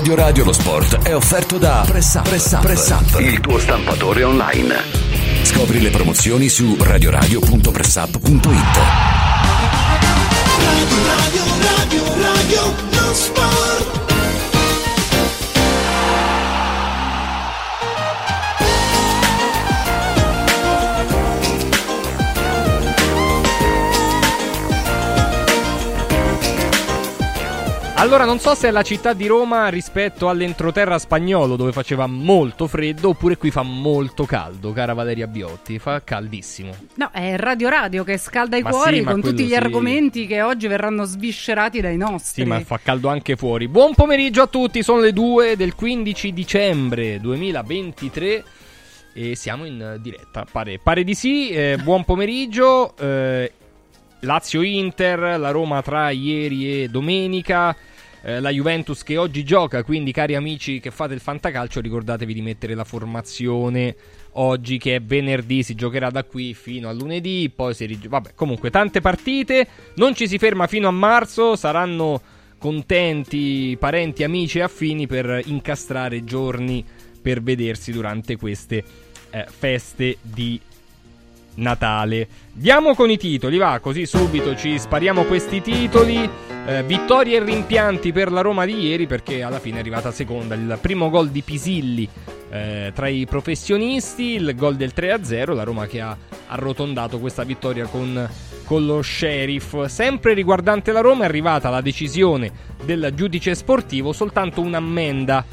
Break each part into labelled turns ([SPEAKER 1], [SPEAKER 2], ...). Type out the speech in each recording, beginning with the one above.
[SPEAKER 1] Radio Radio lo sport è offerto da Press Up, Press Up, Press Up, il tuo stampatore online. Scopri le promozioni su radioradio.pressup.it.
[SPEAKER 2] Radio, radio, radio, radio, lo sport.
[SPEAKER 3] Allora, non so se è la città di Roma rispetto all'entroterra spagnolo dove faceva molto freddo oppure qui fa molto caldo, cara Valeria Biotti, fa caldissimo.
[SPEAKER 4] No, è Radio Radio che scalda i
[SPEAKER 3] Ma
[SPEAKER 4] cuori
[SPEAKER 3] sì,
[SPEAKER 4] con tutti gli
[SPEAKER 3] sì.
[SPEAKER 4] argomenti che oggi verranno sviscerati dai nostri.
[SPEAKER 3] Sì, ma fa caldo anche fuori. Buon pomeriggio a tutti, sono le 2 del 15 dicembre 2023 e siamo in diretta. Pare, pare di sì, eh, buon pomeriggio. eh, Lazio-Inter, la Roma tra ieri e domenica. Eh, la Juventus che oggi gioca, quindi cari amici che fate il fantacalcio, ricordatevi di mettere la formazione. Oggi che è venerdì, si giocherà da qui fino a lunedì, poi si rig- vabbè, comunque tante partite, non ci si ferma fino a marzo, saranno contenti parenti, amici e affini per incastrare giorni per vedersi durante queste eh, feste di Natale. Diamo con i titoli, va, così subito ci spariamo questi titoli. Eh, vittorie e rimpianti per la Roma di ieri perché alla fine è arrivata seconda. Il primo gol di Pisilli eh, tra i professionisti, il gol del 3-0, la Roma che ha arrotondato questa vittoria con, con lo sheriff. Sempre riguardante la Roma è arrivata la decisione del giudice sportivo, soltanto un'ammenda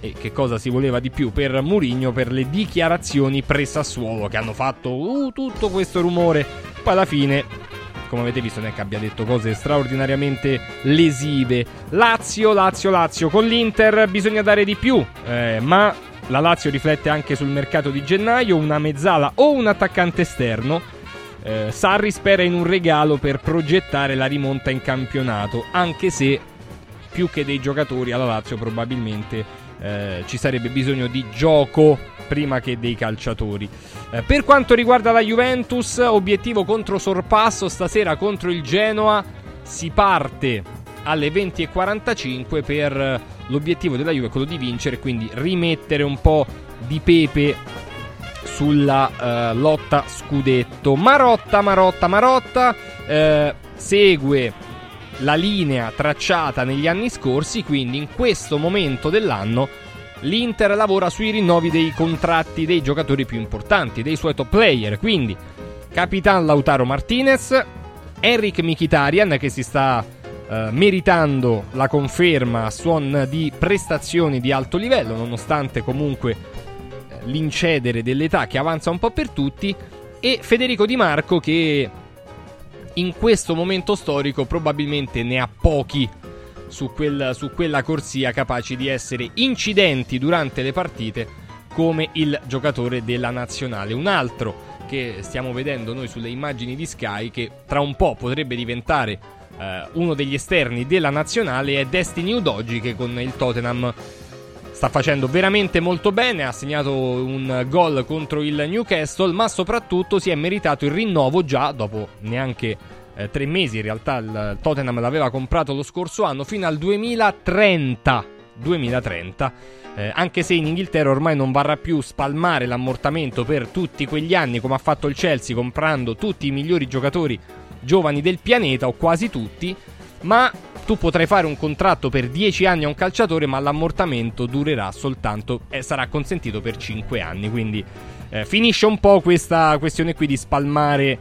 [SPEAKER 3] e che cosa si voleva di più per Murigno per le dichiarazioni pre-Sassuolo che hanno fatto uh, tutto questo rumore. Poi alla fine, come avete visto, non è che abbia detto cose straordinariamente lesive. Lazio, Lazio, Lazio. Con l'Inter bisogna dare di più, eh, ma la Lazio riflette anche sul mercato di gennaio, una mezzala o un attaccante esterno. Eh, Sarri spera in un regalo per progettare la rimonta in campionato, anche se più che dei giocatori alla Lazio probabilmente eh, ci sarebbe bisogno di gioco prima che dei calciatori. Eh, per quanto riguarda la Juventus, obiettivo contro sorpasso stasera contro il Genoa, si parte alle 20.45 per eh, l'obiettivo della Juve, quello di vincere, quindi rimettere un po' di pepe sulla eh, lotta scudetto. Marotta, Marotta, Marotta eh, segue la linea tracciata negli anni scorsi, quindi in questo momento dell'anno l'Inter lavora sui rinnovi dei contratti dei giocatori più importanti, dei suoi top player, quindi Capitan Lautaro Martinez, Eric Mkhitaryan che si sta eh, meritando la conferma a suon di prestazioni di alto livello, nonostante comunque eh, l'incedere dell'età che avanza un po' per tutti, e Federico Di Marco che in questo momento storico probabilmente ne ha pochi su, quel- su quella corsia capaci di essere incidenti durante le partite come il giocatore della nazionale. Un altro che stiamo vedendo noi sulle immagini di Sky che tra un po' potrebbe diventare eh, uno degli esterni della nazionale è Destiny Udogi che con il Tottenham sta facendo veramente molto bene, ha segnato un gol contro il Newcastle, ma soprattutto si è meritato il rinnovo già dopo neanche eh, tre mesi, in realtà il Tottenham l'aveva comprato lo scorso anno, fino al 2030. 2030. Eh, anche se in Inghilterra ormai non varrà più spalmare l'ammortamento per tutti quegli anni come ha fatto il Chelsea comprando tutti i migliori giocatori giovani del pianeta o quasi tutti, ma tu potrai fare un contratto per 10 anni a un calciatore, ma l'ammortamento durerà soltanto e sarà consentito per 5 anni. Quindi eh, finisce un po' questa questione qui di spalmare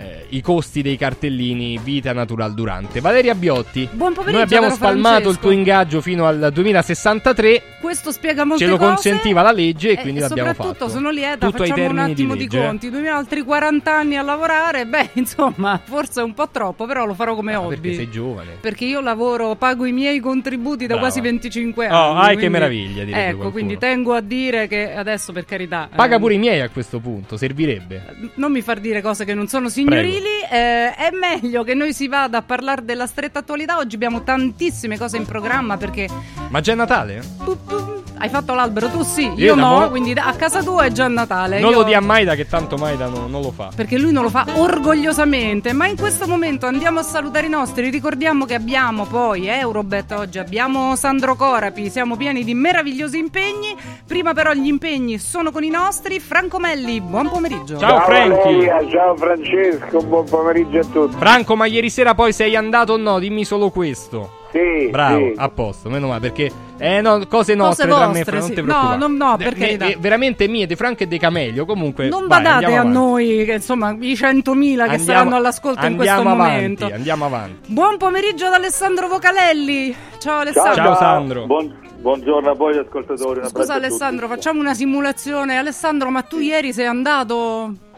[SPEAKER 3] eh, i costi dei cartellini vita natural durante. Valeria Biotti,
[SPEAKER 4] Buon pomeriggio,
[SPEAKER 3] noi abbiamo spalmato il
[SPEAKER 4] Francesco.
[SPEAKER 3] tuo ingaggio fino al 2063.
[SPEAKER 4] Questo spiega molte
[SPEAKER 3] Ce lo
[SPEAKER 4] cose.
[SPEAKER 3] consentiva la legge e
[SPEAKER 4] Eh,
[SPEAKER 3] quindi l'abbiamo
[SPEAKER 4] soprattutto
[SPEAKER 3] fatto.
[SPEAKER 4] sono lieta,
[SPEAKER 3] Tutto
[SPEAKER 4] facciamo un attimo
[SPEAKER 3] di
[SPEAKER 4] di,
[SPEAKER 3] eh.
[SPEAKER 4] conti. 2000 altri 40 anni a lavorare, beh, insomma, forse è un po' troppo, però lo farò come
[SPEAKER 3] Ah,
[SPEAKER 4] hobby.
[SPEAKER 3] perché sei giovane.
[SPEAKER 4] Perché io lavoro, pago i miei contributi da
[SPEAKER 3] Brava.
[SPEAKER 4] quasi 25 anni.
[SPEAKER 3] Oh, ai, che meraviglia,
[SPEAKER 4] Ecco,
[SPEAKER 3] qualcuno.
[SPEAKER 4] quindi tengo a dire che adesso, per carità.
[SPEAKER 3] Paga
[SPEAKER 4] ehm,
[SPEAKER 3] pure i miei a questo punto, servirebbe.
[SPEAKER 4] non mi far dire cose che non sono signorili. eh, è meglio che noi si vada a parlare della stretta attualità. Oggi abbiamo tantissime cose in programma perché
[SPEAKER 3] Ma già è Natale?
[SPEAKER 4] pu- pu- Hai fatto l'albero tu sì, io, io no, mo... quindi a casa tua è già Natale.
[SPEAKER 3] Non
[SPEAKER 4] io...
[SPEAKER 3] lo dia a Maida che tanto Maida no, non lo fa.
[SPEAKER 4] Perché lui non lo fa orgogliosamente, ma in questo momento andiamo a salutare i nostri. Ricordiamo che abbiamo poi Eurobet oggi, abbiamo Sandro Corapi, siamo pieni di meravigliosi impegni. Prima però gli impegni sono con i nostri. Franco Melli, buon pomeriggio.
[SPEAKER 3] Ciao, ciao Franchi.
[SPEAKER 5] Ciao Francesco, buon pomeriggio a tutti.
[SPEAKER 3] Franco, ma ieri sera poi sei andato o no? Dimmi solo questo.
[SPEAKER 5] Sì,
[SPEAKER 3] Bravo,
[SPEAKER 5] sì.
[SPEAKER 3] a posto, meno male perché eh, no, cose nostre cose vostre, tra me, sì. non ti preoccupare.
[SPEAKER 4] No, no, no, perché
[SPEAKER 3] eh, veramente mie, di Franco e De Camelio, comunque
[SPEAKER 4] Non
[SPEAKER 3] vai,
[SPEAKER 4] badate a noi, che insomma, i 100.000 che saranno all'ascolto in questo
[SPEAKER 3] avanti,
[SPEAKER 4] momento.
[SPEAKER 3] Andiamo avanti.
[SPEAKER 4] Buon pomeriggio ad Alessandro Vocalelli. Ciao Alessandro.
[SPEAKER 3] Ciao, Ciao Sandro.
[SPEAKER 5] Buon, buongiorno a voi ascoltatori.
[SPEAKER 4] Scusa Alessandro, facciamo una simulazione. Alessandro, ma tu ieri sei andato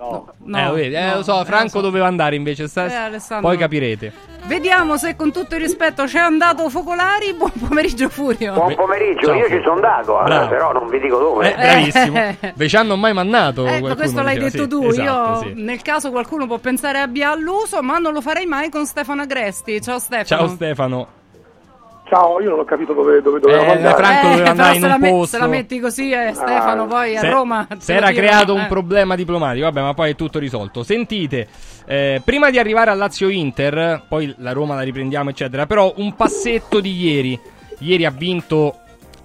[SPEAKER 5] No,
[SPEAKER 3] no, eh, eh, no, lo so, Franco so. doveva andare invece. Sta... Eh, poi capirete.
[SPEAKER 4] Vediamo se con tutto il rispetto c'è andato Focolari. Buon pomeriggio, Furio.
[SPEAKER 5] Buon pomeriggio, Ciao, io ci sono andato, eh, però non vi dico dove.
[SPEAKER 3] Eh, bravissimo. Ve ci hanno mai mandato.
[SPEAKER 4] Ecco, questo l'hai detto
[SPEAKER 3] sì,
[SPEAKER 4] tu.
[SPEAKER 3] Esatto,
[SPEAKER 4] io,
[SPEAKER 3] sì.
[SPEAKER 4] nel caso qualcuno può pensare abbia all'uso, ma non lo farei mai con Stefano Agresti. Ciao Stefano.
[SPEAKER 3] Ciao Stefano.
[SPEAKER 5] Ciao, io non ho capito dove, dove dovevamo
[SPEAKER 3] eh,
[SPEAKER 5] andare.
[SPEAKER 3] Franco doveva
[SPEAKER 4] eh,
[SPEAKER 3] andare in un
[SPEAKER 4] me-
[SPEAKER 3] posto.
[SPEAKER 4] Se la metti così, eh, Stefano, ah, poi a
[SPEAKER 3] se,
[SPEAKER 4] Roma.
[SPEAKER 3] Si era creato un
[SPEAKER 4] eh.
[SPEAKER 3] problema diplomatico, vabbè, ma poi è tutto risolto. Sentite, eh, prima di arrivare al Lazio-Inter, poi la Roma la riprendiamo, eccetera, però un passetto di ieri. Ieri ha vinto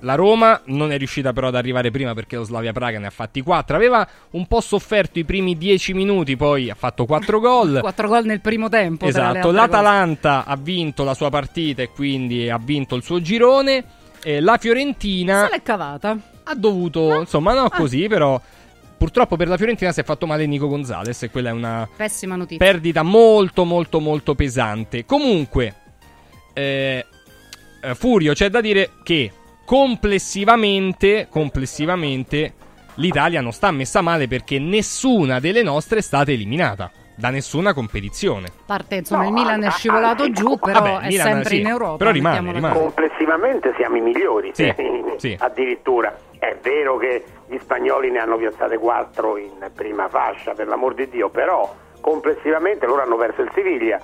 [SPEAKER 3] la Roma non è riuscita però ad arrivare prima perché lo Slavia Praga ne ha fatti 4. Aveva un po' sofferto i primi 10 minuti, poi ha fatto 4 gol.
[SPEAKER 4] 4 gol nel primo tempo.
[SPEAKER 3] Esatto, l'Atalanta cose. ha vinto la sua partita e quindi ha vinto il suo girone. E la Fiorentina
[SPEAKER 4] se l'è cavata.
[SPEAKER 3] Ha dovuto,
[SPEAKER 4] ah.
[SPEAKER 3] insomma, no così, però Purtroppo per la Fiorentina si è fatto male Nico Gonzalez e quella è una
[SPEAKER 4] pessima notizia.
[SPEAKER 3] Perdita molto molto molto pesante. Comunque eh, Furio c'è da dire che complessivamente, complessivamente l'Italia non sta messa male perché nessuna delle nostre è stata eliminata da nessuna competizione.
[SPEAKER 4] Parte insomma no, il Milan è scivolato giù, però
[SPEAKER 3] vabbè,
[SPEAKER 4] è
[SPEAKER 3] Milan,
[SPEAKER 4] sempre
[SPEAKER 3] sì,
[SPEAKER 4] in Europa.
[SPEAKER 3] Però rimane, rimane.
[SPEAKER 5] Complessivamente siamo i migliori,
[SPEAKER 3] sì, sì.
[SPEAKER 5] addirittura. È vero che gli spagnoli ne hanno piazzate 4 in prima fascia, per l'amor di Dio, però complessivamente loro hanno perso il Siviglia,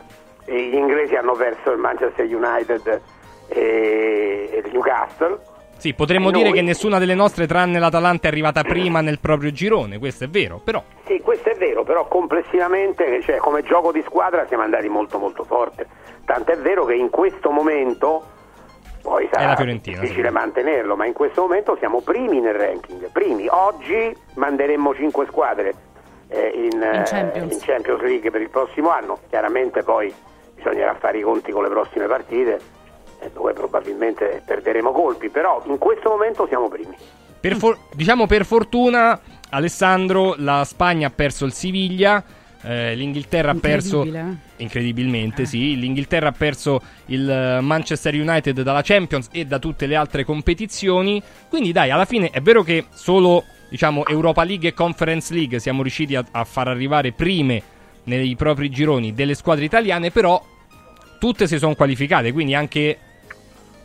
[SPEAKER 5] gli inglesi hanno perso il Manchester United e il Newcastle
[SPEAKER 3] sì, potremmo
[SPEAKER 5] Noi...
[SPEAKER 3] dire che nessuna delle nostre, tranne l'Atalanta, è arrivata prima nel proprio girone, questo è vero, però...
[SPEAKER 5] Sì, questo è vero, però complessivamente, cioè come gioco di squadra siamo andati molto molto forte. Tant'è vero che in questo momento, poi sarà difficile sì. mantenerlo, ma in questo momento siamo primi nel ranking, primi. Oggi manderemmo 5 squadre eh, in,
[SPEAKER 4] in, Champions.
[SPEAKER 5] Eh, in Champions League per il prossimo anno, chiaramente poi bisognerà fare i conti con le prossime partite dove probabilmente perderemo colpi, però in questo momento siamo primi.
[SPEAKER 3] Per for- diciamo per fortuna, Alessandro, la Spagna ha perso il Siviglia. Eh, l'Inghilterra ha perso incredibilmente, eh. sì. L'Inghilterra ha perso il Manchester United dalla Champions e da tutte le altre competizioni. Quindi, dai, alla fine è vero che solo diciamo Europa League e Conference League siamo riusciti a, a far arrivare prime nei propri gironi delle squadre italiane, però tutte si sono qualificate. Quindi anche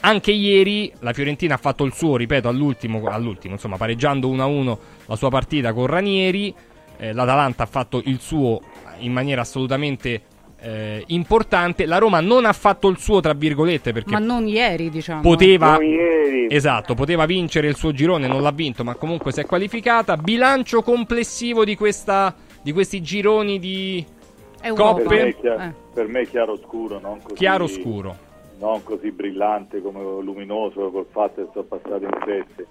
[SPEAKER 3] anche ieri la Fiorentina ha fatto il suo, ripeto, all'ultimo, all'ultimo insomma, pareggiando 1-1 la sua partita con Ranieri. Eh, L'Atalanta ha fatto il suo in maniera assolutamente eh, importante. La Roma non ha fatto il suo, tra virgolette, perché.
[SPEAKER 4] Ma non ieri, diciamo.
[SPEAKER 3] Poteva.
[SPEAKER 5] Non ieri.
[SPEAKER 3] Esatto, poteva vincere il suo girone, non l'ha vinto, ma comunque si è qualificata. Bilancio complessivo di, questa, di questi gironi di
[SPEAKER 4] Europa.
[SPEAKER 3] coppe.
[SPEAKER 6] Per me, è chiaro, eh. per me è chiaro scuro, non così.
[SPEAKER 3] Chiaro scuro
[SPEAKER 6] non così brillante come luminoso col fatto che sono passati in sette.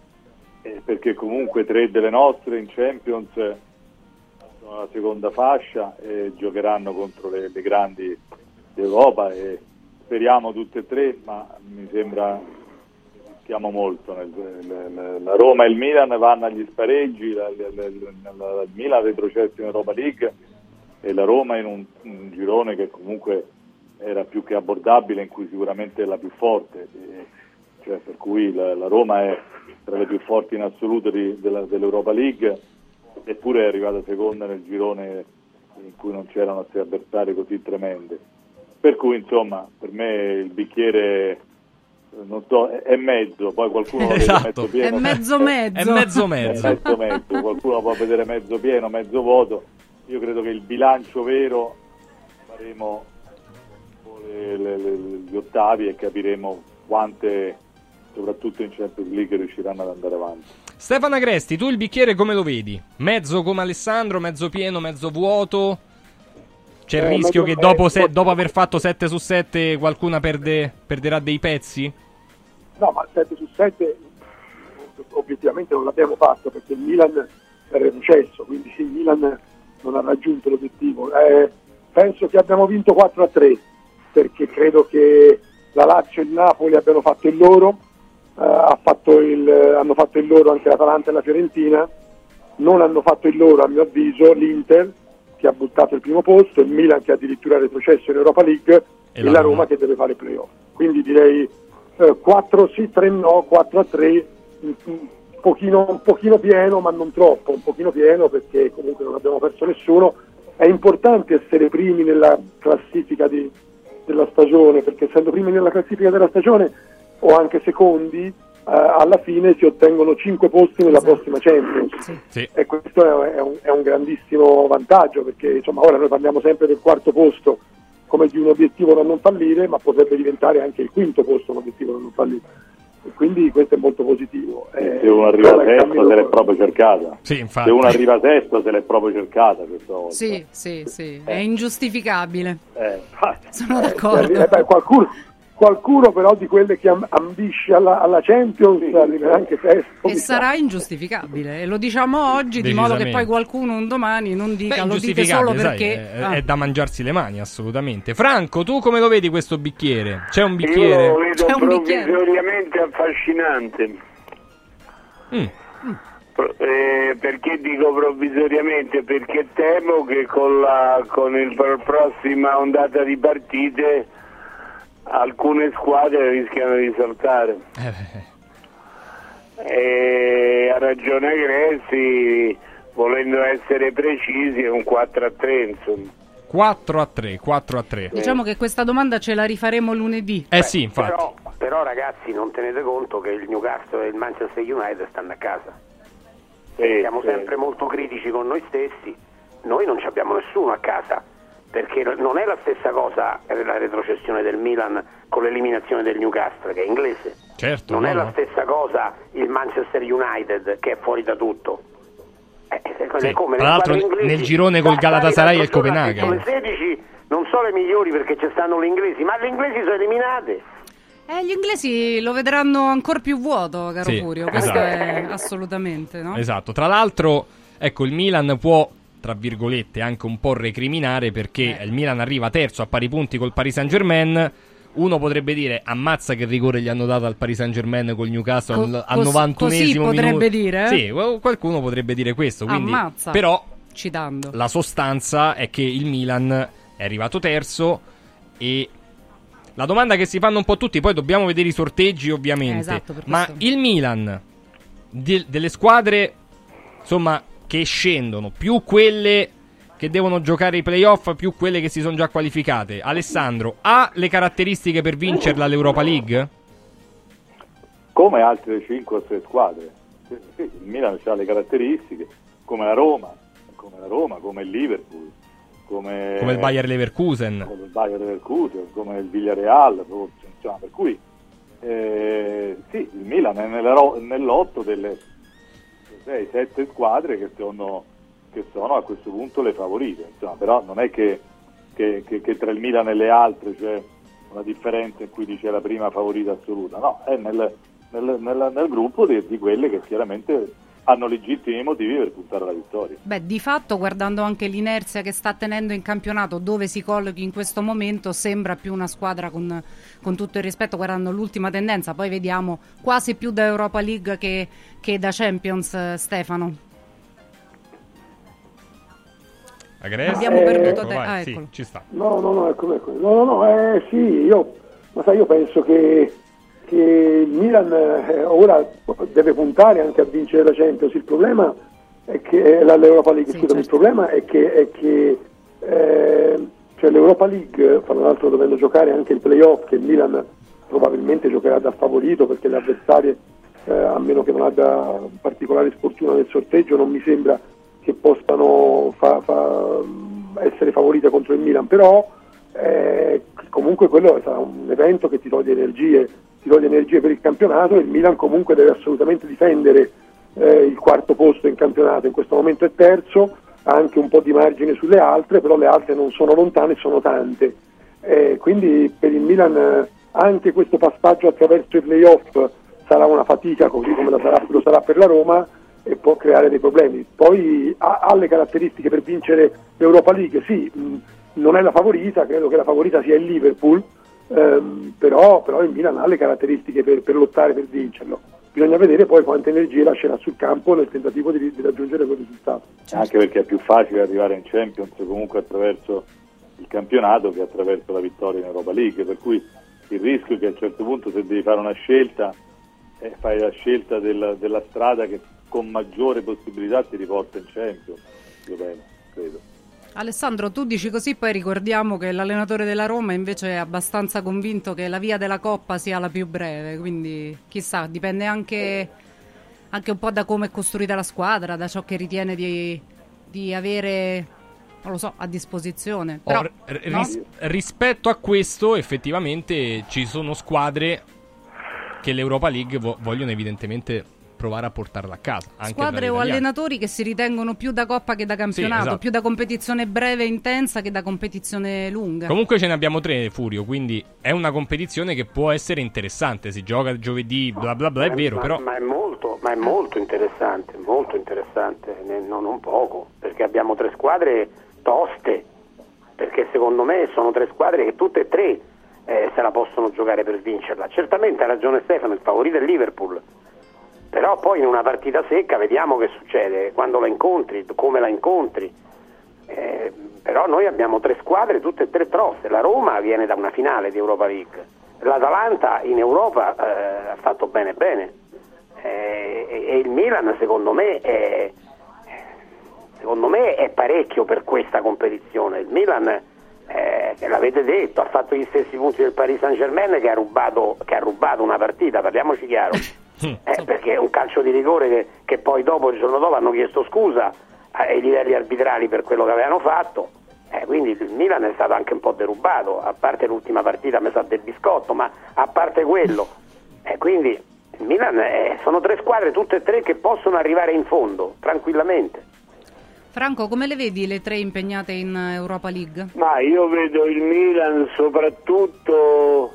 [SPEAKER 6] Eh, perché comunque tre delle nostre in Champions sono la seconda fascia e giocheranno contro le, le grandi d'Europa e speriamo tutte e tre ma mi sembra rischiamo molto nel, le, la Roma e il Milan vanno agli spareggi il Milan retrocesso in Europa League e la Roma in un, un girone che comunque era più che abbordabile, in cui sicuramente è la più forte, cioè, per cui la, la, Roma è tra le più forti in assoluto di, della, dell'Europa League, eppure è arrivata seconda nel girone in cui non c'erano altri avversari così tremendi. Per cui insomma, per me il bicchiere non so, è mezzo, poi qualcuno lo
[SPEAKER 3] esatto.
[SPEAKER 6] vede mezzo pieno.
[SPEAKER 4] È mezzo mezzo.
[SPEAKER 3] È mezzo mezzo.
[SPEAKER 6] È mezzo mezzo, qualcuno può vedere mezzo pieno, mezzo vuoto. Io credo che il bilancio vero faremo le, le, le, gli ottavi e capiremo quante, soprattutto in Champions League riusciranno ad andare avanti.
[SPEAKER 3] Stefano Agresti, tu il bicchiere come lo vedi? Mezzo come Alessandro, mezzo pieno, mezzo vuoto? C'è il eh, rischio che dopo, se, dopo, aver fatto 7 su 7 qualcuna perde, perderà dei pezzi?
[SPEAKER 7] No, ma 7 su 7 obiettivamente non l'abbiamo fatto perché il Milan è retrocesso, quindi sì, il Milan non ha raggiunto l'obiettivo. Eh, penso che abbiamo vinto 4 a 3 perché credo che la Lazio e il Napoli abbiano fatto il loro, eh, fatto il, hanno fatto il loro anche l'Atalanta e la Fiorentina, non hanno fatto il loro a mio avviso l'Inter che ha buttato il primo posto, il Milan che ha addirittura retrocesso in Europa League e, e la Roma, Roma che deve fare playoff. Quindi direi eh, 4 sì, 3 no, 4 a 3, un, pochino, un pochino pieno ma non troppo, un pochino pieno perché comunque non abbiamo perso nessuno. È importante essere primi nella classifica di, della stagione perché essendo primi nella classifica della stagione o anche secondi Uh, alla fine si ottengono 5 posti nella esatto. prossima Champions sì. Sì. e questo è, è, un, è, un, grandissimo vantaggio perché insomma, ora noi parliamo sempre del quarto posto come di un obiettivo da non fallire ma potrebbe diventare anche il quinto posto un obiettivo da non fallire e quindi questo è molto positivo.
[SPEAKER 6] Eh, se uno arriva sesto se l'è proprio cercata. Sì, se uno arriva sesto se l'è proprio cercata questa volta.
[SPEAKER 4] Sì sì sì. Eh. è ingiustificabile.
[SPEAKER 6] Eh.
[SPEAKER 4] sono d'accordo.
[SPEAKER 7] Eh, beh, qualcuno qualcuno però di quelle che ambisce alla, alla Champions sì, arriverà anche sesto.
[SPEAKER 4] E sarà sa. ingiustificabile, e lo diciamo oggi, di modo che poi qualcuno un domani non dica Beh, lo dite solo perché...
[SPEAKER 3] Sai, è, ah. è, da mangiarsi le mani, assolutamente. Franco, tu come lo vedi questo bicchiere? C'è un bicchiere?
[SPEAKER 8] Io lo vedo C'è un provvisoriamente affascinante. Mm. Eh, perché dico provvisoriamente? Perché temo che con la con il prossima ondata di partite alcune squadre rischiano di saltare. Eh e ha ragione Grezzi, volendo essere precisi, è un 4 a 3 insomma.
[SPEAKER 3] 4 a 3, 4 a 3.
[SPEAKER 4] Diciamo che questa domanda ce la rifaremo lunedì.
[SPEAKER 3] Eh Beh, sì, infatti.
[SPEAKER 5] Però, però, ragazzi non tenete conto che il Newcastle e il Manchester United stanno a casa. Sì, Siamo sì. sempre molto critici con noi stessi. Noi non abbiamo nessuno a casa perché non è la stessa cosa la retrocessione del Milan con l'eliminazione del Newcastle che è inglese.
[SPEAKER 3] Certo,
[SPEAKER 5] non
[SPEAKER 3] no,
[SPEAKER 5] è
[SPEAKER 3] no.
[SPEAKER 5] la stessa cosa il Manchester United che è fuori da tutto.
[SPEAKER 3] Eh, eh sì. come Tra l'altro inglesi, nel girone col Galatasaray e il Copenaghen.
[SPEAKER 5] Le 16 non sono le migliori perché ci stanno le inglesi, ma le inglesi sono eliminate.
[SPEAKER 4] Eh, gli inglesi lo vedranno ancora più vuoto, caro sì, Furio. Questo esatto. è assolutamente, no?
[SPEAKER 3] Esatto. Tra l'altro, ecco, il Milan può tra virgolette, anche un po' recriminare perché eh. il Milan arriva terzo a pari punti col Paris Saint Germain. Uno potrebbe dire ammazza che rigore gli hanno dato al Paris Saint Germain con Newcastle Co- al, al 91 esimo
[SPEAKER 4] potrebbe minuto. dire?
[SPEAKER 3] Sì, qualcuno potrebbe dire questo. Quindi,
[SPEAKER 4] ammazza.
[SPEAKER 3] Però
[SPEAKER 4] Citando.
[SPEAKER 3] la sostanza è che il Milan è arrivato terzo e la domanda che si fanno un po' tutti, poi dobbiamo vedere i sorteggi ovviamente, eh, esatto, ma il Milan di, delle squadre insomma che scendono, più quelle che devono giocare i playoff, più quelle che si sono già qualificate. Alessandro, ha le caratteristiche per vincerla l'Europa League?
[SPEAKER 6] Come altre 5 o 6 squadre. il Milan ha le caratteristiche, come la Roma, come la Roma, come il Liverpool, come,
[SPEAKER 3] come il Bayer Leverkusen,
[SPEAKER 6] come il Bayer Leverkusen, come il Villarreal, insomma, per cui eh, sì, il Milan è nell'otto delle 6-7 squadre che sono, che sono, a questo punto le favorite, insomma, però non è che, che, che, tra il Milan e le altre c'è una differenza in cui dice la prima favorita assoluta, no, è nel, nel, nel, nel gruppo di, di quelle che chiaramente hanno legittimi motivi per puntare alla vittoria.
[SPEAKER 4] Beh, di fatto, guardando anche l'inerzia che sta tenendo in campionato, dove si collochi in questo momento, sembra più una squadra con, con tutto il rispetto, guardando l'ultima tendenza. Poi vediamo quasi più da Europa League che, che da Champions, Stefano.
[SPEAKER 3] Agresti?
[SPEAKER 4] Abbiamo eh, perduto ecco,
[SPEAKER 3] te. Ah, sì, ci sta.
[SPEAKER 7] No, no, no, ecco, ecco. No, no, no, eh, sì, io, ma sai, io penso che che il Milan eh, ora deve puntare anche a vincere la Champions. Il problema è che l'Europa League, sì, certo. il problema è che, è che eh, cioè l'Europa League, fra l'altro dovendo giocare anche il playoff, che il Milan probabilmente giocherà da favorito perché le avversarie, eh, a meno che non abbia particolare sfortuna nel sorteggio, non mi sembra che possano fa, fa, essere favorite contro il Milan, però eh, comunque quello sarà un evento che ti toglie energie ti toglie energie per il campionato, il Milan comunque deve assolutamente difendere eh, il quarto posto in campionato, in questo momento è terzo, ha anche un po' di margine sulle altre, però le altre non sono lontane, sono tante. Eh, quindi per il Milan eh, anche questo passaggio attraverso i playoff sarà una fatica, così come lo sarà, lo sarà per la Roma, e può creare dei problemi. Poi ha, ha le caratteristiche per vincere l'Europa League, sì, mh, non è la favorita, credo che la favorita sia il Liverpool, ehm, però, però, il Milan ha le caratteristiche per, per, lottare per vincerlo. Bisogna vedere poi quante energie lascerà sul campo nel tentativo di, di raggiungere quel risultato.
[SPEAKER 6] Anche perché è più facile arrivare in Champions comunque attraverso il campionato che attraverso la vittoria in Europa League, per cui il rischio è che a un certo punto se devi fare una scelta eh, fai la scelta del, della strada che con maggiore possibilità ti riporta in Champions, io penso, credo.
[SPEAKER 4] Alessandro, tu dici così, poi ricordiamo che l'allenatore della Roma invece è abbastanza convinto che la via della Coppa sia la più breve, quindi chissà, dipende anche, anche un po' da come è costruita la squadra, da ciò che ritiene di, di avere non lo so, a disposizione. Però, oh,
[SPEAKER 3] ris- no? rispetto a questo, effettivamente ci sono squadre che l'Europa League vo- vogliono evidentemente provare a portarla a casa.
[SPEAKER 4] Squadre o allenatori che si ritengono più da coppa che da campionato, sì, esatto. più da competizione breve e intensa che da competizione lunga.
[SPEAKER 3] Comunque ce ne abbiamo tre, Furio, quindi è una competizione che può essere interessante. Si gioca giovedì, bla bla bla, è vero,
[SPEAKER 5] ma,
[SPEAKER 3] però.
[SPEAKER 5] Ma è molto, ma è molto interessante, molto interessante, non, non poco, perché abbiamo tre squadre toste, perché secondo me sono tre squadre che tutte e tre eh, se la possono giocare per vincerla. Certamente ha ragione Stefano, il favorito è Liverpool, però poi in una partita secca vediamo che succede, quando la incontri, come la incontri. Eh, però noi abbiamo tre squadre, tutte e tre trosse. La Roma viene da una finale di Europa League, l'Atalanta in Europa eh, ha fatto bene bene eh, e il Milan secondo me è, secondo me è parecchio per questa competizione. Il Milan, eh, l'avete detto, ha fatto gli stessi punti del Paris Saint Germain che che ha rubato una partita, parliamoci chiaro. Eh, perché è un calcio di rigore che, che, poi dopo, il giorno dopo, hanno chiesto scusa ai livelli arbitrali per quello che avevano fatto. Eh, quindi il Milan è stato anche un po' derubato, a parte l'ultima partita mi sa del biscotto, ma a parte quello. Eh, quindi il Milan è, sono tre squadre, tutte e tre, che possono arrivare in fondo tranquillamente.
[SPEAKER 4] Franco, come le vedi le tre impegnate in Europa League?
[SPEAKER 8] Ma io vedo il Milan soprattutto,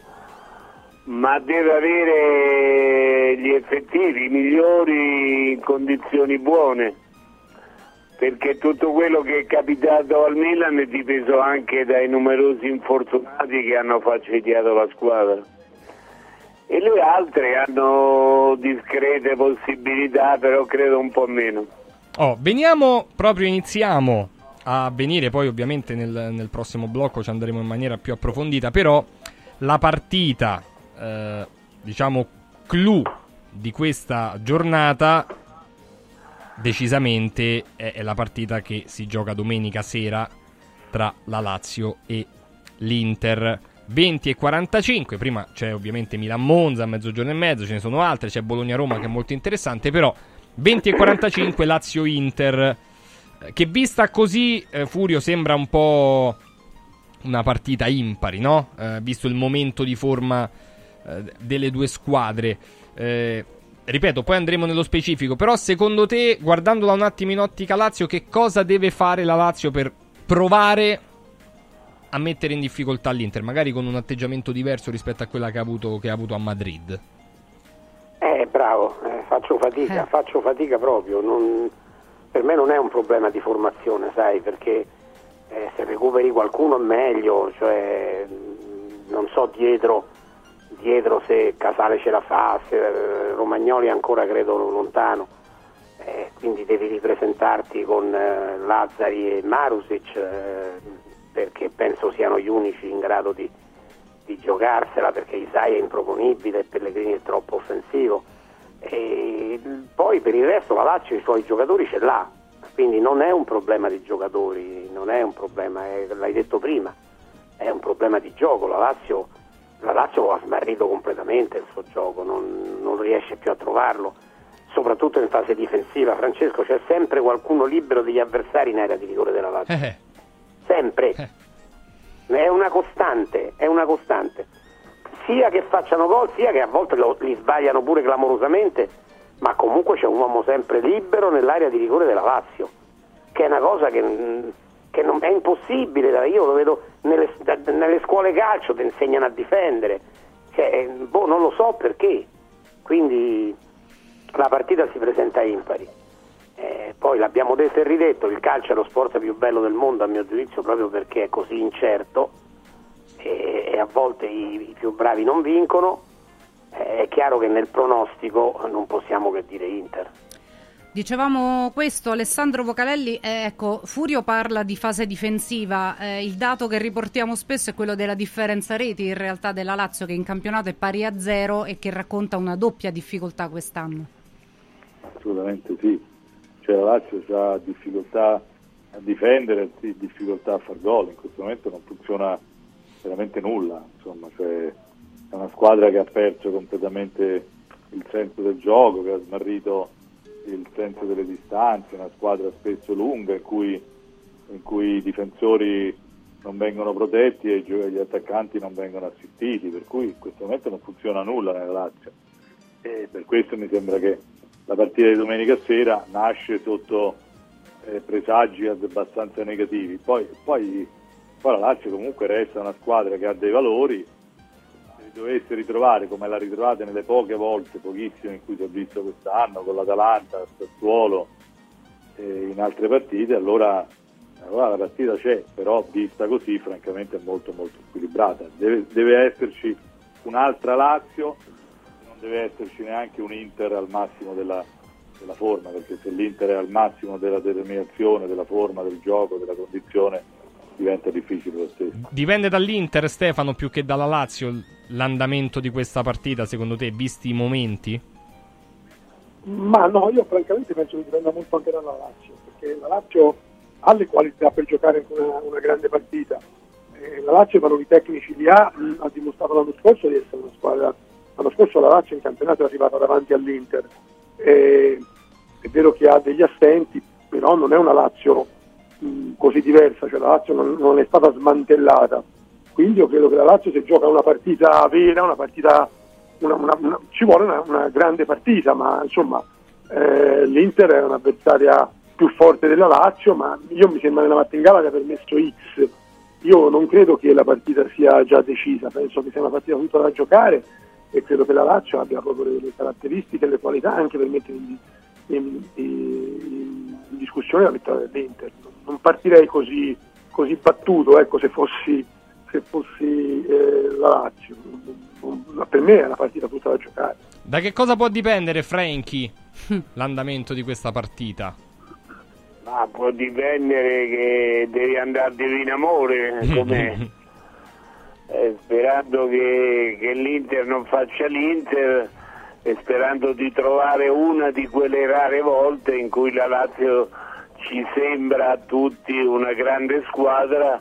[SPEAKER 8] ma deve avere gli effettivi migliori in condizioni buone, perché tutto quello che è capitato al Milan è dipeso anche dai numerosi infortunati che hanno facilitato la squadra. E le altre hanno discrete possibilità, però credo un po' meno.
[SPEAKER 3] Oh, veniamo, proprio iniziamo a venire, poi ovviamente nel, nel, prossimo blocco ci andremo in maniera più approfondita, però la partita, eh, diciamo, clou di questa giornata decisamente è, è la partita che si gioca domenica sera tra la Lazio e l'Inter. 20 e 45, prima c'è ovviamente Milan-Monza a mezzogiorno e mezzo, ce ne sono altre, c'è Bologna-Roma che è molto interessante, però 20 e 45 Lazio-Inter. Eh, che vista così, eh, Furio sembra un po' una partita impari, no? Eh, visto il momento di forma delle due squadre. Eh, ripeto, poi andremo nello specifico. Però, secondo te, guardandola un attimo in ottica Lazio, che cosa deve fare la Lazio per provare a mettere in difficoltà l'Inter? Magari con un atteggiamento diverso rispetto a quella che ha avuto, che ha avuto a Madrid.
[SPEAKER 5] Eh, bravo, eh, faccio fatica, eh. faccio fatica proprio. Non, per me non è un problema di formazione, sai, perché eh, se recuperi qualcuno è meglio, cioè, non so dietro, dietro se Casale ce la fa, se eh, Romagnoli ancora credo lontano, eh, quindi devi ripresentarti con eh, Lazzari e Marusic perché penso siano gli unici in grado di di giocarsela perché Isai è improponibile e Pellegrini è troppo offensivo. E poi per il resto la Lazio i suoi giocatori ce l'ha, quindi non è un problema di giocatori, non è un problema, è, l'hai detto prima, è un problema di gioco. La Lazio, la Lazio ha smarrito completamente il suo gioco, non, non riesce più a trovarlo, soprattutto in fase difensiva. Francesco, c'è sempre qualcuno libero degli avversari in area di rigore della Lazio. Eh. Sempre. Eh è una costante, è una costante. sia che facciano gol, sia che a volte lo, li sbagliano pure clamorosamente, ma comunque c'è un uomo sempre libero nell'area di rigore della Lazio, che è una cosa che, che non, è impossibile, io lo vedo nelle, nelle scuole calcio, ti insegnano a difendere, cioè, boh, non lo so perché, quindi la partita si presenta impari. Eh, poi l'abbiamo detto e ridetto, il calcio è lo sport più bello del mondo a mio giudizio proprio perché è così incerto e, e a volte i, i, più bravi non vincono. Eh, è chiaro che nel pronostico non possiamo che dire Inter.
[SPEAKER 4] Dicevamo questo, Alessandro Vocalelli, eh, ecco, Furio parla di fase difensiva, eh, il dato che riportiamo spesso è quello della differenza reti in realtà della Lazio che in campionato è pari a zero e che racconta una doppia difficoltà quest'anno.
[SPEAKER 6] Assolutamente sì, cioè la Lazio ha difficoltà a difendere, difficoltà a far gol, in questo momento non funziona veramente nulla, insomma, cioè è una squadra che ha perso completamente il senso del gioco, che ha smarrito il senso delle distanze, una squadra spesso lunga in cui, in cui i difensori non vengono protetti e gli attaccanti non vengono assistiti, per cui in questo momento non funziona nulla nella Lazio. E per questo mi sembra che la partita di domenica sera nasce sotto eh, presagi abbastanza negativi. Poi, poi, poi la Lazio comunque resta una squadra che ha dei valori dovesse ritrovare come l'ha ritrovata nelle poche volte, pochissime in cui si è visto quest'anno, con l'Atalanta, Sassuolo e in altre partite, allora, allora, la partita c'è, però vista così francamente è molto molto squilibrata. Deve, deve esserci un'altra Lazio, non deve esserci neanche un Inter al massimo della, della forma, perché se l'Inter è al massimo della determinazione, della forma, del gioco, della condizione, diventa difficile lo stesso.
[SPEAKER 3] Dipende dall'Inter, Stefano, più che dalla Lazio, l'andamento di questa partita, secondo te, visti i momenti?
[SPEAKER 7] Ma no, io francamente penso che dipenda molto anche dalla Lazio, perché la Lazio ha le qualità per giocare una, una grande partita. Eh, la Lazio i valori tecnici li ha, ha dimostrato l'anno scorso di essere una squadra. L'anno scorso la Lazio in campionato è arrivata davanti all'Inter. Eh, è vero che ha degli assenti, però non è una Lazio così diversa, cioè la Lazio non, non, è stata smantellata. Quindi io credo che la Lazio se gioca una partita vera, una partita, una, una, ci vuole una, grande partita, ma insomma eh, l'Inter è un'avversaria più forte della Lazio, ma io mi sembra nella Martingala che ha permesso X. Io non credo che la partita sia già decisa, penso che sia una partita tutta da giocare e credo che la Lazio abbia proprio le, le caratteristiche e le qualità anche per mettere in, in, in, in discussione la vittoria dell'Inter non partirei così, così battuto ecco, se fossi, se fossi eh, la Lazio. Per me è una partita tutta da giocare.
[SPEAKER 3] Da che cosa può dipendere, Franchi, l'andamento di questa partita?
[SPEAKER 8] Ma può dipendere che devi andare divino amore, come, eh, sperando che, che l'Inter non faccia l'Inter e sperando di trovare una di quelle rare volte in cui la Lazio ci sembra a tutti una grande squadra,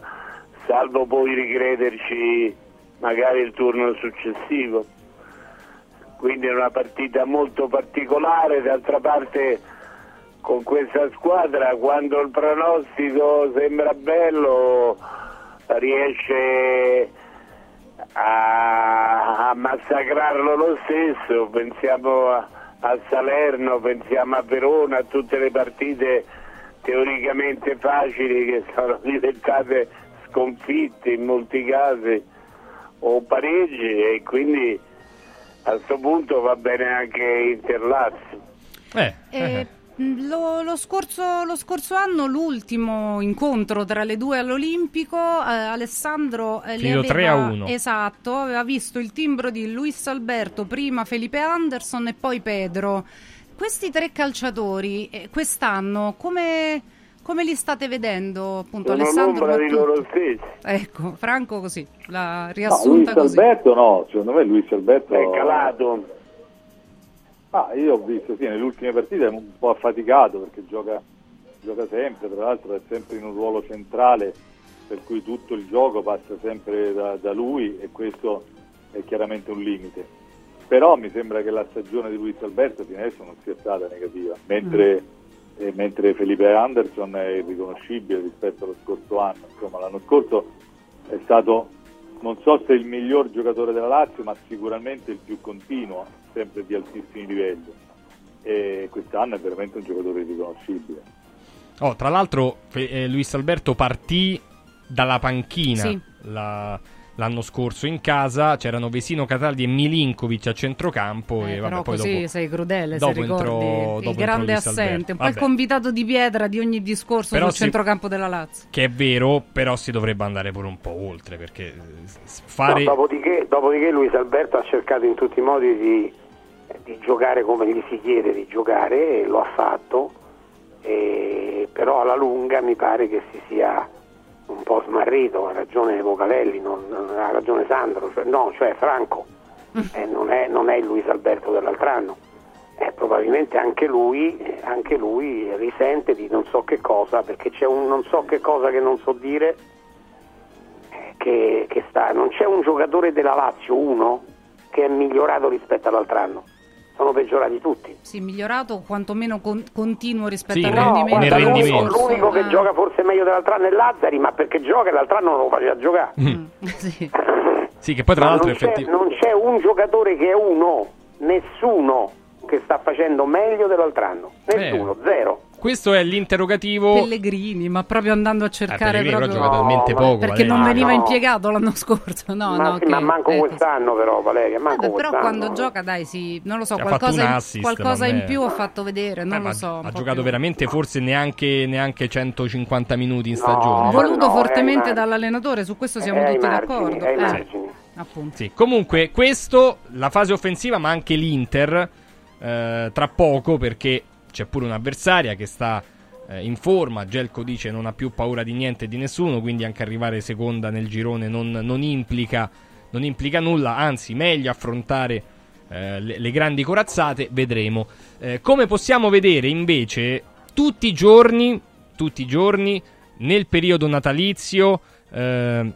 [SPEAKER 8] salvo poi ricrederci magari il turno successivo. Quindi è una partita molto particolare, d'altra parte con questa squadra quando il pronostico sembra bello riesce a, a massacrarlo lo stesso, pensiamo a, a Salerno, pensiamo a Verona, a tutte le partite teoricamente facili che sono diventate sconfitte in molti casi o pareggi e quindi a questo punto va bene anche Interlazio.
[SPEAKER 4] Eh, eh. eh. Lo, lo, scorso, lo, scorso, anno, l'ultimo incontro tra le due all'Olimpico, eh, Alessandro eh,
[SPEAKER 3] aveva, 3 a 1.
[SPEAKER 4] Esatto, aveva visto il timbro di Luis Alberto, prima Felipe Anderson e poi Pedro. Questi tre calciatori eh, quest'anno come, come, li state vedendo? Appunto,
[SPEAKER 8] Sono
[SPEAKER 4] Alessandro
[SPEAKER 8] di loro stessi.
[SPEAKER 4] Ecco, Franco così, la riassunta
[SPEAKER 6] no,
[SPEAKER 4] Luis
[SPEAKER 6] così. Alberto no, secondo me Luis Alberto
[SPEAKER 8] è calato.
[SPEAKER 6] Ah, io ho visto, sì, nelle ultime partite è un po' affaticato perché gioca, gioca sempre, tra l'altro è sempre in un ruolo centrale per cui tutto il gioco passa sempre da, da lui e questo è chiaramente un limite però mi sembra che la stagione di Luis Alberto fino adesso non sia stata negativa, mentre, mm. eh, mentre Felipe Anderson è irriconoscibile rispetto allo scorso anno, insomma l'anno scorso è stato non so se il miglior giocatore della Lazio, ma sicuramente il più continuo, sempre di altissimi livelli. E quest'anno è veramente un giocatore riconoscibile.
[SPEAKER 3] Oh, tra l'altro, eh, Luis Alberto partì dalla panchina sì. la, l'anno scorso in casa c'erano Vesino Cataldi e Milinkovic a centrocampo
[SPEAKER 4] eh,
[SPEAKER 3] e vabbè,
[SPEAKER 4] però
[SPEAKER 3] poi
[SPEAKER 4] così
[SPEAKER 3] dopo,
[SPEAKER 4] sei crudele
[SPEAKER 3] dopo
[SPEAKER 4] se ricordi.
[SPEAKER 3] entrò,
[SPEAKER 4] il grande assente un po' il convitato di pietra di ogni discorso però sul si, centrocampo della Lazio.
[SPEAKER 3] Che è vero però si dovrebbe andare pure un po' oltre perché eh, fare
[SPEAKER 5] no, dopodiché, dopodiché Luis Alberto ha cercato in tutti i modi di, di giocare come gli si chiede di giocare e lo ha fatto e, però alla lunga mi pare che si sia un po' smarrito, ha ragione Vocalelli, ha ragione Sandro, cioè, no, cioè Franco, eh, non, è, non, è, il Luis Alberto dell'altro anno. Eh, probabilmente anche lui, anche lui, risente di non so che cosa, perché c'è un non so che cosa che non so dire, eh, che, che sta, non c'è un giocatore della Lazio, uno, che è migliorato rispetto all'altro anno sono peggiorati tutti.
[SPEAKER 4] Sì, migliorato quantomeno con, continuo rispetto
[SPEAKER 3] sì,
[SPEAKER 4] al
[SPEAKER 3] no,
[SPEAKER 4] rendimento.
[SPEAKER 3] Nel rendimento.
[SPEAKER 5] L'unico che ah. gioca forse meglio dell'altro anno è Lazzari, ma perché gioca e l'altro anno non lo faceva giocare. Mm.
[SPEAKER 3] mm. sì. sì. che poi tra l'altro
[SPEAKER 5] non, c'è, non c'è un giocatore che è uno, nessuno che sta facendo meglio dell'altro anno. Nessuno, eh. zero.
[SPEAKER 3] Questo è l'interrogativo.
[SPEAKER 4] Pellegrini, ma proprio andando a cercare. Eh, proprio...
[SPEAKER 3] però gioca talmente no, poco.
[SPEAKER 4] Perché
[SPEAKER 3] Valeria.
[SPEAKER 4] non veniva
[SPEAKER 5] no.
[SPEAKER 4] impiegato l'anno scorso. No,
[SPEAKER 5] ma,
[SPEAKER 4] no,
[SPEAKER 5] sì,
[SPEAKER 4] che...
[SPEAKER 5] ma manco eh, quest'anno, però, Valeria. Manco
[SPEAKER 4] Vabbè, però
[SPEAKER 5] quest'anno.
[SPEAKER 4] quando gioca, dai, sì, non lo so,
[SPEAKER 3] Ci
[SPEAKER 4] qualcosa, in,
[SPEAKER 3] assist,
[SPEAKER 4] qualcosa in, più ha fatto vedere. Non
[SPEAKER 3] eh,
[SPEAKER 4] lo so.
[SPEAKER 3] Ha giocato
[SPEAKER 4] più.
[SPEAKER 3] veramente forse neanche, neanche, 150 minuti in stagione.
[SPEAKER 4] Voluto fortemente dall'allenatore, su questo siamo tutti
[SPEAKER 5] margini,
[SPEAKER 4] d'accordo.
[SPEAKER 5] Eh,
[SPEAKER 4] appunto.
[SPEAKER 3] Sì. Comunque, questo, la fase offensiva, ma anche l'Inter, eh, tra poco, perché c'è pure un'avversaria che sta eh, in forma. Gelco dice non ha più paura di niente e di nessuno, quindi anche arrivare seconda nel girone non, non, implica, non implica, nulla, anzi meglio affrontare eh, le, le, grandi corazzate, vedremo. Eh, come possiamo vedere invece tutti i giorni, tutti i giorni nel periodo natalizio, eh,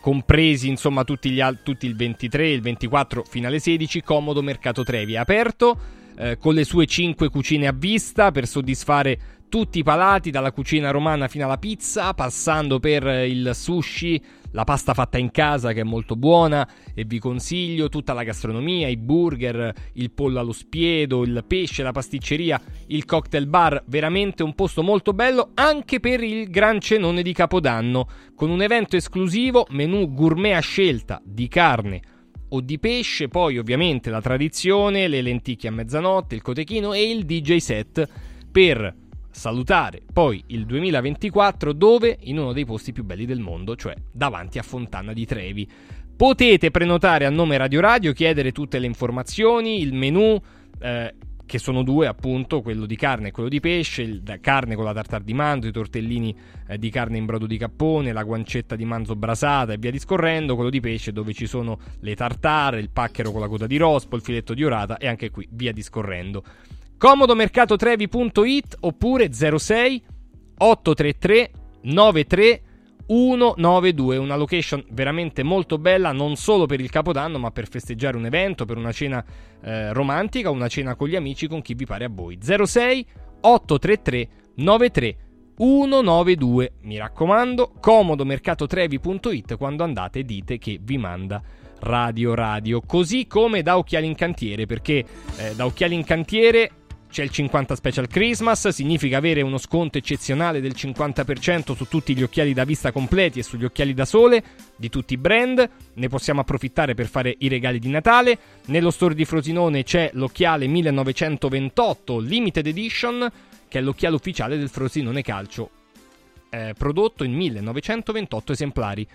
[SPEAKER 3] compresi insomma tutti, gli tutti il 23, il 24 fino alle 16, Comodo Mercato Trevi aperto. Eh, con le sue 5 cucine a vista per soddisfare tutti i palati, dalla cucina romana fino alla pizza, passando per il sushi, la pasta fatta in casa che è molto buona e vi consiglio tutta la gastronomia, i burger, il pollo allo spiedo, il pesce, la pasticceria, il cocktail bar, veramente un posto molto bello anche per il gran cenone di Capodanno, con un evento esclusivo, menù gourmet a scelta di carne o di pesce, poi ovviamente la tradizione, le lenticchie a mezzanotte, il cotechino e il DJ set per salutare poi il 2024 dove in uno dei posti più belli del mondo, cioè davanti a Fontana di Trevi. Potete prenotare a nome Radio Radio, chiedere tutte le informazioni, il menù, eh, che sono due appunto, quello di carne e quello di pesce, il, carne con la tartar di manzo, i tortellini eh, di carne in brodo di cappone, la guancetta di manzo brasata e via discorrendo, quello di pesce dove ci sono le tartare, il pacchero con la coda di rospo, il filetto di orata e anche qui via discorrendo. Comodomercatotrevi.it oppure 06 833 93 192, una location veramente molto bella non solo per il Capodanno ma per festeggiare un evento, per una cena eh, romantica, una cena con gli amici, con chi vi pare a voi. 06 833 93 192, mi raccomando, comodomercatotrevi.it quando andate dite che vi manda Radio Radio, così come da Occhiali in Cantiere, perché eh, da Occhiali in Cantiere c'è il 50 Special Christmas, significa avere uno sconto eccezionale del 50% su tutti gli occhiali da vista completi e sugli occhiali da sole di tutti i brand. Ne possiamo approfittare per fare i regali di Natale. Nello store di Frosinone c'è l'occhiale 1928 Limited Edition, che è l'occhiale ufficiale del Frosinone Calcio, eh, prodotto in 1928 esemplari.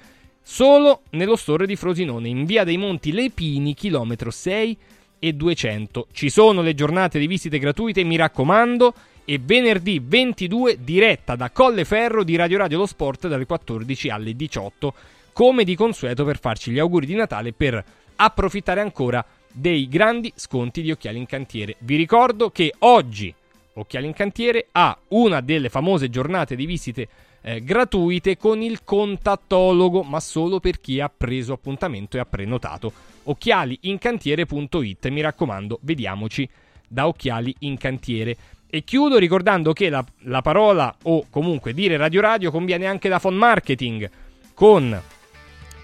[SPEAKER 3] Solo nello store di Frosinone, in via dei Monti Lepini, chilometro 6 e 200. Ci sono le giornate di visite gratuite, mi raccomando, e venerdì 22 diretta da Colleferro di Radio Radio Lo Sport dalle 14 alle 18, come di consueto per farci gli auguri di Natale per approfittare ancora dei grandi sconti di Occhiali in Cantiere. Vi ricordo che oggi Occhiali in Cantiere ha una delle famose giornate di visite eh, gratuite con il contattologo, ma solo per chi ha preso appuntamento e ha prenotato. Occhialiincantiere.it, mi raccomando, vediamoci da Occhiali in Cantiere. E chiudo ricordando che la, la parola o comunque dire Radio Radio conviene anche da Phone Marketing con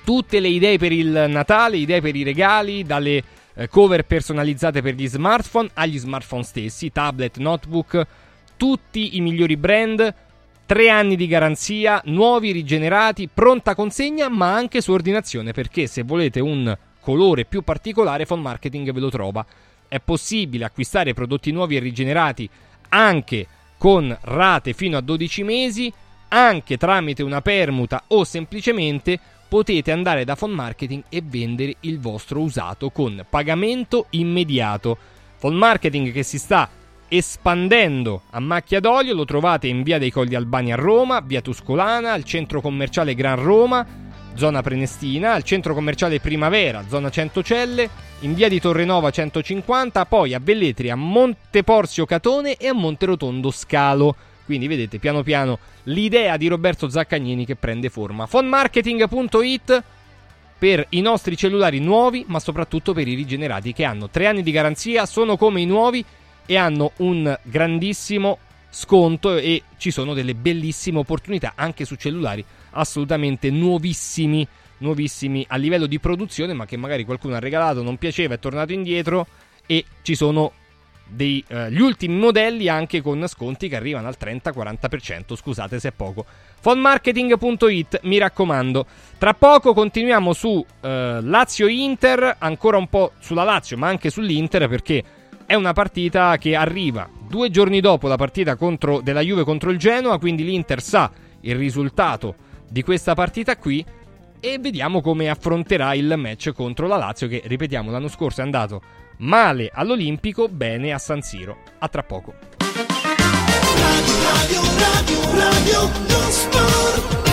[SPEAKER 3] tutte le idee per il Natale, idee per i regali, dalle eh, cover personalizzate per gli smartphone agli smartphone stessi, tablet, notebook, tutti i migliori brand, tre anni di garanzia, nuovi, rigenerati, pronta consegna, ma anche su ordinazione, perché se volete un colore più particolare, Phone Marketing ve lo trova. È possibile acquistare prodotti nuovi e rigenerati anche con rate fino a 12 mesi, anche tramite una permuta o semplicemente potete andare da Phone Marketing e vendere il vostro usato con pagamento immediato. Phone Marketing che si sta espandendo a macchia d'olio, lo trovate in via dei Colli Albani a Roma, via Tuscolana, al centro commerciale Gran Roma, zona Prenestina, al centro commerciale Primavera, zona Centocelle, in via di Torrenova 150, poi a Velletri, a Monteporzio Catone e a Monterotondo Scalo. Quindi vedete piano piano l'idea di Roberto Zaccagnini che prende forma. Fonmarketing.it per i nostri cellulari nuovi, ma soprattutto per i rigenerati che hanno 3 anni di garanzia, sono come i nuovi e hanno un grandissimo sconto e ci sono delle bellissime opportunità anche su cellulari assolutamente nuovissimi, nuovissimi a livello di produzione, ma che magari qualcuno ha regalato, non piaceva, è tornato indietro e ci sono degli eh, ultimi modelli anche con sconti che arrivano al 30-40%, scusate se è poco. Fonmarketing.it, mi raccomando. Tra poco continuiamo su eh, Lazio-Inter, ancora un po' sulla Lazio, ma anche sull'Inter perché è una partita che arriva due giorni dopo la partita contro, della Juve contro il Genoa, quindi l'Inter sa il risultato di questa partita qui e vediamo come affronterà il match contro la Lazio che, ripetiamo, l'anno scorso è andato male all'Olimpico, bene a San Siro. A tra poco. Radio, radio, radio,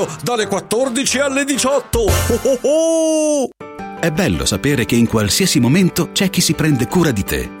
[SPEAKER 9] radio dalle 14 alle 18. Oh oh
[SPEAKER 1] oh! È bello sapere che in qualsiasi momento c'è chi si prende cura di te.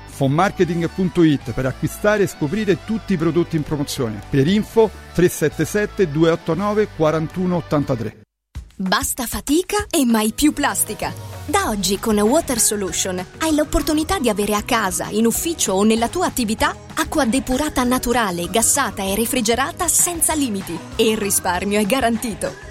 [SPEAKER 10] fonmarketing.it per acquistare e scoprire tutti i prodotti in promozione. Per info 377 289 4183.
[SPEAKER 11] Basta fatica e mai più plastica. Da oggi con Water Solution hai l'opportunità di avere a casa, in ufficio o nella tua attività acqua depurata naturale, gassata e refrigerata senza limiti e il risparmio è garantito.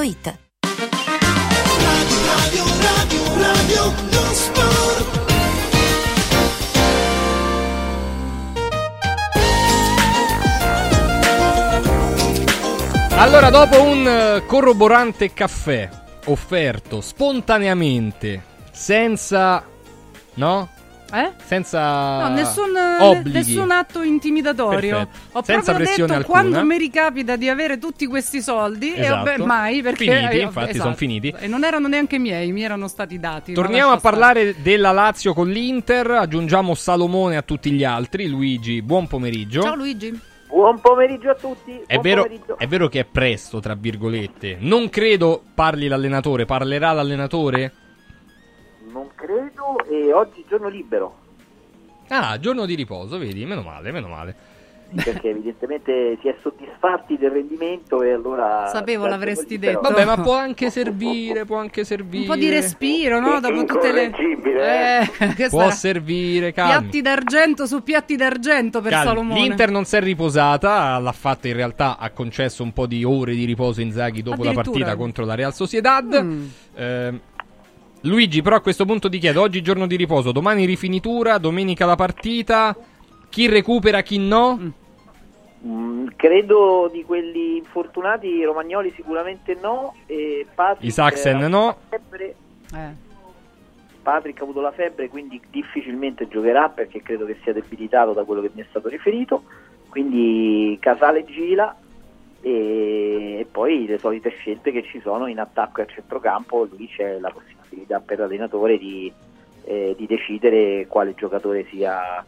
[SPEAKER 2] Radio, radio, radio, radio, lo sport.
[SPEAKER 3] Allora, dopo un eh, corroborante caffè offerto spontaneamente, senza... no?
[SPEAKER 4] Eh?
[SPEAKER 3] Senza
[SPEAKER 4] No, nessun, nessun atto intimidatorio.
[SPEAKER 3] Perfetto.
[SPEAKER 4] Ho
[SPEAKER 3] Senza
[SPEAKER 4] proprio
[SPEAKER 3] pressione
[SPEAKER 4] detto
[SPEAKER 3] alcuna.
[SPEAKER 4] quando mi ricapita di avere tutti questi soldi e
[SPEAKER 3] Esatto.
[SPEAKER 4] vabbè, mai perché
[SPEAKER 3] Finiti,
[SPEAKER 4] eh,
[SPEAKER 3] infatti,
[SPEAKER 4] esatto.
[SPEAKER 3] sono finiti.
[SPEAKER 4] E non erano neanche miei, mi erano stati dati.
[SPEAKER 3] Torniamo a
[SPEAKER 4] lascia stare.
[SPEAKER 3] parlare della Lazio con l'Inter, aggiungiamo Salomone a tutti gli altri. Luigi, buon pomeriggio.
[SPEAKER 4] Ciao Luigi.
[SPEAKER 12] Buon pomeriggio a tutti.
[SPEAKER 3] È
[SPEAKER 12] buon
[SPEAKER 3] vero,
[SPEAKER 12] pomeriggio.
[SPEAKER 3] è vero che è presto, tra virgolette. Non credo parli l'allenatore, parlerà l'allenatore?
[SPEAKER 12] Non credo e oggi giorno libero,
[SPEAKER 3] Ah, giorno di riposo, vedi, meno male, meno male.
[SPEAKER 12] perché evidentemente si è soddisfatti del rendimento e allora...
[SPEAKER 4] Sapevo l'avresti detto.
[SPEAKER 3] Vabbè, ma può anche servire, può anche servire.
[SPEAKER 4] Un po' di respiro, no? Dopo tutte le. Eh, questa
[SPEAKER 3] Può
[SPEAKER 4] era-
[SPEAKER 3] servire, calmi.
[SPEAKER 4] Piatti d'argento su piatti d'argento per
[SPEAKER 3] Calmi.
[SPEAKER 4] Salomone.
[SPEAKER 3] L'Inter non si è riposata, l'ha fatta in realtà, ha concesso un po' di ore di riposo Inzaghi dopo la partita contro la Real Sociedad.
[SPEAKER 4] Mm.
[SPEAKER 3] Eh, Luigi, però a questo punto ti chiedo, oggi giorno di riposo, domani rifinitura, domenica la partita, chi recupera, chi no?
[SPEAKER 12] Mm, credo di quelli infortunati Romagnoli sicuramente no e Patrick
[SPEAKER 3] Isaacsen no.
[SPEAKER 12] febbre,
[SPEAKER 4] Eh.
[SPEAKER 12] Patrick ha avuto la febbre quindi difficilmente giocherà perché credo che sia debilitato da quello che mi è stato riferito quindi Casale Gila e, poi le solite scelte che ci sono in attacco e a centrocampo lì c'è la possibilità per l'allenatore di, eh, di decidere quale giocatore sia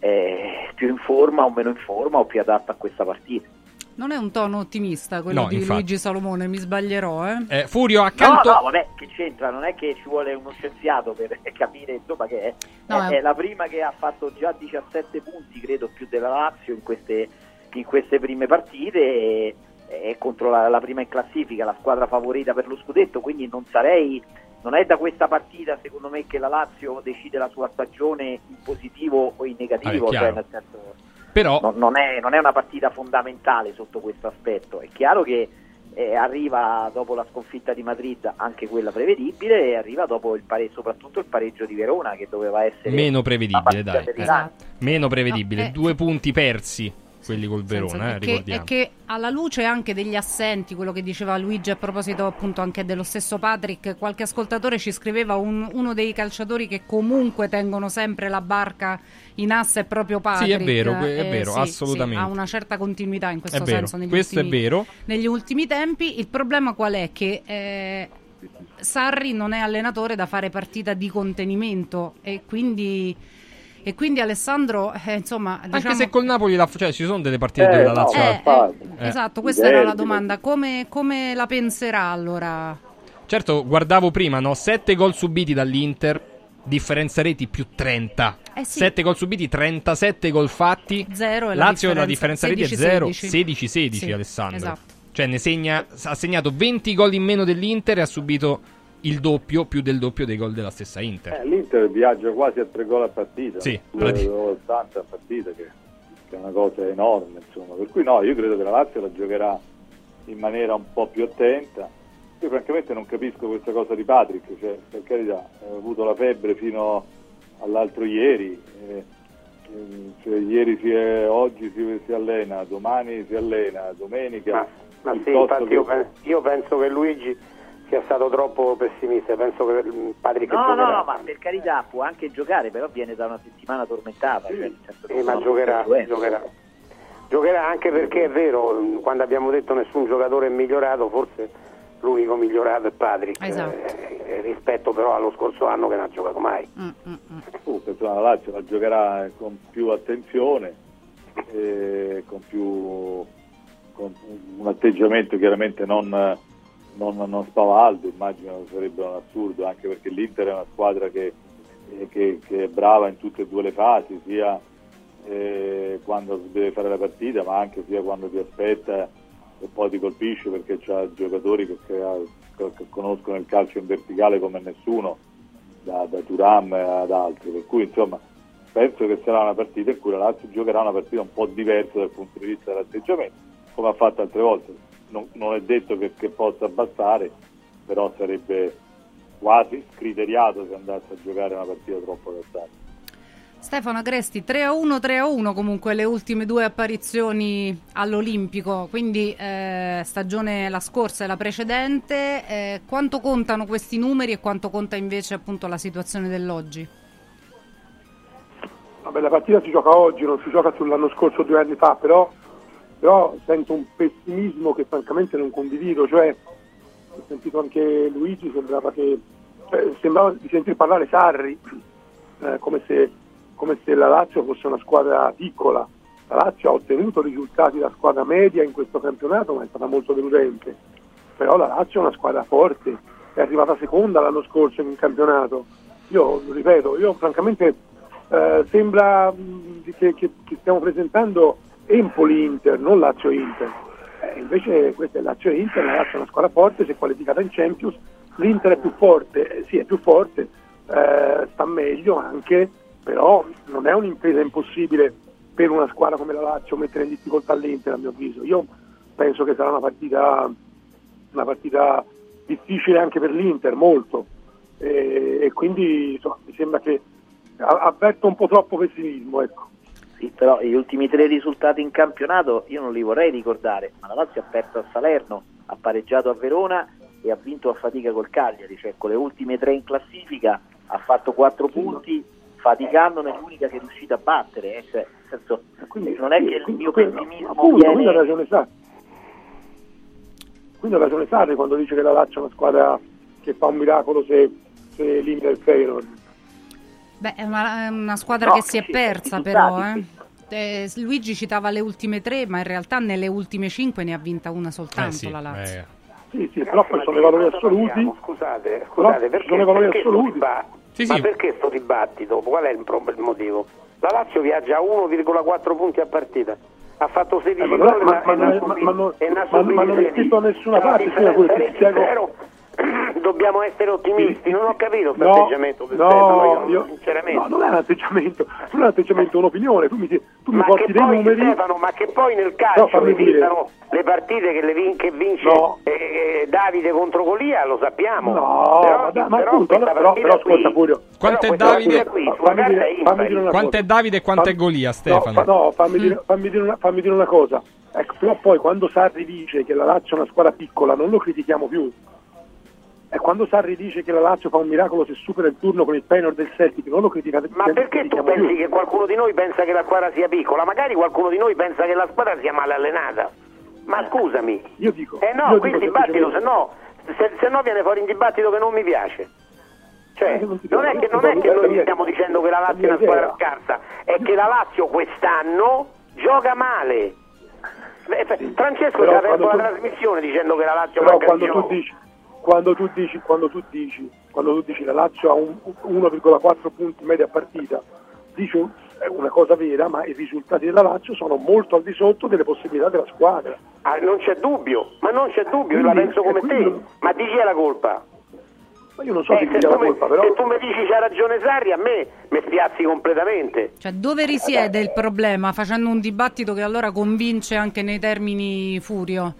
[SPEAKER 12] eh, più in forma o meno in forma o più adatto a questa partita
[SPEAKER 4] Non è un tono ottimista quello
[SPEAKER 3] No,
[SPEAKER 4] di
[SPEAKER 3] infatti.
[SPEAKER 4] Luigi Salomone, mi sbaglierò, eh.
[SPEAKER 3] Eh, Furio, accanto...
[SPEAKER 12] No, no, vabbè, che c'entra? Non è che ci vuole uno scienziato per capire insomma che è,
[SPEAKER 4] No,
[SPEAKER 12] è-
[SPEAKER 4] è-
[SPEAKER 12] è la prima che ha fatto già 17 punti, credo, più della Lazio in queste, in queste prime partite e, è contro la, la prima in classifica, la squadra favorita per lo scudetto, quindi non sarei non è da questa partita secondo me che la Lazio decide la sua stagione in positivo o in negativo,
[SPEAKER 3] Vabbè, chiaro.
[SPEAKER 12] cioè nel senso
[SPEAKER 3] Però
[SPEAKER 12] non, non è, non è una partita fondamentale sotto questo aspetto. È chiaro che eh, arriva dopo la sconfitta di Madrid anche quella prevedibile e arriva dopo il pare- soprattutto il pareggio di Verona che doveva essere
[SPEAKER 3] Meno prevedibile, dai. eh.
[SPEAKER 12] Lazio.
[SPEAKER 3] Meno prevedibile.
[SPEAKER 4] No, eh.
[SPEAKER 3] Due punti persi, quelli col Verona, eh,
[SPEAKER 4] che,
[SPEAKER 3] ricordiamo.
[SPEAKER 4] è che alla luce anche degli assenti, quello che diceva Luigi a proposito appunto anche dello stesso Patrick, qualche ascoltatore ci scriveva un- uno dei calciatori che comunque tengono sempre la barca in asse è proprio Patrick.
[SPEAKER 3] Sì, è vero, è
[SPEAKER 4] Eh,
[SPEAKER 3] vero,
[SPEAKER 4] sì,
[SPEAKER 3] assolutamente.
[SPEAKER 4] sì, ha una certa continuità in questo
[SPEAKER 3] È
[SPEAKER 4] senso negli,
[SPEAKER 3] questo è
[SPEAKER 4] ultimi,
[SPEAKER 3] vero.
[SPEAKER 4] negli ultimi tempi. Il problema qual è? Che eh, Sarri non è allenatore da fare partita di contenimento e quindi... E quindi Alessandro, eh, insomma,
[SPEAKER 3] Anche
[SPEAKER 4] diciamo...
[SPEAKER 3] se col Napoli la, cioè, ci sono delle partite
[SPEAKER 12] Eh,
[SPEAKER 3] dove la
[SPEAKER 12] no,
[SPEAKER 3] Lazio...
[SPEAKER 12] ma
[SPEAKER 4] Eh, eh,
[SPEAKER 3] Eh.
[SPEAKER 4] Esatto, questa
[SPEAKER 12] Diversi,
[SPEAKER 4] era la domanda. Come, come la penserà allora?
[SPEAKER 3] Certo, guardavo prima, no? 7 gol subiti dall'Inter, differenza reti più 30.
[SPEAKER 4] Eh sì.
[SPEAKER 3] 7 gol subiti, 37 gol fatti.
[SPEAKER 4] Zero e la
[SPEAKER 3] Lazio la differenza
[SPEAKER 4] differenza
[SPEAKER 3] reti è 0,
[SPEAKER 4] 16.
[SPEAKER 3] 16-16
[SPEAKER 4] Sì,
[SPEAKER 3] Alessandro.
[SPEAKER 4] esatto.
[SPEAKER 3] Cioè ne segna, ha segnato 20 gol in meno dell'Inter e ha subito il doppio, più del doppio dei gol della stessa Inter.
[SPEAKER 6] Eh, L'Inter viaggia quasi a tre gol a partita,
[SPEAKER 3] sì,
[SPEAKER 6] 80 a partita, che, che, è una cosa enorme. Insomma. Per cui no, io credo che la Lazio la giocherà in maniera un po' più attenta. Io francamente non capisco questa cosa di Patrick, cioè, per carità, ha avuto la febbre fino all'altro ieri. Eh, cioè, ieri si è, oggi si, si, allena, domani si allena, domenica.
[SPEAKER 5] Ma, ma sì, infatti che... io, io, penso che Luigi sia stato troppo pessimista, penso che Patrick
[SPEAKER 12] no,
[SPEAKER 5] giocherà.
[SPEAKER 12] No, no, ma per carità può anche giocare, però viene da una settimana tormentata. Sì,
[SPEAKER 5] cioè, sì ma giocherà, giocherà. Giocherà anche perché è vero, quando abbiamo detto nessun giocatore è migliorato, forse l'unico migliorato è Patrick esatto. eh, rispetto però allo scorso anno che non ha giocato mai mm,
[SPEAKER 6] mm, mm. Uh, la Lazio la giocherà con più attenzione eh, con più con un atteggiamento chiaramente non, non, non spavaldo immagino sarebbe un assurdo anche perché l'Inter è una squadra che, eh, che, che è brava in tutte e due le fasi sia eh, quando deve fare la partita ma anche sia quando ti aspetta e poi ti colpisce perché c'ha giocatori che, che, che, conoscono il calcio in verticale come nessuno, da, da Turam ad altri, per cui insomma penso che sarà una partita in cui la Lazio giocherà una partita un po' diversa dal punto di vista dell'atteggiamento, come ha fatto altre volte. Non, non è detto che, che possa bastare, però sarebbe quasi scriteriato se andasse a giocare una partita troppo adattata.
[SPEAKER 4] Stefano Agresti 3-1, 3-1 comunque le ultime due apparizioni all'Olimpico, quindi eh, stagione la scorsa e la precedente. Eh, quanto contano questi numeri e quanto conta invece appunto la situazione dell'oggi?
[SPEAKER 7] Vabbè, la partita si gioca oggi, non si gioca sull'anno scorso due anni fa, però, però sento un pessimismo che francamente non condivido, cioè ho sentito anche Luigi, sembrava che cioè, sembrava di sentire parlare Sarri eh, come se come se la Lazio fosse una squadra piccola. La Lazio ha ottenuto risultati da squadra media in questo campionato, ma è stata molto deludente. Però la Lazio è una squadra forte, è arrivata seconda l'anno scorso in un campionato. Io ripeto, io francamente eh, sembra mh, che, che, che, stiamo presentando Empoli-Inter, non Lazio-Inter. Eh, invece questa è Lazio-Inter, la Lazio è una squadra forte, si è qualificata in Champions, l'Inter è più forte, eh, sì è più forte, eh, sta meglio anche, però non è un'impresa impossibile per una squadra come la Lazio mettere in difficoltà l'Inter a mio avviso. Io penso che sarà una partita, una partita difficile anche per l'Inter, molto, e, e quindi insomma, mi sembra che avverto un po' troppo pessimismo. Ecco.
[SPEAKER 12] Sì, però gli ultimi tre risultati in campionato io non li vorrei ricordare, ma la Lazio ha perso a Salerno, ha pareggiato a Verona e ha vinto a fatica col Cagliari, cioè con le ultime tre in classifica ha fatto quattro punti faticandone l'unica che è riuscita a battere. Eh, cioè, senso, quindi, non è che il mio pessimismo
[SPEAKER 7] appunto,
[SPEAKER 12] viene...
[SPEAKER 7] quindi ha ragione Sarri. Quindi ha ragione Sarri quando dice che la Lazio è una squadra che fa un miracolo se, se l'Inter il Feyenoord.
[SPEAKER 4] Beh, è una, è una squadra no, che si è persa però, eh. Eh, Luigi citava le ultime tre, ma in realtà nelle ultime cinque ne ha vinta una soltanto eh sì, la Lazio.
[SPEAKER 7] Sì, sì, però poi sono i valori assoluti.
[SPEAKER 5] Scusate, scusate, perché, sono i valori assoluti. Sì, Ma perché sto dibattito? Qual è il, il, motivo? La Lazio viaggia a 1,4 punti a partita. Ha fatto 16 eh, gol
[SPEAKER 7] ma, ma, ma, ma, non è scritto da nessuna parte, sia
[SPEAKER 5] dobbiamo essere ottimisti. Non ho capito questo no, atteggiamento per no, Stefano, io, sinceramente.
[SPEAKER 7] No, non è un atteggiamento, non è un atteggiamento, è un'opinione. Tu mi, tu mi porti dei
[SPEAKER 5] poi,
[SPEAKER 7] numeri.
[SPEAKER 5] Stefano, ma che poi nel calcio no, le partite che, le vin- che vince no. eh, Davide contro Golia, lo sappiamo.
[SPEAKER 7] No, però, da, ma appunto, però, però, però ascolta Furio.
[SPEAKER 3] Quanto è Davide? Qui, fammi dire, fammi dire una quanto è Davide e quanto è Golia, Stefano?
[SPEAKER 7] No, no fammi, dire, fammi, dire una, fammi dire una cosa. Ecco, però poi quando Sarri dice che la Lazio è una squadra piccola non lo critichiamo più e quando Sarri dice che la Lazio fa un miracolo se supera il turno con il Penor del Celtic, non lo criticate
[SPEAKER 5] Ma perché tu pensi più? che qualcuno di noi pensa che la squadra sia piccola? Magari qualcuno di noi pensa che la squadra sia male allenata. Ma scusami.
[SPEAKER 7] Io dico.
[SPEAKER 5] Eh no, qui il dibattito, se no, se, se no viene fuori un dibattito che non mi piace. Cioè, non, non è che, non è che noi stiamo dicendo che la Lazio è una squadra scarsa, è che la Lazio quest'anno gioca male. Francesco ci ha aperto la trasmissione dicendo che la Lazio
[SPEAKER 7] però quando tu dici quando tu dici, quando tu dici, quando tu dici la Lazio ha 1,4 punti media partita, dici è una cosa vera, ma i risultati della Lazio sono molto al di sotto delle possibilità della squadra.
[SPEAKER 5] Ah, non c'è dubbio, ma non c'è dubbio, quindi, io la penso come quindi... te. Ma di chi è la colpa?
[SPEAKER 7] Ma io non so eh,
[SPEAKER 5] se,
[SPEAKER 7] tu colpa,
[SPEAKER 5] me,
[SPEAKER 7] però...
[SPEAKER 5] se tu mi dici c'ha ragione Sarri, a me mi spiazzi completamente.
[SPEAKER 4] Cioè, dove risiede il problema? Facendo un dibattito che allora convince anche nei termini Furio.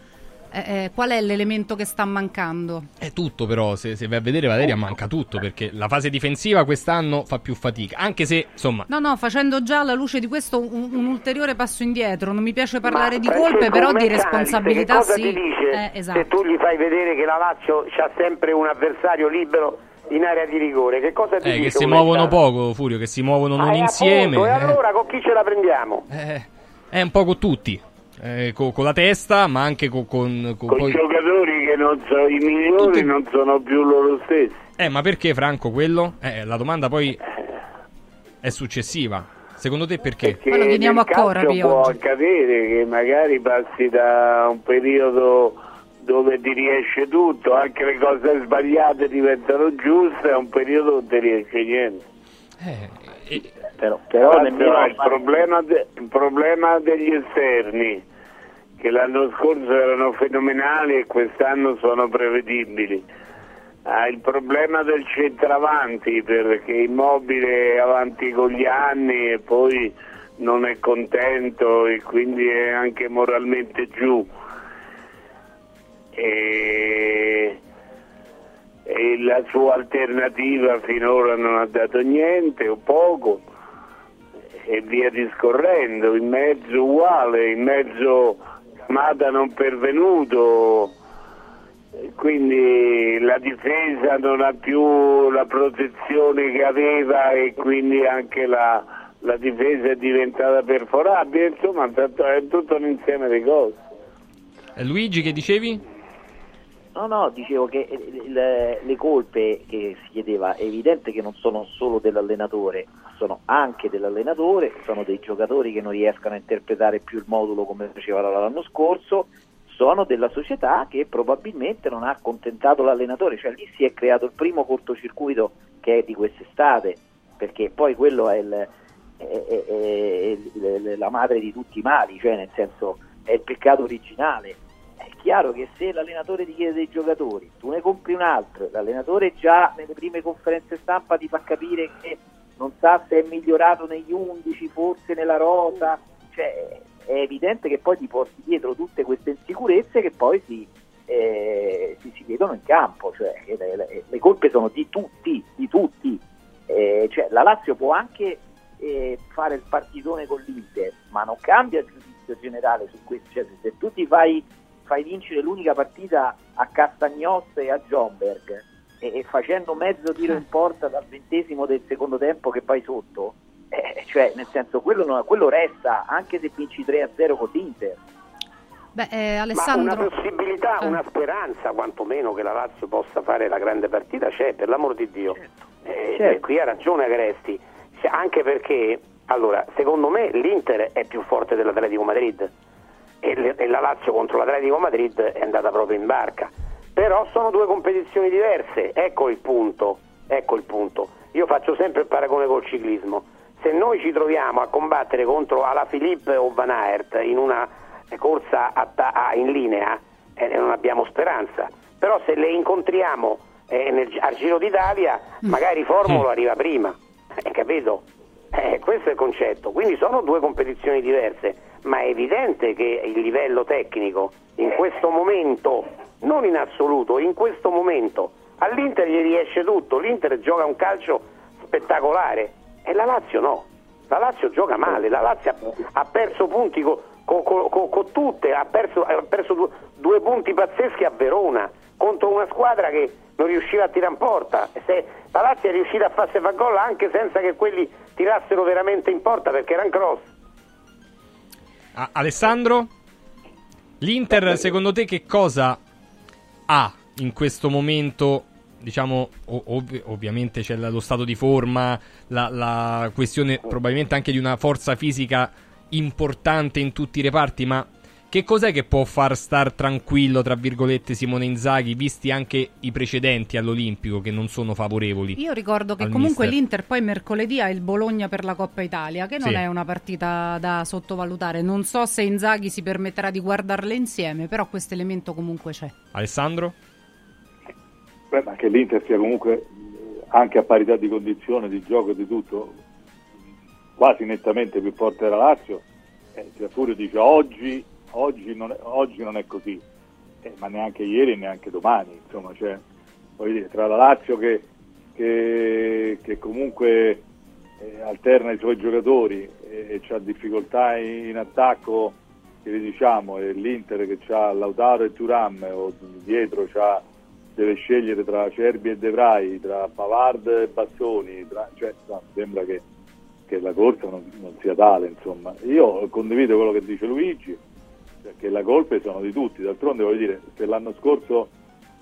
[SPEAKER 4] Eh, eh, qual è l'elemento che sta mancando?
[SPEAKER 3] È tutto però, se, se vai a vedere Valeria manca tutto perché la fase difensiva quest'anno fa più fatica, anche se insomma...
[SPEAKER 4] No, no, facendo già alla luce di questo un, un ulteriore passo indietro, non mi piace parlare Ma di colpe, però di responsabilità sì.
[SPEAKER 5] Ti dice
[SPEAKER 4] eh, esatto.
[SPEAKER 5] Se tu gli fai vedere che la Lazio ha sempre un avversario libero in area di rigore, che cosa ti
[SPEAKER 3] eh,
[SPEAKER 5] dice?
[SPEAKER 3] Che si muovono poco, Furio, che si muovono non ah, insieme.
[SPEAKER 5] Appunto, e allora con chi ce la prendiamo?
[SPEAKER 3] Eh, è un po' con tutti eh, con, con, la testa, ma anche con, con,
[SPEAKER 8] con poi... giocatori che non sono i migliori, Tutti... non sono più loro stessi.
[SPEAKER 3] Eh, ma perché Franco quello? Eh, la domanda poi è successiva. Secondo te perché?
[SPEAKER 8] Perché ma lo chiediamo a Corapi può oggi. accadere che magari passi da un periodo dove ti riesce tutto, anche le cose sbagliate diventano giuste, è un periodo dove ti riesce niente.
[SPEAKER 3] Eh, e...
[SPEAKER 8] Però, però nemmeno... il, problema de... il problema degli esterni che l'anno scorso erano fenomenali e quest'anno sono prevedibili. Ha il problema del centravanti perché Immobile è avanti con gli anni e poi non è contento e quindi è anche moralmente giù. E, e la sua alternativa finora non ha dato niente o poco e via discorrendo, in mezzo uguale, in mezzo Mada non pervenuto, quindi la difesa non ha più la protezione che aveva e quindi anche la, la difesa è diventata perforabile, insomma è tutto un insieme di cose.
[SPEAKER 3] Eh, Luigi che dicevi?
[SPEAKER 12] No, no, dicevo che eh, le, le, colpe che si chiedeva è evidente che non sono solo dell'allenatore, sono anche dell'allenatore, sono dei giocatori che non riescono a interpretare più il modulo come facevano l'anno scorso, sono della società che probabilmente non ha accontentato l'allenatore, cioè lì si è creato il primo cortocircuito che è di quest'estate, perché poi quello è, il, è, è, è la madre di tutti i mali, cioè nel senso è il peccato originale chiaro che se l'allenatore ti chiede dei giocatori, tu ne compri un altro, l'allenatore già nelle prime conferenze stampa ti fa capire che non sa se è migliorato negli 11, forse nella rosa, cioè è evidente che poi ti porti dietro tutte queste insicurezze che poi si, eh, si, si vedono in campo, cioè, le, le, le, colpe sono di tutti, di tutti. Eh, cioè, la Lazio può anche eh, fare il partitone con l'Inter, ma non cambia il giudizio generale su questo, cioè, se tu ti fai fai vincere l'unica partita a Castagnos e a Jomberg e, e facendo mezzo tiro in porta dal ventesimo del secondo tempo che vai sotto, eh, cioè nel senso quello, non, quello resta anche se vinci 3-0 con l'Inter.
[SPEAKER 4] Beh, eh, Alessandro...
[SPEAKER 5] Ma una possibilità, eh. una speranza quantomeno che la Lazio possa fare la grande partita c'è, per l'amor di Dio. Certo. Eh, certo. qui ha ragione Agresti, anche perché, allora, secondo me l'Inter è più forte dell'Atletico Madrid e, la Lazio contro l'Atletico Madrid è andata proprio in barca. Però sono due competizioni diverse, ecco il punto, ecco il punto. Io faccio sempre il paragone col ciclismo. Se noi ci troviamo a combattere contro Ala Philippe o Van Aert in una corsa a ta- in linea, eh, non abbiamo speranza. Però se le incontriamo eh, nel, al Giro d'Italia, magari Formolo arriva prima. Eh, capito? Eh, questo è il concetto. Quindi sono due competizioni diverse ma è evidente che il livello tecnico in questo momento, non in assoluto, in questo momento, all'Inter gli riesce tutto, l'Inter gioca un calcio spettacolare e la Lazio no, la Lazio gioca male, la Lazio ha, perso punti con co, co, co, tutte, ha perso, ha perso due, punti pazzeschi a Verona contro una squadra che non riusciva a tirare in porta. Se la Lazio è riuscita a farsi fa gol anche senza che quelli tirassero veramente in porta perché erano cross.
[SPEAKER 3] Alessandro? L'Inter, secondo te, che cosa ha in questo momento? Diciamo, ov- ovviamente c'è lo stato di forma, la, la questione probabilmente anche di una forza fisica importante in tutti i reparti, ma che cos'è che può far star tranquillo, tra virgolette, Simone Inzaghi, visti anche i precedenti all'Olimpico che non sono favorevoli?
[SPEAKER 4] Io ricordo che comunque mister. l'Inter poi mercoledì ha il Bologna per la Coppa Italia, che non sì. è una partita da sottovalutare. Non so se Inzaghi si permetterà di guardarle insieme, però questo elemento comunque c'è.
[SPEAKER 3] Alessandro?
[SPEAKER 6] Beh, ma che l'Inter sia comunque anche a parità di condizione, di gioco e di tutto, quasi nettamente più forte della Lazio, eh, Furio dice oggi, oggi, non, è, oggi non è così, eh, ma neanche ieri e neanche domani, insomma, cioè, dire, tra la Lazio che, che, che comunque eh, alterna i suoi giocatori e, e ha difficoltà in, in attacco, che diciamo, e l'Inter che ha Lautaro e Turam o dietro c'ha deve scegliere tra Cerbi e De tra Pavard e Bazzoni, tra, cioè, no, sembra che, che, la corsa non, non, sia tale. Insomma. Io condivido quello che dice Luigi, perché le colpe sono di tutti, d'altronde voglio dire, se l'anno scorso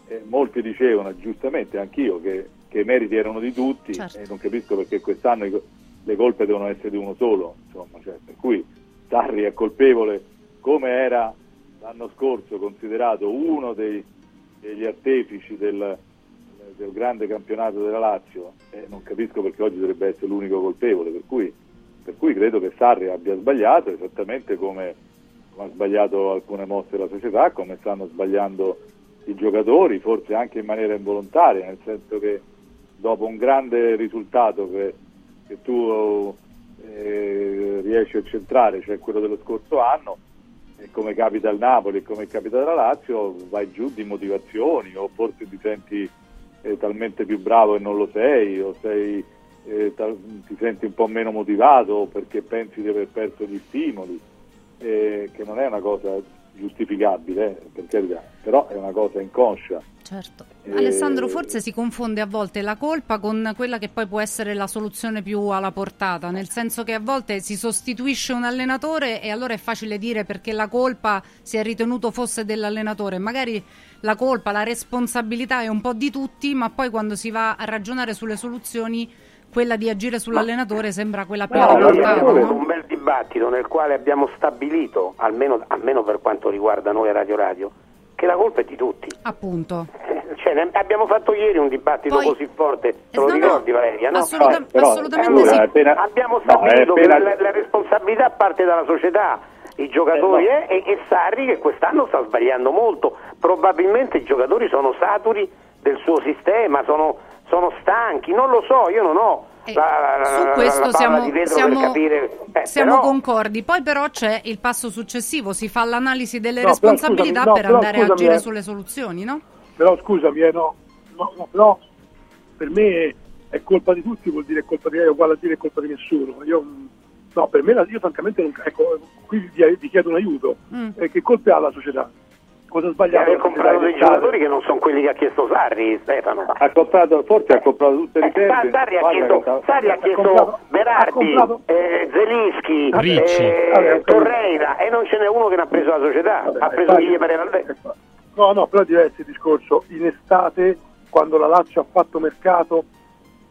[SPEAKER 6] eh, molti dicevano, giustamente anch'io, che, che, i meriti erano di tutti, certo. e non capisco perché quest'anno le colpe devono essere di uno solo, insomma, cioè, per cui Sarri è colpevole come era l'anno scorso considerato uno dei degli artefici del, del grande campionato della Lazio e non capisco perché oggi dovrebbe essere l'unico colpevole, per cui, per cui credo che Sarri abbia sbagliato esattamente come ha sbagliato alcune mosse della società, come stanno sbagliando i giocatori, forse anche in maniera involontaria, nel senso che dopo un grande risultato che, che tu eh, riesci a centrare, cioè quello dello scorso anno, come capita al Napoli e come capita alla Lazio, vai giù di motivazioni o forse ti senti eh, talmente più bravo e non lo sei o sei, eh, tal- ti senti un po' meno motivato perché pensi di aver perso gli stimoli, eh, che non è una cosa giustificabile, per carità, però è una cosa inconscia.
[SPEAKER 4] Certo. E... Alessandro, forse si confonde a volte la colpa con quella che poi può essere la soluzione più alla portata, nel senso che a volte si sostituisce un allenatore e allora è facile dire perché la colpa si è ritenuto fosse dell'allenatore. Magari la colpa, la responsabilità è un po' di tutti, ma poi quando si va a ragionare sulle soluzioni quella di agire sull'allenatore sembra quella più alla portata.
[SPEAKER 5] No? Un bel dibattito nel quale abbiamo stabilito, almeno, almeno per quanto riguarda noi Radio Radio, che la colpa è di tutti.
[SPEAKER 4] Appunto.
[SPEAKER 5] Cioè, abbiamo fatto ieri un dittito Poi, così forte, te lo no, ricordi no, Valeria? No?
[SPEAKER 4] Assoluta- no, però, assolutamente
[SPEAKER 5] allora,
[SPEAKER 4] sì.
[SPEAKER 5] Appena, abbiamo stabilito no, appena... che la, la, responsabilità parte dalla società, i giocatori eh, eh, e, e Sarri che quest'anno sta sbagliando molto. Probabilmente i giocatori sono saturi del suo sistema, sono, sono stanchi, non lo so, io non ho
[SPEAKER 4] eh, la, la, su questo siamo, siamo, eh, siamo però... concordi. Poi però c'è il passo successivo, si fa l'analisi delle no, responsabilità scusami, no, per andare a agire eh, sulle soluzioni, no?
[SPEAKER 7] Però scusami, eh, no, no, però per me è, è, colpa di tutti, vuol dire colpa di lei, uguale a dire colpa di nessuno. Io, no, per me io francamente non, ecco, qui vi, vi chiedo un aiuto. Mm. Eh, che colpe ha la società? Cosa sbagliato?
[SPEAKER 5] Ha comprato dei giocatori che non sono quelli che ha chiesto Sarri, Stefano.
[SPEAKER 6] Ha comprato, forse ha comprato tutte le riserve.
[SPEAKER 5] Eh, Sarri ha chiesto, Sarri ha chiesto comprato, Berardi, eh, Zelinski, eh, Torreira e non ce n'è uno che ne ha preso la società, Vabbè, ha preso chi gli pareva al
[SPEAKER 7] No, no, però è diverso il discorso. In estate, quando la Lazio ha fatto mercato,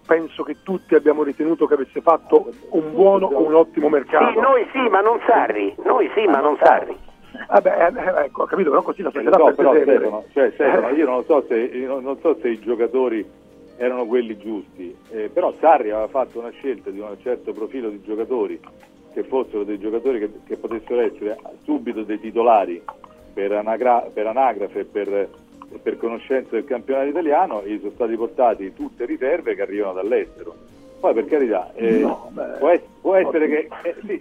[SPEAKER 7] penso che tutti abbiamo ritenuto che avesse fatto un buono o un ottimo mercato.
[SPEAKER 5] Sì, noi sì, ma non Sarri. Noi sì, ma non Sarri.
[SPEAKER 7] Vabbè, eh, ecco, ho capito, però così la società
[SPEAKER 6] no, però Stefano, cioè, Stefano, io non so, se, non so se i giocatori erano quelli giusti, eh, però Sarri aveva fatto una scelta di un certo profilo di giocatori che fossero dei giocatori che, che potessero essere subito dei titolari per, anagra- per anagrafe e per, per conoscenza del campionato italiano e sono stati portati tutte riserve che arrivano dall'estero poi per carità, eh, no, può, essere, può essere che eh, sì,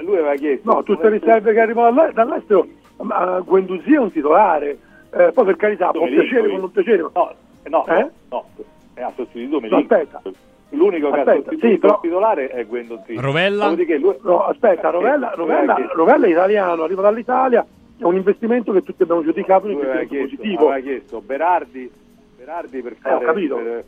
[SPEAKER 6] lui aveva chiesto.
[SPEAKER 7] No, tutte le riserve che arrivano dall'estero, ma Guendouzi è un titolare, eh, poi per carità può piacere o non piacere.
[SPEAKER 6] No, no, eh? no, ha sostituito Milinkovic. No, aspetta. L'unico che aspetta, ha sostituito sì, però... titolare è Guendouzi.
[SPEAKER 3] Rovella?
[SPEAKER 7] Lui... No, aspetta, Rovella, Rovella, Rovella, è italiano, arriva dall'Italia, è un investimento che tutti abbiamo giudicato in positivo.
[SPEAKER 6] Aveva chiesto Berardi, Berardi per fare...
[SPEAKER 7] Eh, ho capito.
[SPEAKER 6] Per,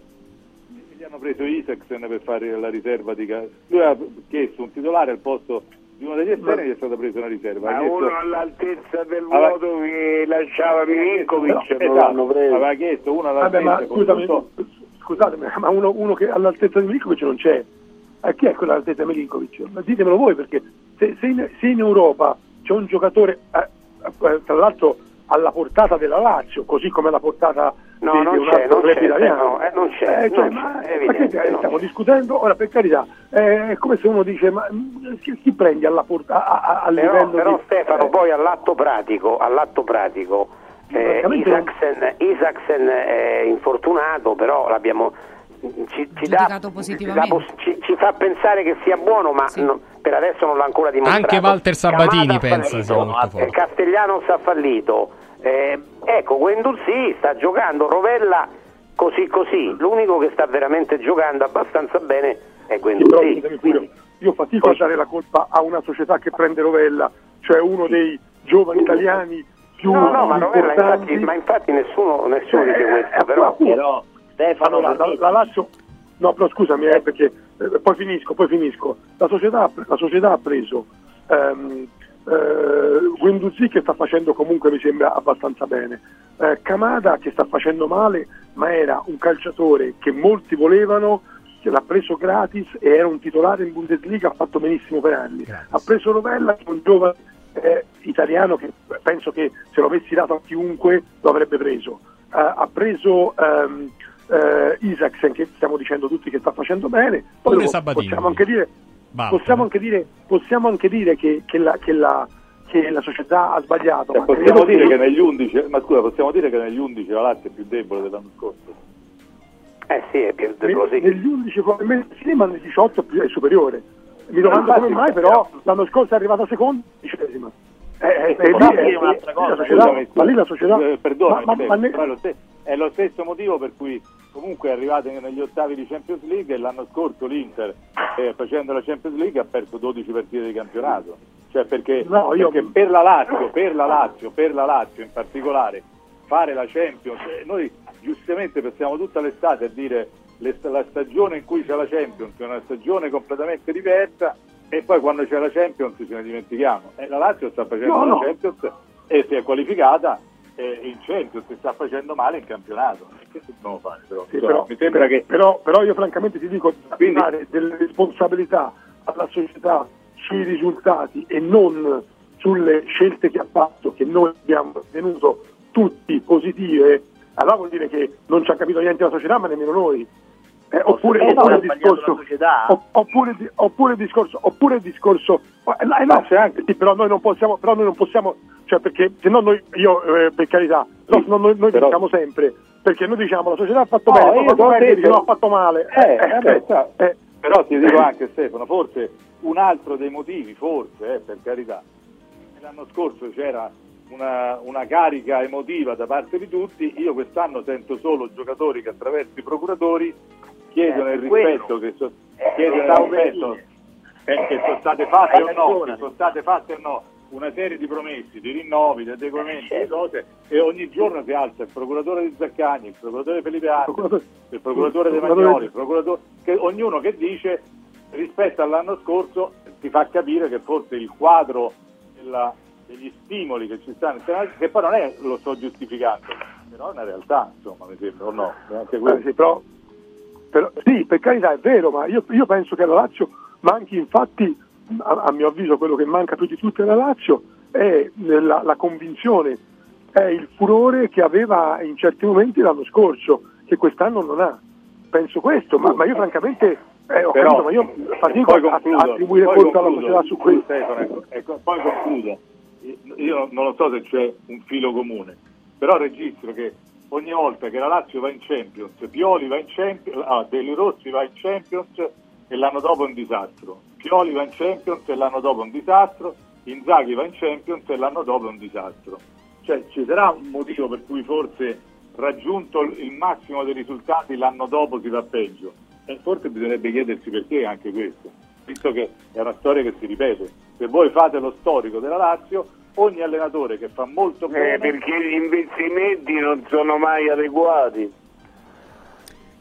[SPEAKER 6] gli hanno preso Isaacsen per fare la riserva di lui ha chiesto un titolare al posto di uno degli esterni e gli è stata presa una riserva
[SPEAKER 8] ma chiesto... uno all'altezza del vuoto aveva... che lasciava Milinkovic no, non esatto. l'hanno preso
[SPEAKER 6] aveva chiesto uno all'altezza Vabbè,
[SPEAKER 7] ma scusami, tutto... scusatemi ma uno, uno, che all'altezza di Milinkovic non c'è eh, chi è quello all'altezza di Milinkovic? Ma ditemelo voi perché se, se, in, se in, Europa c'è un giocatore eh, eh tra l'altro alla portata della Lazio così come alla portata
[SPEAKER 5] No, di, non, di c'è, non, c'è, italiano. Eh, non c'è,
[SPEAKER 7] eh, cioè, ma, c'è, ma che, stiamo discutendo? Ora, per carità, eh, è come se uno dice, ma mm, chi, chi prendi alla porta, a, a, a
[SPEAKER 5] però, però
[SPEAKER 7] di...
[SPEAKER 5] Stefano, eh. poi all'atto pratico, all'atto pratico Eh, Isaacsen, Isaacsen, è infortunato, però l'abbiamo ci, ci, dà, ci, ci, fa pensare che sia buono, ma sì. no, per adesso non l'ha ancora dimostrato.
[SPEAKER 3] Anche Walter Sabatini pensa sia molto forte.
[SPEAKER 5] Castellano sta fallito. Eh, ecco, Guendouzi sta giocando, Rovella così così. L'unico che sta veramente giocando abbastanza bene è Guendouzi.
[SPEAKER 7] Sì, io fatico Poi... a dare la colpa a una società che prende Rovella, cioè uno dei giovani italiani più no, no,
[SPEAKER 5] ma, Rovella, infatti, ma infatti nessuno, nessuno dice eh, questo, però...
[SPEAKER 12] però Stefano,
[SPEAKER 7] allora, la, la, Lazio, no, però scusami, eh, perché eh, poi finisco, poi finisco. La società, la società ha preso ehm, eh, Guendouzi che sta facendo comunque mi sembra abbastanza bene. Eh, Kamada che sta facendo male, ma era un calciatore che molti volevano, che l'ha preso gratis e era un titolare in Bundesliga, ha fatto benissimo per anni. Grazie. Ha preso Rovella che è un giovane eh, italiano che penso che se lo avessi dato a chiunque lo avrebbe preso. Uh, ha preso um, eh, Isaacsen che stiamo dicendo tutti che sta facendo bene, poi possiamo anche dire, possiamo anche dire, possiamo anche dire che, che, la, che, la, che, la, società ha sbagliato.
[SPEAKER 6] Cioè, possiamo dire che, negli 11, ma scusa, possiamo dire che negli 11 la Lazio è più debole dell'anno scorso?
[SPEAKER 5] Eh sì, è più debole. Sì.
[SPEAKER 7] Negli 11 probabilmente sì, ma negli 18 è superiore. Mi domando come mai, però l'anno scorso è arrivata seconda, dicesima. Eh, eh, eh, lì, è, un'altra cosa. Società, ma lì la società.
[SPEAKER 6] Eh, perdona, ma, ma, ma ne... è lo stesso motivo per cui comunque è arrivato negli ottavi di Champions League e l'anno scorso l'Inter eh, facendo la Champions League ha perso 12 partite di campionato cioè perché, no, io... perché per, la Lazio, per la Lazio per la Lazio in particolare fare la Champions eh, noi giustamente passiamo tutta l'estate a dire la stagione in cui c'è la Champions è una stagione completamente diversa e poi quando c'è la Champions ce ne dimentichiamo e la Lazio sta facendo no, la no. Champions e si è qualificata eh, in Champions si sta facendo male in campionato. Che dobbiamo fare però?
[SPEAKER 7] Sì, però, mi sembra che... però, però io francamente ti dico di dare delle responsabilità alla società sui risultati e non sulle scelte che ha fatto, che noi abbiamo tenuto tutti positive, allora vuol dire che non ci ha capito niente la società, ma nemmeno noi. Eh, oppure, eh, oppure, no, il discorso, oppure, oppure, il discorso, oppure il discorso, eh, no, c'è anche, sì, però noi non possiamo, però noi non possiamo, cioè perché se no noi, io eh, per carità, no, no, noi, noi però, diciamo sempre, perché noi diciamo la società ha fatto no, bene, poi bene, detto, no, ha fatto male.
[SPEAKER 6] Eh, eh, beh, eh, però ti dico anche Stefano, forse un altro dei motivi, forse, per carità, l'anno scorso c'era una, una, carica emotiva da parte di tutti, io quest'anno sento solo giocatori che attraverso i procuratori chiedono il rispetto che, so, chiedono il rispetto. eh, che sono state fatte o no, che sono state fatte o no una serie di promessi, di rinnovi, di adeguamenti, di cose e ogni giorno si alza il procuratore di Zaccagni, il procuratore Felipe Arti, il procuratore De Magnoli, il procuratore, che, ognuno che dice rispetto all'anno scorso ti fa capire che forse il quadro della, degli stimoli che ci stanno, che poi non è, lo sto giustificando, però è una realtà, insomma, mi sembra, o no? Anche
[SPEAKER 7] eh, sì, però, però, sì, per carità è vero, ma io, io penso che alla Lazio manchi infatti, a, a, mio avviso, quello che manca più di tutto alla Lazio è la, la convinzione, è il furore che aveva in certi momenti l'anno scorso, che quest'anno non ha. Penso questo, ma, ma io francamente eh, ho Però, capito, ma io fatico a, a attribuire colpa alla società su questo.
[SPEAKER 6] Stefano, ecco, ecco, poi concludo io non lo so se c'è un filo comune, però registro che ogni volta che la Lazio va in Champions, Pioli va in Champions, ah, Deli Rossi va in Champions e l'anno dopo è un disastro, Pioli va in Champions e l'anno dopo è un disastro, Inzaghi va in Champions e l'anno dopo è un disastro. Cioè ci sarà un motivo per cui forse raggiunto il massimo dei risultati l'anno dopo si va peggio e forse bisognerebbe chiedersi perché anche questo, visto che è una storia che si ripete. Se voi fate lo storico della Lazio, ogni allenatore che fa molto eh, bene...
[SPEAKER 8] Eh, perché gli investimenti non sono mai adeguati.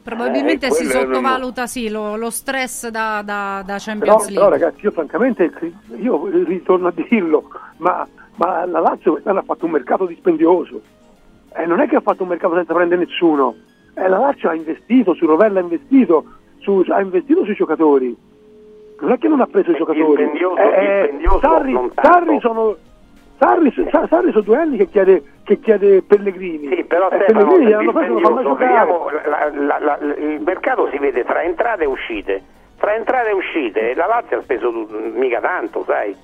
[SPEAKER 4] Probabilmente eh, si sottovaluta non... sì, lo, lo, stress da, da, da Champions però, League. Però
[SPEAKER 7] ragazzi, io francamente, io ritorno a dirlo, ma, ma la Lazio quest'anno ha fatto un mercato dispendioso. Eh, non è che ha fatto un mercato senza prendere nessuno. Eh, la Lazio ha investito, su Rovella ha investito, su, ha investito sui giocatori. Non è che non ha preso i giocatori.
[SPEAKER 5] Dispendioso, eh, dispendioso,
[SPEAKER 7] Sarri, Sarri sono Sarri, Sarri sono due anni che chiede, che chiede Pellegrini.
[SPEAKER 5] Sì, però eh, Stefano, Pellegrini hanno preso, non vediamo, la, la, la, il mercato si vede tra entrate e uscite. Tra entrate e uscite, la Lazio ha speso mica tanto, sai.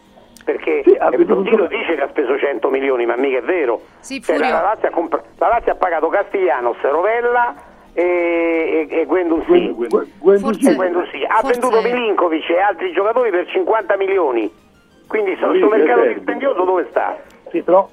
[SPEAKER 5] perché sì, Brutino dice che ha speso 100 milioni, ma mica è vero.
[SPEAKER 4] Sì,
[SPEAKER 5] cioè, la, Lazio comp- la, Lazio ha pagato Castiglianos, Rovella e, e, e Guendouzi. Ha forse... venduto Milinkovic e altri giocatori per 50 milioni. Quindi questo mercato dispendioso dove sta?
[SPEAKER 7] Sì, però,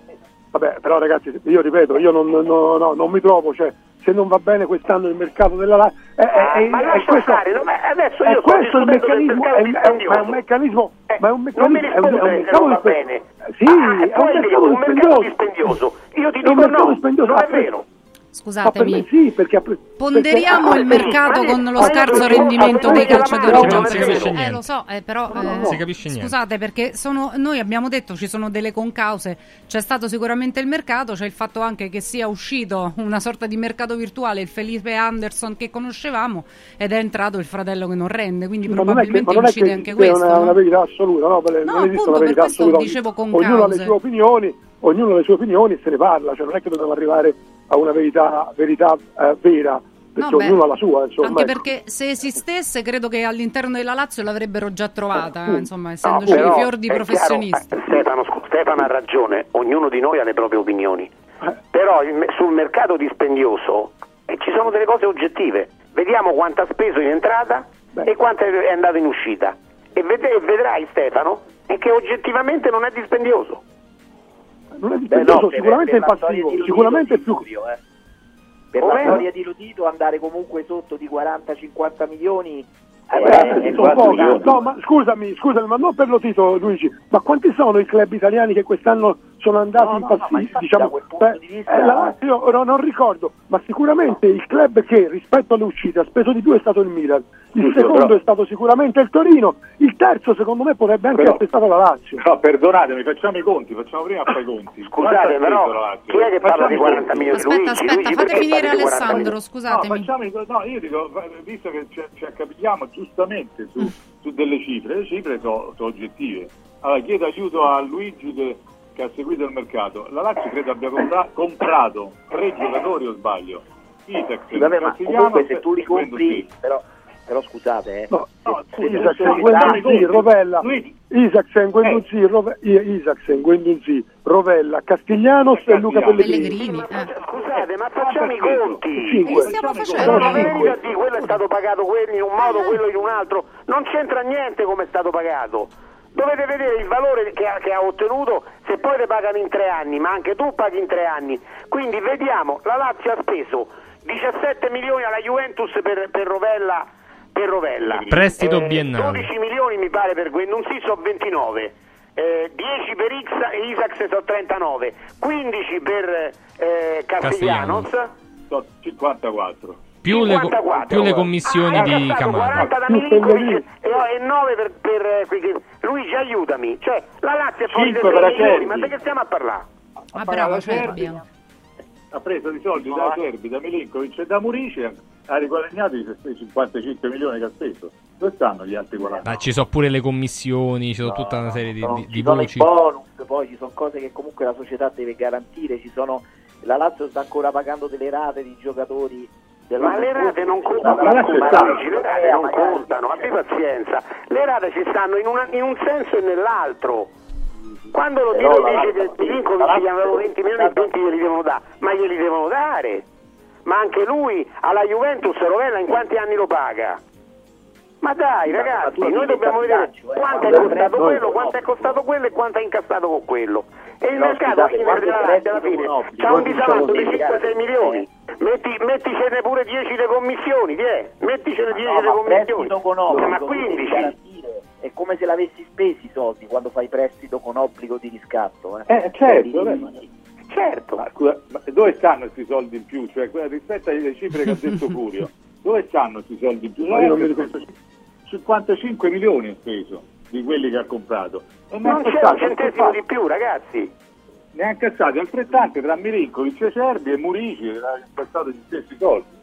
[SPEAKER 7] vabbè, però ragazzi, io ripeto, io non, no, no, non mi trovo, cioè, se non va bene quest'anno il mercato della Lazio è,
[SPEAKER 5] è, ma è, questo, stare, no, adesso io
[SPEAKER 7] è questo il meccanismo è, è, un meccanismo
[SPEAKER 5] eh,
[SPEAKER 7] ma è un meccanismo
[SPEAKER 5] è un, è un mercato va bene.
[SPEAKER 7] Sì ah, è un mercato
[SPEAKER 5] dispendioso. io ti dico no, non è vero
[SPEAKER 4] Scusatemi,
[SPEAKER 7] sì, perché,
[SPEAKER 4] ponderiamo il mercato con lo scarso rendimento dei calciatori
[SPEAKER 3] non si capisce niente.
[SPEAKER 4] Eh, lo so, eh, però
[SPEAKER 3] no, no, no. si capisce niente.
[SPEAKER 4] Scusate, perché sono, noi abbiamo detto ci sono delle concause. C'è stato sicuramente il mercato, c'è il fatto anche che sia uscito una sorta di mercato virtuale, il Felipe Anderson che conoscevamo, ed è entrato il fratello che non rende. Quindi
[SPEAKER 7] ma
[SPEAKER 4] probabilmente
[SPEAKER 7] non è
[SPEAKER 4] incide
[SPEAKER 7] che,
[SPEAKER 4] anche questo.
[SPEAKER 7] È una, una verità assoluta, no? Per,
[SPEAKER 4] no
[SPEAKER 7] non
[SPEAKER 4] appunto,
[SPEAKER 7] una verità
[SPEAKER 4] per
[SPEAKER 7] assoluta.
[SPEAKER 4] dicevo con
[SPEAKER 7] Ognuno ha le sue opinioni, ognuno ha le sue opinioni e se ne parla, cioè non è che dobbiamo arrivare a una verità, verità eh, vera, perché
[SPEAKER 4] No,
[SPEAKER 7] ognuno
[SPEAKER 4] beh,
[SPEAKER 7] ha la sua. Insomma,
[SPEAKER 4] Anche
[SPEAKER 7] ecco.
[SPEAKER 4] perché se esistesse, credo che all'interno della Lazio l'avrebbero già trovata,
[SPEAKER 7] Eh,
[SPEAKER 4] insomma,
[SPEAKER 5] No,
[SPEAKER 4] essendoci
[SPEAKER 5] però
[SPEAKER 4] fior di professionisti.
[SPEAKER 5] eh, Stefano, Stefano ha ragione, ognuno di noi ha le proprie opinioni. Però il sul mercato dispendioso eh, ci sono delle cose oggettive. Vediamo quanto ha speso in entrata e quanto è andato in uscita. E ved- e vedrai Stefano è che oggettivamente non è dispendioso.
[SPEAKER 7] Non è dispendioso,
[SPEAKER 12] per-
[SPEAKER 7] sicuramente
[SPEAKER 12] per
[SPEAKER 7] è
[SPEAKER 12] la storia
[SPEAKER 7] passivo, sicuramente è più...
[SPEAKER 12] Furio, eh. Per
[SPEAKER 7] Come?
[SPEAKER 12] la storia di Lodito andare comunque sotto di 40-50 milioni
[SPEAKER 7] Eh,
[SPEAKER 12] eh, è tanto.
[SPEAKER 7] No, ma scusami, scusami, ma non per lo Luigi, ma quanti sono i club italiani che quest'anno sono andati
[SPEAKER 12] No,
[SPEAKER 7] in
[SPEAKER 12] no, no,
[SPEAKER 7] passivo?
[SPEAKER 12] infatti
[SPEAKER 7] diciamo, beh,
[SPEAKER 12] di vista-
[SPEAKER 7] eh, la- io ora non ricordo, ma sicuramente il club che rispetto alle uscite ha speso di più è stato il Milan, il
[SPEAKER 6] Giusto,
[SPEAKER 7] secondo
[SPEAKER 6] però-
[SPEAKER 7] è stato sicuramente il Torino, il terzo secondo me potrebbe anche
[SPEAKER 6] Però-
[SPEAKER 7] essere stato la Lazio.
[SPEAKER 6] No, perdonatemi, facciamo i conti, facciamo prima fare i conti.
[SPEAKER 5] Scusate, però,
[SPEAKER 6] speso la Lazio?
[SPEAKER 5] chi è che parla di
[SPEAKER 6] i
[SPEAKER 5] 40
[SPEAKER 6] conti.
[SPEAKER 5] milioni?
[SPEAKER 4] Aspetta,
[SPEAKER 5] Luigi,
[SPEAKER 4] aspetta,
[SPEAKER 5] Luigi,
[SPEAKER 4] fate finire
[SPEAKER 5] parli di 40
[SPEAKER 4] Alessandro, scusatemi.
[SPEAKER 6] No, facciamo i- no, io dico, visto che ci, ci accapigliamo giustamente su, su delle cifre, le cifre sono oggettive. Allora, chiedo aiuto a Luigi che, che ha seguito il mercato. La Lazio credo abbia compra- comprato tre giocatori o sbaglio. Isaac,
[SPEAKER 12] Sì, vabbè, ma comunque se tu li compri, però, però scusate, eh,
[SPEAKER 7] No,
[SPEAKER 12] se- se- se-
[SPEAKER 7] Guendouzi, Rovella. Isaacsen, Guendouzi, Rove- Isaacsen, Guendouzi, Rovella, Castiglianos e Luca Pellegrini.
[SPEAKER 4] Pellegrini. eh.
[SPEAKER 5] Scusate, ma facciamo i conti.
[SPEAKER 7] Cinque.
[SPEAKER 4] Stiamo
[SPEAKER 5] No,
[SPEAKER 4] facendo.
[SPEAKER 5] dire quello è stato pagato quello in un modo, quello in un altro. Non c'entra niente come è stato pagato. Dovete vedere il valore che ha, che ha ottenuto se poi le pagano in tre anni, ma anche tu paghi in tre anni. Quindi vediamo, la Lazio ha speso 17 milioni alla Juventus per, per Rovella. Per Rovella.
[SPEAKER 3] Prestito biennale.
[SPEAKER 5] 12 milioni mi pare per Guendouzi sono 29. eh, 10 per X e Isaacse sono 39, 15 per eh, Castellanos,
[SPEAKER 6] Sono 54.
[SPEAKER 3] Più le, co-
[SPEAKER 5] 54.
[SPEAKER 3] più le commissioni
[SPEAKER 5] Ah,
[SPEAKER 3] di Camara.
[SPEAKER 5] 40 da Milinkovic e, e 9 per, per eh, Luigi aiutami cioè la Lazio è fuori dai
[SPEAKER 6] Cinque per
[SPEAKER 5] 3 milioni
[SPEAKER 6] Acerbi.
[SPEAKER 5] ma di che stiamo a parlare?
[SPEAKER 4] Ah, bravo. Cerbi.
[SPEAKER 6] Ha preso di soldi da Serbi, da Milinkovic e da Murici ha riguadagnato i 55 milioni che ha speso. Dove stanno gli altri 40?
[SPEAKER 3] Ma ci sono pure le commissioni, ci sono tutta una serie di,
[SPEAKER 12] sono-
[SPEAKER 3] di-
[SPEAKER 12] ci
[SPEAKER 3] di
[SPEAKER 12] i bonus, poi ci sono cose che comunque la società deve garantire, ci sono, la Lazio sta ancora pagando delle rate di giocatori
[SPEAKER 5] Ma le rate non contano,
[SPEAKER 12] sta-
[SPEAKER 5] Luigi, le rate non contano, abbi pazienza, le rate ci stanno in, una- in un senso e nell'altro. Quando lo
[SPEAKER 12] la
[SPEAKER 5] dice che Milinkovic
[SPEAKER 12] la
[SPEAKER 5] gli
[SPEAKER 12] Lazio-
[SPEAKER 5] avevano 20 milioni e 20 glieli devono dare, ma glieli devono dare. Ma anche lui alla Juventus Rovella in quanti anni lo paga? Ma dai ragazzi, noi dobbiamo vedere quanto è costato quello, quanto è costato quello e quanto ha incassato con quello. E il mercato
[SPEAKER 12] scusate,
[SPEAKER 5] fine della
[SPEAKER 12] il
[SPEAKER 5] fine c'ha un disavanzo di
[SPEAKER 12] diciamo
[SPEAKER 5] 5-6 milioni. Metti, metticene pure 10 le commissioni, è? Metticene 10
[SPEAKER 12] No,
[SPEAKER 5] le commissioni.
[SPEAKER 12] prestito con
[SPEAKER 5] Eh,
[SPEAKER 12] obbligo,
[SPEAKER 5] ma
[SPEAKER 12] tu devi
[SPEAKER 5] 15.
[SPEAKER 12] garantire. È come se l'avessi spesi i soldi quando fai prestito con obbligo di riscatto. Eh,
[SPEAKER 6] Eh, certo, vabbè, ma-
[SPEAKER 5] Certo.
[SPEAKER 6] Ma, scusa, ma dove stanno questi soldi in più? Cioè, rispetto alle cifre che ha detto Furio, dove stanno questi soldi in più?
[SPEAKER 7] Ma io non mi
[SPEAKER 6] L'Ajax ha speso 55 milioni ha speso di quelli che ha comprato. E
[SPEAKER 5] Non c'è un centesimo di più, ragazzi.
[SPEAKER 6] Ne ha incassati altrettanti tra Milinkovic e Cerbi e Murici, ha incassato gli stessi soldi.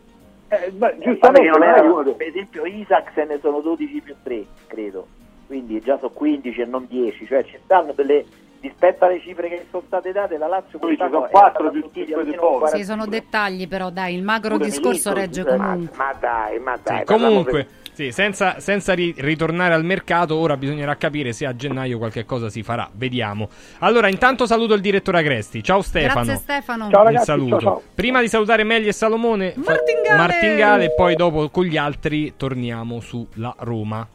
[SPEAKER 6] Eh, ma giustamente
[SPEAKER 12] non
[SPEAKER 6] uno dei-
[SPEAKER 12] per esempio Isaac se ne sono 12 più 3 credo quindi già sono 15 e non 10 cioè ci stanno delle rispetto alle cifre che sono state date la Lazio
[SPEAKER 6] Qui ci sono 4 più 5
[SPEAKER 4] di Sì, sono dettagli però dai, il magro Pure discorso regge comunque.
[SPEAKER 5] Ma dai, ma dai.
[SPEAKER 3] Sì, comunque, sì, senza, senza ri- ritornare al mercato, ora bisognerà capire se a gennaio qualche cosa si farà. Vediamo. Allora, intanto saluto il direttore Agresti. Ciao Stefano.
[SPEAKER 4] Grazie Stefano.
[SPEAKER 7] Ciao, ragazzi,
[SPEAKER 3] saluto.
[SPEAKER 7] Ciao, ciao.
[SPEAKER 3] Prima di salutare Meglio e Salomone,
[SPEAKER 4] Martingale.
[SPEAKER 3] Martingale e poi dopo con gli altri torniamo sulla Roma.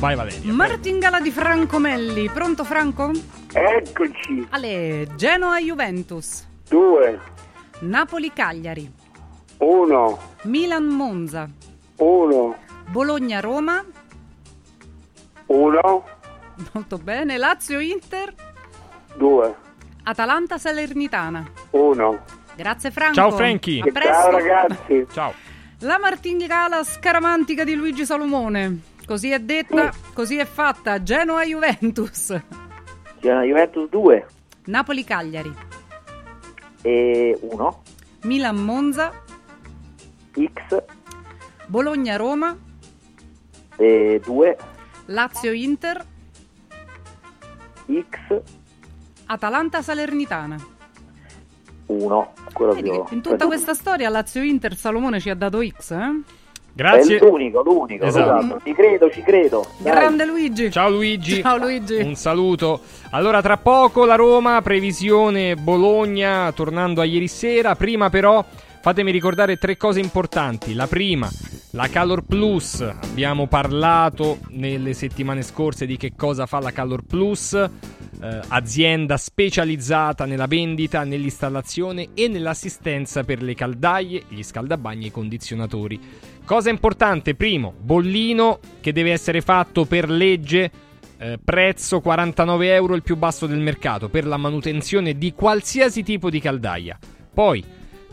[SPEAKER 3] Vai Valeria.
[SPEAKER 4] Martingala di Franco Melli. Pronto Franco?
[SPEAKER 8] Eccoci.
[SPEAKER 4] Ale, Genoa Juventus.
[SPEAKER 8] 2.
[SPEAKER 4] Napoli Cagliari.
[SPEAKER 8] 1.
[SPEAKER 4] Milan Monza. 1. Bologna-Roma.
[SPEAKER 8] 1.
[SPEAKER 4] Molto bene.
[SPEAKER 8] Lazio-Inter.
[SPEAKER 4] 2. Atalanta-Salernitana.
[SPEAKER 8] 1.
[SPEAKER 4] Grazie Franco.
[SPEAKER 3] Ciao Franchi.
[SPEAKER 4] A presto.
[SPEAKER 8] Ciao ragazzi.
[SPEAKER 3] Ciao.
[SPEAKER 4] La martingala scaramantica di Luigi Salomone. Così è detta, sì. così è fatta.
[SPEAKER 12] Genoa-Juventus. Genoa-Juventus 2. Napoli-Cagliari. 1.
[SPEAKER 4] Milan-Monza.
[SPEAKER 12] X.
[SPEAKER 4] Bologna-Roma
[SPEAKER 12] e 2.
[SPEAKER 4] Lazio Inter.
[SPEAKER 12] X
[SPEAKER 4] Atalanta Salernitana.
[SPEAKER 12] 1. Quello
[SPEAKER 4] Vedi
[SPEAKER 12] più...
[SPEAKER 4] che in tutta questa storia Lazio Inter Salomone ci ha dato X, eh?
[SPEAKER 3] Grazie.
[SPEAKER 12] È l'unico, l'unico.
[SPEAKER 3] Esatto.
[SPEAKER 12] esatto. Ci credo, ci credo. Dai.
[SPEAKER 4] Grande Luigi.
[SPEAKER 3] Ciao Luigi.
[SPEAKER 4] Ciao Luigi.
[SPEAKER 3] Un saluto. Allora, tra poco la Roma, previsione Bologna, tornando a ieri sera. Prima però fatemi ricordare tre cose importanti. La prima, la Calor Plus. Abbiamo parlato nelle settimane scorse di che cosa fa la Calor Plus. eh, azienda specializzata nella vendita, nell'installazione e nell'assistenza per le caldaie, gli scaldabagni e i condizionatori. Cosa importante, primo, bollino che deve essere fatto per legge, eh, prezzo 49 euro, il più basso del mercato, per la manutenzione di qualsiasi tipo di caldaia. Poi,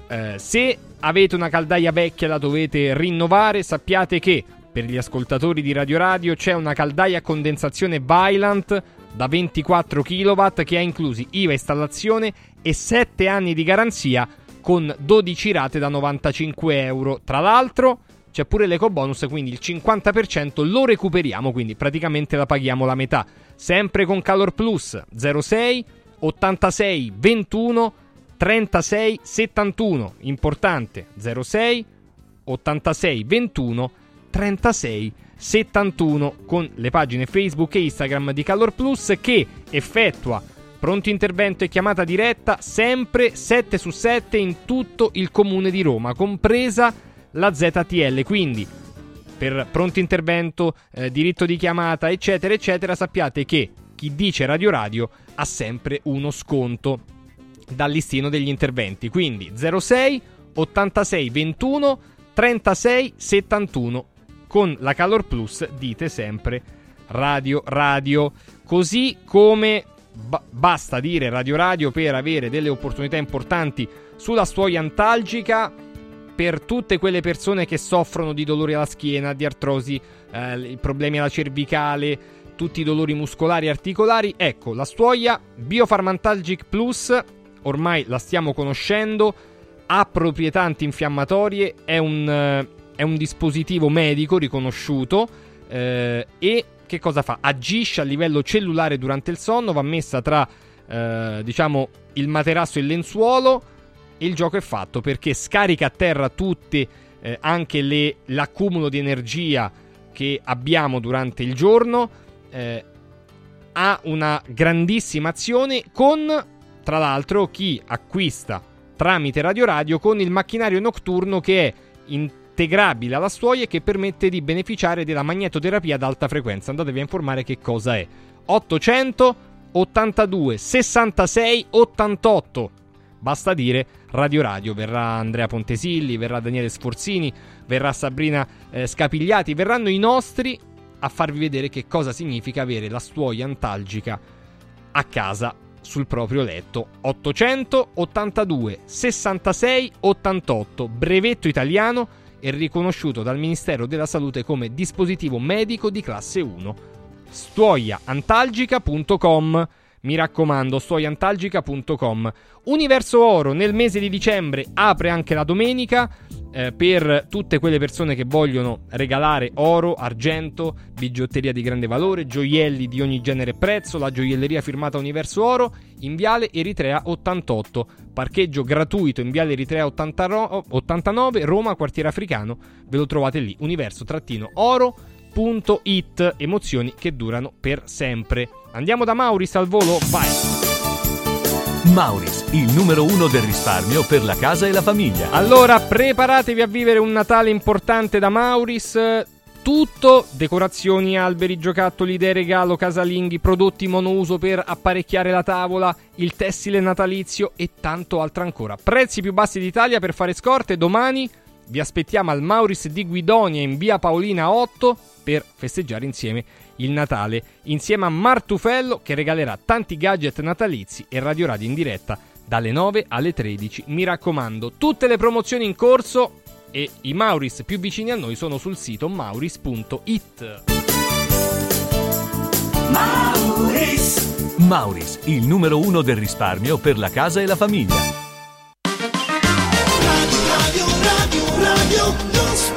[SPEAKER 3] eh, se avete una caldaia vecchia la dovete rinnovare, sappiate che per gli ascoltatori di Radio Radio c'è una caldaia a condensazione Vylant da 24 kW che ha inclusi IVA installazione e 7 anni di garanzia con 12 rate da 95 euro. Tra l'altro c'è pure l'eco bonus, quindi il 50% lo recuperiamo, quindi praticamente la paghiamo la metà. Sempre con Calor Plus 06 86 21 36 71. Importante 06 86 21 36 71 con le pagine Facebook e Instagram di Calor Plus che effettua pronto intervento e chiamata diretta sempre 7 su 7 in tutto il comune di Roma, compresa la ZTL. Quindi per pronto intervento, eh, diritto di chiamata, eccetera, eccetera, sappiate che chi dice Radio Radio ha sempre uno sconto dal listino degli interventi. Quindi 06 86 21 36 71 con la Calor Plus dite sempre Radio Radio. Così come ba- basta dire Radio Radio per avere delle opportunità importanti sulla stuoia antalgica per tutte quelle persone che soffrono di dolori alla schiena, di artrosi, eh, problemi alla cervicale, tutti i dolori muscolari e articolari. Ecco, la stuoia Biofarmantalgic Plus, ormai la stiamo conoscendo, ha proprietà antinfiammatorie, è un, eh, è un dispositivo medico riconosciuto eh, e che cosa fa? Agisce a livello cellulare durante il sonno, va messa tra eh, diciamo il materasso e il lenzuolo e il gioco è fatto perché scarica a terra tutte eh, anche le, l'accumulo di energia che abbiamo durante il giorno eh, ha una grandissima azione con tra l'altro chi acquista tramite Radio Radio con il macchinario notturno che è integrabile alla stuoia e che permette di beneficiare della magnetoterapia ad alta frequenza. Andatevi a informare che cosa è. 800 82 66 88. Basta dire Radio Radio, verrà Andrea Pontesilli, verrà Daniele Sforzini, verrà Sabrina eh, Scapigliati, verranno i nostri a farvi vedere che cosa significa avere la stuoia antalgica a casa sul proprio letto. 882 66 88, brevetto italiano e riconosciuto dal Ministero della Salute come dispositivo medico di classe 1. stuoiaantalgica.com mi raccomando, stuoiantalgica.com. Universo Oro nel mese di dicembre apre anche la domenica eh, per tutte quelle persone che vogliono regalare oro, argento, bigiotteria di grande valore, gioielli di ogni genere e prezzo, la gioielleria firmata Universo Oro in Viale Eritrea 88, parcheggio gratuito in Viale Eritrea 89, Roma, quartiere africano, ve lo trovate lì, universo-oro.it, emozioni che durano per sempre. Andiamo da Mauris al volo, vai!
[SPEAKER 13] Mauris, il numero uno del risparmio per la casa e la famiglia.
[SPEAKER 3] Allora, preparatevi a vivere un Natale importante da Mauris. Tutto, decorazioni, alberi, giocattoli, idee regalo, casalinghi, prodotti monouso per apparecchiare la tavola, il tessile natalizio e tanto altro ancora. Prezzi più bassi d'Italia per fare scorte domani. Vi aspettiamo al Mauris di Guidonia in via Paolina 8 per festeggiare insieme il Natale, insieme a Martufello che regalerà tanti gadget natalizi e Radio Radio in diretta dalle 9 alle 13. Mi raccomando, tutte le promozioni in corso e i Mauris più vicini a noi sono sul sito mauris.it.
[SPEAKER 13] Mauris. Mauris, il numero uno del risparmio per la casa e la famiglia.
[SPEAKER 14] Radio, radio, radio, radio,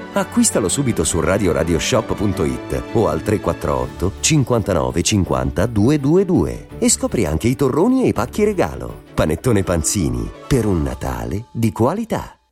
[SPEAKER 15] Acquistalo subito su radioradioshop.it o al 348 59 50 222 e scopri anche i torroni e i pacchi regalo. Panettone Panzini, per un Natale di qualità.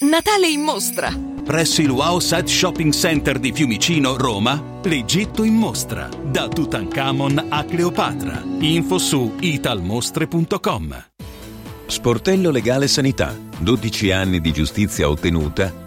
[SPEAKER 11] Natale in mostra.
[SPEAKER 16] Presso il Wow Set Shopping Center di Fiumicino, Roma, l'Egitto in mostra. Da Tutankhamon a Cleopatra. Info su italmostre.com.
[SPEAKER 1] Sportello Legale Sanità. 12 anni di giustizia ottenuta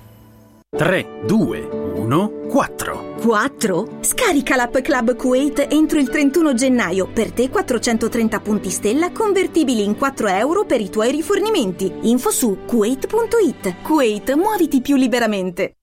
[SPEAKER 17] 3, 2, 1, 4.
[SPEAKER 18] 4. Scarica l'app Club Kuwait entro il 31 gennaio. Per te 430 punti stella convertibili in 4 euro per i tuoi rifornimenti. Info su kuwait.it. Kuwait, muoviti più liberamente.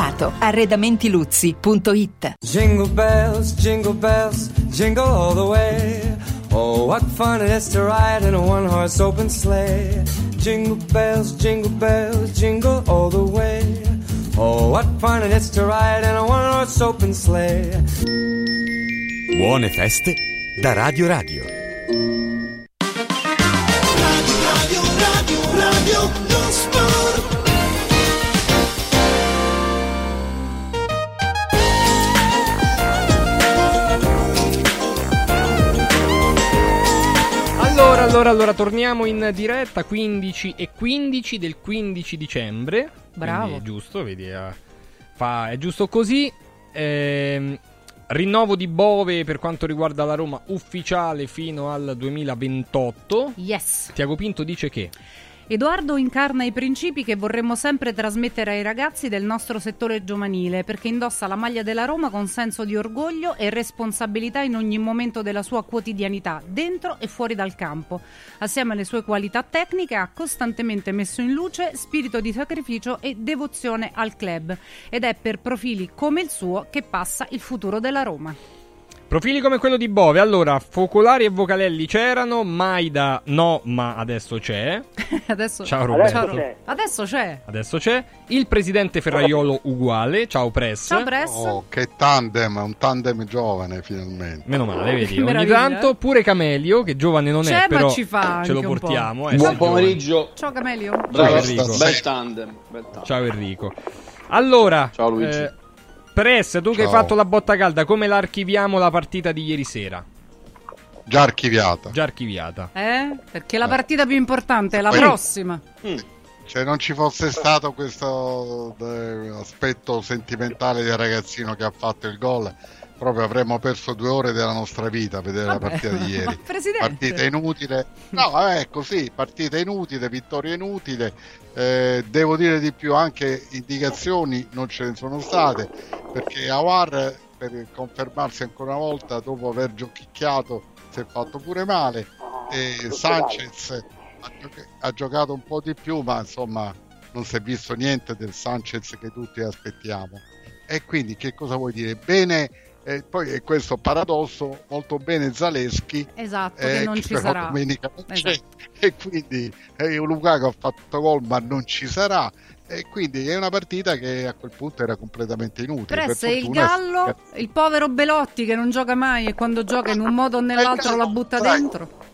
[SPEAKER 19] arredamentiluzzi.it
[SPEAKER 15] Jingle bells, jingle bells, jingle all the way. Oh, what fun it is to ride in a one horse open sleigh. Jingle bells, jingle bells, jingle all the way. Oh, what fun it is to ride in a one horse open sleigh.
[SPEAKER 20] Buone feste da Radio Radio.
[SPEAKER 2] Radio,
[SPEAKER 3] Allora, allora, torniamo in diretta 15 e 15 del 15 dicembre.
[SPEAKER 4] Bravo.
[SPEAKER 3] È giusto, vedi, eh, fa- è giusto così. Ehm, rinnovo di Bove per quanto riguarda la Roma ufficiale fino al 2028.
[SPEAKER 4] Yes.
[SPEAKER 3] Tiago Pinto dice che
[SPEAKER 4] Edoardo incarna i principi che vorremmo sempre trasmettere ai ragazzi del nostro settore giovanile, perché indossa la maglia della Roma con senso di orgoglio e responsabilità in ogni momento della sua quotidianità, dentro e fuori dal campo. Assieme alle sue qualità tecniche ha costantemente messo in luce spirito di sacrificio e devozione al club ed è per profili come il suo che passa il futuro della Roma.
[SPEAKER 3] Profili come quello di Bove. Allora, Focolari e Vocalelli c'erano, Maida no, ma adesso c'è.
[SPEAKER 4] Adesso,
[SPEAKER 3] Ciao, Roberto.
[SPEAKER 4] Ciao, Ro- Adesso c'è.
[SPEAKER 3] Adesso c'è. Il presidente Ferraiolo uguale. Ciao Press.
[SPEAKER 4] Ciao Press.
[SPEAKER 21] Oh, che tandem, un tandem giovane finalmente.
[SPEAKER 3] Meno male, vedi. Ogni
[SPEAKER 4] meraviglia.
[SPEAKER 3] tanto pure Camelio, che giovane non
[SPEAKER 4] C'è,
[SPEAKER 3] è, però
[SPEAKER 4] ci fa
[SPEAKER 3] ce lo
[SPEAKER 4] po'.
[SPEAKER 3] portiamo. eh,
[SPEAKER 22] Buon
[SPEAKER 3] sei giovane.
[SPEAKER 22] pomeriggio.
[SPEAKER 4] Ciao Camelio.
[SPEAKER 22] Bravo,
[SPEAKER 3] Enrico.
[SPEAKER 22] bel tandem. Bel tandem.
[SPEAKER 3] Ciao Enrico. Allora,
[SPEAKER 22] Ciao, Luigi.
[SPEAKER 3] eh, Press, tu che hai
[SPEAKER 21] Ciao.
[SPEAKER 3] fatto la botta calda, come la archiviamo la partita di ieri sera?
[SPEAKER 21] Già archiviata.
[SPEAKER 3] Già archiviata.
[SPEAKER 4] Eh? Perché la partita più importante è la
[SPEAKER 21] Poi-
[SPEAKER 4] prossima.
[SPEAKER 21] Se non ci fosse stato questo eh, aspetto sentimentale del ragazzino che ha fatto il gol, proprio avremmo perso due ore della nostra vita a vedere la
[SPEAKER 4] Vabbè,
[SPEAKER 21] partita di ieri. Partita inutile. No, vabbè, così, partita inutile, vittoria inutile. Eh, devo dire di più, anche indicazioni non ce ne sono state, perché Awar, per confermarsi ancora una volta, dopo aver giochicchiato, si è fatto pure male. E Sanchez ha, gioca- ha giocato un po' di più, ma insomma non si è visto niente del Sanchez che tutti aspettiamo. E quindi che cosa vuoi dire? Bene, eh, poi è questo paradosso, molto bene Zaleschi,
[SPEAKER 4] Esatto,
[SPEAKER 21] eh,
[SPEAKER 4] che non ci sarà.
[SPEAKER 21] domenica non
[SPEAKER 4] Esatto.
[SPEAKER 21] e quindi eh, Lukaku ha fatto gol ma non ci sarà. E quindi è una partita che a quel punto era completamente inutile.
[SPEAKER 4] Press
[SPEAKER 21] Per
[SPEAKER 4] e il Gallo, il povero Belotti che non gioca mai e quando gioca in un modo o nell'altro la butta dentro.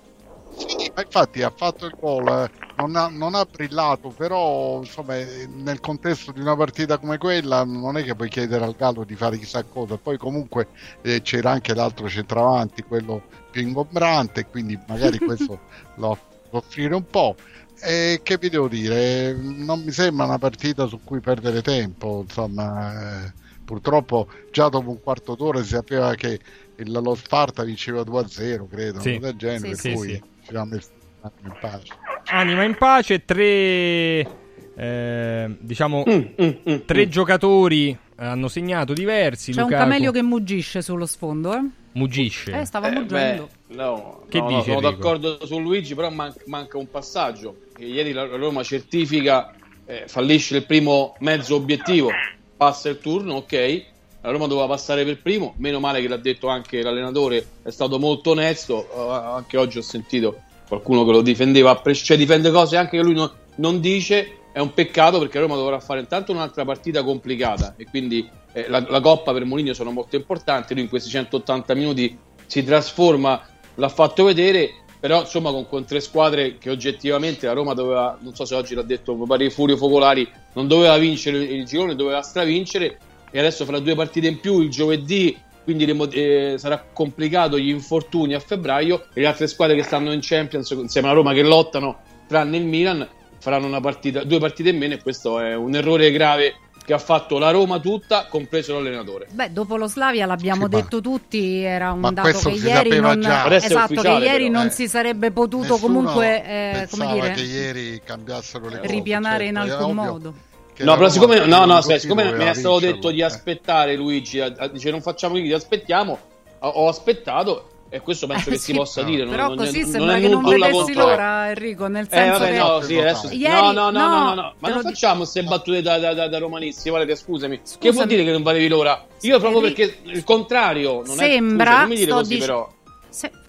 [SPEAKER 21] Sì, ma infatti ha fatto il gol, eh, non ha, non ha brillato, però insomma, nel contesto di una partita come quella non è che puoi chiedere al Gallo di fare chissà cosa. Poi comunque eh, c'era anche l'altro centravanti, quello più ingombrante, quindi magari questo lo offrire un po'. E che vi devo dire? Non mi sembra una partita su cui perdere tempo, insomma, eh, purtroppo già dopo un quarto d'ora si sapeva che il- lo Sparta vinceva 2-0, credo,
[SPEAKER 3] Sì.
[SPEAKER 21] del genere,
[SPEAKER 3] Sì,
[SPEAKER 21] per
[SPEAKER 3] sì,
[SPEAKER 21] un attimo in pace.
[SPEAKER 3] Anima in pace, tre eh, diciamo
[SPEAKER 22] Mm,
[SPEAKER 3] tre giocatori hanno segnato diversi.
[SPEAKER 4] C'è un
[SPEAKER 3] Lukaku
[SPEAKER 4] camelio che muggisce sullo sfondo, eh?
[SPEAKER 3] muggisce.
[SPEAKER 4] Eh, stava
[SPEAKER 22] Eh,
[SPEAKER 4] muggendo.
[SPEAKER 22] beh, no,
[SPEAKER 3] Che
[SPEAKER 22] no, no,
[SPEAKER 3] dici,
[SPEAKER 22] sono
[SPEAKER 3] Enrico?
[SPEAKER 22] d'accordo su Luigi, però man- manca un passaggio. Ieri la la Roma certifica, eh, fallisce il primo mezzo obiettivo, passa il turno, ok. La Roma doveva passare per primo, meno male che l'ha detto anche l'allenatore, è stato molto onesto. eh, anche oggi ho sentito qualcuno che lo difendeva, cioè difende cose anche che lui no- non dice. È un peccato perché Roma dovrà fare intanto un'altra partita complicata e quindi eh, la, la Coppa per Mourinho sono molto importanti. Lui in questi 180 minuti si trasforma, l'ha fatto vedere, però insomma con, con tre squadre che oggettivamente la Roma doveva, non so se oggi l'ha detto pare Furio Focolari, non doveva vincere il girone, doveva stravincere e adesso fra due partite in più il giovedì, quindi le eh, sarà complicato gli infortuni a febbraio e le altre squadre che stanno in Champions insieme alla Roma che lottano tranne il Milan faranno una partita, due partite in meno e questo è un errore grave che ha fatto la Roma tutta, compreso l'allenatore.
[SPEAKER 4] Beh, dopo lo Slavia l'abbiamo
[SPEAKER 22] Sì, ma-
[SPEAKER 4] detto tutti, era un
[SPEAKER 21] ma
[SPEAKER 4] dato che
[SPEAKER 21] si
[SPEAKER 4] ieri
[SPEAKER 21] sapeva
[SPEAKER 4] non, esatto, che ieri
[SPEAKER 22] però.
[SPEAKER 4] non
[SPEAKER 21] Eh,
[SPEAKER 4] si sarebbe potuto
[SPEAKER 21] Nessuno
[SPEAKER 4] comunque eh, come dire,
[SPEAKER 21] che ieri cambiassero le cose.
[SPEAKER 4] ripianare in
[SPEAKER 21] certo, è
[SPEAKER 4] alcun
[SPEAKER 21] ovvio
[SPEAKER 4] modo.
[SPEAKER 21] che
[SPEAKER 22] No, però siccome, no, no, aspetta, siccome è stato
[SPEAKER 21] vincerlo.
[SPEAKER 22] detto di aspettare Luigi, a- a- dice non facciamo niente, aspetttiamo, ho, ho aspettato e questo penso
[SPEAKER 4] Eh,
[SPEAKER 22] che
[SPEAKER 4] sì,
[SPEAKER 22] si possa dire. non-
[SPEAKER 4] Però
[SPEAKER 22] non,
[SPEAKER 4] così
[SPEAKER 22] è- non
[SPEAKER 4] sembra
[SPEAKER 22] è
[SPEAKER 4] che non
[SPEAKER 22] nulla
[SPEAKER 4] vedessi
[SPEAKER 22] contro-
[SPEAKER 4] l'ora, Enrico, nel
[SPEAKER 22] Eh,
[SPEAKER 4] senso
[SPEAKER 22] vabbè,
[SPEAKER 4] che
[SPEAKER 22] no, sì, adesso...
[SPEAKER 4] Ieri-
[SPEAKER 22] no, no, no, no,
[SPEAKER 4] no,
[SPEAKER 22] no, no, ma non
[SPEAKER 4] lo-
[SPEAKER 22] facciamo queste battute da, da, da, da romanisti, Valeria, scusami. Che vuol dire che non valevi l'ora? Io proprio perché il contrario, non è...
[SPEAKER 4] Sembra,
[SPEAKER 22] scusa, non mi dire
[SPEAKER 4] sto
[SPEAKER 22] così
[SPEAKER 4] dic-
[SPEAKER 22] però.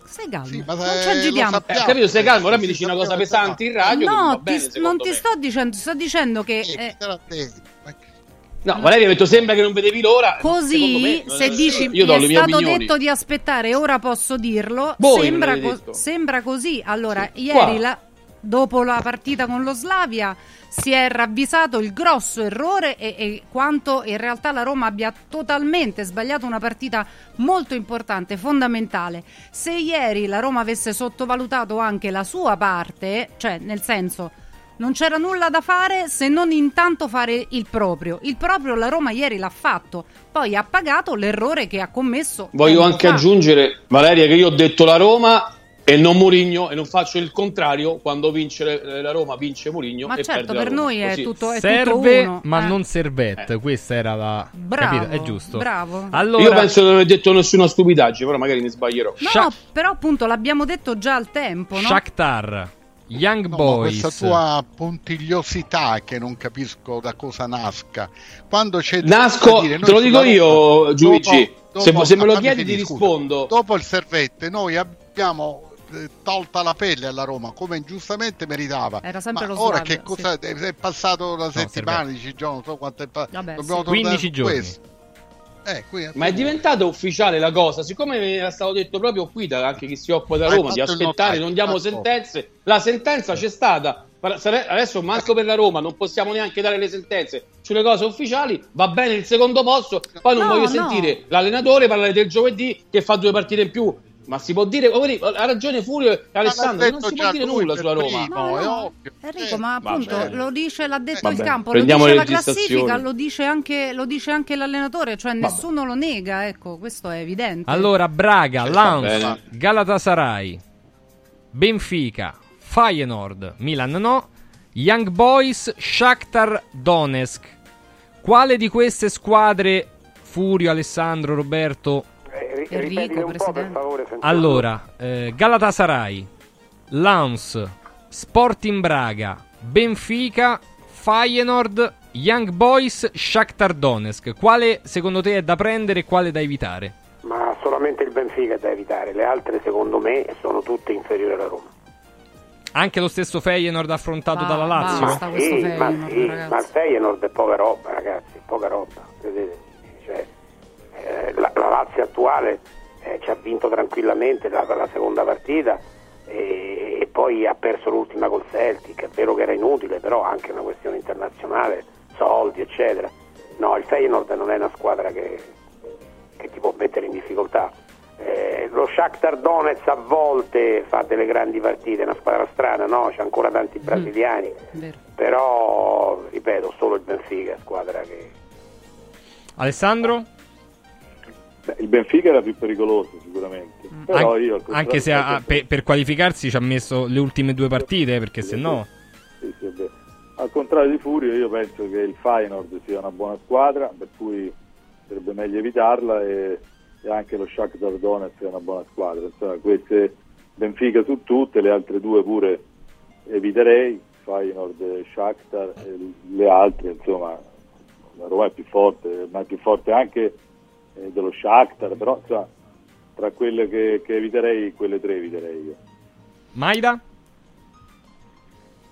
[SPEAKER 4] Stai calmo,
[SPEAKER 21] ma
[SPEAKER 4] non ci agitiamo.
[SPEAKER 22] Eh, ho capito, sei calmo, ora mi dici una cosa pesante in radio che non va
[SPEAKER 4] No,
[SPEAKER 22] bene,
[SPEAKER 4] ti- non ti
[SPEAKER 22] me.
[SPEAKER 4] sto dicendo, sto dicendo che eh,
[SPEAKER 22] No, Valeria ha detto sembra che non vedevi l'ora.
[SPEAKER 4] Così,
[SPEAKER 22] me,
[SPEAKER 4] se
[SPEAKER 22] eh,
[SPEAKER 4] dici
[SPEAKER 22] io do
[SPEAKER 4] mi
[SPEAKER 22] le
[SPEAKER 4] è
[SPEAKER 22] mie
[SPEAKER 4] stato
[SPEAKER 22] opinioni.
[SPEAKER 4] detto di aspettare, ora posso dirlo,
[SPEAKER 22] Voi
[SPEAKER 4] sembra, co- sembra così. Allora,
[SPEAKER 22] Sì.
[SPEAKER 4] ieri,
[SPEAKER 22] Qua.
[SPEAKER 4] la- dopo la partita con lo Slavia, si è ravvisato il grosso errore e, e quanto in realtà la Roma abbia totalmente sbagliato una partita molto importante, fondamentale. Se ieri la Roma avesse sottovalutato anche la sua parte, cioè nel senso non c'era nulla da fare se non intanto fare il proprio. Il proprio la Roma ieri l'ha fatto, poi ha pagato l'errore che ha commesso.
[SPEAKER 22] Voglio anche
[SPEAKER 4] fa.
[SPEAKER 22] aggiungere, Valeria, che io ho detto la Roma e non Murigno e non faccio il contrario quando vince eh, la Roma, vince Murigno
[SPEAKER 4] Ma
[SPEAKER 22] e
[SPEAKER 4] certo,
[SPEAKER 22] perde la
[SPEAKER 4] per noi è
[SPEAKER 22] Così.
[SPEAKER 4] tutto, è
[SPEAKER 3] Serve,
[SPEAKER 4] tutto uno.
[SPEAKER 3] ma
[SPEAKER 4] Eh.
[SPEAKER 3] non servette. Questa era la.
[SPEAKER 4] Bravo,
[SPEAKER 3] capito? È giusto.
[SPEAKER 4] bravo.
[SPEAKER 3] Allora,
[SPEAKER 22] Io penso di non aver detto nessuna stupidaggine, però magari mi sbaglierò.
[SPEAKER 4] No, però appunto l'abbiamo detto già al tempo, no?
[SPEAKER 3] Shakhtar, Young
[SPEAKER 21] No, ma
[SPEAKER 3] Boys.
[SPEAKER 21] questa tua puntigliosità che non capisco da cosa nasca. Quando c'è
[SPEAKER 22] Nasco,
[SPEAKER 21] dire,
[SPEAKER 22] te lo dico io, Giudici. Se- se me lo chiedi, ti rispondo.
[SPEAKER 21] Dopo il servette, noi abbiamo eh, tolta la pelle alla Roma come ingiustamente meritava.
[SPEAKER 4] Era sempre
[SPEAKER 21] Ma
[SPEAKER 4] lo
[SPEAKER 21] ora che cosa è, è passato una settimana,
[SPEAKER 3] servette.
[SPEAKER 21] dieci giorni, non so quanto è passato.
[SPEAKER 4] Vabbè,
[SPEAKER 21] Dobbiamo
[SPEAKER 4] sì.
[SPEAKER 21] tornare
[SPEAKER 3] 15
[SPEAKER 21] su
[SPEAKER 3] giorni.
[SPEAKER 21] questo. Eh, qui-
[SPEAKER 22] Ma è diventato ufficiale la cosa, siccome mi era stato detto proprio qui da anche chi si occupa da Roma di aspettare, non diamo sentenze. La sentenza c'è stata. Adesso manco per la Roma, non possiamo neanche dare le sentenze sulle cose ufficiali. Va bene il secondo posto. Poi non
[SPEAKER 4] No,
[SPEAKER 22] voglio
[SPEAKER 4] no.
[SPEAKER 22] sentire l'allenatore parlare del giovedì che fa due partite in più. Ma si può dire, ha ragione Furio e Alessandro, non si può dire nulla sulla Roma.
[SPEAKER 4] No, no.
[SPEAKER 21] ovvio.
[SPEAKER 4] Enrico,
[SPEAKER 21] Eh,
[SPEAKER 4] ma appunto
[SPEAKER 22] vabbè.
[SPEAKER 4] lo dice, l'ha detto
[SPEAKER 22] Vabbè,
[SPEAKER 4] il campo, lo
[SPEAKER 22] prendiamo
[SPEAKER 4] dice
[SPEAKER 22] le
[SPEAKER 4] la classifica, lo dice anche, lo dice anche l'allenatore, cioè nessuno lo nega, ecco, questo è evidente.
[SPEAKER 3] Allora, Braga,
[SPEAKER 22] bene.
[SPEAKER 3] Galatasaray, Benfica, Feyenoord, Milan no, Young Boys, Shakhtar Donetsk. Quale di queste squadre, Furio, Alessandro, Roberto?
[SPEAKER 4] Enrico, presidente.
[SPEAKER 3] Allora, eh, Galatasaray, Lens, Sporting Braga, Benfica, Feyenoord, Young Boys, Shakhtar Donetsk. Quale secondo te è da prendere e quale da evitare?
[SPEAKER 5] Ma solamente il Benfica è da evitare, le altre secondo me sono tutte inferiori alla Roma.
[SPEAKER 3] Anche lo stesso Feyenoord affrontato
[SPEAKER 4] Ba-
[SPEAKER 3] dalla Lazio?
[SPEAKER 4] basta. questo
[SPEAKER 5] sì,
[SPEAKER 4] Feyenoord,
[SPEAKER 5] ma, sì, ma il Feyenoord è poca roba, ragazzi, poca roba. Vedete? Eh, la, la Lazio attuale eh, ci ha vinto tranquillamente la, la seconda partita e, e poi ha perso l'ultima col Celtic, è vero che era inutile, però anche una questione internazionale, soldi, eccetera. No, il Feyenoord non è una squadra che, che ti può mettere in difficoltà. Eh, lo Shakhtar Donetsk a volte fa delle grandi partite, è una squadra strana, no? C'è ancora tanti brasiliani,
[SPEAKER 4] Vero.
[SPEAKER 5] però ripeto, solo il Benfica è squadra che...
[SPEAKER 3] Alessandro?
[SPEAKER 6] Beh, il Benfica era più pericoloso sicuramente. Però
[SPEAKER 3] An-
[SPEAKER 6] io
[SPEAKER 3] anche se ha- per, per qualificarsi ci ha messo le ultime due partite, perché se no...
[SPEAKER 6] Sì, sì. Al contrario di Furio, io penso che il Feyenoord sia una buona squadra, per cui sarebbe meglio evitarla e, e anche lo Shakhtar Donetsk è una buona squadra. Insomma, queste Benfica su tutte, le altre due pure eviterei, Feyenoord e Shakhtar, e le altre, insomma, la Roma è più forte, ma è più forte anche eh, dello Shakhtar, però insomma, tra quelle che, che eviterei, quelle tre eviterei io.
[SPEAKER 3] Maida?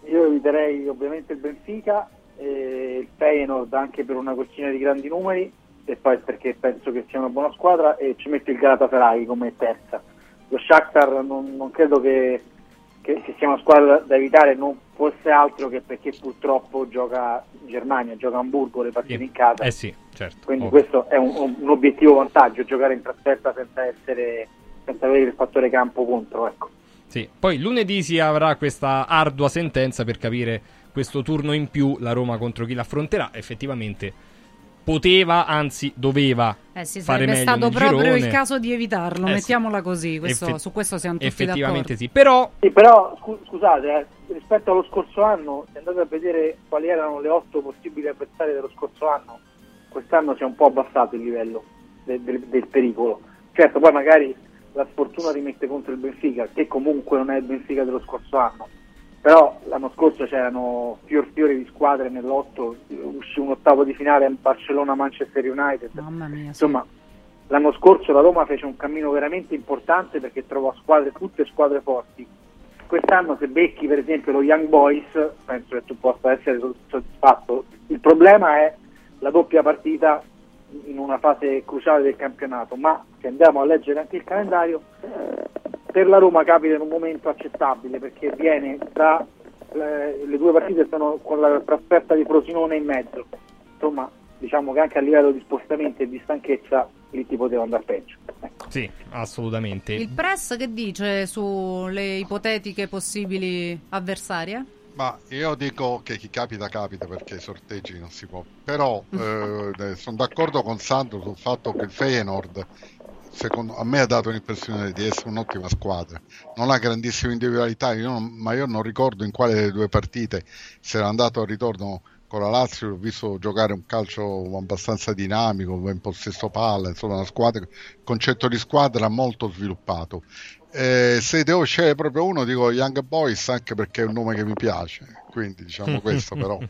[SPEAKER 23] Io eviterei ovviamente il Benfica e il Feyenoord anche per una questione di grandi numeri e poi perché penso che sia una buona squadra e ci metto il Galatasaray come terza. Lo Shakhtar non, non credo che, che- che sia una squadra da evitare, non fosse altro che perché purtroppo gioca Germania, gioca Hamburgo le partite in casa.
[SPEAKER 3] Eh sì, certo.
[SPEAKER 23] Quindi
[SPEAKER 3] ovvio.
[SPEAKER 23] questo è un, un- un obiettivo vantaggio, giocare in trasferta senza essere senza avere il fattore campo contro, ecco.
[SPEAKER 3] Sì. Poi lunedì si avrà questa ardua sentenza per capire questo turno in più la Roma contro chi l'affronterà. Effettivamente poteva, anzi doveva
[SPEAKER 4] Eh sì,
[SPEAKER 3] fare
[SPEAKER 4] sarebbe
[SPEAKER 3] meglio
[SPEAKER 4] stato proprio
[SPEAKER 3] girone.
[SPEAKER 4] il caso di evitarlo,
[SPEAKER 3] Eh sì.
[SPEAKER 4] mettiamola così, questo-
[SPEAKER 3] Effe-
[SPEAKER 4] su questo siamo tutti
[SPEAKER 3] Effettivamente
[SPEAKER 4] d'accordo.
[SPEAKER 3] sì, però
[SPEAKER 23] Sì, però scu- scusate, eh, rispetto allo scorso anno, se andate a vedere quali erano le otto possibili avversarie dello scorso anno, quest'anno si è un po' abbassato il livello del, del- del pericolo. Certo, poi magari la sfortuna rimette contro il Benfica, che comunque non è il Benfica dello scorso anno. Però l'anno scorso c'erano fior fiori di squadre nell'otto, uscì un ottavo di finale Barcellona-Manchester United.
[SPEAKER 4] Mamma mia. sì.
[SPEAKER 23] Insomma, l'anno scorso la Roma fece un cammino veramente importante perché trovò squadre, tutte squadre forti. Quest'anno se becchi per esempio lo Young Boys, penso che tu possa essere so- soddisfatto. Il problema è la doppia partita in una fase cruciale del campionato, ma se andiamo a leggere anche il calendario, per la Roma capita in un momento accettabile perché viene da eh, le due partite sono con la trasferta di Frosinone in mezzo. Insomma, diciamo che anche a livello di spostamenti e di stanchezza lì ti poteva andare peggio.
[SPEAKER 3] sì, assolutamente.
[SPEAKER 4] Il press che dice sulle ipotetiche possibili avversarie?
[SPEAKER 21] Ma io dico che chi capita capita perché i sorteggi non si può. Però eh, sono d'accordo con Sandro sul fatto che il Feyenoord secondo, a me ha dato l'impressione di essere un'ottima squadra. Non ha grandissime individualità, io non- ma io non ricordo in quale delle due partite se era andato al ritorno con la Lazio, ho visto giocare un calcio abbastanza dinamico, ben possesso palla, insomma una squadra, concetto di squadra molto sviluppato. Eh, se devo scegliere proprio uno, dico Young Boys anche perché è un nome che mi piace, quindi diciamo questo però.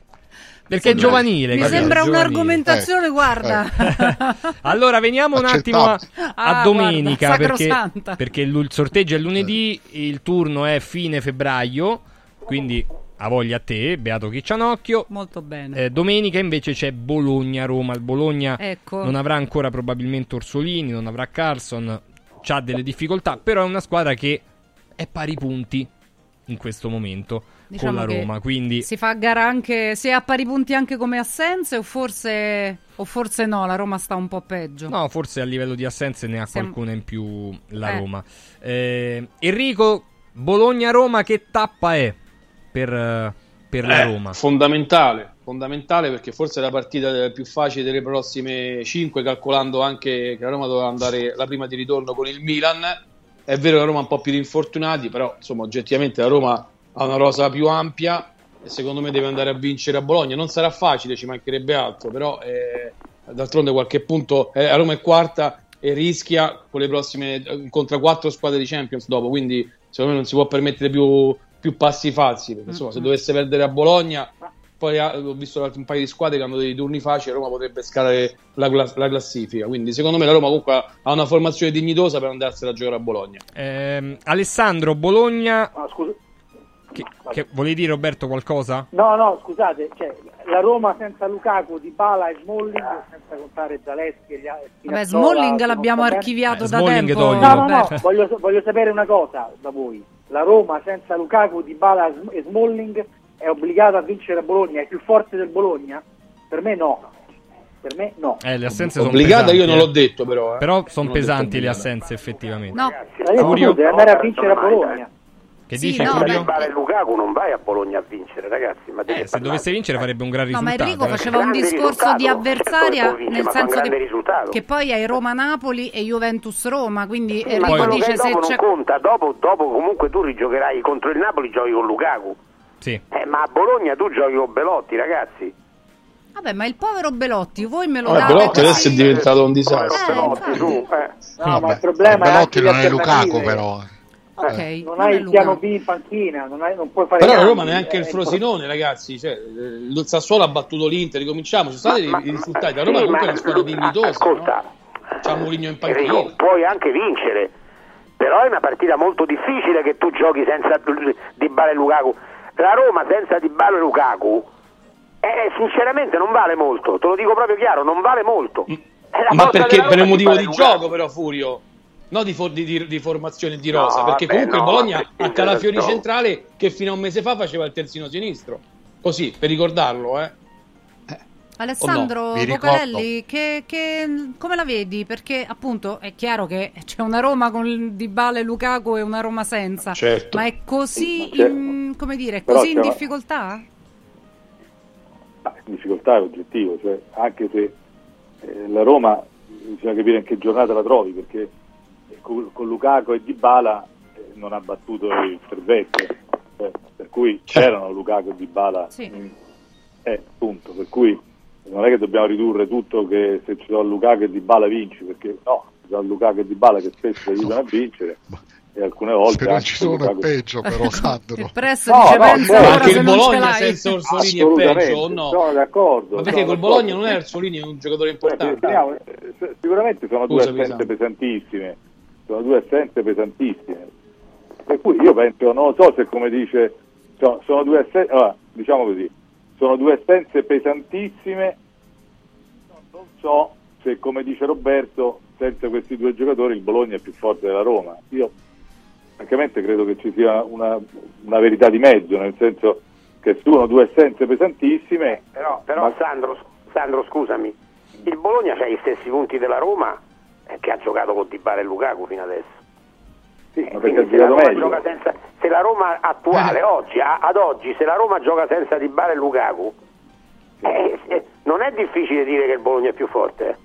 [SPEAKER 3] Perché è giovanile.
[SPEAKER 4] Mi sembra un'argomentazione,
[SPEAKER 21] Eh,
[SPEAKER 4] guarda.
[SPEAKER 3] Allora, veniamo un attimo a,
[SPEAKER 21] Accettabile.
[SPEAKER 3] a
[SPEAKER 4] Ah,
[SPEAKER 3] domenica
[SPEAKER 4] guarda,
[SPEAKER 3] perché, perché il il sorteggio è lunedì, il turno è fine febbraio, quindi a voglia a te, Beato Chiccianocchio.
[SPEAKER 4] Molto bene.
[SPEAKER 3] Eh, domenica invece c'è Bologna-Roma. Il Bologna
[SPEAKER 4] Ecco.
[SPEAKER 3] non avrà ancora probabilmente Orsolini, non avrà Carlson, ha delle difficoltà, però è una squadra che è pari punti in questo momento
[SPEAKER 4] Diciamo
[SPEAKER 3] con la
[SPEAKER 4] che
[SPEAKER 3] Roma, quindi
[SPEAKER 4] Si fa a gara anche se è a pari punti anche come assenze o forse, o forse no, la Roma sta un po' peggio.
[SPEAKER 3] No, forse a livello di assenze ne ha
[SPEAKER 4] Siamo-
[SPEAKER 3] qualcuna in più la
[SPEAKER 4] Eh.
[SPEAKER 3] Roma. Eh, Enrico, Bologna-Roma che tappa è per, eh, per la
[SPEAKER 22] Eh,
[SPEAKER 3] Roma?
[SPEAKER 22] Fondamentale, fondamentale perché forse è la partita più facile delle prossime 5, calcolando anche che la Roma doveva andare la prima di ritorno con il Milan. È vero che la Roma ha un po' più di infortunati, però insomma oggettivamente la Roma ha una rosa più ampia e secondo me deve andare a vincere a Bologna. Non sarà facile, ci mancherebbe altro, però eh, d'altronde qualche punto eh, la Roma è quarta e rischia con le prossime incontra quattro squadre di Champions dopo, quindi secondo me non si può permettere più, più passi falsi, perché insomma se dovesse perdere a Bologna poi ha- ho visto un paio di squadre che hanno dei turni facili, Roma potrebbe scalare la, la classifica. Quindi, secondo me, la Roma comunque ha una formazione dignitosa per andarsela a giocare a Bologna.
[SPEAKER 3] Ehm, Alessandro, Bologna.
[SPEAKER 23] Ah, scusa.
[SPEAKER 3] Che, che- volevi dire Roberto qualcosa?
[SPEAKER 23] No, no, scusate, cioè, la Roma senza Lukaku, Di Bala e Smalling, senza contare Zaleschi e gli altri.
[SPEAKER 4] Vabbè, Smalling l'abbiamo archiviato
[SPEAKER 3] Eh,
[SPEAKER 4] da
[SPEAKER 3] Smalling
[SPEAKER 4] tempo.
[SPEAKER 3] togli.
[SPEAKER 23] No, no, no, voglio, voglio sapere una cosa da voi. La Roma senza Lukaku, Di Bala e Smalling è obbligata a vincere a Bologna, è più forte del Bologna? Per me no. Per me no.
[SPEAKER 3] Eh, le assenze sono
[SPEAKER 22] Obbligata
[SPEAKER 3] pesanti,
[SPEAKER 22] io non
[SPEAKER 3] eh.
[SPEAKER 22] l'ho detto, però. eh.
[SPEAKER 3] Però sono pesanti le assenze, effettivamente.
[SPEAKER 4] No,
[SPEAKER 3] Furio?
[SPEAKER 23] tu, deve andare a vincere a Bologna.
[SPEAKER 3] Che
[SPEAKER 4] Sì,
[SPEAKER 3] dici,
[SPEAKER 4] no,
[SPEAKER 3] Furio?
[SPEAKER 24] Vale Lukaku non vai a Bologna a vincere, ragazzi. Ma
[SPEAKER 3] Eh, se dovesse vincere farebbe un gran
[SPEAKER 4] No, ma
[SPEAKER 3] risultato.
[SPEAKER 4] Enrico
[SPEAKER 3] eh.
[SPEAKER 4] faceva un discorso
[SPEAKER 24] risultato.
[SPEAKER 4] di avversaria
[SPEAKER 24] Certo, vince,
[SPEAKER 4] nel senso che,
[SPEAKER 24] risultato.
[SPEAKER 4] che poi hai Roma-Napoli e Juventus-Roma, quindi
[SPEAKER 24] Sì, ma
[SPEAKER 4] Enrico
[SPEAKER 24] quello
[SPEAKER 4] dice
[SPEAKER 24] che
[SPEAKER 4] se
[SPEAKER 24] dopo
[SPEAKER 4] c'è...
[SPEAKER 24] non conta, dopo, dopo comunque tu rigiocherai contro il Napoli, giochi con Lukaku.
[SPEAKER 3] Sì.
[SPEAKER 24] Eh, ma a Bologna tu giochi con Belotti, ragazzi.
[SPEAKER 4] Vabbè, ma il povero Belotti, voi me lo
[SPEAKER 22] Vabbè,
[SPEAKER 4] date
[SPEAKER 22] Belotti adesso è diventato un
[SPEAKER 24] Eh,
[SPEAKER 22] disastro.
[SPEAKER 24] Belotti,
[SPEAKER 4] infatti.
[SPEAKER 24] su, eh.
[SPEAKER 23] No, ma
[SPEAKER 21] Vabbè,
[SPEAKER 23] il problema è
[SPEAKER 21] Belotti
[SPEAKER 23] anche
[SPEAKER 21] non è Lukaku però.
[SPEAKER 4] Ok,
[SPEAKER 23] Non
[SPEAKER 4] non
[SPEAKER 23] hai
[SPEAKER 4] è
[SPEAKER 23] il piano. B in panchina, non, hai- non puoi fare
[SPEAKER 22] Però la
[SPEAKER 23] cambi,
[SPEAKER 22] Roma neanche il
[SPEAKER 23] è
[SPEAKER 22] Frosinone, ragazzi. Cioè, eh, il Sassuolo ha battuto l'Inter, ricominciamo. Ci sono stati
[SPEAKER 24] Ma-
[SPEAKER 22] i-
[SPEAKER 24] ma-
[SPEAKER 22] risultati. La
[SPEAKER 24] sì,
[SPEAKER 22] Roma comunque è
[SPEAKER 24] ma-
[SPEAKER 22] una squadra dignitosa.
[SPEAKER 24] Ascolta,
[SPEAKER 22] no? C'ha Mourinho in
[SPEAKER 24] Enrico,
[SPEAKER 22] panchina.
[SPEAKER 24] puoi anche vincere, però è una partita molto difficile che tu giochi senza Dybala e Lukaku. La Roma senza Dybala e Lukaku, eh, sinceramente non vale molto, te lo dico proprio chiaro, non vale molto. La
[SPEAKER 22] Ma perché per un motivo di
[SPEAKER 24] Lukaku.
[SPEAKER 22] gioco, però, Furio. No di, for- di- di- di formazione di rosa,
[SPEAKER 24] No,
[SPEAKER 22] perché
[SPEAKER 24] vabbè,
[SPEAKER 22] comunque
[SPEAKER 24] no,
[SPEAKER 22] il Bologna ha Calafiori centrale che fino a un mese fa faceva il terzino sinistro. Così, per ricordarlo, eh.
[SPEAKER 4] Alessandro
[SPEAKER 21] Mi ricordo.
[SPEAKER 4] Bocarelli, che, che- come la vedi? Perché appunto è chiaro che c'è una Roma con Dybala e Lukaku e una Roma senza,
[SPEAKER 22] Certo.
[SPEAKER 4] ma è così,
[SPEAKER 25] Certo.
[SPEAKER 4] in, come dire,
[SPEAKER 25] Però
[SPEAKER 4] così in difficoltà?
[SPEAKER 25] Ma in difficoltà è oggettivo, cioè anche se
[SPEAKER 6] eh, la Roma bisogna capire in che giornata la trovi perché con, con Lukaku e Dybala eh, non ha battuto il servetto eh, per cui c'erano Lukaku e Dybala
[SPEAKER 4] Sì.
[SPEAKER 6] eh, punto per cui non è che dobbiamo ridurre tutto che se ci sono Lukaku e Dybala vinci perché no ci sono Lukaku e Dybala che spesso aiutano a vincere e alcune volte
[SPEAKER 21] Se non ci sono è peggio però Sandro.
[SPEAKER 4] Il presto
[SPEAKER 6] No,
[SPEAKER 4] dice
[SPEAKER 6] no, certo.
[SPEAKER 4] ora
[SPEAKER 22] Anche il Bologna senza Orsolini è peggio o no?
[SPEAKER 6] sono d'accordo
[SPEAKER 22] Ma perché col. Bologna non è Orsolini un giocatore
[SPEAKER 6] Eh,
[SPEAKER 22] importante?
[SPEAKER 6] eh, sicuramente sono due
[SPEAKER 22] Scusami,
[SPEAKER 6] assenze pesantissime, sono due assenze pesantissime. Per cui io penso, non lo so se come dice, sono, sono due assenze, allora, diciamo così, sono due assenze pesantissime, no, non so se come dice Roberto, senza questi due giocatori il Bologna è più forte della Roma. Io francamente credo che ci sia una, una verità di mezzo, nel senso che sono due assenze pesantissime.
[SPEAKER 5] Però, però
[SPEAKER 6] ma-
[SPEAKER 5] Sandro, Sandro, scusami, il Bologna ha gli stessi punti della Roma eh, che ha giocato con Dybala e Lukaku fino adesso.
[SPEAKER 6] Sì, ha
[SPEAKER 5] se la, Roma senza, se la Roma attuale,
[SPEAKER 21] Eh.
[SPEAKER 5] oggi, a- ad oggi, se la Roma gioca senza Dybala e Lukaku, eh, eh, non è difficile dire che il Bologna è più forte.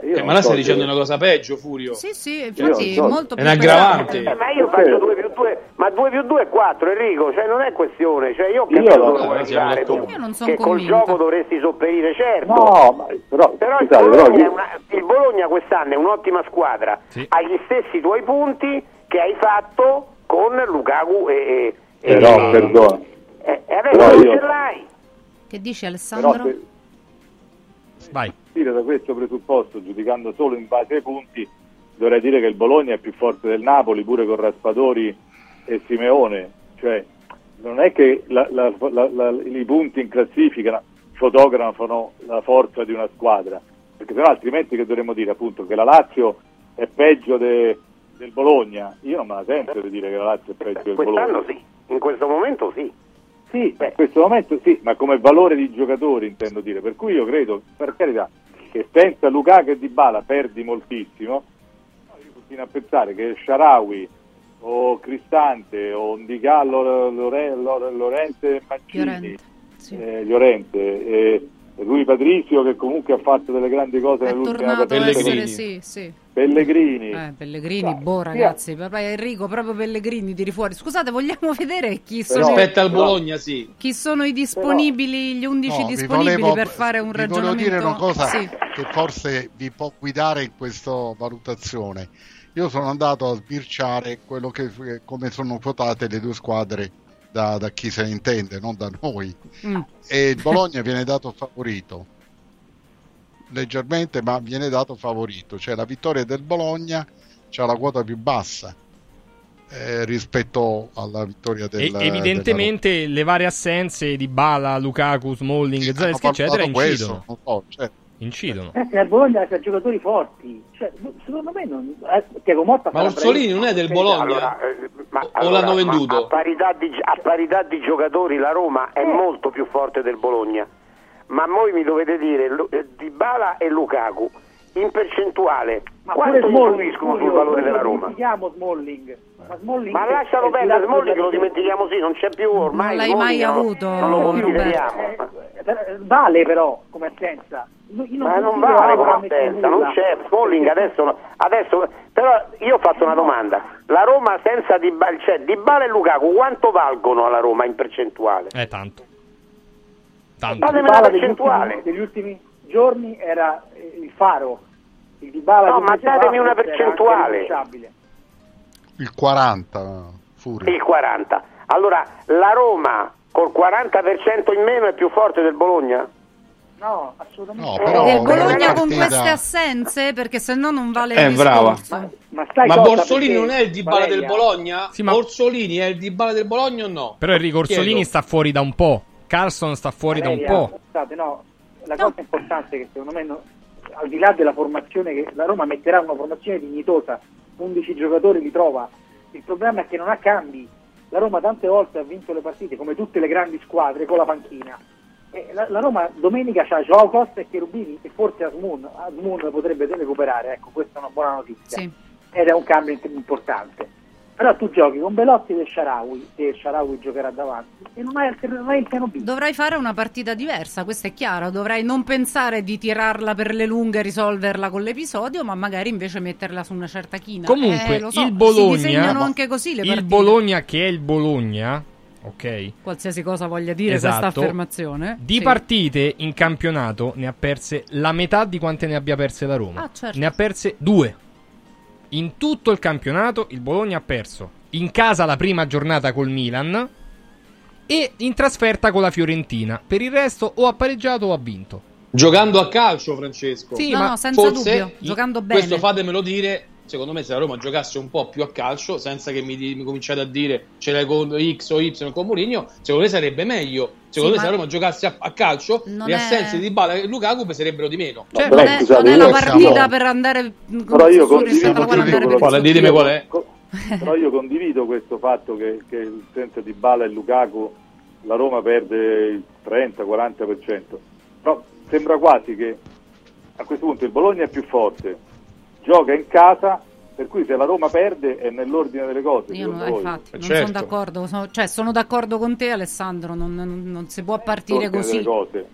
[SPEAKER 5] Eh.
[SPEAKER 6] Io
[SPEAKER 22] Eh, ma là
[SPEAKER 6] so
[SPEAKER 22] stai dicendo una cosa peggio, Furio.
[SPEAKER 4] Sì, sì, infatti
[SPEAKER 6] so.
[SPEAKER 4] molto
[SPEAKER 22] È un aggravante.
[SPEAKER 5] Eh, ma io faccio 2 più 2, ma 2 più 2 è 4 Enrico, cioè non è questione, cioè io
[SPEAKER 6] Io no,
[SPEAKER 5] dove
[SPEAKER 22] eh,
[SPEAKER 5] tu.
[SPEAKER 4] Io non son
[SPEAKER 5] che col
[SPEAKER 4] convinta.
[SPEAKER 5] gioco dovresti sopperire, certo.
[SPEAKER 6] No, ma però,
[SPEAKER 5] Però il
[SPEAKER 6] scusate, però
[SPEAKER 5] Bologna,
[SPEAKER 6] io-
[SPEAKER 5] è una- il Bologna quest'anno è un'ottima squadra,
[SPEAKER 3] Sì.
[SPEAKER 5] ha gli stessi tuoi punti che hai fatto con Lukaku e, e, e-
[SPEAKER 6] però,
[SPEAKER 5] e-
[SPEAKER 6] perdona,
[SPEAKER 5] e- e adesso
[SPEAKER 6] Però
[SPEAKER 5] non
[SPEAKER 6] io-
[SPEAKER 5] ce l'hai.
[SPEAKER 4] Che dice
[SPEAKER 6] però
[SPEAKER 4] Alessandro?
[SPEAKER 6] se
[SPEAKER 3] Vai.
[SPEAKER 6] Partire da questo presupposto, giudicando solo in base ai punti, dovrei dire che il Bologna è più forte del Napoli, pure con Raspadori e Simeone. Cioè, non è che la- la- la- i punti in classifica fotografano la forza di una squadra, perché sennò altrimenti che dovremmo dire appunto che la Lazio è peggio de- del Bologna. Io non me la sento di dire che la Lazio è peggio del Bologna.
[SPEAKER 5] Quest'anno sì, in questo momento sì.
[SPEAKER 6] Sì, in questo momento sì, ma come valore di giocatori intendo dire, per cui io credo, per carità, che senza Lukaku e Dybala perdi moltissimo, no, io continuo a pensare che Sharawi o Cristante o Ndicà Lore- Lore- Lore- Lorente Mancini,
[SPEAKER 4] Llorente, sì.
[SPEAKER 6] eh, Llorente e Rui Patricio che comunque ha fatto delle grandi cose
[SPEAKER 4] È
[SPEAKER 6] nell'ultima partita
[SPEAKER 4] essere,
[SPEAKER 22] Pellegrini.
[SPEAKER 4] sì, sì.
[SPEAKER 6] Pellegrini
[SPEAKER 4] Eh, Pellegrini, boh ragazzi, papà Enrico, proprio Pellegrini tiri fuori. Scusate, vogliamo vedere chi sono,
[SPEAKER 22] Rispetto al
[SPEAKER 6] però-
[SPEAKER 22] Bologna, sì.
[SPEAKER 4] chi sono i disponibili, gli 11
[SPEAKER 21] No,
[SPEAKER 4] disponibili
[SPEAKER 21] volevo-
[SPEAKER 4] per fare un
[SPEAKER 21] vi
[SPEAKER 4] ragionamento?
[SPEAKER 21] volevo dire una cosa
[SPEAKER 4] Sì.
[SPEAKER 21] che forse vi può guidare in questa valutazione. Io sono andato a sbirciare quello che, come sono quotate le due squadre da, da chi se ne intende, non da noi.
[SPEAKER 4] Mm.
[SPEAKER 21] E il Bologna viene dato favorito leggermente, ma viene dato favorito. Cioè la vittoria del Bologna c'ha la quota più bassa eh, rispetto alla vittoria del
[SPEAKER 3] E-
[SPEAKER 21] della
[SPEAKER 3] evidentemente le varie assenze di Bala, Lukaku, Smalling,
[SPEAKER 21] Roma.
[SPEAKER 3] Zaleschi, eccetera, incidono.
[SPEAKER 21] questo, non so, cioè,
[SPEAKER 3] Incidono.
[SPEAKER 23] Eh, Bologna c'ha giocatori forti, cioè, secondo me non... eh, Tiago Motta
[SPEAKER 22] Ma Orsolini non è del Bologna?
[SPEAKER 5] Allora, eh, ma-
[SPEAKER 22] O
[SPEAKER 5] allora,
[SPEAKER 22] l'hanno venduto?
[SPEAKER 5] a, parità di, a parità di giocatori la Roma è molto più forte del Bologna. Ma voi mi dovete dire eh, Dybala e Lukaku in percentuale
[SPEAKER 23] Ma
[SPEAKER 5] quanto
[SPEAKER 23] Smalling,
[SPEAKER 5] influiscono sul valore della
[SPEAKER 23] lo
[SPEAKER 5] Roma?
[SPEAKER 23] dimentichiamo Smalling. Ma, Smalling
[SPEAKER 5] Ma lascialo perdere, Smalling lo dimentichiamo sì, non c'è più ormai.
[SPEAKER 4] Non l'hai
[SPEAKER 5] Smalling
[SPEAKER 4] mai
[SPEAKER 5] non-
[SPEAKER 4] avuto,
[SPEAKER 5] non lo consideriamo.
[SPEAKER 23] Eh, Vale però come assenza. Io non
[SPEAKER 5] Ma non vale come assenza, non c'è Smalling adesso, adesso però io ho fatto una domanda la Roma senza Dybala, cioè Dybala e Lukaku quanto valgono alla Roma in percentuale?
[SPEAKER 3] Eh, tanto. Tanto.
[SPEAKER 5] Fatemi
[SPEAKER 23] Dybala
[SPEAKER 5] una
[SPEAKER 23] degli
[SPEAKER 5] percentuale
[SPEAKER 23] ultimi, degli ultimi giorni era eh, il faro. Il Dybala
[SPEAKER 5] No,
[SPEAKER 23] di
[SPEAKER 5] ma datemi una percentuale.
[SPEAKER 21] il 40 Furio.
[SPEAKER 5] il 40 allora la Roma col 40% in meno è più forte del Bologna?
[SPEAKER 23] No, assolutamente.
[SPEAKER 21] No,
[SPEAKER 5] Eh,
[SPEAKER 21] però
[SPEAKER 4] Del
[SPEAKER 21] una
[SPEAKER 4] Bologna con queste assenze? Perché se no non vale
[SPEAKER 22] Eh,
[SPEAKER 4] il
[SPEAKER 22] brava.
[SPEAKER 23] Ma,
[SPEAKER 22] Ma
[SPEAKER 23] cosa,
[SPEAKER 22] Borsolini non è il Dybala
[SPEAKER 23] Valeria,
[SPEAKER 22] del Bologna?
[SPEAKER 3] Sì, ma-
[SPEAKER 22] Orsolini è il Dybala del Bologna o no?
[SPEAKER 3] Però Enrico Orsolini sta fuori da un po'. Carlson sta fuori da un
[SPEAKER 23] Valeria,
[SPEAKER 3] po'.
[SPEAKER 23] Scusate, no, la cosa importante è che secondo me, no- al di là della formazione, che la Roma metterà una formazione dignitosa, 11 giocatori li trova, il problema è che non ha cambi. La Roma tante volte ha vinto le partite, come tutte le grandi squadre, con la panchina. La, la Roma domenica c'ha Joao Costa e Cherubini e forse Asmun, Asmun potrebbe recuperare, ecco questa è una buona notizia.
[SPEAKER 4] Sì.
[SPEAKER 23] Ed è un cambio importante. Però tu giochi con Belotti e Sharawi, e Sharawi giocherà davanti, e non hai, non hai il piano B.
[SPEAKER 4] Dovrai fare una partita diversa, questo è chiaro. Dovrai non pensare di tirarla per le lunghe e risolverla con l'episodio, ma magari invece metterla su una certa china.
[SPEAKER 3] Comunque,
[SPEAKER 4] Eh, lo so,
[SPEAKER 3] il
[SPEAKER 4] Si
[SPEAKER 3] Bologna.
[SPEAKER 4] disegnano anche così le
[SPEAKER 3] il
[SPEAKER 4] partite.
[SPEAKER 3] Bologna, che è il Bologna, ok?
[SPEAKER 4] Qualsiasi cosa voglia dire
[SPEAKER 3] Esatto.
[SPEAKER 4] questa affermazione.
[SPEAKER 3] Di
[SPEAKER 4] Sì.
[SPEAKER 3] partite in campionato ne ha perse la metà di quante ne abbia perse la Roma.
[SPEAKER 4] Ah, certo.
[SPEAKER 3] Ne ha perse due. In tutto il campionato il Bologna ha perso in casa la prima giornata col Milan e in trasferta con la Fiorentina. Per il resto o ha pareggiato o ha vinto.
[SPEAKER 22] Giocando a calcio, Francesco.
[SPEAKER 3] Sì,
[SPEAKER 4] No,
[SPEAKER 3] ma
[SPEAKER 4] no, senza
[SPEAKER 22] forse
[SPEAKER 4] dubbio, giocando bene.
[SPEAKER 22] Questo fatemelo dire. Secondo me, se la Roma giocasse un po' più a calcio, senza che mi, mi cominciate a dire ce l'hai con X o Y con Mourinho, secondo me sarebbe meglio. Secondo
[SPEAKER 4] Sì,
[SPEAKER 22] me, se la Roma giocasse a, a calcio, le
[SPEAKER 4] è-
[SPEAKER 22] assenze di Bala e Lukaku peserebbero di meno.
[SPEAKER 23] Cioè,
[SPEAKER 4] non, è, non è una partita per andare
[SPEAKER 23] Però io
[SPEAKER 4] alla
[SPEAKER 23] condivido,
[SPEAKER 4] quale
[SPEAKER 22] ditemi qual è.
[SPEAKER 25] Però io condivido questo fatto che, che il senso di Bala e Lukaku la Roma perde il 30-40%. Però sembra quasi che a questo punto il Bologna è più forte, gioca in casa, per cui se la Roma perde è nell'ordine delle cose.
[SPEAKER 4] Io
[SPEAKER 25] voi.
[SPEAKER 4] infatti, non
[SPEAKER 22] certo.
[SPEAKER 4] sono d'accordo. sono- cioè, sono d'accordo con te, Alessandro. Non, non- non si può partire così.
[SPEAKER 25] cose.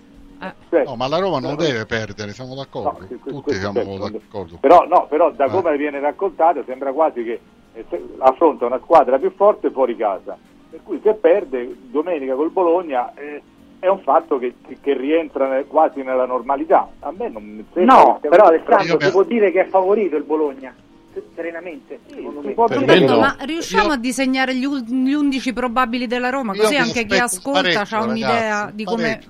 [SPEAKER 4] Eh.
[SPEAKER 25] Cioè,
[SPEAKER 21] No, ma la Roma non
[SPEAKER 25] no,
[SPEAKER 21] deve perdere, siamo d'accordo.
[SPEAKER 25] No,
[SPEAKER 21] Tutti
[SPEAKER 25] questo
[SPEAKER 21] siamo
[SPEAKER 25] certo,
[SPEAKER 21] d'accordo.
[SPEAKER 25] Però, no, però da
[SPEAKER 21] Eh.
[SPEAKER 25] come viene raccontato sembra quasi che eh, affronta una squadra più forte fuori casa. Per cui se perde domenica col Bologna eh, è un fatto che, che- rientra quasi nella normalità. A me non sembra
[SPEAKER 23] No, però Alessandro si può dire che è favorito il Bologna, se- serenamente,
[SPEAKER 25] che-
[SPEAKER 22] no.
[SPEAKER 4] Ma riusciamo
[SPEAKER 21] Io-
[SPEAKER 4] a disegnare gli, gli 11 probabili della Roma? Così
[SPEAKER 21] mi
[SPEAKER 4] anche chi ascolta ha un'idea
[SPEAKER 21] ragazzi,
[SPEAKER 4] di come,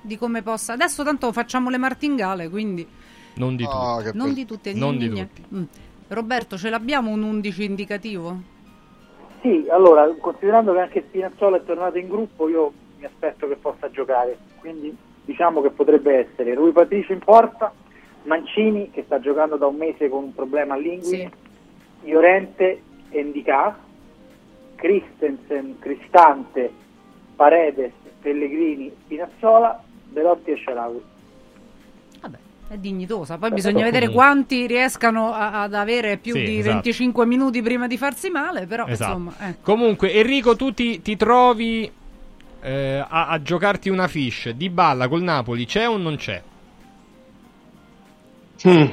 [SPEAKER 4] di come possa. Adesso tanto facciamo le martingale, quindi
[SPEAKER 3] Non di tutti.
[SPEAKER 21] che
[SPEAKER 4] non di tutte.
[SPEAKER 3] Non di
[SPEAKER 4] gne. Mm. Roberto, ce l'abbiamo un 11 indicativo?
[SPEAKER 23] Sì, allora, considerando che anche Spinazzola è tornato in gruppo, io mi aspetto che possa giocare, quindi diciamo che potrebbe essere Rui Patricio in porta, Mancini che sta giocando da un mese con un problema all'inguine, Llorente e Ndicà, Christensen, Cristante, Paredes, Pellegrini, Spinazzola, Belotti e.
[SPEAKER 4] Vabbè, è dignitosa. Poi
[SPEAKER 23] Eh,
[SPEAKER 4] bisogna vedere quanti riescano a- ad avere più
[SPEAKER 3] Sì,
[SPEAKER 4] di
[SPEAKER 3] esatto.
[SPEAKER 4] 25 minuti prima di farsi male, però
[SPEAKER 3] Esatto.
[SPEAKER 4] insomma... ecco.
[SPEAKER 3] Comunque, Enrico, tu ti, ti trovi eh, a, a giocarti una fish di balla col Napoli, c'è o non c'è?
[SPEAKER 22] Mm.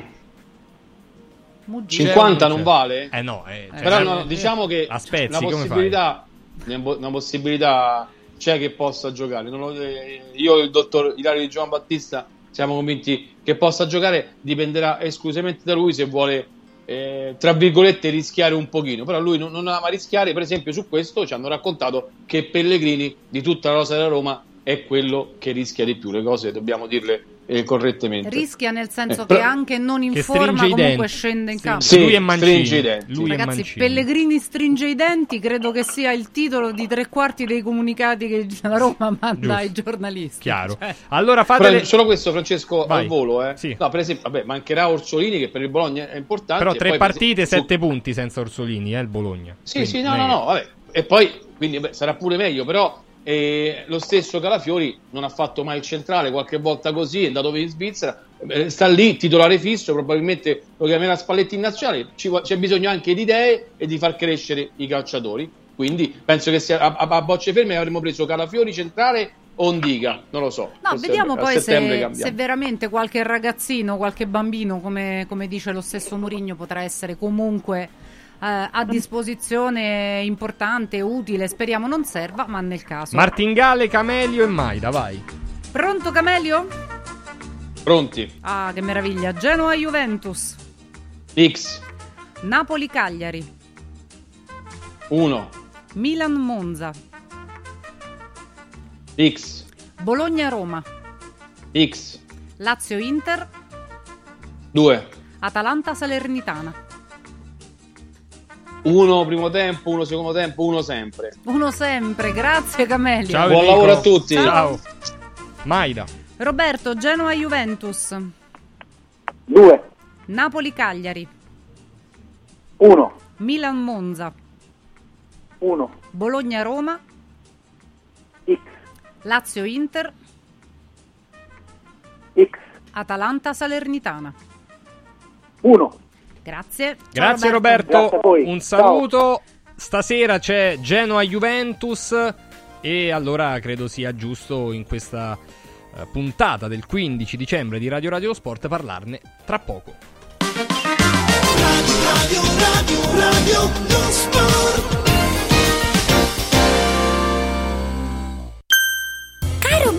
[SPEAKER 4] Muggì.
[SPEAKER 22] 50
[SPEAKER 3] C'è o
[SPEAKER 22] non
[SPEAKER 3] c'è?
[SPEAKER 22] vale?
[SPEAKER 3] Eh no, eh, cioè,
[SPEAKER 22] Però
[SPEAKER 3] eh,
[SPEAKER 22] no, diciamo che
[SPEAKER 3] Aspetti,
[SPEAKER 22] una
[SPEAKER 3] come fai?
[SPEAKER 22] possibilità, una possibilità c'è che possa giocare. Non lo- eh, io e il dottor Ilario di Giovan Battista siamo convinti che possa giocare, dipenderà esclusivamente da lui se vuole, eh, tra virgolette, rischiare un pochino. Però lui non, non ama rischiare, per esempio su questo ci hanno raccontato che Pellegrini di tutta la rosa della Roma è quello che rischia di più, le cose dobbiamo dirle eh, correttamente.
[SPEAKER 4] Rischia nel senso
[SPEAKER 22] Eh,
[SPEAKER 4] che anche non in forma comunque
[SPEAKER 3] denti.
[SPEAKER 4] scende in campo.
[SPEAKER 22] Sì,
[SPEAKER 3] lui è Mancini.
[SPEAKER 22] stringe i denti.
[SPEAKER 3] Lui è
[SPEAKER 4] Ragazzi,
[SPEAKER 3] Mancini.
[SPEAKER 4] Pellegrini stringe i denti, credo che sia il titolo di tre quarti dei comunicati che la Roma manda
[SPEAKER 3] Giusto.
[SPEAKER 4] ai giornalisti.
[SPEAKER 3] Chiaro.
[SPEAKER 4] Cioè,
[SPEAKER 3] Allora fatele...
[SPEAKER 22] solo questo, Francesco,
[SPEAKER 3] Vai.
[SPEAKER 22] al volo, eh.
[SPEAKER 3] Sì.
[SPEAKER 22] No, per esempio, vabbè, mancherà Orsolini che per il Bologna è importante.
[SPEAKER 3] Però tre
[SPEAKER 22] poi, per
[SPEAKER 3] partite,
[SPEAKER 22] esempio,
[SPEAKER 3] sette punti senza Orsolini, eh, il Bologna.
[SPEAKER 22] Sì,
[SPEAKER 3] Quindi
[SPEAKER 22] sì, no,
[SPEAKER 3] è
[SPEAKER 22] no, no, vabbè. E poi, quindi beh, sarà pure meglio, però eh, lo stesso Calafiori non ha fatto mai il centrale, qualche volta così, è andato in Svizzera, eh, sta lì, titolare fisso, probabilmente lo chiamerà Spalletti in nazionale, Ci c'è bisogno anche di idee e di far crescere i calciatori. Quindi penso che sia a, a- a bocce ferme avremmo preso Calafiori centrale o Ondiga, non lo so.
[SPEAKER 4] No, vediamo poi se, se veramente qualche ragazzino, qualche bambino, come, come dice lo stesso Mourinho, potrà essere comunque a disposizione importante, utile. Speriamo non serva, ma nel caso.
[SPEAKER 3] Martingale, Camelio e Maida, vai.
[SPEAKER 4] Pronto Camelio?
[SPEAKER 22] Pronti?
[SPEAKER 4] Ah, che meraviglia. Genoa Juventus.
[SPEAKER 22] X,
[SPEAKER 4] Napoli Cagliari.
[SPEAKER 22] 1,
[SPEAKER 4] Milan Monza.
[SPEAKER 22] X,
[SPEAKER 4] Bologna Roma.
[SPEAKER 22] X,
[SPEAKER 4] Lazio Inter.
[SPEAKER 22] 2.
[SPEAKER 4] Atalanta Salernitana.
[SPEAKER 22] Uno primo tempo, uno secondo tempo, uno sempre.
[SPEAKER 4] Uno sempre, grazie Camelio.
[SPEAKER 3] Ciao
[SPEAKER 22] Buon
[SPEAKER 3] Enrico.
[SPEAKER 22] lavoro a tutti.
[SPEAKER 3] Ciao. Maida.
[SPEAKER 4] Roberto, Genoa Juventus.
[SPEAKER 23] 2,
[SPEAKER 4] Napoli Cagliari.
[SPEAKER 23] 1,
[SPEAKER 4] Milan Monza.
[SPEAKER 23] 1,
[SPEAKER 4] Bologna Roma.
[SPEAKER 23] X,
[SPEAKER 4] Lazio Inter.
[SPEAKER 23] X,
[SPEAKER 4] Atalanta Salernitana.
[SPEAKER 23] 1.
[SPEAKER 4] Grazie. Ciao,
[SPEAKER 3] Grazie Roberto,
[SPEAKER 23] Grazie a voi.
[SPEAKER 3] un saluto. stasera c'è Genoa-Juventus e allora credo sia giusto in questa eh, puntata del 15 dicembre di Radio Radio Sport parlarne tra poco.
[SPEAKER 2] Radio, radio, radio, lo sport.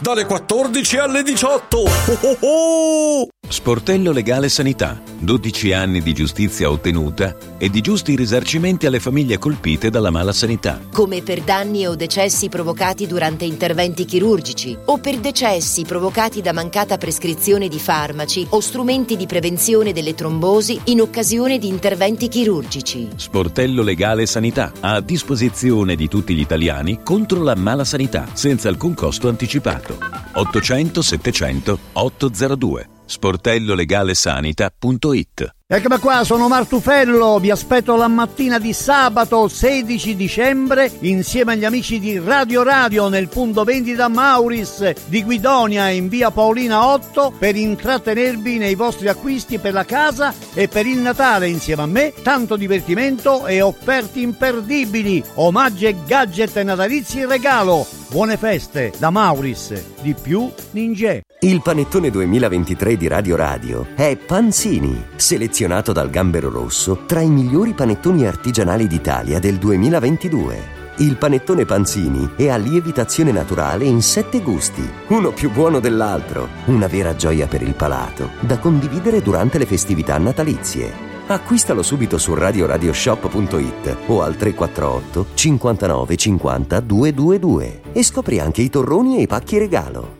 [SPEAKER 26] dalle 14 alle 18. Oh oh oh!
[SPEAKER 27] Sportello Legale Sanità. 12 anni di giustizia ottenuta e di giusti risarcimenti alle famiglie colpite dalla mala sanità.
[SPEAKER 28] come per danni o decessi provocati durante interventi chirurgici o per decessi provocati da mancata prescrizione di farmaci o strumenti di prevenzione delle trombosi in occasione di interventi chirurgici.
[SPEAKER 27] Sportello Legale Sanità. A disposizione di tutti gli italiani contro la mala sanità, senza alcun costo anticipato. 800 700 802. sportellolegalesanita.it
[SPEAKER 29] Eccomi qua, sono Martufello, vi aspetto la mattina di sabato 16 dicembre insieme agli amici di Radio Radio nel punto vendita Mauris di Guidonia in via Paolina 8 per intrattenervi nei vostri acquisti per la casa e per il Natale insieme a me, tanto divertimento e offerte imperdibili, omaggi e gadget natalizi in regalo. Buone feste da Mauris, di più Ninja.
[SPEAKER 30] Il panettone 2023 di Radio Radio è Panzini, selezionato dal Gambero Rosso tra i migliori panettoni artigianali d'Italia del 2022. Il panettone Panzini è a lievitazione naturale in sette gusti, uno più buono dell'altro, una vera gioia per il palato, da condividere durante le festività natalizie. Acquistalo subito su radioradioshop.it o al 348 59 50 222 e scopri anche i torroni e i pacchi regalo.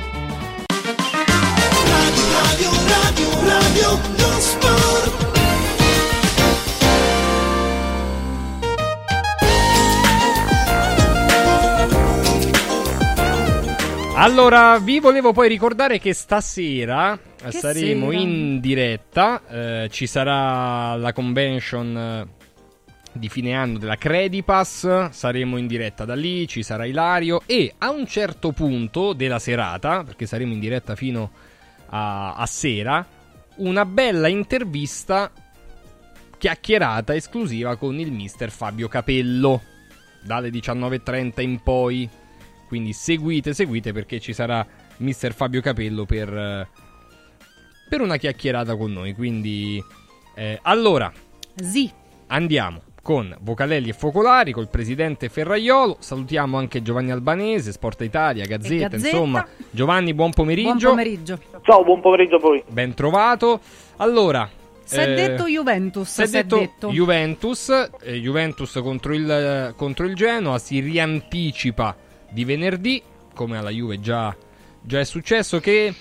[SPEAKER 2] Radio, lo sport.
[SPEAKER 3] Allora, vi volevo poi ricordare che stasera
[SPEAKER 4] Che
[SPEAKER 3] saremo
[SPEAKER 4] sera?
[SPEAKER 3] in diretta, eh, ci sarà la convention eh, di fine anno della Credipass, saremo in diretta da lì, ci sarà Ilario e a un certo punto della serata, perché saremo in diretta fino a, a sera, una bella intervista chiacchierata esclusiva con il mister Fabio Capello dalle 19.30 in poi. Quindi seguite, seguite perché ci sarà mister Fabio Capello per, per una chiacchierata con noi. Quindi, eh, allora,
[SPEAKER 4] Sì.
[SPEAKER 3] andiamo con Vocalelli e Focolari, col presidente Ferraiolo. Salutiamo anche Giovanni Albanese, Sport Italia, Gazzetta,
[SPEAKER 4] Gazzetta.
[SPEAKER 3] insomma. Giovanni, buon pomeriggio.
[SPEAKER 4] Buon pomeriggio.
[SPEAKER 31] Ciao, buon pomeriggio a voi.
[SPEAKER 3] Ben trovato. Allora,
[SPEAKER 4] Si è
[SPEAKER 3] eh,
[SPEAKER 4] detto Juventus.
[SPEAKER 3] si è
[SPEAKER 4] si è
[SPEAKER 3] detto
[SPEAKER 4] detto.
[SPEAKER 3] Juventus, eh, Juventus contro il, contro il Genoa si rianticipa di venerdì, come alla Juve già, già è successo, che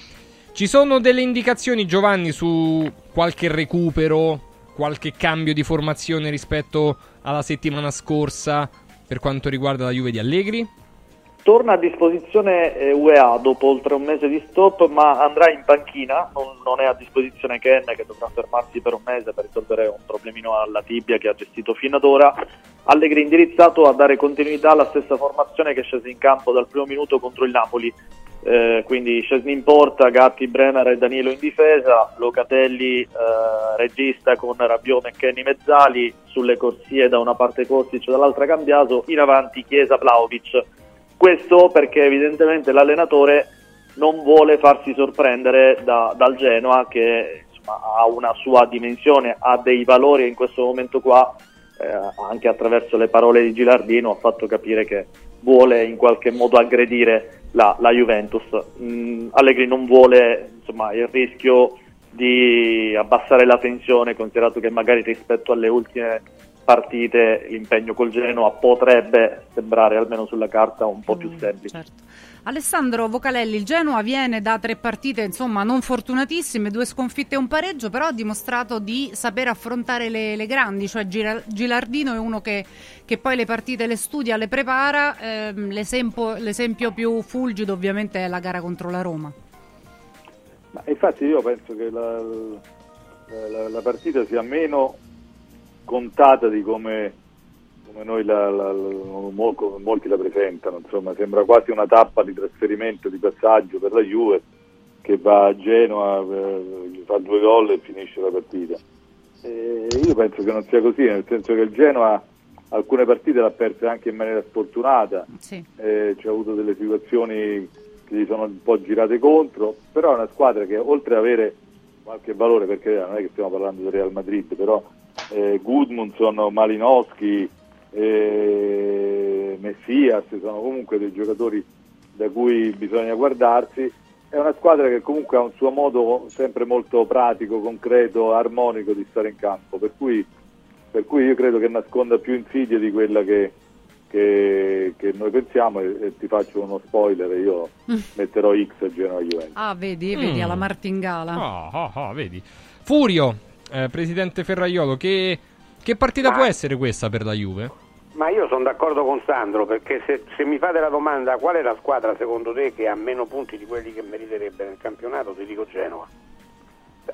[SPEAKER 3] ci sono delle indicazioni Giovanni su qualche recupero, qualche cambio di formazione rispetto alla settimana scorsa per quanto riguarda la Juve di Allegri?
[SPEAKER 31] Torna a disposizione eh, UEA dopo oltre un mese di stop, ma andrà in panchina, non, non è a disposizione Ken che dovrà fermarsi per un mese per risolvere un problemino alla tibia che ha gestito fino ad ora. Allegri indirizzato a dare continuità alla stessa formazione che è scesa in campo dal primo minuto contro il Napoli, Eh, quindi Scesni in porta, Gatti, Bremer e Danilo in difesa, Locatelli eh, regista con Rabiot, McKenny, Mezzali, sulle corsie da una parte Kostic dall'altra Cambiaso, in avanti Chiesa, Vlaovic. Questo perché evidentemente l'allenatore non vuole farsi sorprendere da- dal Genoa che insomma, ha una sua dimensione, ha dei valori e in questo momento qua, eh, anche attraverso le parole di Gilardino, ha fatto capire che vuole in qualche modo aggredire la, la Juventus. Mm, Allegri non vuole insomma, il rischio di abbassare la tensione, considerato che magari rispetto alle ultime partite l'impegno col Genoa potrebbe sembrare almeno sulla carta un po' più semplice.
[SPEAKER 4] Alessandro Vocalelli, il Genoa viene da tre partite, insomma, non fortunatissime, due sconfitte e un pareggio, però ha dimostrato di saper affrontare le, le grandi, cioè Gilardino è uno che, che poi le partite le studia, le prepara, ehm, l'esempio, l'esempio più fulgido ovviamente è la gara contro la Roma.
[SPEAKER 6] Ma infatti io penso che la, la- la partita sia meno contata di come, come noi la, la- la- molti la presentano, insomma sembra quasi una tappa di trasferimento, di passaggio per la Juve che va a Genoa, eh, fa due gol e finisce la partita. E io penso che non sia così, nel senso che il Genoa alcune partite l'ha perse anche in maniera sfortunata, eh, c'è avuto delle situazioni che gli sono un po' girate contro, però è una squadra che oltre ad avere qualche valore, perché non è che stiamo parlando del Real Madrid, però eh, Gudmundsson, Malinowski, eh, Messias sono comunque dei giocatori da cui bisogna guardarsi. È una squadra che comunque ha un suo modo sempre molto pratico, concreto, armonico di stare in campo, per cui, per cui io credo che nasconda più insidie di quella che, che- che noi pensiamo e, e ti faccio uno spoiler, io metterò X a Genoa Juventus.
[SPEAKER 4] Ah, vedi,
[SPEAKER 3] Mm.
[SPEAKER 4] vedi alla martingala.
[SPEAKER 3] Ah, ah, ah, vedi. Furio, eh, presidente Ferraiolo, che, che partita può essere questa per la Juve?
[SPEAKER 5] Ma io sono d'accordo con Sandro perché se, se mi fate la domanda qual è la squadra secondo te che ha meno punti di quelli che meriterebbe nel campionato, ti dico Genova.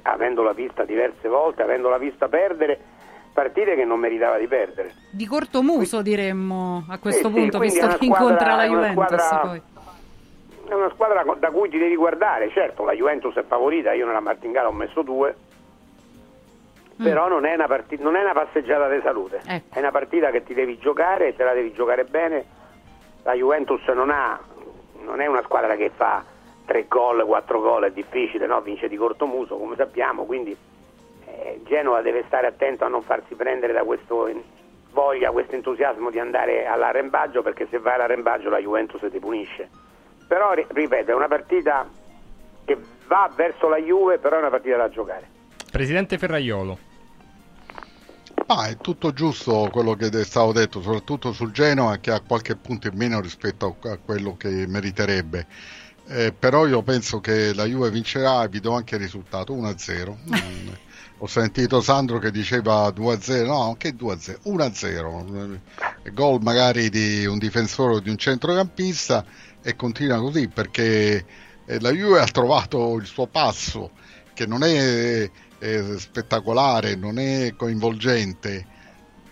[SPEAKER 5] Avendola vista diverse volte, avendola vista perdere partite che non meritava di perdere.
[SPEAKER 4] Di corto muso diremmo a questo
[SPEAKER 5] Sì, sì,
[SPEAKER 4] punto,
[SPEAKER 5] quindi
[SPEAKER 4] visto che incontra la Juventus
[SPEAKER 5] squadra-
[SPEAKER 4] poi.
[SPEAKER 5] È una squadra da cui ti devi guardare, certo la Juventus è favorita, io nella Martingala ho messo due, però non, è una parti- non è una passeggiata di salute, è una partita che ti devi giocare e te la devi giocare bene. La Juventus non, ha, non è una squadra che fa tre gol, quattro gol, è difficile, no? vince di corto muso come sappiamo, quindi eh, Genova deve stare attento a non farsi prendere da questo voglia, questo entusiasmo di andare all'arrembaggio perché se vai all'arrembaggio la Juventus ti punisce. Però ri- ripeto, è una partita che va verso la Juve, però è una partita da giocare.
[SPEAKER 3] Presidente Ferraiolo.
[SPEAKER 21] Ah, è tutto giusto quello che è stato detto, soprattutto sul Genoa che ha qualche punto in meno rispetto a quello che meriterebbe. Eh, però io penso che la Juve vincerà e vi do anche il risultato 1-0. Mm, Ho sentito Sandro che diceva 2-0, no, che 2-0, 1-0. Eh, Gol magari di un difensore o di un centrocampista e continua così perché eh, la Juve ha trovato il suo passo che non è, spettacolare, non è coinvolgente.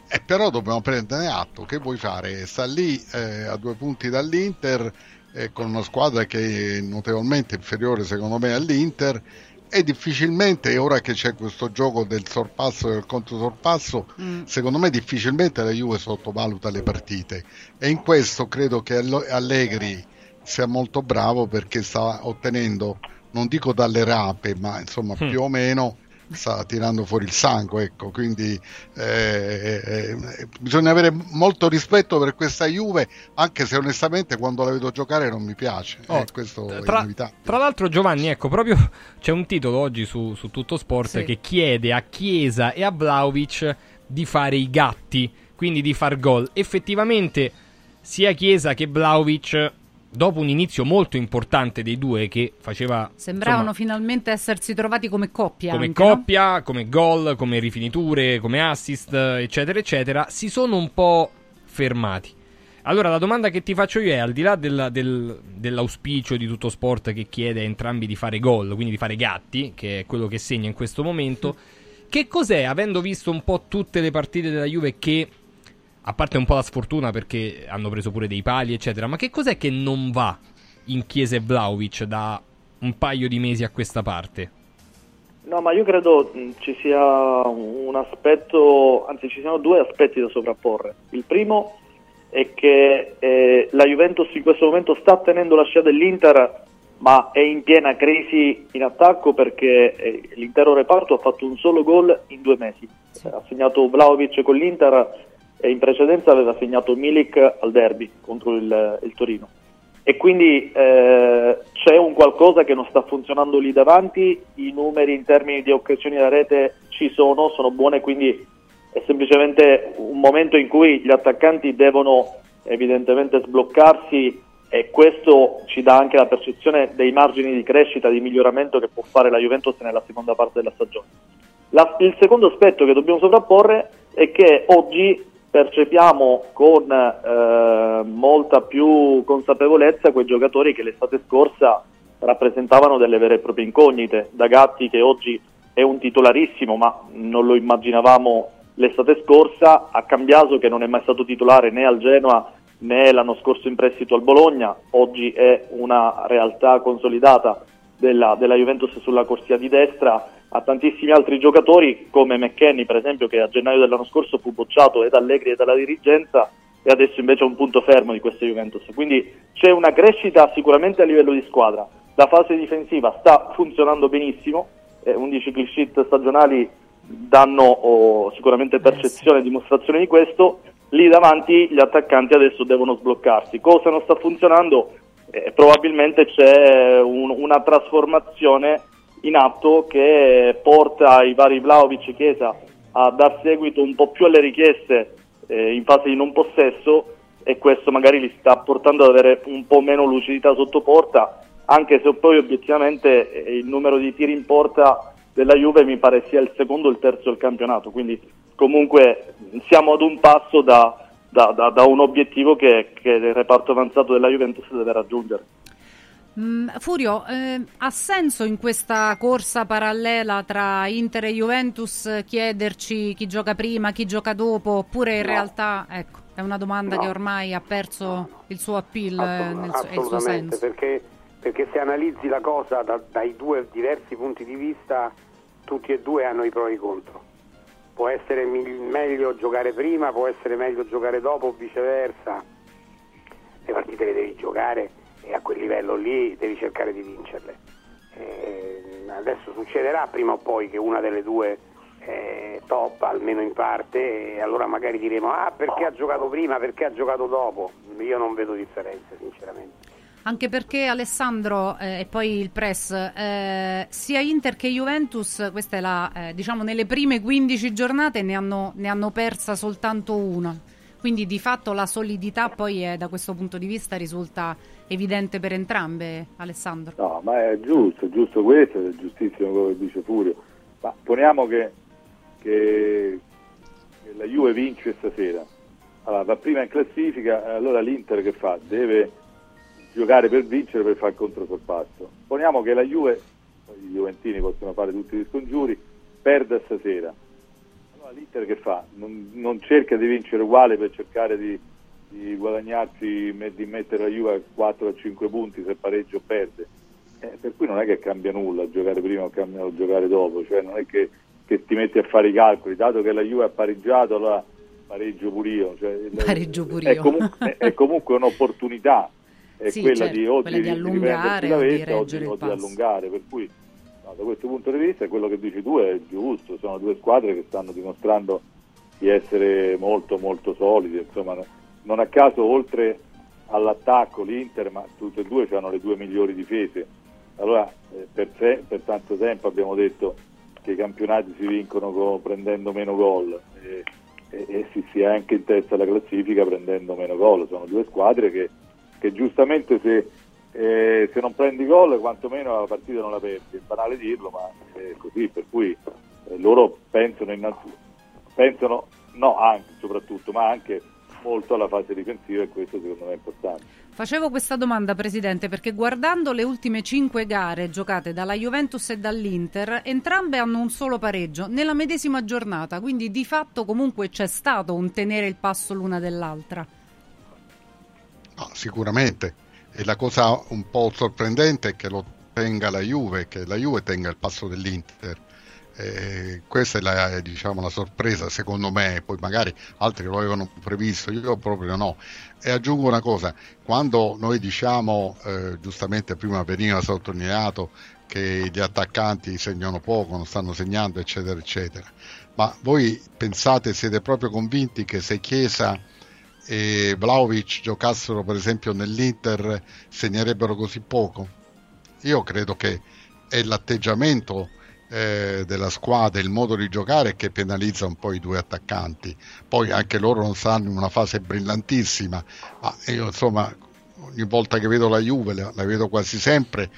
[SPEAKER 21] E però dobbiamo prendere atto che vuoi fare? Sta lì eh, a due punti dall'Inter eh, con una squadra che è notevolmente inferiore secondo me all'Inter e difficilmente, ora che c'è questo gioco del sorpasso e del controsorpasso,
[SPEAKER 4] Mm.
[SPEAKER 21] secondo me difficilmente la Juve sottovaluta le partite e in questo credo che Allegri sia molto bravo perché sta ottenendo, non dico dalle rape, ma insomma
[SPEAKER 3] Mm.
[SPEAKER 21] più o meno sta tirando fuori il sangue, ecco, quindi eh, eh, bisogna avere molto rispetto per questa Juve, anche se onestamente quando la vedo giocare non mi piace,
[SPEAKER 3] Oh,
[SPEAKER 21] eh, questo è
[SPEAKER 3] Tra, tra l'altro, Giovanni, ecco, proprio c'è un titolo oggi su, su Tutto Sport
[SPEAKER 21] Sì.
[SPEAKER 3] che chiede a Chiesa e a Vlaovic di fare i gatti, quindi di far gol. Effettivamente, sia Chiesa che Vlaovic, dopo un inizio molto importante dei due che faceva
[SPEAKER 4] Sembravano
[SPEAKER 3] insomma,
[SPEAKER 4] finalmente essersi trovati come coppia.
[SPEAKER 3] come
[SPEAKER 4] anche, no?
[SPEAKER 3] coppia, come gol, come rifiniture, come assist, eccetera, eccetera, si sono un po' fermati. Allora, la domanda che ti faccio io è: al di là del- del- dell'auspicio di tutto sport che chiede a entrambi di fare gol, quindi di fare gatti, che è quello che segna in questo momento, che cos'è, avendo visto un po' tutte le partite della Juve, che a parte un po' la sfortuna perché hanno preso pure dei pali, eccetera, ma che cos'è che non va in Chiesa e Vlaovic da un paio di mesi a questa parte?
[SPEAKER 31] No, ma io credo ci sia un aspetto, anzi ci siano due aspetti da sovrapporre. Il primo è che eh, la Juventus in questo momento sta tenendo la scia dell'Inter, ma è in piena crisi in attacco perché eh, l'intero reparto ha fatto un solo gol in due mesi. Ha segnato Vlaovic con l'Inter e in precedenza aveva segnato Milik al derby contro il, il Torino. E quindi eh, c'è un qualcosa che non sta funzionando lì davanti, i numeri in termini di occasioni da rete ci sono, sono buone, quindi è semplicemente un momento in cui gli attaccanti devono evidentemente sbloccarsi e questo ci dà anche la percezione dei margini di crescita, di miglioramento che può fare la Juventus nella seconda parte della stagione. La- il secondo aspetto che dobbiamo sovrapporre è che oggi percepiamo con eh, molta più consapevolezza quei giocatori che l'estate scorsa rappresentavano delle vere e proprie incognite. Da Gatti che oggi è un titolarissimo, ma non lo immaginavamo l'estate scorsa, a Cambiaso che non è mai stato titolare né al Genoa né l'anno scorso in prestito al Bologna, oggi è una realtà consolidata della, della Juventus sulla corsia di destra, a tantissimi altri giocatori come McKenny per esempio che a gennaio dell'anno scorso fu bocciato e da Allegri e dalla dirigenza e adesso invece è un punto fermo di questa Juventus. Quindi c'è una crescita sicuramente a livello di squadra. La fase difensiva sta funzionando benissimo, eh, 11 clean sheet stagionali danno oh, sicuramente percezione e dimostrazione di questo. Lì davanti gli attaccanti adesso devono sbloccarsi. Cosa non sta funzionando? Eh, probabilmente c'è un- una trasformazione in atto che porta i vari Vlaovic e Chiesa a dar seguito un po' più alle richieste eh, in fase di non possesso e questo magari li sta portando ad avere un po' meno lucidità sotto porta, anche se poi obiettivamente eh, il numero di tiri in porta della Juve mi pare sia il secondo o il terzo del campionato, quindi comunque siamo ad un passo da, da- da- da un obiettivo che, che il reparto avanzato della Juventus deve raggiungere.
[SPEAKER 4] Mm, Furio, eh, ha senso in questa corsa parallela tra Inter e Juventus chiederci chi gioca prima, chi gioca dopo, oppure in
[SPEAKER 5] No.
[SPEAKER 4] realtà, ecco, è una domanda
[SPEAKER 5] No.
[SPEAKER 4] che ormai ha perso il suo appeal eh, nel suo- e il suo senso.
[SPEAKER 5] perché, perché se analizzi la cosa da- dai due diversi punti di vista, tutti e due hanno i pro e i contro. Può essere meglio giocare prima, può essere meglio giocare dopo viceversa. Le partite le devi giocare e a quel livello lì devi cercare di vincerle. Eh, adesso succederà prima o poi che una delle due eh, top almeno in parte e allora magari diremo ah perché ha giocato prima, perché ha giocato dopo. Io non vedo differenze sinceramente.
[SPEAKER 4] Anche perché Alessandro eh, e poi il press, eh, sia Inter che Juventus, questa è la, eh, diciamo, nelle prime 15 giornate ne hanno, ne hanno persa soltanto una. Quindi di fatto la solidità poi è, da questo punto di vista risulta evidente per entrambe, Alessandro.
[SPEAKER 6] No, ma è giusto, è giusto questo, è giustissimo quello che dice Furio. Ma poniamo che, che- la Juve vince stasera. Allora, va prima in classifica, allora l'Inter che fa? Deve giocare per vincere per fare il controsorpasso. Poniamo che la Juve, i Juventini possono fare tutti gli scongiuri, perda stasera. Allora l'Inter che fa? Non, non cerca di vincere uguale per cercare di, di guadagnarsi, di mettere la Juve a 4 a 5 punti se pareggio o perde. Eh, per cui non è che cambia nulla giocare prima o cambia- o giocare dopo, cioè non è che, che ti metti a fare i calcoli, dato che la Juve ha pareggiato, allora pareggio pure io. Cioè,
[SPEAKER 4] Pareggio pure
[SPEAKER 6] è,
[SPEAKER 4] io.
[SPEAKER 6] comunque, è- è comunque un'opportunità, è
[SPEAKER 4] Sì,
[SPEAKER 6] quella
[SPEAKER 4] certo,
[SPEAKER 6] di o
[SPEAKER 4] quella
[SPEAKER 6] di,
[SPEAKER 4] allungare
[SPEAKER 6] la vetta o di,
[SPEAKER 4] reggere il
[SPEAKER 6] o di allungare, per cui no, da questo punto di vista quello che dici tu è giusto, sono due squadre che stanno dimostrando di essere molto molto solide, insomma non a caso oltre all'attacco l'Inter, ma tutte e due hanno le due migliori difese, allora eh, per, se- per tanto tempo abbiamo detto che i campionati si vincono co- prendendo meno gol e, e- e si sia anche in testa alla classifica prendendo meno gol, sono due squadre che, che giustamente se, eh, se non prendi gol quantomeno la partita non la perdi, è banale dirlo ma è così, per cui eh, loro pensano innanzitutto pensano, no anche, soprattutto, ma anche molto alla fase difensiva e questo secondo me è importante.
[SPEAKER 4] Facevo questa domanda, Presidente, perché guardando le ultime cinque gare giocate dalla Juventus e dall'Inter, entrambe hanno un solo pareggio nella medesima giornata, quindi di fatto comunque c'è stato un tenere il passo l'una dell'altra.
[SPEAKER 21] No, sicuramente. E la cosa un po' sorprendente è che lo tenga la Juve, che la Juve tenga il passo dell'Inter. Eh, questa è la, diciamo, la sorpresa secondo me, poi magari altri lo avevano previsto, io proprio no. E aggiungo una cosa, quando noi diciamo, eh, giustamente prima veniva sottolineato che gli attaccanti segnano poco, non stanno segnando, eccetera, eccetera, ma voi pensate, siete proprio convinti che se Chiesa e Vlaovic giocassero per esempio nell'Inter segnerebbero così poco? Io credo che è l'atteggiamento eh, della squadra, il modo di giocare che penalizza un po' i due attaccanti. Poi anche loro non stanno in una fase brillantissima, ma io insomma ogni volta che vedo la Juve, la, la vedo quasi sempre,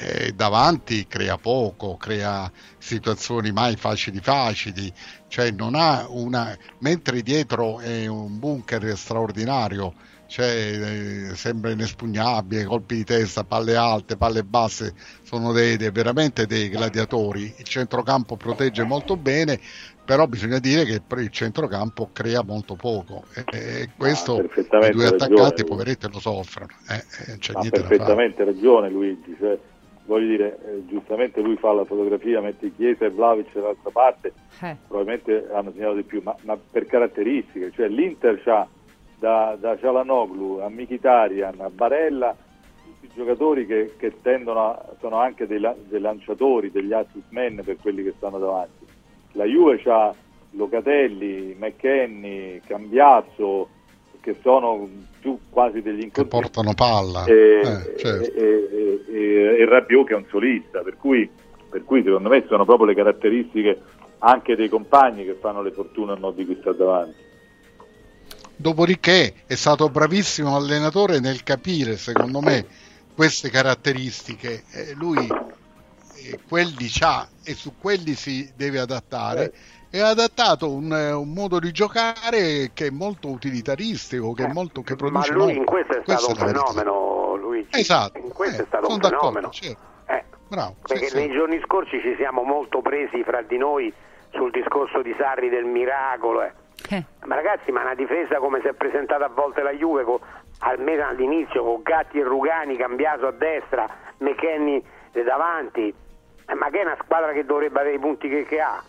[SPEAKER 21] eh, davanti crea poco, crea situazioni mai facili facili, cioè non ha una mentre dietro è un bunker straordinario, cioè eh, sembra inespugnabile, colpi di testa, palle alte, palle basse, sono dei, dei- veramente dei gladiatori. Il centrocampo protegge molto bene, però bisogna dire che il centrocampo crea molto poco e, e questo i due attaccanti poveretti lo soffrono. Eh, eh,
[SPEAKER 6] Ha perfettamente ragione Luigi, cioè, voglio dire, eh, giustamente lui fa la fotografia, mette Chiesa e Vlaovic dall'altra parte, probabilmente hanno segnato di più, ma, ma per caratteristiche, cioè l'Inter c'ha da, da Cialanoglu a Mkhitaryan a Barella tutti giocatori che, che tendono a, sono anche dei, dei lanciatori, degli assist men per quelli che stanno davanti. La Juve ha Locatelli, McKenny, Cambiasso, che sono più quasi degli
[SPEAKER 21] Che
[SPEAKER 6] incontri
[SPEAKER 21] portano palla.
[SPEAKER 6] e,
[SPEAKER 21] Eh, certo.
[SPEAKER 6] e, e- e- Rabiot che è un solista, per cui, per cui secondo me sono proprio le caratteristiche anche dei compagni che fanno le fortune a no di chi sta davanti.
[SPEAKER 21] Dopodiché è stato bravissimo allenatore nel capire, secondo me, queste caratteristiche. Eh, lui eh, quelli c'ha e su quelli si deve adattare. E ha adattato un, eh, un modo di giocare che è molto utilitaristico, che, è molto, che
[SPEAKER 5] Eh, Ma
[SPEAKER 21] produce
[SPEAKER 5] lui
[SPEAKER 21] molto.
[SPEAKER 5] in questo è stato un
[SPEAKER 21] la verità.
[SPEAKER 5] fenomeno, Luigi.
[SPEAKER 21] Esatto,
[SPEAKER 5] In questo
[SPEAKER 21] eh,
[SPEAKER 5] è stato un fenomeno.
[SPEAKER 21] certo.
[SPEAKER 5] Eh,
[SPEAKER 21] Bravo,
[SPEAKER 5] perché
[SPEAKER 21] sì, sì.
[SPEAKER 5] nei giorni scorsi ci siamo molto presi fra di noi sul discorso di Sarri del miracolo. eh. Ma ragazzi, ma una difesa come si è presentata a volte la Juve, co- almeno all'inizio, con Gatti e Rugani, cambiato a destra, McKenny eh, davanti, eh, ma che è una squadra che dovrebbe avere i punti che, che ha?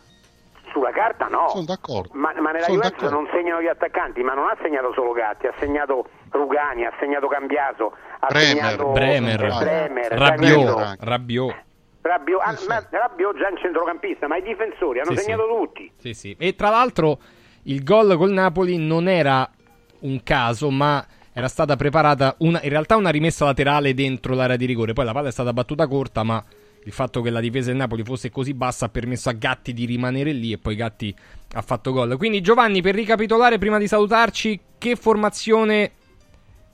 [SPEAKER 5] Sulla carta no.
[SPEAKER 21] Sono d'accordo.
[SPEAKER 5] Ma, ma nella
[SPEAKER 21] Sono
[SPEAKER 5] Juventus
[SPEAKER 21] d'accordo.
[SPEAKER 5] non segnano gli attaccanti, ma non ha segnato solo Gatti, ha segnato Rugani, ha segnato Cambiaso, ha
[SPEAKER 21] Bremer.
[SPEAKER 5] segnato
[SPEAKER 3] Bremer,
[SPEAKER 5] eh, Bremer,
[SPEAKER 3] Rabiot. Rabiot.
[SPEAKER 5] Rabiot, ah, ma Rabiot già in centrocampista, ma i difensori hanno
[SPEAKER 3] Sì,
[SPEAKER 5] segnato tutti.
[SPEAKER 3] Sì, sì. E tra l'altro il gol col Napoli non era un caso, ma era stata preparata una- in realtà una rimessa laterale dentro l'area di rigore. Poi la palla è stata battuta corta, ma il fatto che la difesa del Napoli fosse così bassa ha permesso a Gatti di rimanere lì e poi Gatti ha fatto gol. Quindi Giovanni, per ricapitolare prima di salutarci, che formazione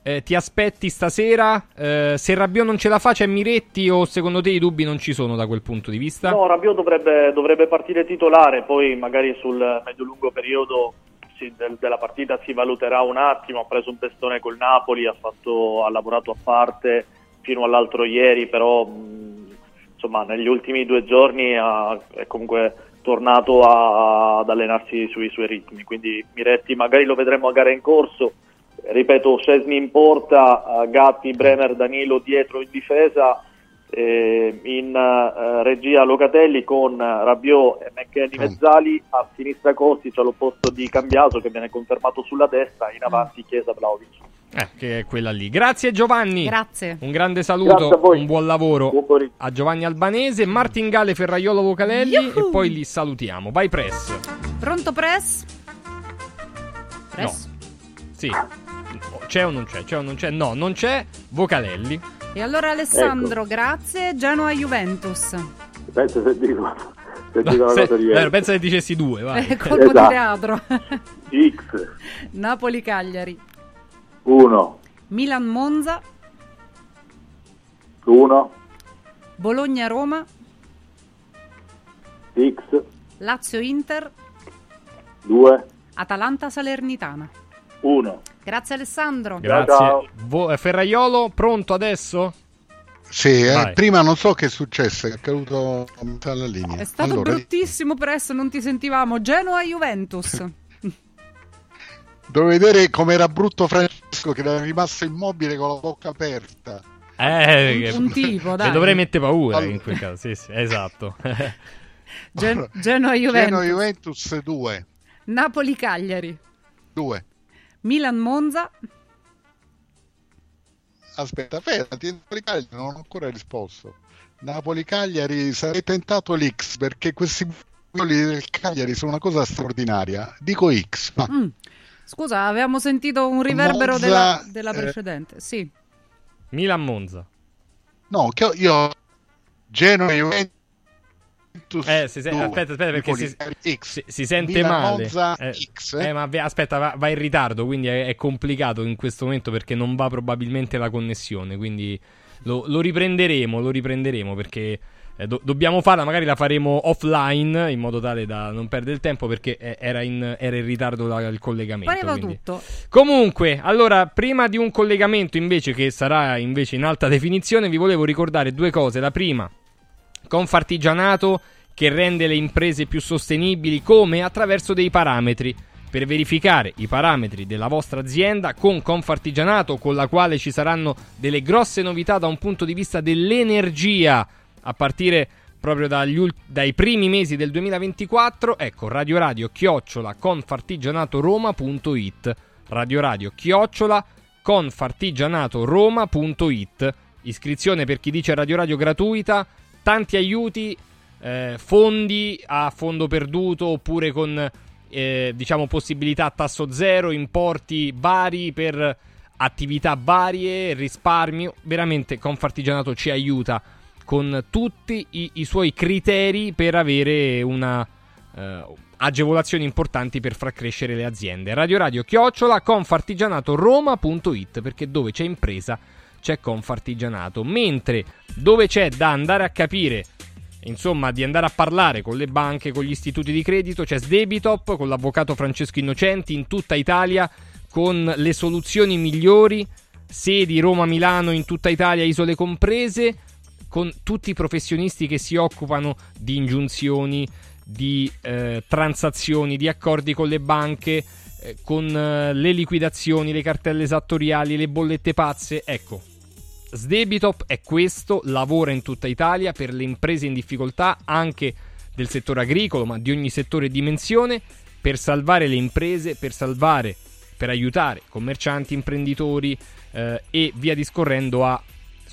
[SPEAKER 3] eh, ti aspetti stasera? Eh, se Rabiot non ce la fa, c'è Miretti o secondo te i dubbi non ci sono da quel punto di vista?
[SPEAKER 31] No, Rabiot dovrebbe, dovrebbe partire titolare, poi magari sul medio-lungo periodo si- del- della partita si valuterà un attimo. Ha preso un testone col Napoli, ha, fatto- ha lavorato a parte fino all'altro ieri, però mh, insomma negli ultimi due giorni ha- è comunque tornato a- ad allenarsi sui suoi ritmi. Quindi Miretti magari lo vedremo a gara in corso. Ripeto, Scesni in porta, eh, Gatti, Bremer, Danilo dietro in difesa eh, in eh, regia Locatelli con Rabiot e McKenny Mezzali, a sinistra Kostic all'opposto di Cambiaso che viene confermato sulla destra, in avanti Chiesa Vlaovic.
[SPEAKER 3] Eh, che è quella lì. Grazie Giovanni.
[SPEAKER 4] Grazie.
[SPEAKER 3] Un grande saluto,
[SPEAKER 31] a voi.
[SPEAKER 3] un buon lavoro a Giovanni Albanese, Martingale, Ferraiolo, Vocalelli e poi li salutiamo. Vai Press.
[SPEAKER 4] Pronto press? Press?
[SPEAKER 3] No. Sì. C'è o non c'è? C'è o non c'è? No, non c'è. Vocalelli.
[SPEAKER 4] E allora Alessandro,
[SPEAKER 3] Ecco.
[SPEAKER 4] grazie. Genoa Juventus.
[SPEAKER 25] Penso se dico, se
[SPEAKER 3] No,
[SPEAKER 25] di
[SPEAKER 3] eh, pensa che dicessi due, vai.
[SPEAKER 4] Eh, colpo di
[SPEAKER 25] Esatto.
[SPEAKER 4] teatro.
[SPEAKER 25] X,
[SPEAKER 4] Napoli Cagliari.
[SPEAKER 25] 1,
[SPEAKER 4] Milan Monza.
[SPEAKER 25] 1,
[SPEAKER 4] Bologna Roma.
[SPEAKER 25] X,
[SPEAKER 4] Lazio Inter.
[SPEAKER 25] 2,
[SPEAKER 4] Atalanta Salernitana.
[SPEAKER 25] 1.
[SPEAKER 4] Grazie Alessandro.
[SPEAKER 3] Grazie. Vo- eh, Ferraiolo, pronto adesso?
[SPEAKER 21] Sì, eh, prima non so che è successo, è caduto a metà della linea.
[SPEAKER 4] È stato
[SPEAKER 21] Allora,
[SPEAKER 4] bruttissimo press, non ti sentivamo. Genoa Juventus.
[SPEAKER 21] Devo vedere com'era brutto Francesco che era rimasto immobile con la bocca aperta.
[SPEAKER 3] Eh,
[SPEAKER 4] Un-
[SPEAKER 3] che-
[SPEAKER 4] un tipo, dai.
[SPEAKER 3] Dovrei mettere paura
[SPEAKER 21] Allora.
[SPEAKER 3] in quel caso. Sì, sì, esatto.
[SPEAKER 4] Gen- Genoa Juventus.
[SPEAKER 21] Genoa Juventus 2.
[SPEAKER 4] Napoli Cagliari.
[SPEAKER 21] 2.
[SPEAKER 4] Milan Monza.
[SPEAKER 21] Aspetta, fermati, Napoli Cagliari non ho ancora risposto. Napoli Cagliari sarei tentato l'X perché questi del Cagliari sono una cosa straordinaria. Dico X, ma
[SPEAKER 4] Mm. Scusa, avevamo sentito un riverbero
[SPEAKER 21] Monza,
[SPEAKER 4] della, della
[SPEAKER 21] eh,
[SPEAKER 4] precedente. Sì.
[SPEAKER 3] Milan Monza.
[SPEAKER 21] no, che io Genoa Juventus
[SPEAKER 3] Eh, si se- aspetta, aspetta, perché si, si- si sente
[SPEAKER 21] Milan
[SPEAKER 3] male.
[SPEAKER 21] Monza
[SPEAKER 3] Eh,
[SPEAKER 21] X.
[SPEAKER 3] eh, ma ve- aspetta, va, va in ritardo, quindi è, è complicato in questo momento perché non va probabilmente la connessione. Quindi lo, lo riprenderemo, lo riprenderemo perché eh, do- dobbiamo farla, magari la faremo offline in modo tale da non perdere il tempo perché eh, era, in, era in ritardo la- il collegamento.
[SPEAKER 4] Pareva
[SPEAKER 3] quindi.
[SPEAKER 4] tutto.
[SPEAKER 3] Comunque, allora, prima di un collegamento invece che sarà invece in alta definizione, vi volevo ricordare due cose. La prima, Confartigianato che rende le imprese più sostenibili come attraverso dei parametri. Per verificare i parametri della vostra azienda con Confartigianato, con la quale ci saranno delle grosse novità da un punto di vista dell'energia, a partire proprio ult- dai primi mesi del 2024, ecco, Radio Radio chiocciola confartigianatoroma.it Radio Radio chiocciola confartigianatoroma.it Iscrizione per chi dice Radio Radio gratuita, tanti aiuti, eh, fondi a fondo perduto oppure con eh, diciamo possibilità a tasso zero, importi vari per attività varie, risparmio. Veramente Confartigianato ci aiuta con tutti i, i suoi criteri per avere una eh, agevolazioni importanti per far crescere le aziende. Radio Radio chiocciola confartigianatoroma.it perché dove c'è impresa c'è Confartigianato, mentre dove c'è da andare a capire insomma, di andare a parlare con le banche, con gli istituti di credito, c'è Sdebitop con l'avvocato Francesco Innocenti in tutta Italia con le soluzioni migliori, sedi Roma, Milano in tutta Italia, isole comprese, con tutti i professionisti che si occupano di ingiunzioni, di eh, transazioni, di accordi con le banche, eh, con eh, le liquidazioni, le cartelle esattoriali, le bollette pazze. Ecco, Sdebitop è questo, lavora in tutta Italia per le imprese in difficoltà, anche del settore agricolo, ma di ogni settore e dimensione, per salvare le imprese, per salvare, per aiutare commercianti, imprenditori eh, e via discorrendo a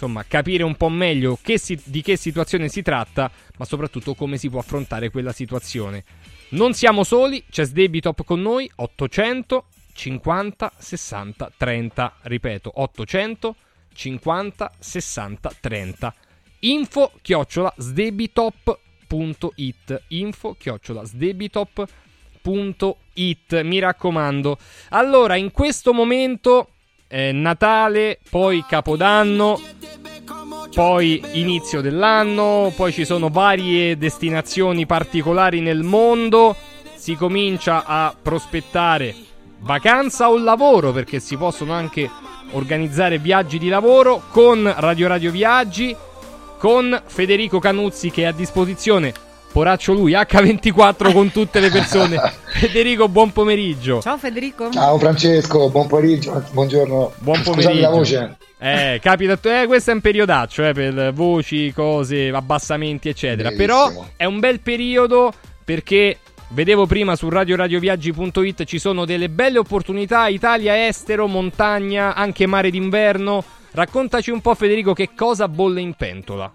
[SPEAKER 3] insomma capire un po' meglio che si- di che situazione si tratta, ma soprattutto come si può affrontare quella situazione. Non siamo soli, c'è Sdebitop con noi, 800 50 60 30, ripeto, 800 50 60 30. Info chiocciola sdebitop.it info chiocciola sdebitop.it mi raccomando. Allora, in questo momento eh, Natale, poi Capodanno, poi inizio dell'anno, poi ci sono varie destinazioni particolari nel mondo, si comincia a prospettare vacanza o lavoro perché si possono anche organizzare viaggi di lavoro con Radio Radio Viaggi, con Federico Canuzzi che è a disposizione Poraccio lui, H24 con tutte le persone. Federico, buon pomeriggio.
[SPEAKER 4] Ciao Federico.
[SPEAKER 32] Ciao Francesco, buon pomeriggio, buongiorno.
[SPEAKER 3] Buon
[SPEAKER 32] Scusate
[SPEAKER 3] pomeriggio.
[SPEAKER 32] la voce.
[SPEAKER 3] Eh, capita, eh, questo è un periodaccio eh, per voci, cose, abbassamenti, eccetera.
[SPEAKER 32] Bellissimo.
[SPEAKER 3] Però è un bel periodo perché vedevo prima su radioradioviaggi.it ci sono delle belle opportunità, Italia, estero, montagna, anche mare d'inverno. Raccontaci un po' Federico che cosa bolle in pentola.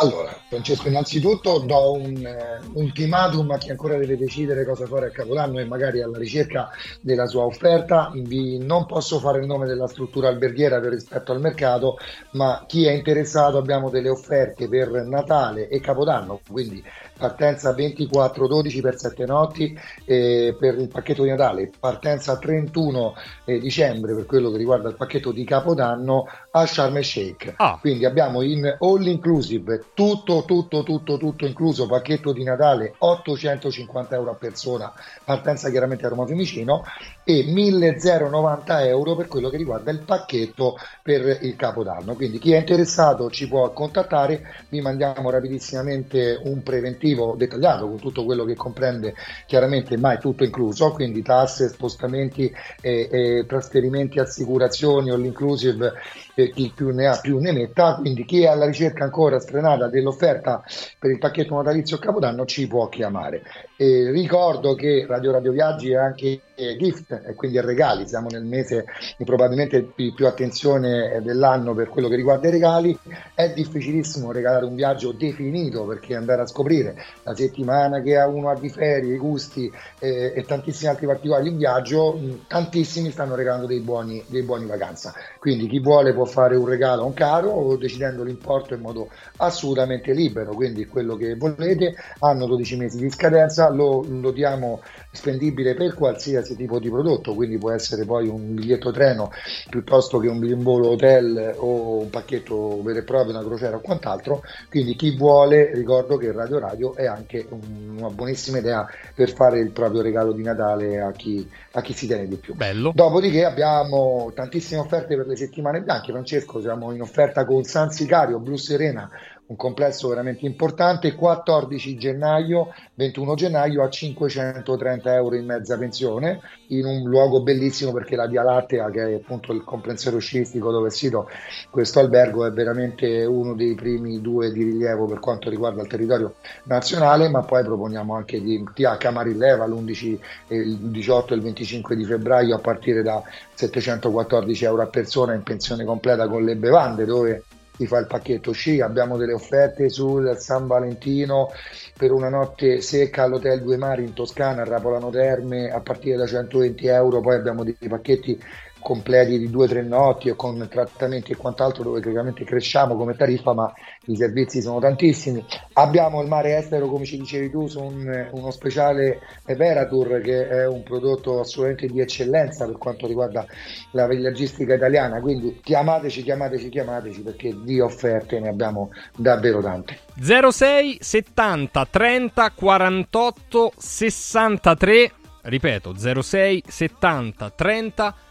[SPEAKER 32] Allora, Francesco, innanzitutto do un eh, ultimatum a chi ancora deve decidere cosa fare a Capodanno e magari alla ricerca della sua offerta. Vi- non posso fare il nome della struttura alberghiera per rispetto al mercato, ma chi è interessato abbiamo delle offerte per Natale e Capodanno, quindi partenza 24-12 per 7 notti eh, per il pacchetto di Natale, partenza 31 eh, dicembre per quello che riguarda il pacchetto di Capodanno a Sharm el Sheikh. Quindi abbiamo in all inclusive tutto, tutto, tutto, tutto incluso, pacchetto di Natale 850 euro a persona, partenza chiaramente a Roma Fiumicino e 1090 euro per quello che riguarda il pacchetto per il Capodanno. Quindi chi è interessato ci può contattare, vi mandiamo rapidissimamente un preventivo dettagliato con tutto quello che comprende chiaramente, ma è tutto incluso, quindi tasse, spostamenti, eh, eh, trasferimenti, assicurazioni, all inclusive, eh, chi più ne ha più ne metta, quindi chi è alla ricerca ancora strenata dell'offerta per il pacchetto natalizio Capodanno ci può chiamare. Eh, ricordo che Radio Radio Viaggi è anche eh, gift e quindi a regali, siamo nel mese di probabilmente più, attenzione eh, dell'anno per quello che riguarda i regali, è difficilissimo regalare un viaggio definito perché andare a scoprire la settimana che ha uno ha di ferie, i gusti eh, e tantissimi altri particolari. In viaggio, tantissimi stanno regalando dei buoni, dei buoni vacanza, quindi chi vuole può fare un regalo a un caro o decidendo l'importo in modo assolutamente libero, quindi quello che volete, hanno 12 mesi di scadenza, lo, lo diamo spendibile per qualsiasi tipo di prodotto, quindi può essere poi un biglietto treno piuttosto che un volo hotel o un pacchetto vero e proprio, una crociera o quant'altro, quindi chi vuole ricordo che Radio Radio è anche un- una buonissima idea per fare il proprio regalo di Natale a chi, a chi si tiene di più.
[SPEAKER 3] Bello.
[SPEAKER 32] Dopodiché abbiamo tantissime offerte per le settimane bianche, Francesco, siamo in offerta con San Sicario, Blu Serena, un complesso veramente importante, 14 gennaio, 21 gennaio a 530 euro in mezza pensione, in un luogo bellissimo perché la Via Lattea, che è appunto il comprensorio sciistico dove è sito questo albergo, è veramente uno dei primi due di rilievo per quanto riguarda il territorio nazionale, ma poi proponiamo anche di TH Marilleva l'11, e il 18 e il 25 di febbraio a partire da 714 euro a persona in pensione completa con le bevande, dove si fa il pacchetto sci, abbiamo delle offerte sul San Valentino per una notte secca all'Hotel Due Mari in Toscana, a Rapolano Terme a partire da 120 euro, poi abbiamo dei pacchetti completi di due o tre notti e con trattamenti e quant'altro dove chiaramente cresciamo come tariffa ma i servizi sono tantissimi. Abbiamo il mare estero come ci dicevi tu su un- uno speciale Veratur che è un prodotto assolutamente di eccellenza per quanto riguarda la viaggistica italiana. Quindi chiamateci chiamateci chiamateci perché di offerte ne abbiamo davvero tante.
[SPEAKER 3] 06 70 30 48 63 ripeto 06 70 30 48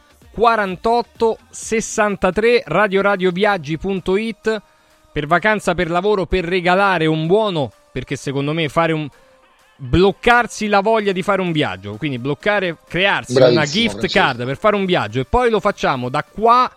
[SPEAKER 3] 63 radioradioviaggi.it per vacanza per lavoro per regalare un buono perché secondo me fare un bloccarsi la voglia di fare un viaggio quindi bloccare crearsi
[SPEAKER 32] Bravissimo,
[SPEAKER 3] una gift
[SPEAKER 32] Francesco.
[SPEAKER 3] card per fare un viaggio e poi lo facciamo da qua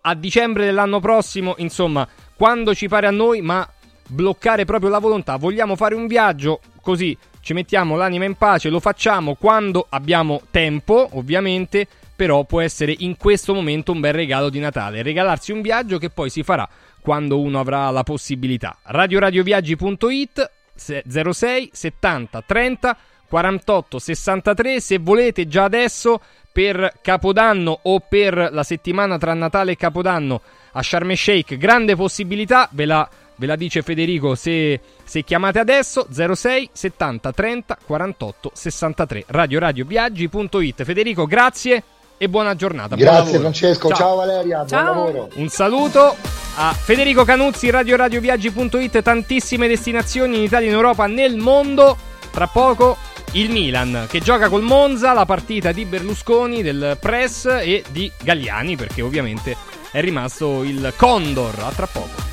[SPEAKER 3] a dicembre dell'anno prossimo insomma quando ci pare a noi ma bloccare proprio la volontà. Vogliamo fare un viaggio così ci mettiamo l'anima in pace, lo facciamo quando abbiamo tempo, ovviamente, però può essere in questo momento un bel regalo di Natale. Regalarsi un viaggio che poi si farà quando uno avrà la possibilità. radioradioviaggi.it se- 06 70 30 48 63 se volete già adesso per Capodanno o per la settimana tra Natale e Capodanno a Sharm el Sheikh grande possibilità ve la, ve la dice Federico se, se chiamate adesso 06 70 30 48 63 radioradioviaggi.it Federico grazie e buona giornata buon
[SPEAKER 32] grazie
[SPEAKER 3] lavoro.
[SPEAKER 32] Francesco ciao, Valeria buon lavoro
[SPEAKER 3] un saluto a Federico Canuzzi, radioradioviaggi.it, tantissime destinazioni in Italia, in Europa, nel mondo. Tra poco il Milan che gioca col Monza, la partita di Berlusconi, del Press e di Galliani, perché ovviamente è rimasto il Condor. A tra poco.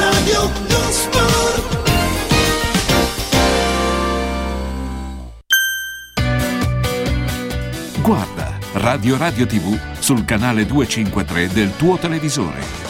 [SPEAKER 2] Radio lo sport
[SPEAKER 33] Guarda Radio Radio TV sul canale 253 del tuo televisore.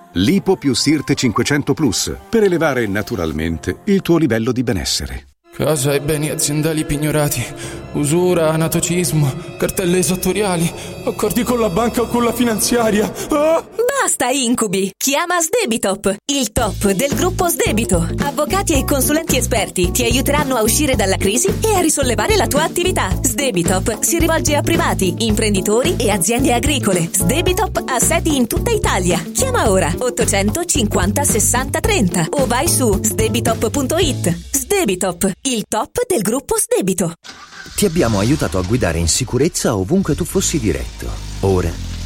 [SPEAKER 34] Lipo più Sirte 500 Plus per elevare naturalmente il tuo livello di benessere.
[SPEAKER 35] Casa e beni aziendali pignorati, usura, anatocismo, cartelle esattoriali, accordi con la banca o con la finanziaria. Ah!
[SPEAKER 36] Basta incubi! Chiama Sdebitop, il top del gruppo Sdebito. Avvocati e consulenti esperti ti aiuteranno a uscire dalla crisi e a risollevare la tua attività. Sdebitop si rivolge a privati, imprenditori e aziende agricole. Sdebitop ha sedi in tutta Italia. Chiama ora 850 60 30 o vai su sdebitop.it. Sdebitop, il top del gruppo Sdebito.
[SPEAKER 30] Ti abbiamo aiutato a guidare in sicurezza ovunque tu fossi diretto. Ora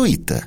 [SPEAKER 37] Caro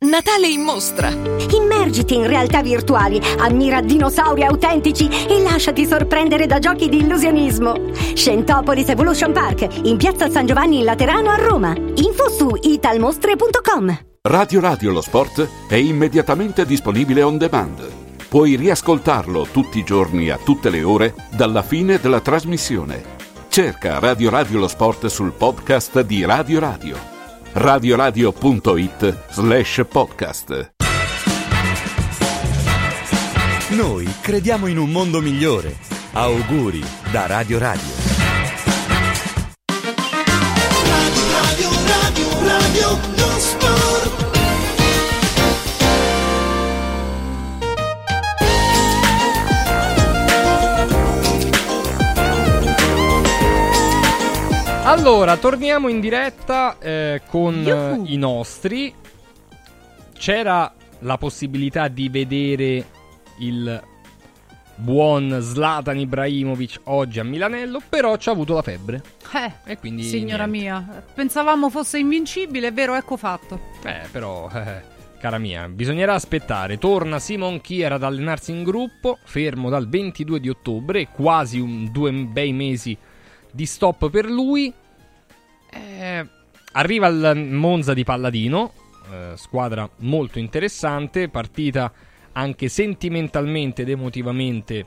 [SPEAKER 36] Natale in mostra.
[SPEAKER 38] Immergiti in realtà virtuali, ammira dinosauri autentici e lasciati sorprendere da giochi di illusionismo. Scentopolis Evolution Park, in piazza San Giovanni in Laterano a Roma. Info su italmostre.com.
[SPEAKER 33] Radio Radio Lo Sport è immediatamente disponibile on demand. Puoi riascoltarlo tutti i giorni a tutte le ore dalla fine della trasmissione. Cerca Radio Radio Lo Sport sul podcast di Radio Radio. radioradio.it slash podcast.
[SPEAKER 39] Noi crediamo in un mondo migliore. Auguri da Radio Radio.
[SPEAKER 2] Radio Radio Radio lo
[SPEAKER 3] Allora, torniamo in diretta eh, con eh, i nostri. C'era la possibilità di vedere il buon Zlatan Ibrahimovic oggi a Milanello, però ci ha avuto la febbre.
[SPEAKER 4] Eh,
[SPEAKER 3] E quindi
[SPEAKER 4] signora
[SPEAKER 3] niente.
[SPEAKER 4] mia, pensavamo fosse invincibile, è vero, ecco fatto.
[SPEAKER 3] Eh, però, eh, cara mia, bisognerà aspettare. Torna Simon Chiera ad allenarsi in gruppo, fermo dal 22 di ottobre, quasi un, due bei mesi di stop per lui. Eh, arriva al Monza di Palladino, eh, squadra molto interessante, partita anche sentimentalmente ed emotivamente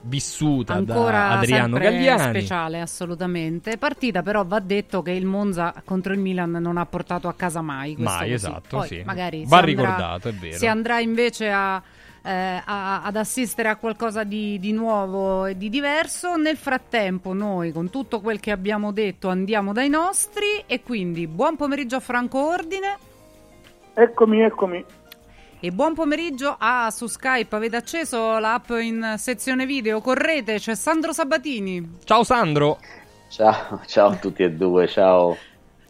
[SPEAKER 3] vissuta
[SPEAKER 4] Ancora
[SPEAKER 3] da Adriano Gagliani.
[SPEAKER 4] speciale, assolutamente. Partita, però, va detto che il Monza contro il Milan non ha portato a casa mai.
[SPEAKER 3] Mai, esatto,
[SPEAKER 4] Poi
[SPEAKER 3] sì.
[SPEAKER 4] magari
[SPEAKER 3] Va
[SPEAKER 4] si andrà-
[SPEAKER 3] ricordato, è vero.
[SPEAKER 4] Si andrà invece a. eh, a- ad assistere a qualcosa di, di nuovo e di diverso. Nel frattempo, noi con tutto quel che abbiamo detto andiamo dai nostri. E quindi buon pomeriggio a Franco Ordine.
[SPEAKER 40] Eccomi, eccomi.
[SPEAKER 4] E buon pomeriggio a su Skype. Avete acceso l'app in sezione video? Correte, c'è Sandro Sabatini.
[SPEAKER 3] Ciao Sandro.
[SPEAKER 41] Ciao, ciao a tutti e due, ciao.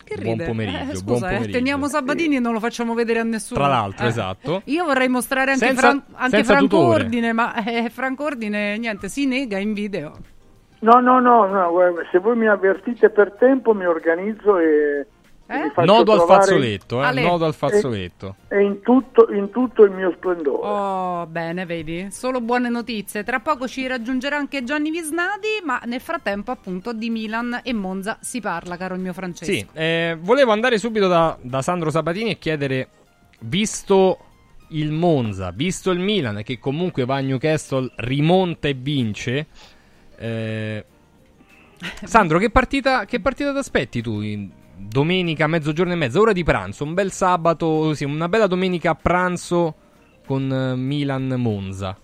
[SPEAKER 4] Che
[SPEAKER 3] Buon
[SPEAKER 4] ride?
[SPEAKER 3] pomeriggio,
[SPEAKER 4] Eh,
[SPEAKER 3] buon
[SPEAKER 4] scusa, eh,
[SPEAKER 3] pomeriggio.
[SPEAKER 4] teniamo Sabatini e non lo facciamo vedere a nessuno.
[SPEAKER 3] Tra l'altro,
[SPEAKER 4] Eh.
[SPEAKER 3] esatto.
[SPEAKER 4] Io vorrei mostrare anche,
[SPEAKER 3] Senza-
[SPEAKER 4] Fran- anche Franco
[SPEAKER 3] tutore.
[SPEAKER 4] Ordine, ma eh, Franco Ordine niente, si nega in video.
[SPEAKER 40] No, no, no, no, se voi mi avvertite per tempo mi organizzo e, e faccio
[SPEAKER 3] Nodo al fazzoletto, eh, nodo al
[SPEAKER 40] e-
[SPEAKER 3] fazzoletto.
[SPEAKER 40] E in tutto, in tutto il mio splendore.
[SPEAKER 4] Oh, bene, vedi? Solo buone notizie. Tra poco ci raggiungerà anche Gianni Visnadi, ma nel frattempo appunto di Milan e Monza si parla, caro il mio Francesco.
[SPEAKER 3] Sì, eh, volevo andare subito da, da Sandro Sabatini e chiedere, visto il Monza, visto il Milan che comunque va a Newcastle, rimonta e vince, eh, Sandro, che partita, che partita ti aspetti tu? in- domenica, mezzogiorno e mezza, ora di pranzo, un bel sabato, sì, una bella domenica a pranzo con eh, Milan-Monza.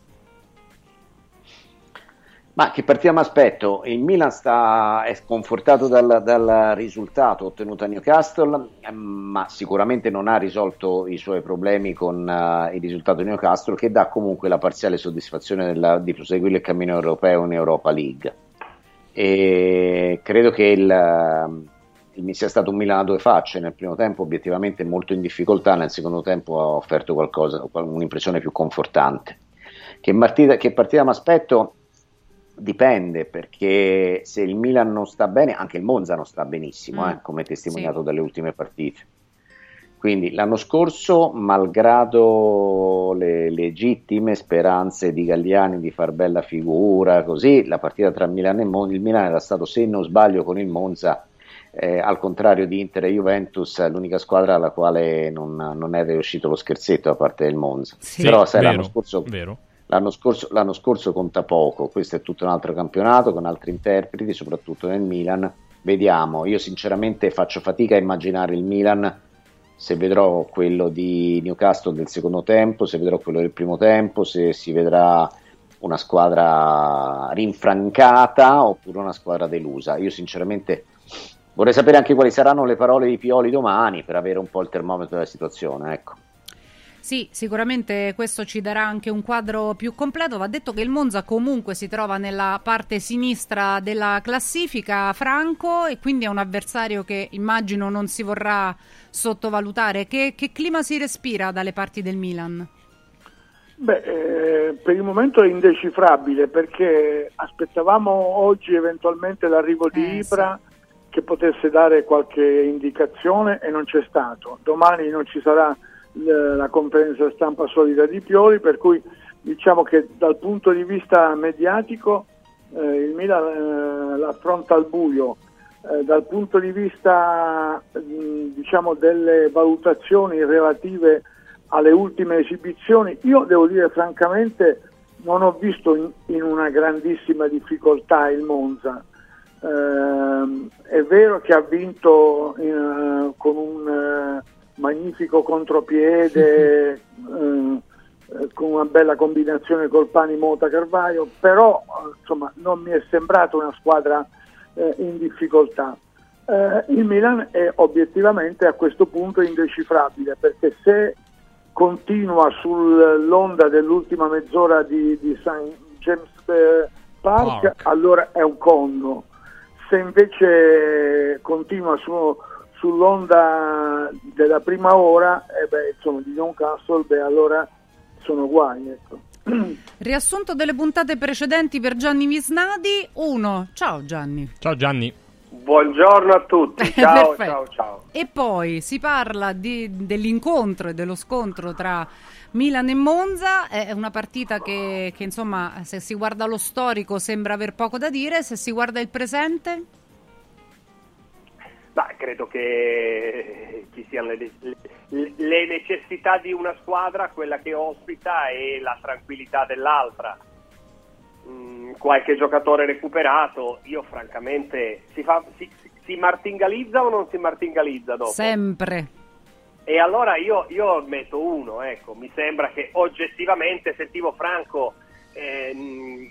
[SPEAKER 41] Ma che partita mi aspetto? Il Milan sta, è sconfortato dal, dal risultato ottenuto a Newcastle, ehm, ma sicuramente non ha risolto i suoi problemi con eh, il risultato di Newcastle, che dà comunque la parziale soddisfazione della- di proseguire il cammino europeo in Europa League. E credo che il, il- sia stato un Milan a due facce. Nel primo tempo, obiettivamente, molto in difficoltà, nel secondo tempo ha offerto qualcosa, un'impressione più confortante. Che partita, che partita mi aspetto? Dipende perché se il Milan non sta bene, anche il Monza non sta benissimo,
[SPEAKER 42] Mm,
[SPEAKER 41] eh, come testimoniato
[SPEAKER 42] sì.
[SPEAKER 41] dalle ultime partite. Quindi l'anno scorso, malgrado le legittime speranze di Galliani di far bella figura, così la partita tra Milan e Monza, il Milan era stato, se non sbaglio, con il Monza, eh, al contrario di Inter e Juventus, l'unica squadra alla quale non, non è riuscito lo scherzetto da parte del Monza.
[SPEAKER 3] Sì,
[SPEAKER 41] Però sai,
[SPEAKER 3] vero,
[SPEAKER 41] l'anno scorso. L'anno scorso, l'anno scorso conta poco, questo è tutto un altro campionato con altri interpreti, soprattutto nel Milan. Vediamo, io sinceramente faccio fatica a immaginare il Milan se vedrò quello di Newcastle del secondo tempo, se vedrò quello del primo tempo, se si vedrà una squadra rinfrancata oppure una squadra delusa. Io sinceramente vorrei sapere anche quali saranno le parole di Pioli domani per avere un po' il termometro della situazione, ecco.
[SPEAKER 4] Sì, sicuramente questo ci darà anche un quadro più completo. Va detto che il Monza comunque si trova nella parte sinistra della classifica, Franco, e quindi è un avversario che immagino non si vorrà sottovalutare. Che, che clima si respira dalle parti del Milan?
[SPEAKER 40] Beh, eh, per il momento è indecifrabile perché aspettavamo oggi eventualmente l'arrivo di Ibra che potesse dare qualche indicazione e non c'è stato. Domani non ci sarà l- la conferenza stampa solida di Pioli, per cui diciamo che dal punto di vista mediatico eh, il Milan eh, l'affronta al buio. Eh, dal punto di vista mh, diciamo delle valutazioni relative alle ultime esibizioni, io devo dire francamente non ho visto in, in una grandissima difficoltà il Monza. È vero che ha vinto eh, con un eh, magnifico contropiede, eh, eh, con una bella combinazione col Pani Mota Carvaio, però eh, insomma, non mi è sembrata una squadra eh, in difficoltà. Il Milan è obiettivamente a questo punto indecifrabile perché se continua sull'onda dell'ultima mezz'ora di, di St. James Park,
[SPEAKER 42] Park.
[SPEAKER 40] allora è un conno. Se invece continua su- sull'onda della prima ora, eh beh, insomma, di Newcastle, beh, allora sono guai. Ecco.
[SPEAKER 4] Riassunto delle puntate precedenti per Gianni Visnadi. 1. Ciao Gianni.
[SPEAKER 3] Ciao Gianni.
[SPEAKER 43] Buongiorno a tutti, ciao
[SPEAKER 4] Perfetto.
[SPEAKER 43] ciao ciao.
[SPEAKER 4] E poi si parla di- dell'incontro e dello scontro tra Milan e Monza. È una partita che, che, insomma, se si guarda lo storico sembra aver poco da dire. Se si guarda il presente,
[SPEAKER 43] Ma credo che ci siano le, le- le necessità di una squadra, quella che ospita e la tranquillità dell'altra. Mm, qualche giocatore recuperato, io francamente si, fa, si, si martingalizza o non si martingalizza dopo?
[SPEAKER 4] Sempre.
[SPEAKER 43] E allora io, io metto uno, ecco, mi sembra che oggettivamente sentivo Franco, ehm,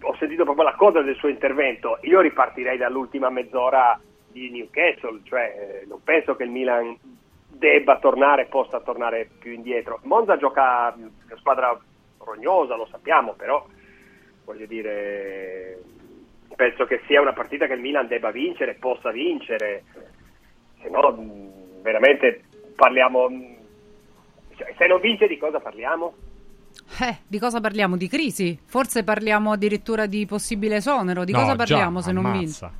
[SPEAKER 43] ho sentito proprio la cosa del suo intervento, io ripartirei dall'ultima mezz'ora di Newcastle, cioè eh, non penso che il Milan debba tornare, possa tornare più indietro. Monza gioca una squadra rognosa, lo sappiamo, però voglio dire, penso che sia una partita che il Milan debba vincere, possa vincere, se no veramente parliamo, cioè, se non vince di cosa parliamo?
[SPEAKER 4] Eh, di cosa parliamo? Di crisi? Forse parliamo addirittura di possibile esonero. Di
[SPEAKER 3] No,
[SPEAKER 4] cosa
[SPEAKER 3] già,
[SPEAKER 4] parliamo se non
[SPEAKER 3] ammazza.
[SPEAKER 4] vince?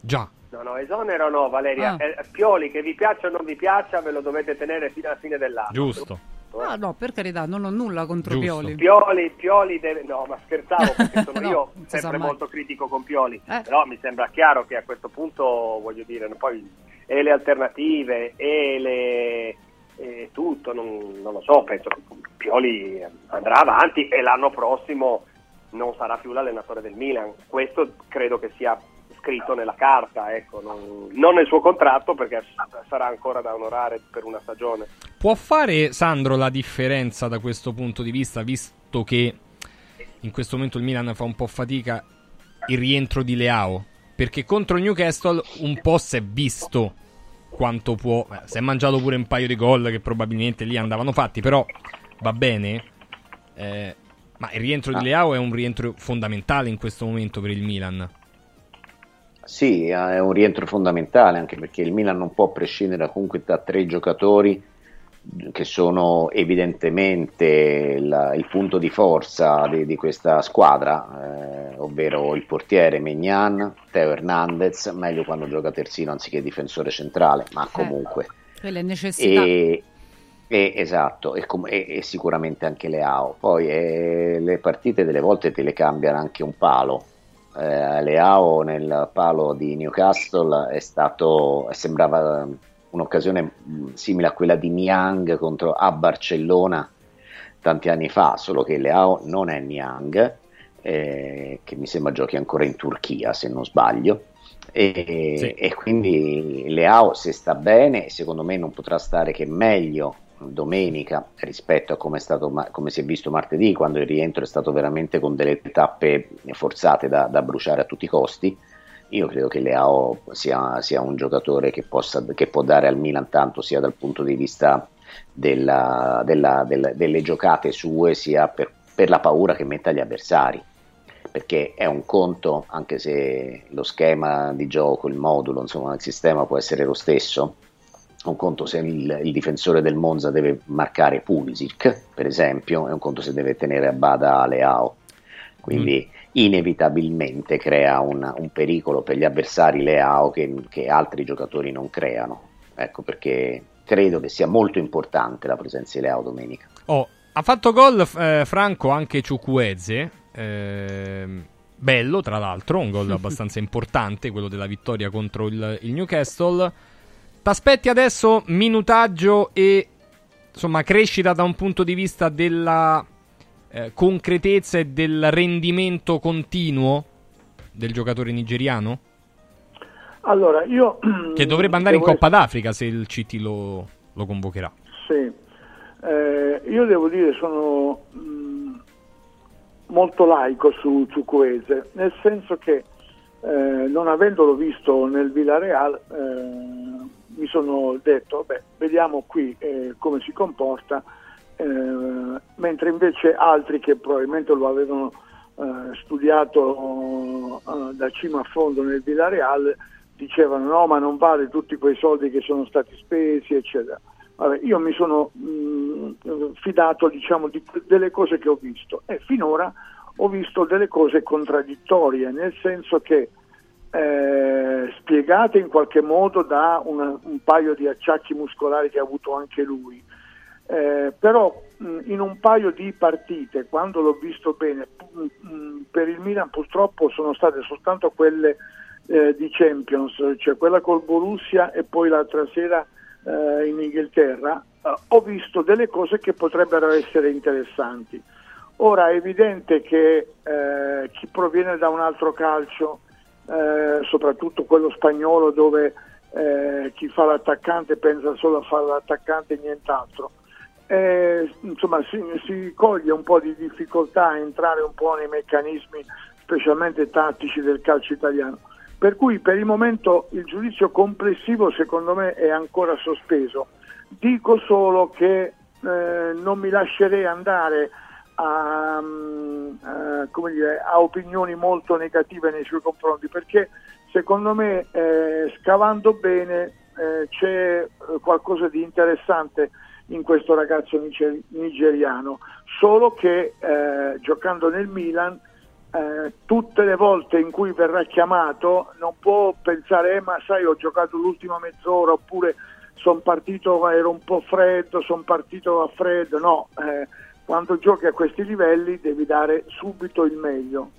[SPEAKER 3] Già.
[SPEAKER 43] No, no, esonero no, Valeria.
[SPEAKER 4] Ah.
[SPEAKER 43] Eh, Pioli, che vi piaccia o non vi piaccia, ve lo dovete tenere fino alla fine dell'anno.
[SPEAKER 3] Giusto.
[SPEAKER 4] Ah, no, per carità, non ho nulla contro
[SPEAKER 3] Giusto.
[SPEAKER 4] Pioli.
[SPEAKER 43] Pioli, Pioli deve... No, ma scherzavo perché sono
[SPEAKER 4] No,
[SPEAKER 43] io
[SPEAKER 4] non
[SPEAKER 43] sempre molto critico con Pioli.
[SPEAKER 4] Eh.
[SPEAKER 43] Però mi sembra chiaro che a questo punto, voglio dire, poi e le alternative e le... e tutto, non, non lo so, penso che Pioli andrà avanti e l'anno prossimo non sarà più l'allenatore del Milan. Questo credo che sia scritto nella carta, ecco, non, non nel suo contratto perché sarà ancora da onorare per una stagione.
[SPEAKER 3] Può fare Sandro la differenza da questo punto di vista, visto che in questo momento il Milan fa un po' fatica il rientro di Leao? Perché contro il Newcastle un po' si è visto quanto può. eh, si è mangiato pure un paio di gol che probabilmente lì andavano fatti, però va bene. Eh, ma il rientro di Leao è un rientro fondamentale in questo momento per il Milan.
[SPEAKER 41] Sì, è un rientro fondamentale anche perché il Milan non può prescindere comunque da tre giocatori che sono evidentemente il, il punto di forza di, di questa squadra, eh, ovvero il portiere Megnan, Teo Hernandez, meglio quando gioca terzino anziché difensore centrale, ma comunque.
[SPEAKER 4] Quelle necessità.
[SPEAKER 41] E, e- esatto, e, com- e- e sicuramente anche Leao. Poi eh, le partite delle volte te le cambiano anche un palo. Eh, Leao nel palo di Newcastle è stato, sembrava un'occasione mh, simile a quella di Niang contro a Barcellona tanti anni fa, solo che Leao non è Niang, eh, che mi sembra giochi ancora in Turchia se non sbaglio. E, e quindi Leao se sta bene secondo me non potrà stare che meglio domenica rispetto a come, è stato, come si è visto martedì quando il rientro è stato veramente con delle tappe forzate da, da bruciare a tutti i costi io credo che Leao sia, sia un giocatore che, possa, che può dare al Milan tanto sia dal punto di vista della- della- del- delle giocate sue sia per, per la paura che mette agli avversari perché è un conto, anche se lo schema di gioco, il modulo, insomma il sistema può essere lo stesso, un conto se il, il difensore del Monza deve marcare Pulisic, per esempio, è un conto se deve tenere a bada Leao. Quindi inevitabilmente crea un, un pericolo per gli avversari Leao che, che altri giocatori non creano. Ecco perché credo che sia molto importante la presenza di Leao domenica.
[SPEAKER 3] Oh, ha fatto gol eh, Franco anche Ciucueze. ehm, bello, tra l'altro, un gol abbastanza importante, quello della vittoria contro il, il Newcastle. T'aspetti adesso minutaggio e insomma crescita da un punto di vista della eh, concretezza e del rendimento continuo del giocatore nigeriano?
[SPEAKER 40] Allora, io...
[SPEAKER 3] Che dovrebbe andare in Coppa d'Africa se il City lo, lo convocherà.
[SPEAKER 40] Sì, Eh, io devo dire sono mh, molto laico su Ciucuese, nel senso che eh, non avendolo visto nel Villarreal eh, mi sono detto, beh, vediamo qui eh, come si comporta, eh, mentre invece altri che probabilmente lo avevano eh, studiato eh, da cima a fondo nel Villarreal dicevano no ma non vale tutti quei soldi che sono stati spesi eccetera. Vabbè, io mi sono mh, fidato diciamo di, delle cose che ho visto e finora ho visto delle cose contraddittorie nel senso che eh, spiegate in qualche modo da una- un paio di acciacchi muscolari che ha avuto anche lui eh, però mh, in un paio di partite, quando l'ho visto bene, mh, per il Milan purtroppo sono state soltanto quelle eh, di Champions, cioè quella col Borussia e poi l'altra sera eh, in Inghilterra, eh, ho visto delle cose che potrebbero essere interessanti. Ora è evidente che eh, chi proviene da un altro calcio, eh, soprattutto quello spagnolo dove eh, chi fa l'attaccante pensa solo a fare l'attaccante e nient'altro, eh, insomma si, si coglie un po' di difficoltà a entrare un po' nei meccanismi specialmente tattici del calcio italiano. Per cui per il momento il giudizio complessivo secondo me è ancora sospeso. Dico solo che eh, non mi lascerei andare a, mm, eh, dire, a opinioni molto negative nei suoi confronti perché secondo me eh, scavando bene eh, c'è eh, qualcosa di interessante in questo ragazzo niger- nigeriano, solo che eh, giocando nel Milan eh, tutte le volte in cui verrà chiamato non può pensare eh, ma sai ho giocato l'ultima mezz'ora oppure sono partito ero un po' freddo, sono partito a freddo, no, eh, quando giochi a questi livelli devi dare subito il meglio.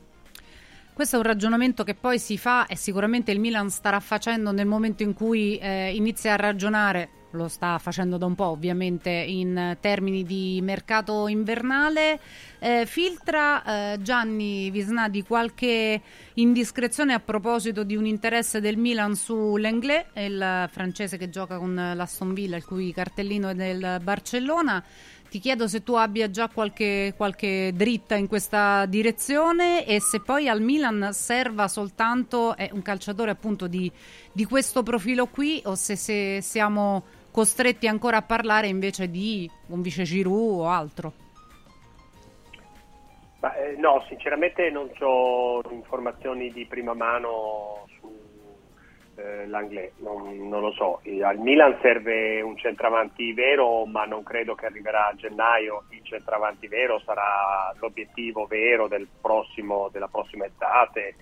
[SPEAKER 4] Questo è un ragionamento che poi si fa e sicuramente il Milan starà facendo nel momento in cui eh, inizia a ragionare, lo sta facendo da un po' ovviamente in termini di mercato invernale. Eh, filtra eh, Gianni Visnadi qualche indiscrezione a proposito di un interesse del Milan su Lenglet, il francese che gioca con l'Aston Villa, il cui cartellino è del Barcellona. Ti chiedo se tu abbia già qualche, qualche dritta in questa direzione e se poi al Milan serva soltanto eh, un calciatore appunto di, di, questo profilo qui o se, se, siamo costretti ancora a parlare invece di un vice Giroud o altro.
[SPEAKER 43] Ma, eh, no, sinceramente non ho informazioni di prima mano eh, l'Anglais, non, non, lo so. Al Milan serve un centravanti vero, ma non credo che arriverà a gennaio. Il centravanti vero sarà l'obiettivo vero del prossimo, della prossima estate,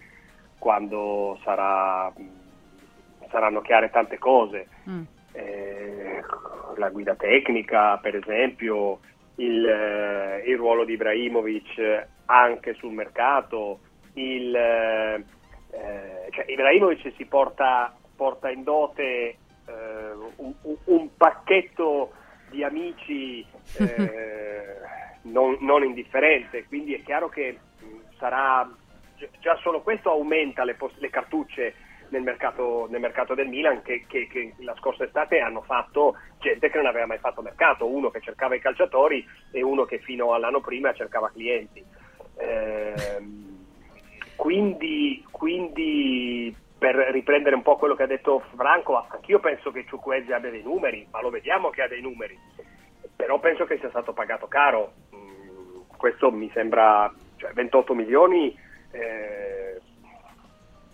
[SPEAKER 43] quando sarà, saranno chiare tante cose. Mm. Eh, la guida tecnica, per esempio, il, eh, il ruolo di Ibrahimovic anche sul mercato, il eh, eh, cioè Ibrahimovic si porta, porta in dote eh, un, un, pacchetto di amici eh, non, non, indifferente, quindi è chiaro che sarà già solo questo aumenta le, le cartucce nel mercato, nel mercato, del Milan che, che, che, la scorsa estate hanno fatto gente che non aveva mai fatto mercato, uno che cercava i calciatori e uno che fino all'anno prima cercava clienti. Eh, quindi, quindi, per riprendere un po' quello che ha detto Franco, anch'io penso che Ciuquezzi abbia dei numeri, ma lo vediamo che ha dei numeri, però penso che sia stato pagato caro. Mm, questo mi sembra cioè 28 milioni. Eh,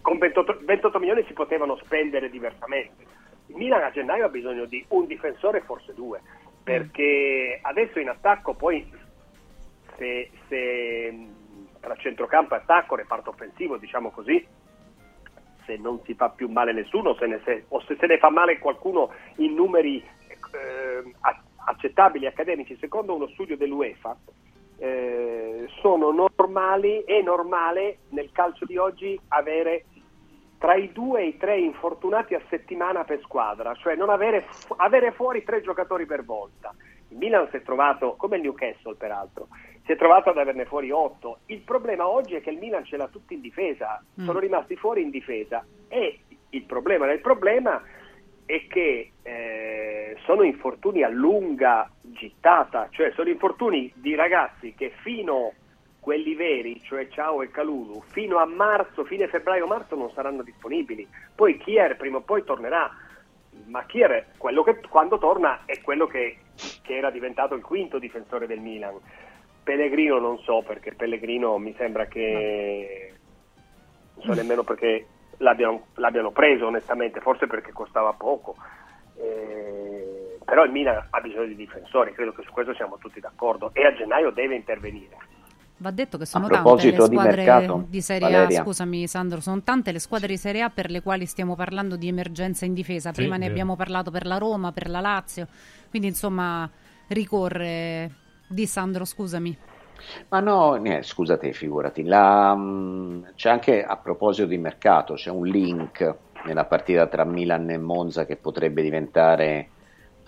[SPEAKER 43] con 28, 28 milioni si potevano spendere diversamente. Il Milan a gennaio ha bisogno di un difensore, forse due, perché adesso in attacco poi se, se tra centrocampo e attacco, reparto offensivo, diciamo così, se non si fa più male nessuno se ne se, o se se ne fa male qualcuno in numeri eh, accettabili, accademici, secondo uno studio dell'UEFA, eh, sono normali, è normale nel calcio di oggi avere tra i due e i tre infortunati a settimana per squadra, cioè non avere, avere fuori tre giocatori per volta. Il Milan si è trovato, come il Newcastle peraltro, si è trovato ad averne fuori 8. Il problema oggi è che il Milan ce l'ha tutti in difesa, mm. sono rimasti fuori in difesa e il problema del problema è che eh, sono infortuni a lunga gittata, cioè sono infortuni di ragazzi che fino quelli veri, cioè Ciao e Calulu, fino a marzo, fine febbraio-marzo non saranno disponibili. Poi Kier prima o poi tornerà, ma Kier che quando torna è quello che, che era diventato il quinto difensore del Milan Pellegrino non so perché Pellegrino mi sembra che non so nemmeno perché l'abbiano, l'abbiano preso onestamente, forse perché costava poco. Eh, però il Milan ha bisogno di difensori, credo che su questo siamo tutti d'accordo e a gennaio deve intervenire.
[SPEAKER 4] Va detto che sono tante le squadre di, mercato, di Serie Valeria. A, scusami Sandro, sono tante le squadre di Serie A per le quali stiamo parlando di emergenza in difesa. Prima sì, ne abbiamo parlato per la Roma, per la Lazio, quindi insomma ricorre di Sandro, scusami.
[SPEAKER 41] Ma no, niente, scusate, figurati. La, mh, c'è anche a proposito di mercato, c'è un link nella partita tra Milan e Monza che potrebbe diventare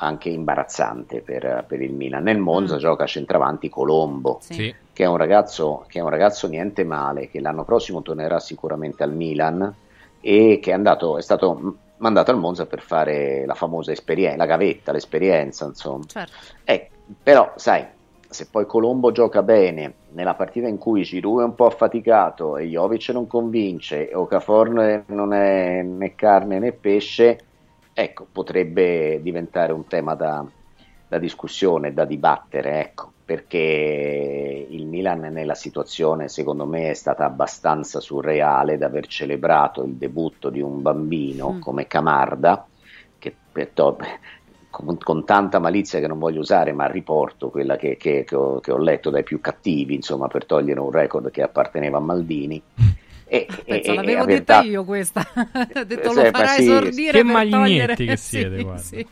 [SPEAKER 41] anche imbarazzante per, per il Milan. Nel Monza gioca centravanti Colombo,
[SPEAKER 3] Sì.
[SPEAKER 41] Che, è un ragazzo, che è un ragazzo niente male, che l'anno prossimo tornerà sicuramente al Milan e che è, andato, è stato mandato al Monza per fare la famosa esperienza, la gavetta, l'esperienza, insomma.
[SPEAKER 4] Certo.
[SPEAKER 41] Eh, però, sai, se poi Colombo gioca bene nella partita in cui Giroud è un po' affaticato e Jovic non convince e Okafor non è né carne né pesce, ecco, potrebbe diventare un tema da, da discussione, da dibattere, ecco, perché il Milan nella situazione secondo me è stata abbastanza surreale da aver celebrato il debutto di un bambino
[SPEAKER 44] Mm.
[SPEAKER 41] come Camarda, che per to- con, con tanta malizia che non voglio usare, ma riporto quella che, che- che ho, che ho letto dai più cattivi, insomma, per togliere un record che apparteneva a Maldini. E,
[SPEAKER 4] Pensa,
[SPEAKER 41] e
[SPEAKER 4] l'avevo detta io questa. Ho detto
[SPEAKER 41] Eh,
[SPEAKER 4] lo
[SPEAKER 41] sì,
[SPEAKER 4] farà
[SPEAKER 41] sì.
[SPEAKER 4] esordire
[SPEAKER 3] Che
[SPEAKER 4] per togliere...
[SPEAKER 3] che
[SPEAKER 4] Sì,
[SPEAKER 3] siete, guarda.
[SPEAKER 4] sì.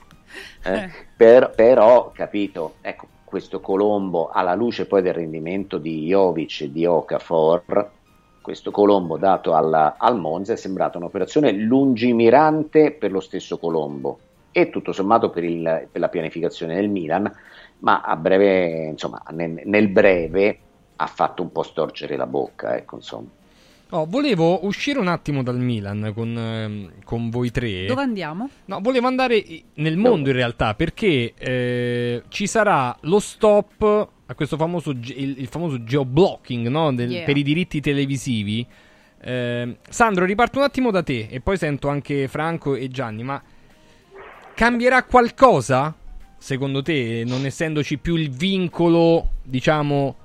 [SPEAKER 41] eh, per- però, capito, ecco, questo Colombo, alla luce poi del rendimento di Jovic e di Okafor, questo Colombo dato alla- al Monza è sembrata un'operazione lungimirante per lo stesso Colombo e tutto sommato per, il- per la pianificazione del Milan, ma a breve, insomma, nel, nel breve ha fatto un po' storcere la bocca, ecco, insomma.
[SPEAKER 3] Oh, volevo uscire un attimo dal Milan con, ehm, con voi tre.
[SPEAKER 4] Dove andiamo?
[SPEAKER 3] No, volevo andare nel mondo in realtà perché eh, ci sarà lo stop a questo famoso il, il famoso geoblocking no, del-
[SPEAKER 4] Yeah.
[SPEAKER 3] per i diritti televisivi. Eh, Sandro, riparto un attimo da te e poi sento anche Franco e Gianni, ma cambierà qualcosa secondo te, non essendoci più il vincolo, diciamo,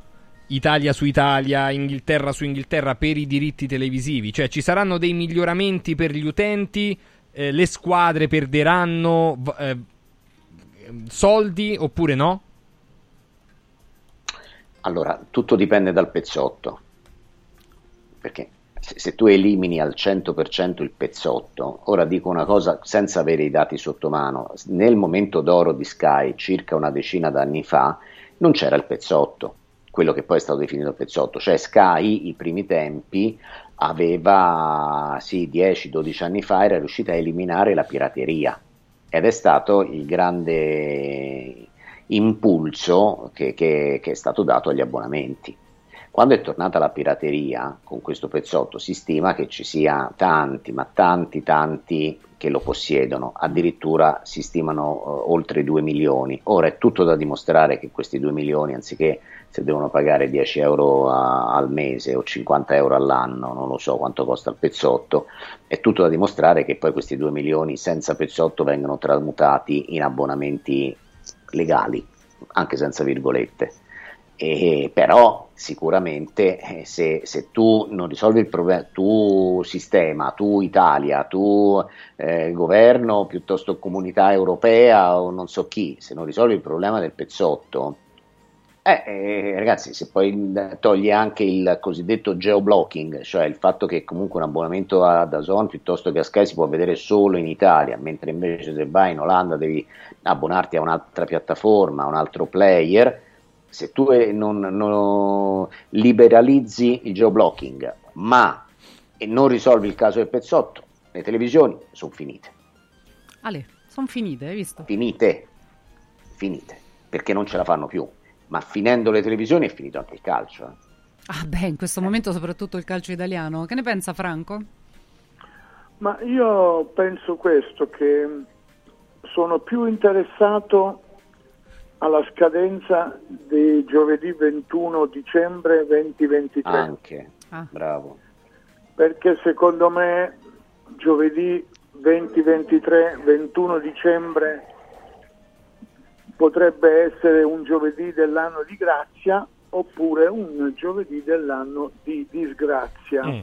[SPEAKER 3] Italia su Italia, Inghilterra su Inghilterra per i diritti televisivi? Cioè ci saranno dei miglioramenti per gli utenti? Eh, le squadre perderanno eh, soldi oppure no?
[SPEAKER 41] Allora, tutto dipende dal pezzotto, perché se, se tu elimini al 100% il pezzotto, ora dico una cosa senza avere i dati sotto mano, nel momento d'oro di Sky, circa una decina d'anni fa, non c'era il pezzotto, quello che poi è stato definito pezzotto, cioè Sky i primi tempi aveva, sì, 10-12 anni fa era riuscita a eliminare la pirateria ed è stato il grande impulso che, che- che è stato dato agli abbonamenti. Quando è tornata la pirateria con questo pezzotto si stima che ci sia tanti, ma tanti, tanti che lo possiedono, addirittura si stimano eh, oltre 2 milioni. Ora è tutto da dimostrare che questi 2 milioni, anziché se devono pagare 10 euro a- al mese o 50 euro all'anno, non lo so quanto costa il pezzotto, è tutto da dimostrare che poi questi 2 milioni senza pezzotto vengono tramutati in abbonamenti legali, anche senza virgolette. E, però sicuramente eh, se, se tu non risolvi il problema, tu sistema, tu Italia, tu eh, governo piuttosto comunità europea o non so chi, se non risolvi il problema del pezzotto, eh, eh, ragazzi, se poi togli anche il cosiddetto geoblocking, cioè il fatto che comunque un abbonamento a Dazon piuttosto che a Sky si può vedere solo in Italia, mentre invece se vai in Olanda devi abbonarti a un'altra piattaforma, a un altro player, se tu eh, non, non liberalizzi il geoblocking, ma e non risolvi il caso del pezzotto, le televisioni sono finite,
[SPEAKER 4] Ale, sono finite, hai visto?
[SPEAKER 41] finite, finite, perché non ce la fanno più. Ma finendo le televisioni è finito anche il calcio. eh.
[SPEAKER 4] Ah beh, in questo momento soprattutto il calcio italiano. Che ne pensa Franco?
[SPEAKER 40] Ma io penso questo, che sono più interessato alla scadenza di giovedì 21 dicembre 2023,
[SPEAKER 41] Anche,
[SPEAKER 4] Ah.
[SPEAKER 41] bravo.
[SPEAKER 40] perché secondo me giovedì 2023, 21 dicembre potrebbe essere un giovedì dell'anno di grazia oppure un giovedì dell'anno di disgrazia.
[SPEAKER 3] Mm.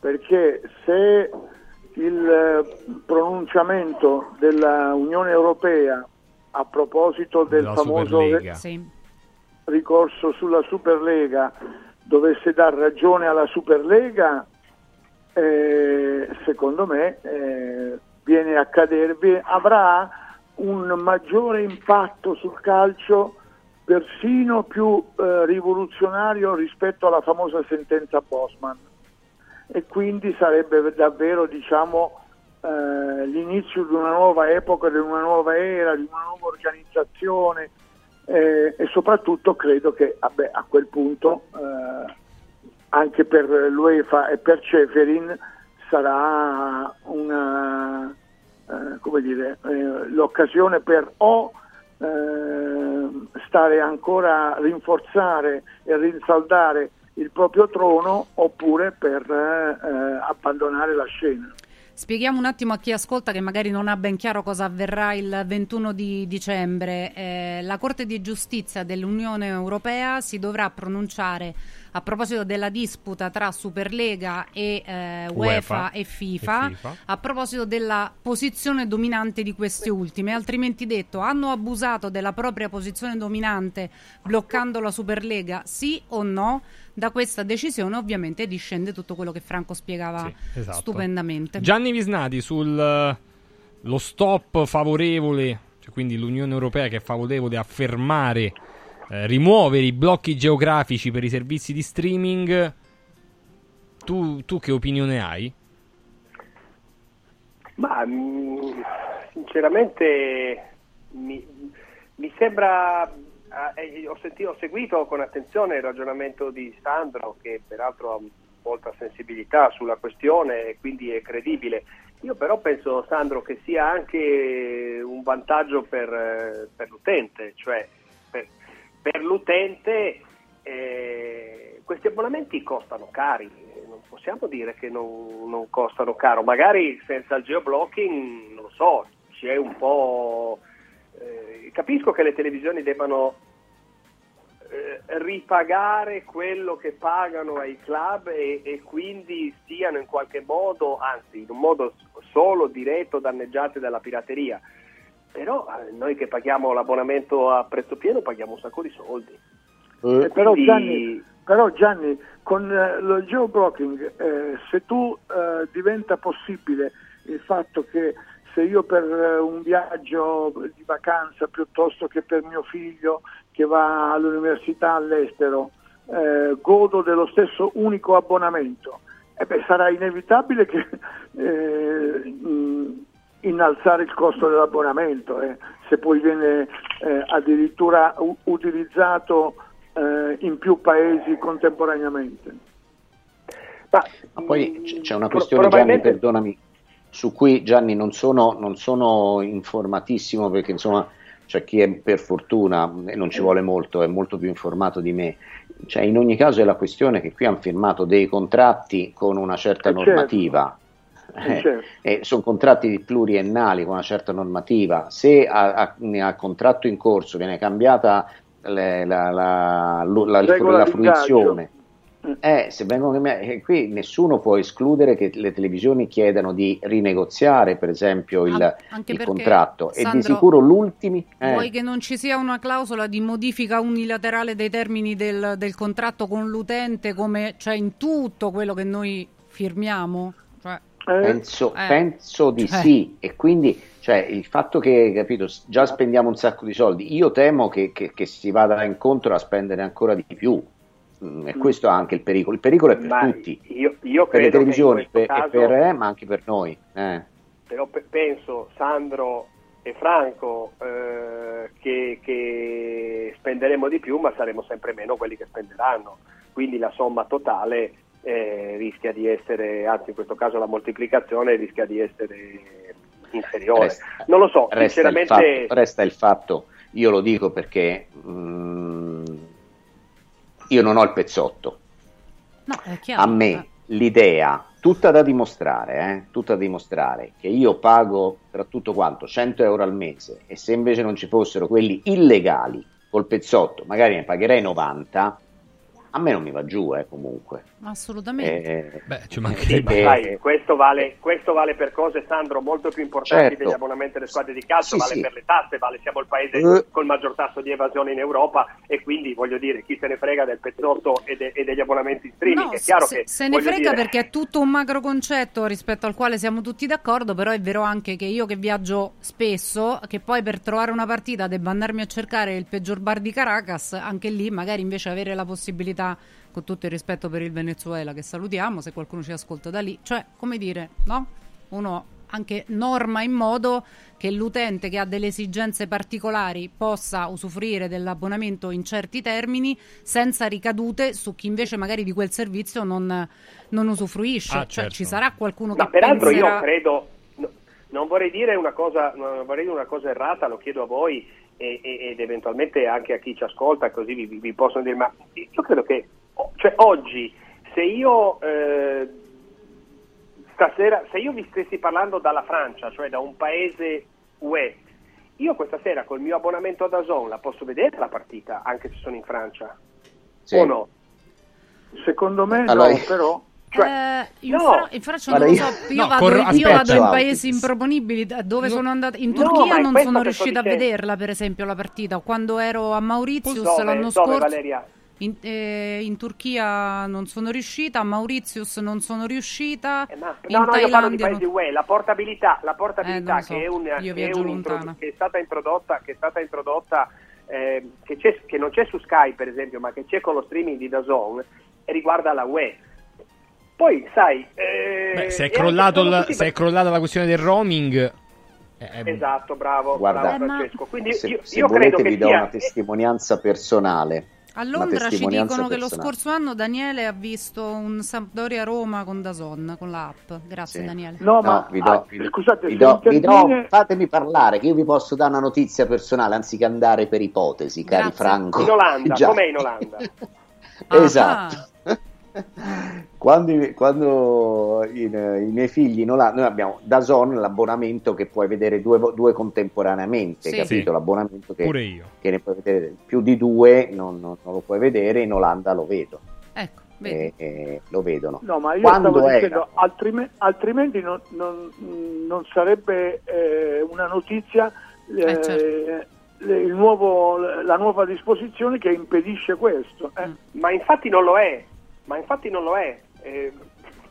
[SPEAKER 40] Perché se il eh, pronunciamento della Unione Europea a proposito del
[SPEAKER 3] La
[SPEAKER 40] famoso
[SPEAKER 3] Superlega.
[SPEAKER 40] ricorso sulla Superlega dovesse dar ragione alla Superlega, eh, secondo me eh, viene a cadervi, avrà un maggiore impatto sul calcio persino più eh, rivoluzionario rispetto alla famosa sentenza Bosman. E quindi sarebbe davvero diciamo, eh, l'inizio di una nuova epoca, di una nuova era, di una nuova organizzazione eh, e soprattutto credo che vabbè, a quel punto eh, anche per l'UEFA e per Ceferin sarà una, come dire, eh, l'occasione per o eh, stare ancora a rinforzare e rinsaldare il proprio trono oppure per eh, abbandonare la scena.
[SPEAKER 4] Spieghiamo un attimo a chi ascolta che magari non ha ben chiaro cosa avverrà il 21 di dicembre. Eh, la Corte di giustizia dell'Unione Europea si dovrà pronunciare a proposito della disputa tra Superlega e eh, UEFA, e, FIFA,
[SPEAKER 3] e FIFA.
[SPEAKER 4] a proposito della posizione dominante di queste ultime, altrimenti detto hanno abusato della propria posizione dominante bloccando la Superlega, sì o no? Da questa decisione ovviamente discende tutto quello che Franco spiegava
[SPEAKER 3] esatto.
[SPEAKER 4] stupendamente.
[SPEAKER 3] Gianni Visnati sul eh, lo stop favorevole, cioè quindi l'Unione Europea che è favorevole a fermare, eh, rimuovere i blocchi geografici per i servizi di streaming. Tu, tu che opinione hai?
[SPEAKER 43] Ma mh, sinceramente mi, mi sembra. eh, ho, sentito, ho seguito con attenzione il ragionamento di Sandro, che peraltro ha molta sensibilità sulla questione e quindi è credibile. Io però penso, Sandro, che sia anche un vantaggio per, eh, per l'utente, cioè per, per l'utente eh, questi abbonamenti costano cari, non possiamo dire che non, non costano caro, magari senza il geoblocking, non lo so, c'è un po'... eh, capisco che le televisioni debbano eh, ripagare quello che pagano ai club e, e quindi siano in qualche modo, anzi in un modo solo diretto danneggiati dalla pirateria. Però eh, noi che paghiamo l'abbonamento a prezzo pieno paghiamo un sacco di soldi.
[SPEAKER 40] Eh, però,
[SPEAKER 43] Quindi-
[SPEAKER 40] Gianni, però Gianni, con eh, lo geoblocking, eh, se tu eh, diventa possibile il fatto che se io per eh, un viaggio di vacanza piuttosto che per mio figlio che va all'università all'estero eh, godo dello stesso unico abbonamento, eh beh, sarà inevitabile che eh, mh, innalzare il costo dell'abbonamento, eh, se poi viene eh, addirittura u- utilizzato eh, in più paesi contemporaneamente.
[SPEAKER 41] Ma poi c- c'è una questione,
[SPEAKER 40] probabilmente-
[SPEAKER 41] Gianni, perdonami, su cui Gianni non sono, non sono informatissimo perché insomma c'è chi è per fortuna e non ci vuole molto, è molto più informato di me. Cioè, in ogni caso è la questione che qui hanno firmato dei contratti con una certa
[SPEAKER 40] Eh, certo. Eh,
[SPEAKER 41] Eh,
[SPEAKER 40] certo.
[SPEAKER 41] e sono contratti pluriennali con una certa normativa. Se a, a- a contratto in corso viene cambiata le- la, la- la- la fruizione, eh, se vengono cambiati- eh, qui nessuno può escludere che le televisioni chiedano di rinegoziare, per esempio, il,
[SPEAKER 4] An- anche
[SPEAKER 41] il contratto. e di
[SPEAKER 4] Sandro,
[SPEAKER 41] sicuro l'ultimi. eh,
[SPEAKER 4] Vuoi che non ci sia una clausola di modifica unilaterale dei termini del, del contratto con l'utente come c'è in tutto quello che noi firmiamo? Cioè,
[SPEAKER 41] Penso,
[SPEAKER 4] eh,
[SPEAKER 41] penso di
[SPEAKER 4] cioè,
[SPEAKER 41] sì, e quindi cioè, il fatto che capito, già spendiamo un sacco di soldi, io temo che, che- che si vada incontro a spendere ancora di più. Mm, E questo è anche il pericolo. Il pericolo è per
[SPEAKER 43] Ma
[SPEAKER 41] tutti,
[SPEAKER 43] io, io
[SPEAKER 41] per le televisioni, per, e
[SPEAKER 43] caso-
[SPEAKER 41] per, eh, ma anche per noi. eh.
[SPEAKER 43] però pe- penso Sandro e Franco eh, che, che spenderemo di più ma saremo sempre meno quelli che spenderanno quindi la somma totale eh, rischia di essere anzi in questo caso la moltiplicazione rischia di essere inferiore
[SPEAKER 41] Resta-
[SPEAKER 43] non lo so
[SPEAKER 41] resta, il
[SPEAKER 43] sinceramente
[SPEAKER 41] fatto, resta il fatto, io lo dico perché mm, io non ho il pezzotto.
[SPEAKER 4] no, è chiaro.
[SPEAKER 41] A me l'idea, tutta da dimostrare, eh, tutta da dimostrare, che io pago tra tutto quanto 100 euro al mese e se invece non ci fossero quelli illegali col pezzotto, magari ne pagherei 90, a me non mi va giù, eh, comunque.
[SPEAKER 4] Assolutamente.
[SPEAKER 41] Eh,
[SPEAKER 3] Beh, ci
[SPEAKER 43] Sì, ma
[SPEAKER 41] eh,
[SPEAKER 43] sai, questo, vale, questo vale per cose, Sandro, molto più importanti
[SPEAKER 41] Certo.
[SPEAKER 43] degli abbonamenti alle squadre di calcio,
[SPEAKER 41] Sì,
[SPEAKER 43] vale
[SPEAKER 41] sì.
[SPEAKER 43] per le tasse, vale, siamo il paese
[SPEAKER 41] Eh.
[SPEAKER 43] col maggior tasso di evasione in Europa e quindi voglio dire, chi se ne frega del pezzotto e, de- e degli abbonamenti in streaming,
[SPEAKER 4] No,
[SPEAKER 43] è chiaro
[SPEAKER 4] se,
[SPEAKER 43] che...
[SPEAKER 4] se ne frega
[SPEAKER 43] dire-
[SPEAKER 4] perché è tutto un macro concetto rispetto al quale siamo tutti d'accordo, però è vero anche che io che viaggio spesso, che poi per trovare una partita debba andarmi a cercare il peggior bar di Caracas, anche lì magari invece avere la possibilità, con tutto il rispetto per il Venezuela che salutiamo, se qualcuno ci ascolta da lì, cioè come dire, no? Uno anche norma in modo che l'utente che ha delle esigenze particolari possa usufruire dell'abbonamento in certi termini senza ricadute su chi invece magari di quel servizio non, non usufruisce.
[SPEAKER 43] Ah,
[SPEAKER 4] cioè
[SPEAKER 43] certo.
[SPEAKER 4] ci sarà qualcuno
[SPEAKER 43] Ma
[SPEAKER 4] che
[SPEAKER 43] peraltro
[SPEAKER 4] penserà...
[SPEAKER 43] io credo, no- non vorrei dire una cosa, non vorrei dire una cosa errata, lo chiedo a voi e- e- ed eventualmente anche a chi ci ascolta, così vi, vi possono dire, ma io credo che cioè, oggi se io eh, stasera, se io vi stessi parlando dalla Francia, cioè da un paese UE, io questa sera col mio abbonamento ad Dazon la posso vedere la partita, anche se sono in Francia? O no?
[SPEAKER 40] Secondo me
[SPEAKER 41] Allora,
[SPEAKER 40] no, però...
[SPEAKER 4] Eh, in,
[SPEAKER 43] no.
[SPEAKER 4] Fra- in Francia non
[SPEAKER 41] Guarda,
[SPEAKER 4] lo
[SPEAKER 41] io-
[SPEAKER 4] so, io,
[SPEAKER 41] No,
[SPEAKER 4] vado, io in paesi improponibili da- dove
[SPEAKER 43] No.
[SPEAKER 4] sono andata. In Turchia non sono riuscita a vederla, per esempio, la partita. Quando ero a Mauritius
[SPEAKER 43] Dove?
[SPEAKER 4] l'anno
[SPEAKER 43] Dove,
[SPEAKER 4] scorso.
[SPEAKER 43] Valeria?
[SPEAKER 4] In, eh, in Turchia non sono riuscita, a Mauritius non sono riuscita, in
[SPEAKER 43] Eh, No, no, io parlo di
[SPEAKER 4] Thailandia
[SPEAKER 43] paesi
[SPEAKER 4] non-
[SPEAKER 43] UE, la portabilità, la
[SPEAKER 4] Eh,
[SPEAKER 43] portabilità
[SPEAKER 4] lo so,
[SPEAKER 43] che, è un,
[SPEAKER 4] io
[SPEAKER 43] che, è intro- che è stata introdotta, che, è stata introdotta eh, che, c'è- che non c'è su Sky per esempio, ma che c'è con lo streaming di DAZN e riguarda la UE. Poi, sai... eh,
[SPEAKER 3] Beh, se è, crollato il-
[SPEAKER 43] tutti-
[SPEAKER 3] se è crollata la questione del roaming... eh,
[SPEAKER 43] Esatto, bravo,
[SPEAKER 41] Guarda,
[SPEAKER 43] bravo Francesco. Quindi
[SPEAKER 41] se,
[SPEAKER 43] io,
[SPEAKER 41] se
[SPEAKER 43] io
[SPEAKER 41] volete
[SPEAKER 43] credo che
[SPEAKER 41] vi do
[SPEAKER 43] sia...
[SPEAKER 41] una testimonianza personale.
[SPEAKER 4] A Londra ci dicono che lo scorso anno Daniele ha visto un Sampdoria Roma con Dazon, con l'app. Grazie
[SPEAKER 41] Sì.
[SPEAKER 4] Daniele.
[SPEAKER 40] No,
[SPEAKER 41] No,
[SPEAKER 40] ma
[SPEAKER 41] vi do,
[SPEAKER 40] ah,
[SPEAKER 41] vi
[SPEAKER 40] scusate,
[SPEAKER 41] vi do- vi do- fatemi parlare, che io vi posso dare una notizia personale anziché andare per ipotesi, cari
[SPEAKER 43] Grazie.
[SPEAKER 41] Franco.
[SPEAKER 43] In Olanda,
[SPEAKER 41] Già.
[SPEAKER 43] com'è in Olanda?
[SPEAKER 41] esatto. Quando, i- quando i, i miei figli in Olanda, noi abbiamo da Zon l'abbonamento che puoi vedere due, due contemporaneamente,
[SPEAKER 3] Sì.
[SPEAKER 41] capito?
[SPEAKER 3] Sì.
[SPEAKER 41] L'abbonamento che,
[SPEAKER 3] Pure io.
[SPEAKER 41] che ne puoi vedere più di due, non, non- non lo puoi vedere, in Olanda lo vedo.
[SPEAKER 4] Ecco.
[SPEAKER 41] E, e lo vedono.
[SPEAKER 40] No, ma io
[SPEAKER 41] Quando
[SPEAKER 40] stavo
[SPEAKER 41] era?
[SPEAKER 40] dicendo, altrime- altrimenti non, non- non sarebbe eh, una notizia eh,
[SPEAKER 4] Eh, certo.
[SPEAKER 40] nuovo- la nuova disposizione che impedisce questo. eh.
[SPEAKER 43] Ma infatti non lo è, ma infatti non lo è. Eh,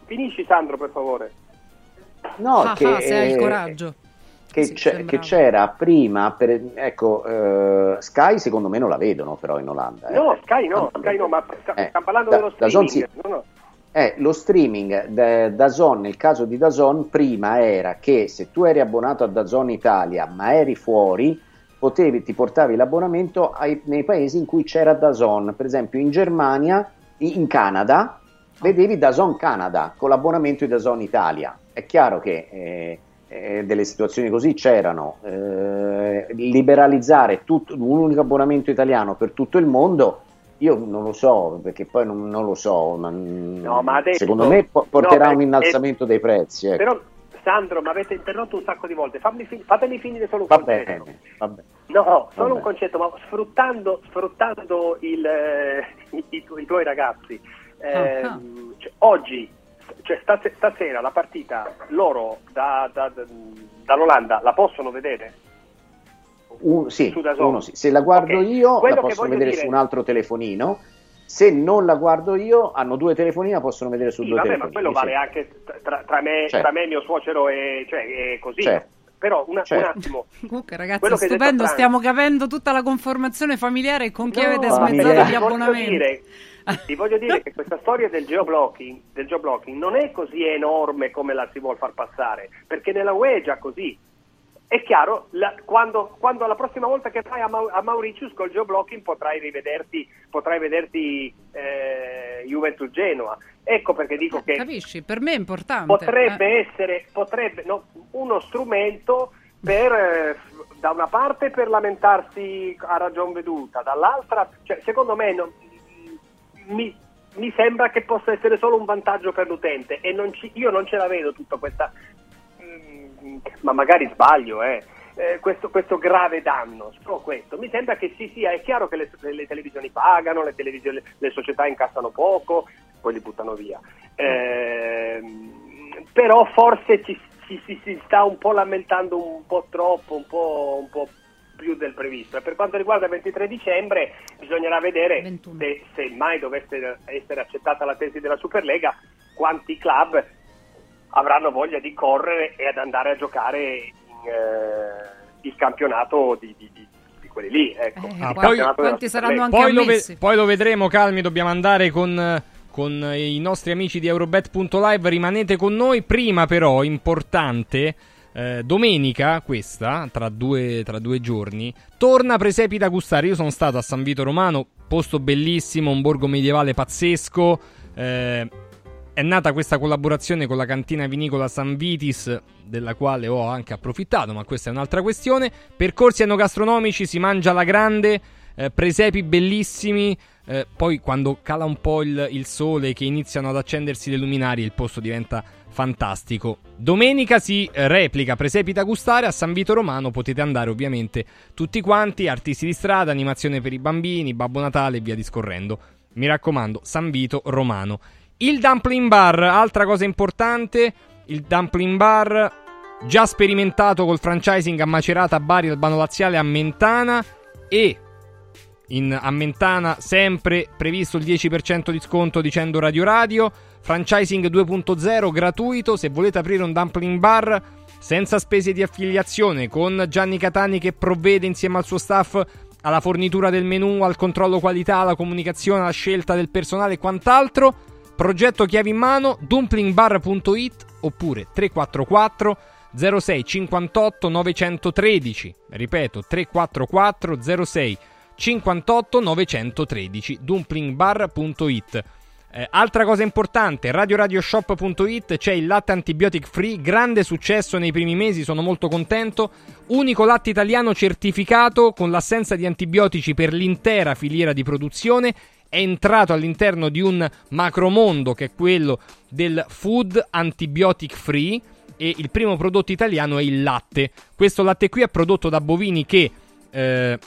[SPEAKER 43] finisci Sandro per favore.
[SPEAKER 41] No,
[SPEAKER 4] Ah,
[SPEAKER 41] che,
[SPEAKER 4] ah, se hai il
[SPEAKER 41] eh,
[SPEAKER 4] coraggio.
[SPEAKER 41] che,
[SPEAKER 4] Sì,
[SPEAKER 41] c'è- che c'era prima, per, ecco, eh, Sky secondo me non la vedono però in Olanda. eh.
[SPEAKER 43] No, Sky no, Sky no, ma
[SPEAKER 41] Eh,
[SPEAKER 43] stiamo parlando
[SPEAKER 41] da-
[SPEAKER 43] dello streaming.
[SPEAKER 41] sì.
[SPEAKER 43] No, no.
[SPEAKER 41] Eh, lo streaming da Dazon, nel caso di Dazon, prima era che se tu eri abbonato a Dazon Italia ma eri fuori, potevi, ti portavi l'abbonamento ai- nei paesi in cui c'era Dazon. Per esempio in Germania, in Canada, vedevi Dazon Canada con l'abbonamento di Dazon Italia. È chiaro che eh, eh, delle situazioni così c'erano. Eh, liberalizzare tutto, un unico abbonamento italiano per tutto il mondo io non lo so, perché poi non, non lo so, ma,
[SPEAKER 43] No, ma adesso-
[SPEAKER 41] secondo me po- porterà
[SPEAKER 43] no,
[SPEAKER 41] un
[SPEAKER 43] perché-
[SPEAKER 41] innalzamento dei prezzi. ecco.
[SPEAKER 43] Però Sandro, mi avete interrotto un sacco di volte. Fammi fatemi finire solo
[SPEAKER 41] Va bene, va bene.
[SPEAKER 43] No, solo
[SPEAKER 41] Vabbè.
[SPEAKER 43] un concetto, ma sfruttando, sfruttando il, eh, i, i tu- i tuoi ragazzi, ehm,
[SPEAKER 4] Ah,
[SPEAKER 43] cioè, oggi, cioè stas- stasera la partita loro da- da- da- dall'Olanda la possono vedere?
[SPEAKER 41] Un- sì, uno sì. Se la guardo
[SPEAKER 43] Ok,
[SPEAKER 41] io,
[SPEAKER 43] quello
[SPEAKER 41] la possono vedere
[SPEAKER 43] dire-
[SPEAKER 41] su un altro telefonino. Se non la guardo io, hanno due telefonini, la possono vedere su
[SPEAKER 43] Sì,
[SPEAKER 41] due
[SPEAKER 43] vabbè, ma
[SPEAKER 41] telefonini.
[SPEAKER 43] quello
[SPEAKER 41] sì.
[SPEAKER 43] vale anche tra, tra me,
[SPEAKER 41] Certo.
[SPEAKER 43] tra me mio suocero e cioè, così.
[SPEAKER 41] Certo.
[SPEAKER 43] Però una-
[SPEAKER 41] Certo.
[SPEAKER 43] un attimo.
[SPEAKER 4] Comunque, ragazzi,
[SPEAKER 43] Quello
[SPEAKER 4] è stupendo. Stiamo capendo tutta la conformazione familiare con chi
[SPEAKER 43] No,
[SPEAKER 4] avete smezzato gli abbonamenti.
[SPEAKER 43] dire- vi voglio dire che questa storia del geoblocking, del geoblocking non è così enorme come la si vuol far passare, perché nella UE è già così. È chiaro, la- quando, quando la prossima volta che vai a, Mau- a Mauritius col geoblocking potrai rivederti, potrai vederti eh, Juventus Genoa. Ecco perché dico che
[SPEAKER 4] Capisci? Per me è importante.
[SPEAKER 43] potrebbe
[SPEAKER 4] Eh.
[SPEAKER 43] essere potrebbe, no, uno strumento per eh, da una parte per lamentarsi a ragion veduta, dall'altra, cioè, secondo me no- mi, mi sembra che possa essere solo un vantaggio per l'utente e non ci- io non ce la vedo tutta questa ma magari sbaglio, eh. eh, questo, questo grave danno, solo questo. Mi sembra che sì, sia, è chiaro che le, le televisioni pagano, le, televisioni, le società incassano poco, poi li buttano via. Ehm, però forse ci, ci- ci si sta un po' lamentando un po' troppo, un po', un po' più del previsto. E per quanto riguarda il 23 dicembre bisognerà vedere se, se mai dovesse essere accettata la tesi della Superlega quanti club avranno voglia di correre e ad andare a giocare in, eh, il campionato di, di- di- di quelli lì. Ecco.
[SPEAKER 4] Eh,
[SPEAKER 3] Ah, poi- Poi lo, ve- poi lo vedremo, calmi, dobbiamo andare con, con i nostri amici di Eurobet.live, rimanete con noi. Prima però, importante, eh, domenica, questa, tra due, tra due giorni, torna Presepi da gustare. Io sono stato a San Vito Romano, posto bellissimo, un borgo medievale pazzesco. eh, è nata questa collaborazione con la cantina vinicola San Vitis, della quale ho anche approfittato, ma questa è un'altra questione. Percorsi enogastronomici, si mangia alla grande, eh, presepi bellissimi. eh, poi quando cala un po' il, il sole, che iniziano ad accendersi le luminarie, il posto diventa fantastico. Domenica si replica Presepi da gustare a San Vito Romano. Potete andare ovviamente tutti quanti, artisti di strada, animazione per i bambini, Babbo Natale e via discorrendo. Mi raccomando, San Vito Romano. Il Dumpling Bar, altra cosa importante, il Dumpling Bar già sperimentato col franchising a Macerata, a Bari, Albano Laziale, a Mentana e in, a Mentana sempre previsto il 10% di sconto dicendo Radio Radio, franchising 2.0 gratuito, se volete aprire un dumpling bar senza spese di affiliazione, con Gianni Catani che provvede insieme al suo staff alla fornitura del menù, al controllo qualità, alla comunicazione, alla scelta del personale e quant'altro, progetto chiavi in mano, dumplingbar.it oppure 344 06 58 913, ripeto 344 06 58 913 dumplingbar.it Eh, altra cosa importante, radioradioshop.it c'è il latte antibiotic free, grande successo nei primi mesi, sono molto contento. Unico latte italiano certificato con l'assenza di antibiotici per l'intera filiera di produzione. È entrato all'interno di un macromondo che è quello del food antibiotic free e il primo prodotto italiano è il latte. Questo latte qui è prodotto da bovini che eh,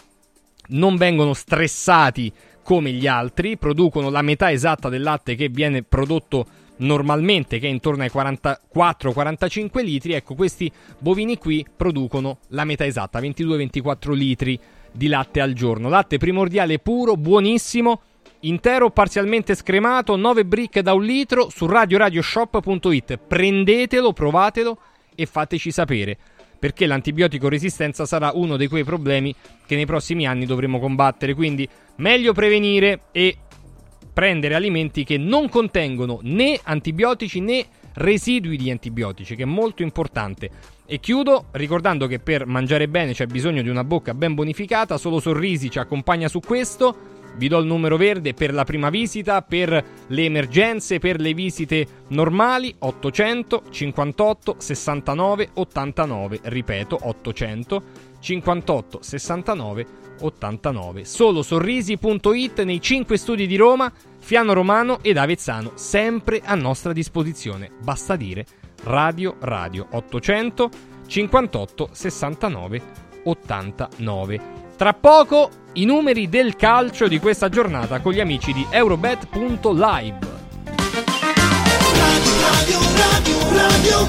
[SPEAKER 3] non vengono stressati come gli altri, producono la metà esatta del latte che viene prodotto normalmente, che è intorno ai 44-45 litri. Ecco, questi bovini qui producono la metà esatta, 22-24 litri di latte al giorno. Latte primordiale puro, buonissimo, intero parzialmente scremato, 9 brick da un litro su radioradioshop.it. Prendetelo, provatelo e fateci sapere perché l'antibiotico resistenza sarà uno dei quei problemi che nei prossimi anni dovremo combattere. Quindi meglio prevenire e prendere alimenti che non contengono né antibiotici né residui di antibiotici, che è molto importante. E chiudo ricordando che per mangiare bene c'è bisogno di una bocca ben bonificata, solo Sorrisi ci accompagna su questo. Vi do il numero verde per la prima visita, per le emergenze, per le visite normali 800 58 69 89, ripeto 800 58 69 89. Solo sorrisi.it nei 5 studi di Roma, Fiano Romano ed Avezzano, sempre a nostra disposizione. Basta dire Radio Radio 800 58 69 89. Tra poco i numeri del calcio di questa giornata con gli amici di Eurobet.live.
[SPEAKER 2] Radio, radio, radio,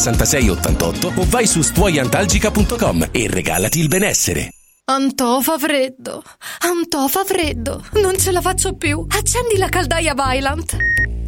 [SPEAKER 44] 66 88 o vai su stuoiantalgica.com e regalati il benessere.
[SPEAKER 45] Antò fa freddo, Antò fa freddo, non ce la faccio più. Accendi la caldaia Vylant.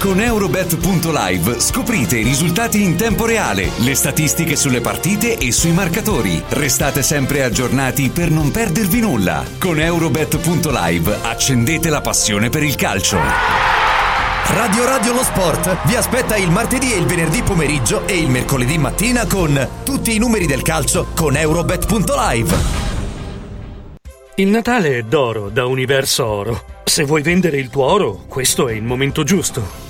[SPEAKER 39] Con Eurobet.live scoprite i risultati in tempo reale, le statistiche sulle partite e sui marcatori. Restate sempre aggiornati per non perdervi nulla. Con Eurobet.live accendete la passione per il calcio.
[SPEAKER 46] Radio Radio Lo Sport vi aspetta il martedì e il venerdì pomeriggio e il mercoledì mattina con tutti i numeri del calcio con Eurobet.live.
[SPEAKER 47] Il Natale è d'oro da Universo Oro. Se vuoi vendere il tuo oro, questo è il momento giusto.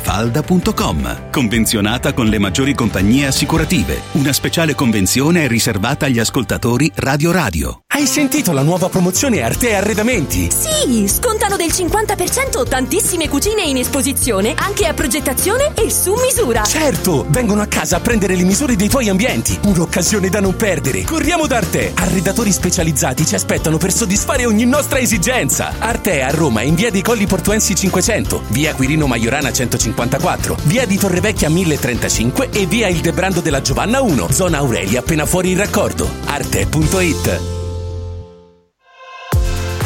[SPEAKER 1] villamafalda.com. Convenzionata con le maggiori compagnie assicurative. Una speciale convenzione è riservata agli ascoltatori Radio Radio.
[SPEAKER 44] Hai sentito la nuova promozione Arte Arredamenti?
[SPEAKER 48] Sì, scontano del 50% tantissime cucine in esposizione, anche a progettazione e su misura.
[SPEAKER 44] Certo, vengono a casa a prendere le misure dei tuoi ambienti. Un'occasione da non perdere. Corriamo da Arte. Arredatori specializzati ci aspettano per soddisfare ogni nostra esigenza. Arte a Roma in via dei Colli Portuensi 500, via Quirino Maiorana 154, via di Torrevecchia 1035 e via Il Debrando della Giovanna 1, zona Aurelia appena fuori il raccordo. Arte.it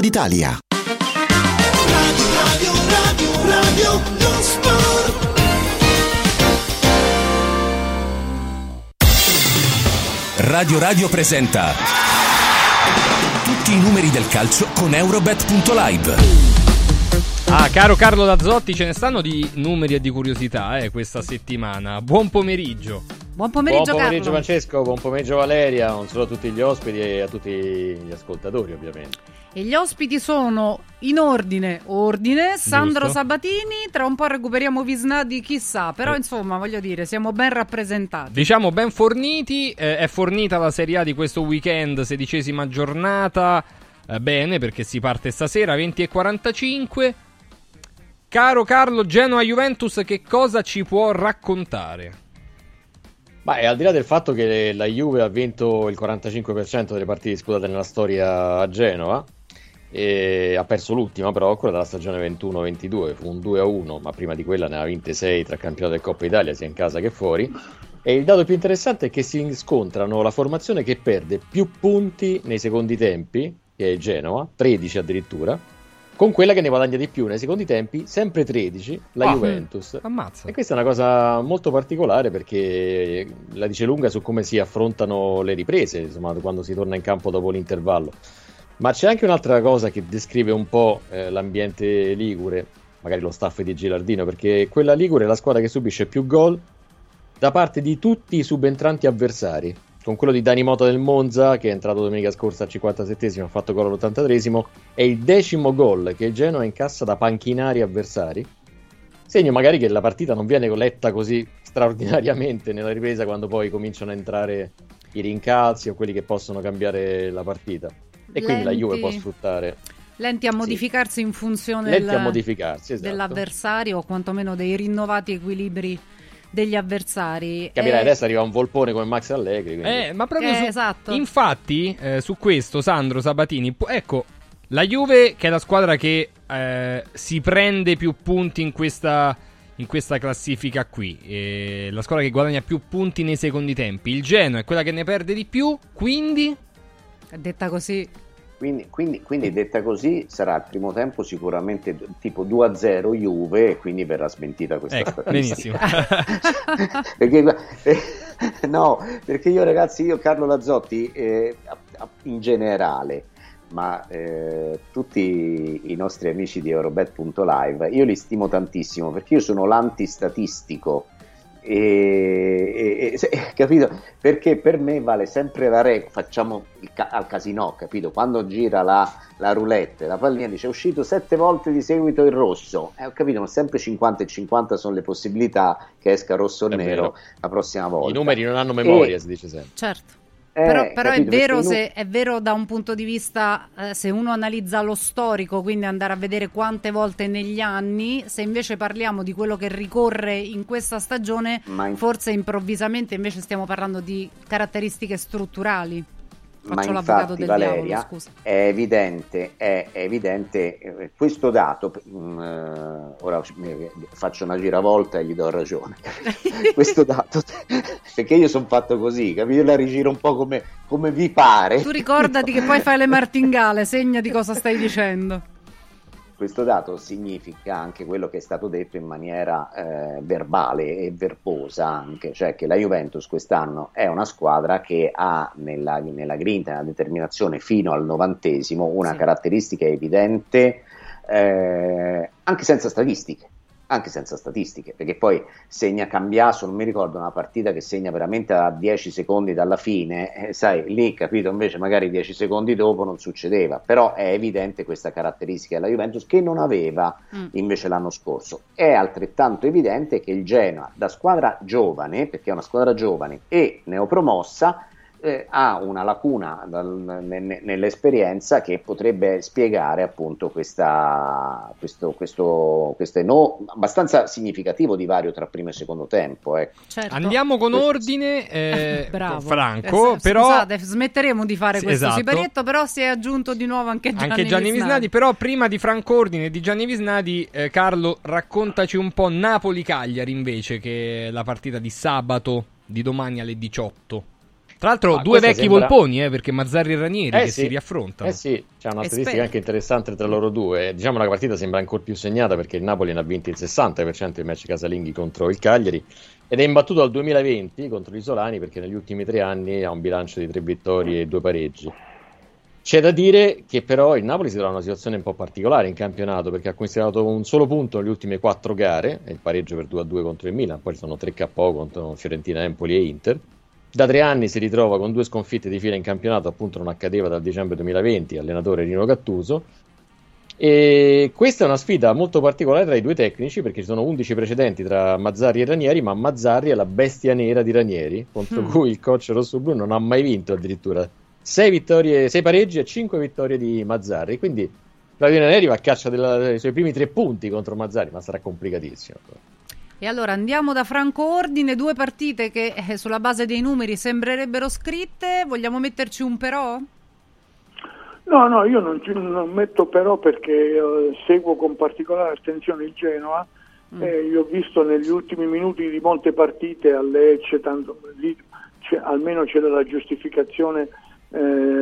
[SPEAKER 46] d'Italia.
[SPEAKER 49] Radio, radio, radio, lo sport.
[SPEAKER 44] Radio Radio presenta tutti i numeri del calcio con Eurobet.live.
[SPEAKER 3] Ah, caro Carlo Dazzotti, ce ne stanno di numeri e di curiosità eh, questa settimana. Buon pomeriggio.
[SPEAKER 4] Buon pomeriggio,
[SPEAKER 50] buon pomeriggio
[SPEAKER 4] Carlo.
[SPEAKER 50] Francesco, buon pomeriggio Valeria, non solo a tutti gli ospiti e a tutti gli ascoltatori ovviamente.
[SPEAKER 4] E gli ospiti sono in ordine, ordine, Sandro
[SPEAKER 3] Giusto.
[SPEAKER 4] Sabatini, tra un po' recuperiamo Visnadi, chissà, però insomma voglio dire, siamo ben rappresentati.
[SPEAKER 3] Diciamo ben forniti, eh, è fornita la Serie A di questo weekend, sedicesima giornata. Eh, bene, perché si parte stasera 20 e 45. Caro Carlo, Genoa Juventus, che cosa ci può raccontare?
[SPEAKER 50] Ma e al di là del fatto che la Juve ha vinto il 45% delle partite disputate nella storia a Genova, e ha perso l'ultima però, quella della stagione 21-22, fu un 2-1, ma prima di quella ne ha vinte 6 tra campionato e Coppa Italia, sia in casa che fuori. E il dato più interessante è che si scontrano la formazione che perde più punti nei secondi tempi, che è Genova, 13 addirittura, con quella che ne guadagna di più nei secondi tempi, sempre 13, la
[SPEAKER 3] Ah,
[SPEAKER 50] Juventus.
[SPEAKER 3] Ammazza.
[SPEAKER 50] E questa è una cosa molto particolare perché la dice lunga su come si affrontano le riprese, insomma, quando si torna in campo dopo l'intervallo. Ma c'è anche un'altra cosa che descrive un po' eh, l'ambiente ligure, magari lo staff di Gilardino, perché quella ligure è la squadra che subisce più gol da parte di tutti i subentranti avversari. con quello di Dani Mota del Monza, che è entrato domenica scorsa al 57esimo, ha fatto gol all'83esimo, è il decimo gol che il Genoa incassa da panchinari avversari. Segno magari che la partita non viene letta così straordinariamente nella ripresa quando poi cominciano a entrare i rincalzi o quelli che possono cambiare la partita. E quindi la. Juve può sfruttare
[SPEAKER 4] Lenti a modificarsi in funzione
[SPEAKER 50] Lenti
[SPEAKER 4] del-
[SPEAKER 50] a modificarsi, esatto.
[SPEAKER 4] dell'avversario o quantomeno dei rinnovati equilibri degli avversari.
[SPEAKER 50] Capirai,
[SPEAKER 4] Eh,
[SPEAKER 50] adesso arriva un volpone come Max Allegri. quindi-
[SPEAKER 3] Eh, ma proprio
[SPEAKER 4] Eh,
[SPEAKER 3] su-
[SPEAKER 4] esatto.
[SPEAKER 3] Infatti, eh, su questo, Sandro Sabatini, pu- ecco, la Juve che è la squadra che eh, si prende più punti in questa, in questa classifica qui, eh, la squadra che guadagna più punti nei secondi tempi. Il Genoa è quella che ne perde di più, quindi...
[SPEAKER 4] Detta così,
[SPEAKER 41] Quindi, quindi- quindi detta così sarà il primo tempo sicuramente tipo 2-0 Juve e quindi verrà smentita questa
[SPEAKER 3] Ecco,
[SPEAKER 41] statistica.
[SPEAKER 3] benissimo.
[SPEAKER 41] perché, eh, no, perché io ragazzi, io Carlo Lazzotti eh, in generale, ma eh, tutti i nostri amici di Eurobet.live, io li stimo tantissimo perché io sono l'antistatistico. E, e- e- capito? Perché per me vale sempre la regola. Facciamo il ca- al casino, capito? Quando gira la, la roulette, la pallina dice è uscito sette volte di seguito il rosso. Eh, ho capito, ma sempre 50 e 50 sono le possibilità che esca rosso o
[SPEAKER 50] È
[SPEAKER 41] nero
[SPEAKER 50] vero.
[SPEAKER 41] la prossima volta.
[SPEAKER 50] I numeri non hanno memoria,
[SPEAKER 41] E-
[SPEAKER 50] si dice sempre.
[SPEAKER 4] certo.
[SPEAKER 41] Eh,
[SPEAKER 4] però, però è, vero se, è vero da un punto di vista, eh, se uno analizza lo storico, quindi andare a vedere quante volte negli anni, se invece parliamo di quello che ricorre in questa stagione,
[SPEAKER 41] in-
[SPEAKER 4] forse improvvisamente invece stiamo parlando di caratteristiche strutturali.
[SPEAKER 41] Ma infatti,
[SPEAKER 4] del
[SPEAKER 41] Valeria,
[SPEAKER 4] diavolo,
[SPEAKER 41] è evidente, è, evidente eh, questo dato. mm, eh, ora faccio una giravolta e gli do ragione. questo dato, perché io sono fatto così, capito? Io la rigiro un po' come, come vi pare.
[SPEAKER 4] Tu ricordati che poi fai le martingale, segna di cosa stai dicendo.
[SPEAKER 41] Questo dato significa anche quello che è stato detto in maniera eh, verbale e verbosa anche, cioè che la Juventus quest'anno è una squadra che ha nella, nella grinta, nella determinazione fino al novantesimo una
[SPEAKER 4] Sì.
[SPEAKER 41] caratteristica evidente eh, anche senza statistiche. Anche senza statistiche, perché poi segna Cambiaso, non mi ricordo una partita che segna veramente a 10 secondi dalla fine, eh, sai, lì capito invece magari 10 secondi dopo non succedeva, però è evidente questa caratteristica della Juventus che non aveva
[SPEAKER 4] Mm.
[SPEAKER 41] invece l'anno scorso. È altrettanto evidente che il Genoa, da squadra giovane, perché è una squadra giovane e neopromossa, eh, ha una lacuna dal- ne- ne- nell'esperienza che potrebbe spiegare appunto questa, questo, questo, questo no, abbastanza significativo divario tra primo e secondo tempo. Ecco.
[SPEAKER 4] Certo.
[SPEAKER 3] Andiamo con ordine, eh,
[SPEAKER 4] Bravo.
[SPEAKER 3] Franco,
[SPEAKER 4] Eh, s-
[SPEAKER 3] però...
[SPEAKER 4] Scusate, smetteremo di fare
[SPEAKER 3] Sì,
[SPEAKER 4] questo
[SPEAKER 3] esatto.
[SPEAKER 4] siparietto, però si è aggiunto di nuovo anche Gianni,
[SPEAKER 3] Anche Gianni
[SPEAKER 4] Visnadi.
[SPEAKER 3] Visnadi, però prima di Franco Ordine e di Gianni Visnadi, eh, Carlo, raccontaci un po' Napoli-Cagliari invece, che è la partita di sabato, di domani alle 18. Tra l'altro,
[SPEAKER 50] Ah,
[SPEAKER 3] due vecchi
[SPEAKER 50] sembra-
[SPEAKER 3] volponi, eh, perché Mazzarri e Ranieri
[SPEAKER 50] Eh
[SPEAKER 3] che
[SPEAKER 50] sì.
[SPEAKER 3] si riaffrontano.
[SPEAKER 50] Eh sì, c'è una statistica
[SPEAKER 3] Esperti.
[SPEAKER 50] anche interessante tra loro due. Diciamo la partita sembra ancora più segnata perché il Napoli ne ha vinti il 60% dei match casalinghi contro il Cagliari ed è imbattuto al 2020 contro gli Isolani perché negli ultimi tre anni ha un bilancio di tre vittorie e due pareggi. C'è da dire che però il Napoli si trova in una situazione un po' particolare in campionato perché ha considerato un solo punto nelle ultime quattro gare, il pareggio per 2-2 contro il Milan, poi ci sono 3 KO contro Fiorentina, Empoli e Inter. Da tre anni si ritrova con due sconfitte di fila in campionato, appunto non accadeva dal dicembre 2020, allenatore Rino Gattuso. E questa è una sfida molto particolare tra i due tecnici perché ci sono 11 precedenti tra Mazzarri e Ranieri, ma Mazzarri è la bestia nera di Ranieri, contro
[SPEAKER 4] Mm.
[SPEAKER 50] cui il coach rossoblu non ha mai vinto addirittura 6 vittorie, 6 pareggi e 5 vittorie di Mazzarri. Quindi Claudio Ranieri va a caccia della- dei suoi primi tre punti contro Mazzarri, ma sarà complicatissimo.
[SPEAKER 4] E allora andiamo da Franco Ordine, due partite che eh, sulla base dei numeri sembrerebbero scritte, vogliamo metterci un però?
[SPEAKER 40] No, no, io non, non metto però perché eh, seguo con particolare attenzione il Genoa.
[SPEAKER 4] Mm.
[SPEAKER 40] e io ho visto negli ultimi minuti di molte partite a Lecce, tanto, lì c'è- almeno c'era la giustificazione eh,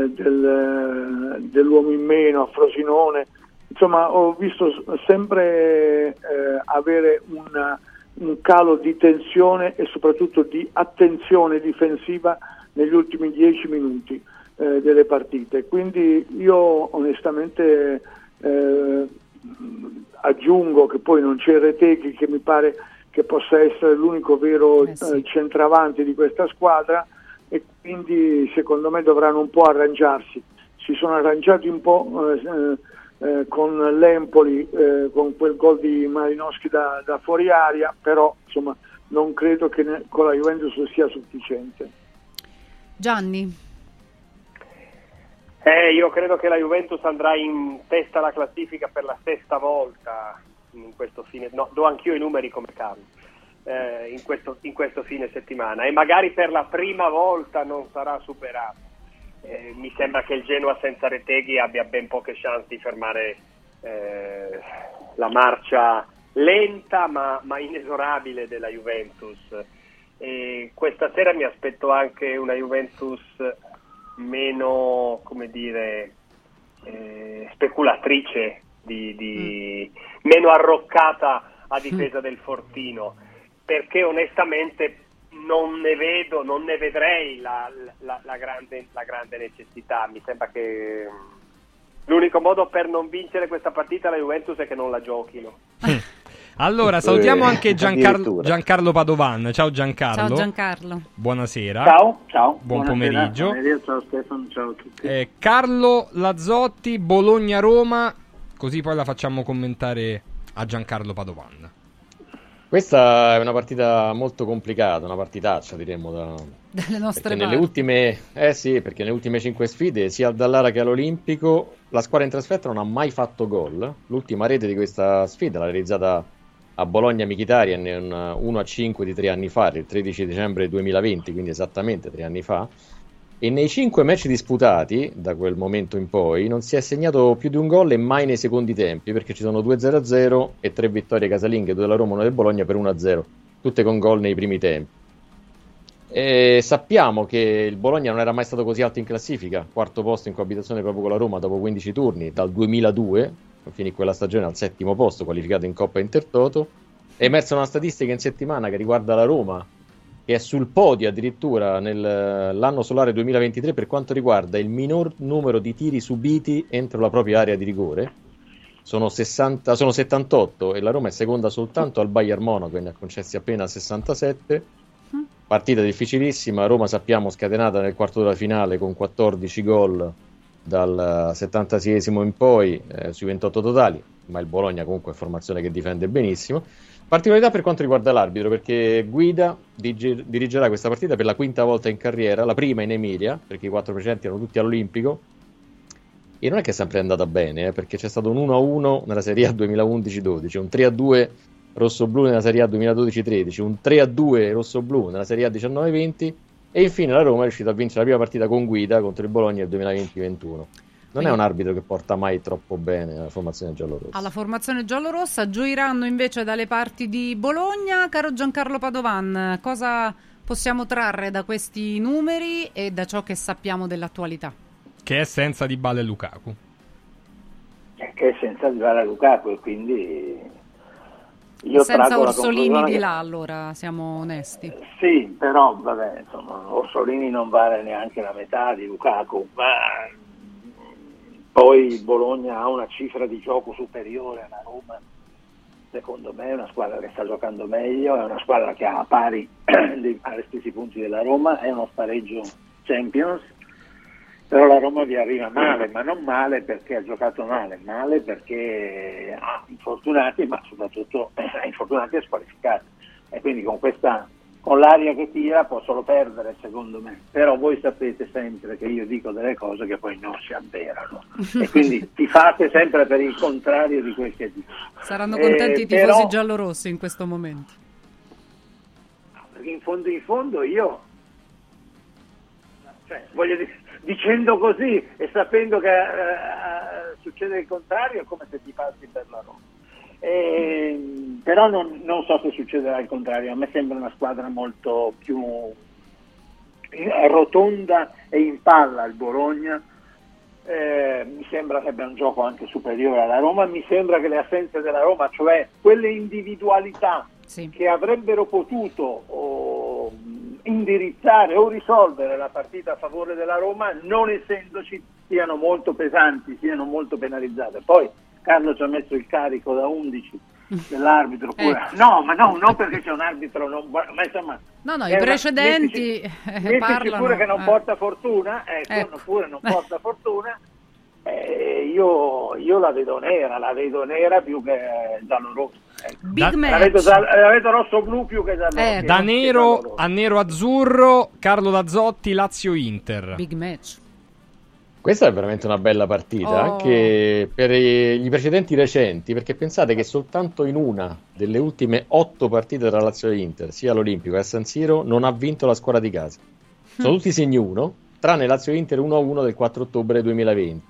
[SPEAKER 40] del, dell'uomo in meno a Frosinone. Insomma, ho visto sempre eh, avere una- un calo di tensione e soprattutto di attenzione difensiva negli ultimi dieci minuti eh, delle partite. Quindi io onestamente eh, aggiungo che poi non c'è Reteghi che mi pare che possa essere l'unico vero
[SPEAKER 4] Eh sì.
[SPEAKER 40] eh, centravanti di questa squadra, e quindi secondo me dovranno un po' arrangiarsi. Si sono arrangiati un po' eh, con l'Empoli, eh, con quel gol di Malinowski da, da fuori aria, però insomma non credo che ne- con la Juventus sia sufficiente.
[SPEAKER 4] Gianni,
[SPEAKER 43] Eh, io credo che la Juventus andrà in testa alla classifica per la sesta volta in questo fine, no, do anch'io i numeri come Carlo, eh, in, questo, in questo fine settimana e magari per la prima volta non sarà superato. Eh, mi sembra che il Genoa senza Reteghi abbia ben poche chance di fermare eh, la marcia lenta ma, ma inesorabile della Juventus. E questa sera mi aspetto anche una Juventus meno, come dire, eh, speculatrice, di, di- meno arroccata a difesa del Fortino, perché onestamente non ne vedo, non ne vedrei la, la- la grande, la grande necessità. Mi sembra che mm, l'unico modo per non vincere questa partita la Juventus è che non la giochino.
[SPEAKER 3] Allora, salutiamo
[SPEAKER 43] Eh,
[SPEAKER 3] anche Giancarlo. Giancarlo Padovan. Ciao Giancarlo.
[SPEAKER 4] ciao Giancarlo.
[SPEAKER 3] Buonasera.
[SPEAKER 51] Ciao, ciao.
[SPEAKER 3] Buon
[SPEAKER 51] Buonasera,
[SPEAKER 3] pomeriggio.
[SPEAKER 51] Ciao Stefano, ciao a tutti.
[SPEAKER 3] Eh, Carlo Lazzotti, Bologna-Roma, così poi la facciamo commentare a Giancarlo Padovan.
[SPEAKER 50] Questa è una partita molto complicata, una partitaccia diremmo da...
[SPEAKER 4] Dalle nostre
[SPEAKER 50] Perché nelle
[SPEAKER 4] parti.
[SPEAKER 50] ultime, eh sì, perché nelle ultime cinque sfide, sia al Dallara che all'Olimpico, la squadra in trasferta non ha mai fatto gol. L'ultima rete di questa sfida l'ha realizzata a Bologna Michitarian un 1 a 5 di tre anni fa, il 13 dicembre 2020, quindi esattamente tre anni fa. E nei cinque match disputati, da quel momento in poi, non si è segnato più di un gol e mai nei secondi tempi, perché ci sono 2 0-0 e tre vittorie casalinghe, due della Roma e una del Bologna per 1-0, tutte con gol nei primi tempi. E sappiamo che il Bologna non era mai stato così alto in classifica, quarto posto in coabitazione proprio con la Roma dopo 15 turni, dal 2002, finì quella stagione al settimo posto, qualificato in Coppa Intertoto. È emersa una statistica in settimana che riguarda la Roma, che è sul podio addirittura nell'anno solare 2023 per quanto riguarda il minor numero di tiri subiti entro la propria area di rigore. Sono, 60, sono 78 e la Roma è seconda soltanto al Bayern Monaco che ne ha concessi appena 67. Partita difficilissima, Roma sappiamo scatenata nel quarto d'ora finale con 14 gol dal 76esimo in poi eh, sui 28 totali, ma il Bologna comunque è formazione che difende benissimo. Particolarità per quanto riguarda l'arbitro, perché Guida dirige- dirigerà questa partita per la quinta volta in carriera, la prima in Emilia, perché i quattro precedenti erano tutti all'Olimpico. E non è che è sempre andata bene, eh, perché c'è stato un 1-1 nella Serie A 2011-12, un 3-2 rosso-blu nella Serie A 2012-13, un 3-2 rosso-blu nella Serie A 19-20 e infine la Roma è riuscita a vincere la prima partita con guida contro il Bologna nel 2020-21. Non è un arbitro che porta mai troppo bene la formazione giallorossa.
[SPEAKER 4] Alla formazione giallorossa gioiranno invece dalle parti di Bologna. Caro Giancarlo Padovan, cosa possiamo trarre da questi numeri e da ciò che sappiamo dell'attualità?
[SPEAKER 3] Che è senza di Bale Lukaku.
[SPEAKER 51] che è senza arrivare a Lukaku e quindi io
[SPEAKER 4] Senza Orsolini di
[SPEAKER 51] che-
[SPEAKER 4] là, allora, siamo onesti.
[SPEAKER 51] Sì, però vabbè, insomma, Orsolini non vale neanche la metà di Lukaku, ma poi il Bologna ha una cifra di gioco superiore alla Roma. Secondo me è una squadra che sta giocando meglio, è una squadra che ha pari agli stessi punti della Roma, è uno spareggio Champions, però la Roma vi arriva male, ma non male perché ha giocato male, male perché ha infortunati, ma soprattutto ha infortunati e squalificati. E quindi con questa con l'aria che tira può solo perdere secondo me. Però voi sapete sempre che io dico delle cose che poi non si avverano. e quindi ti fate sempre per il contrario di quel che dico.
[SPEAKER 4] Saranno
[SPEAKER 51] Eh,
[SPEAKER 4] contenti i tifosi
[SPEAKER 51] però-
[SPEAKER 4] giallorossi in questo momento.
[SPEAKER 51] perché in fondo in fondo io cioè, voglio dire, dicendo così e sapendo che eh, succede il contrario è come se ti passi per la Roma Eh, però non, non so se succederà il contrario. A me sembra una squadra molto più rotonda e in palla il Bologna. Eh, mi sembra che abbia un gioco anche superiore alla Roma, mi sembra che le assenze della Roma, cioè quelle individualità che avrebbero potuto oh, indirizzare o risolvere la partita a favore della Roma, non essendoci, siano molto pesanti, siano molto penalizzate. Poi Carlo ci ha messo il carico da 11
[SPEAKER 40] dell'arbitro. pure. No, ma no, non perché c'è un arbitro, non, ma insomma...
[SPEAKER 4] No, no,
[SPEAKER 40] eh,
[SPEAKER 4] i precedenti
[SPEAKER 40] mettici-
[SPEAKER 4] eh,
[SPEAKER 40] mettici
[SPEAKER 4] parlano.
[SPEAKER 40] pure che non
[SPEAKER 4] eh.
[SPEAKER 40] porta fortuna, eh,
[SPEAKER 4] Ecco.
[SPEAKER 40] Pure non porta fortuna, eh, io, io la vedo nera, la vedo nera più che giallo-rosso. ecco.
[SPEAKER 3] Big
[SPEAKER 40] la,
[SPEAKER 3] match.
[SPEAKER 40] vedo, la vedo rosso-blu più che giallo-rosso.
[SPEAKER 4] Eh,
[SPEAKER 3] Da nero a nero azzurro, Carlo Dazzotti, Lazio Inter.
[SPEAKER 4] Big match.
[SPEAKER 50] Questa è veramente una bella partita,
[SPEAKER 4] Oh.
[SPEAKER 50] anche per i precedenti recenti, perché pensate che soltanto in una delle ultime otto partite tra Lazio e Inter, sia all'Olimpico che a San Siro, non ha vinto la squadra di casa. Sono tutti segni 1, tranne Lazio Inter 1-1 del 4 ottobre 2020.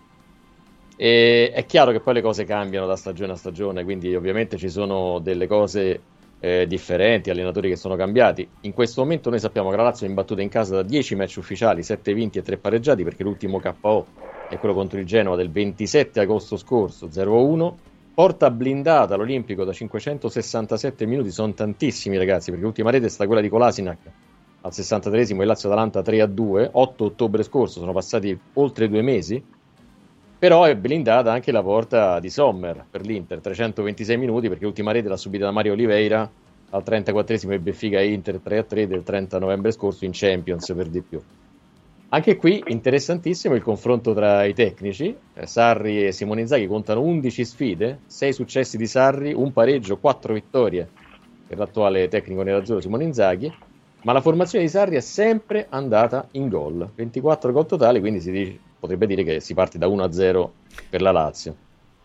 [SPEAKER 50] E è chiaro che poi le cose cambiano da stagione a stagione, quindi ovviamente ci sono delle cose eh, differenti, allenatori che sono cambiati. In questo momento noi sappiamo che la Lazio è imbattuta in casa da 10 match ufficiali, 7 vinti e 3 pareggiati, perché l'ultimo KO è quello contro il Genoa del 27 agosto scorso, 0-1. Porta blindata all'Olimpico da 567 minuti, sono tantissimi ragazzi, perché l'ultima rete è stata quella di Kolasinac al 63esimo e Lazio-Atalanta 3-2, 8 ottobre scorso, sono passati oltre due mesi. Però è blindata anche la porta di Sommer per l'Inter, 326 minuti perché l'ultima rete l'ha subita da Mario Oliveira al 34esimo e Benfica Inter 3-3 del 30 novembre scorso in Champions per di più. Anche qui interessantissimo il confronto tra i tecnici, Eh, Sarri e Simone Inzaghi contano 11 sfide, 6 successi di Sarri, un pareggio, 4 vittorie per l'attuale tecnico nerazzurro Simone Inzaghi, ma la formazione di Sarri è sempre andata in gol, 24 gol totali, quindi si dice- potrebbe dire che si parte da 1-0 per la Lazio.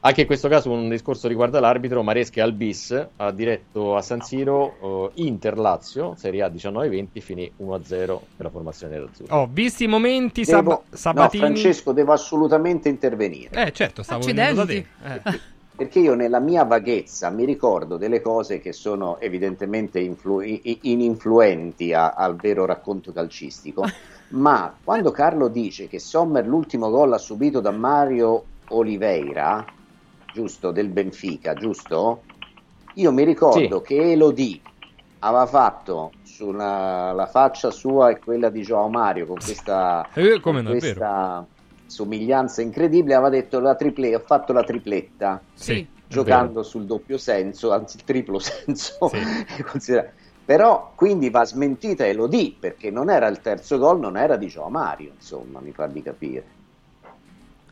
[SPEAKER 50] Anche in questo caso un discorso riguarda l'arbitro, Maresca al bis ha diretto a San Siro eh, Inter-Lazio, Serie A 19-20, finì 1-0 per la formazione nerazzurra.
[SPEAKER 3] Oh, visti i momenti
[SPEAKER 41] Devo-
[SPEAKER 3] Sab-
[SPEAKER 41] No,
[SPEAKER 3] Sabatini.
[SPEAKER 41] Francesco, devo assolutamente intervenire.
[SPEAKER 3] Eh, certo, stavo venendo da te. Eh.
[SPEAKER 41] Perché io nella mia vaghezza mi ricordo delle cose che sono evidentemente influ- ininfluenti a- al vero racconto calcistico, ma quando Carlo dice che Sommer l'ultimo gol l'ha subito da Mario Oliveira, giusto, del Benfica, giusto? Io mi ricordo che Elodie aveva fatto sulla la faccia sua e quella di Joao Mario con questa,
[SPEAKER 3] Eh, come
[SPEAKER 41] con questa somiglianza incredibile, aveva detto la triple- ho fatto la tripletta
[SPEAKER 3] Sì,
[SPEAKER 41] giocando sul doppio senso, anzi il triplo senso. Considera- Però quindi va smentita Elodie perché non era il terzo gol, non era di Joao Mario, insomma, mi fa di capire.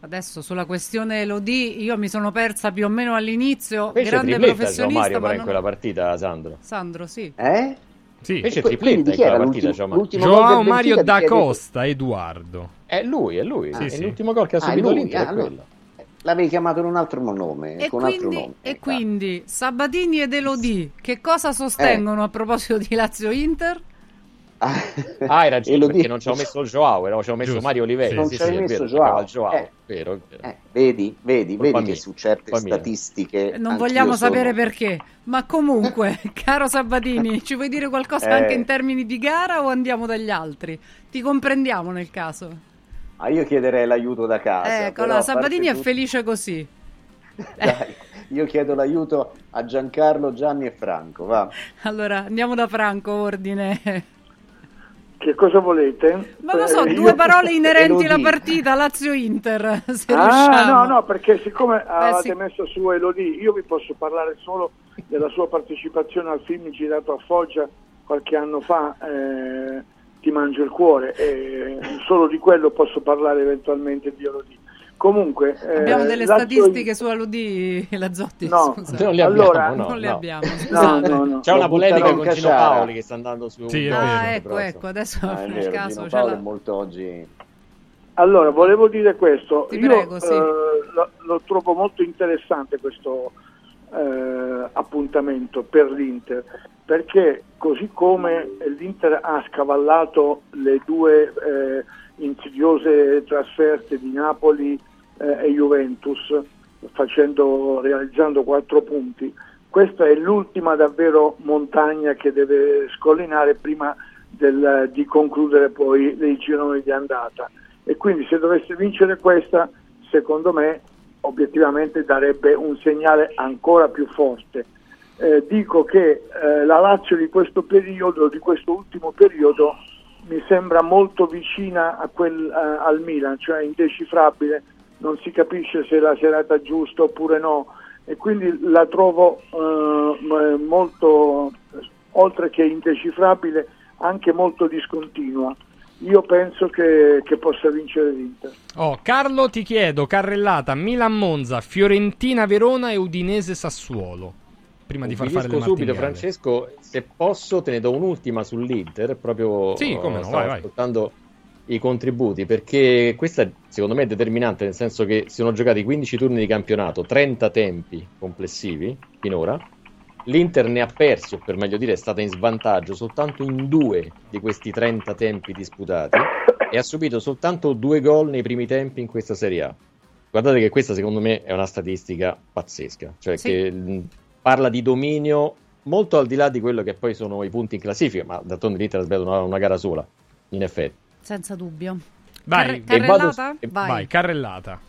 [SPEAKER 4] Adesso sulla questione Elodie io mi sono persa più o meno all'inizio,
[SPEAKER 50] Fece
[SPEAKER 4] grande professionista,
[SPEAKER 50] Mario
[SPEAKER 4] ma
[SPEAKER 50] però in
[SPEAKER 4] non-
[SPEAKER 50] quella partita, Sandro.
[SPEAKER 4] Sandro, sì.
[SPEAKER 41] Eh?
[SPEAKER 3] Sì.
[SPEAKER 41] E que-
[SPEAKER 50] tripletta
[SPEAKER 41] quindi
[SPEAKER 50] in
[SPEAKER 41] chi era
[SPEAKER 50] quella partita Joao Mario.
[SPEAKER 3] da? Costa, Edoardo.
[SPEAKER 50] È lui, è lui.
[SPEAKER 3] Sì,
[SPEAKER 50] è
[SPEAKER 3] sì.
[SPEAKER 50] l'ultimo gol che ha
[SPEAKER 41] Ah,
[SPEAKER 50] subito
[SPEAKER 41] lui,
[SPEAKER 50] l'Inter
[SPEAKER 41] ah,
[SPEAKER 50] quello.
[SPEAKER 41] L'avevi chiamato in un altro nome,
[SPEAKER 4] E
[SPEAKER 41] con un altro
[SPEAKER 4] quindi,
[SPEAKER 41] nome.
[SPEAKER 4] e quindi Sabatini ed Elodie che cosa sostengono a proposito di Lazio-Inter?
[SPEAKER 50] Ah, hai ragione, perché non ci ho messo il Joao, era- ci ho messo
[SPEAKER 41] Giusto.
[SPEAKER 50] Mario Oliveira.
[SPEAKER 41] Non
[SPEAKER 50] sì,
[SPEAKER 41] ci hai
[SPEAKER 50] sì, è
[SPEAKER 41] messo
[SPEAKER 50] vero,
[SPEAKER 41] Joao.
[SPEAKER 50] giocava il Joao.
[SPEAKER 41] Eh.
[SPEAKER 50] Vero, vero.
[SPEAKER 41] Eh, vedi, vedi,
[SPEAKER 50] Colpa
[SPEAKER 41] vedi
[SPEAKER 50] mia.
[SPEAKER 41] che su certe
[SPEAKER 50] Colpa
[SPEAKER 41] statistiche
[SPEAKER 4] Non
[SPEAKER 41] anch'io
[SPEAKER 4] vogliamo
[SPEAKER 41] sono-
[SPEAKER 4] sapere perché, ma comunque, caro Sabatini, ci vuoi dire qualcosa
[SPEAKER 41] Eh.
[SPEAKER 4] anche in termini di gara o andiamo dagli altri? Ti comprendiamo nel caso.
[SPEAKER 41] Ah, io chiederei l'aiuto da casa.
[SPEAKER 4] ecco,
[SPEAKER 41] però
[SPEAKER 4] la
[SPEAKER 41] a parte
[SPEAKER 4] Sabatini è
[SPEAKER 41] tutto-
[SPEAKER 4] felice così.
[SPEAKER 41] Dai, io chiedo l'aiuto a Giancarlo, Gianni e Franco, va.
[SPEAKER 4] Allora, andiamo da Franco, ordine.
[SPEAKER 40] Che cosa volete?
[SPEAKER 4] Ma lo so,
[SPEAKER 40] Eh,
[SPEAKER 4] due
[SPEAKER 40] io-
[SPEAKER 4] parole inerenti alla partita Lazio-Inter, se
[SPEAKER 40] Ah,
[SPEAKER 4] riusciamo.
[SPEAKER 40] no, no, perché siccome avevate
[SPEAKER 4] sì.
[SPEAKER 40] messo su Elodie, io vi posso parlare solo della sua partecipazione al film girato a Foggia qualche anno fa, eh, Ti mangio il cuore, e solo di quello posso parlare eventualmente di Elodie. Comunque, eh,
[SPEAKER 4] Abbiamo delle
[SPEAKER 40] Lazio-
[SPEAKER 4] statistiche su Aludi Lazzotti,
[SPEAKER 40] No,
[SPEAKER 4] scusa.
[SPEAKER 50] Non le abbiamo,
[SPEAKER 40] Allora-
[SPEAKER 50] no,
[SPEAKER 4] non le
[SPEAKER 50] no.
[SPEAKER 4] abbiamo,
[SPEAKER 40] No,
[SPEAKER 4] scusate.
[SPEAKER 40] no, no.
[SPEAKER 50] C'è una polemica con
[SPEAKER 41] in
[SPEAKER 50] Gino. Paoli che sta andando su.
[SPEAKER 3] Sì,
[SPEAKER 4] Ah, ecco, ecco, adesso
[SPEAKER 41] Ah, è
[SPEAKER 4] nel
[SPEAKER 41] vero,
[SPEAKER 4] caso
[SPEAKER 41] Gino è molto oggi...
[SPEAKER 40] Allora, volevo dire questo,
[SPEAKER 4] Ti
[SPEAKER 40] io
[SPEAKER 4] prego, sì.
[SPEAKER 40] eh, lo, lo trovo molto interessante questo eh, appuntamento per l'Inter, perché così come l'Inter ha scavallato le due eh, insidiose trasferte di Napoli eh, e Juventus, facendo, realizzando quattro punti, questa è l'ultima davvero montagna che deve scollinare prima del- di concludere poi i gironi di andata. E quindi se dovesse vincere questa secondo me obiettivamente darebbe un segnale ancora più forte. Eh, dico che eh, la Lazio di questo periodo di questo ultimo periodo mi sembra molto vicina quel, eh, al Milan cioè indecifrabile non si capisce se è la serata giusta oppure no e quindi la trovo eh, molto, oltre che indecifrabile, anche molto discontinua. Io penso che, che possa vincere l'Inter.
[SPEAKER 3] Oh, Carlo, ti chiedo, carrellata Milan-Monza, Fiorentina-Verona e Udinese-Sassuolo. Prima di far fare le
[SPEAKER 50] subito. Francesco, se posso te ne do un'ultima sull'Inter, proprio
[SPEAKER 3] Sì, come no,
[SPEAKER 50] stavo
[SPEAKER 3] vai, vai.
[SPEAKER 50] I contributi, perché questa secondo me è determinante, nel senso che si sono giocati 15 turni di campionato, 30 tempi complessivi finora, l'Inter ne ha persi, o per meglio dire è stata in svantaggio soltanto in due di questi 30 tempi disputati e ha subito soltanto due gol nei primi tempi in questa Serie A. Guardate che questa secondo me è una statistica pazzesca, cioè
[SPEAKER 4] Sì.
[SPEAKER 50] che parla di dominio molto al di là di quello che poi sono i punti in classifica, ma d'altronde l'Inter ha sbagliato una, una gara sola, in effetti.
[SPEAKER 4] Senza dubbio.
[SPEAKER 3] Vai,
[SPEAKER 50] e vado-
[SPEAKER 4] carrellata?
[SPEAKER 50] e-
[SPEAKER 4] Vai.
[SPEAKER 3] Vai, carrellata.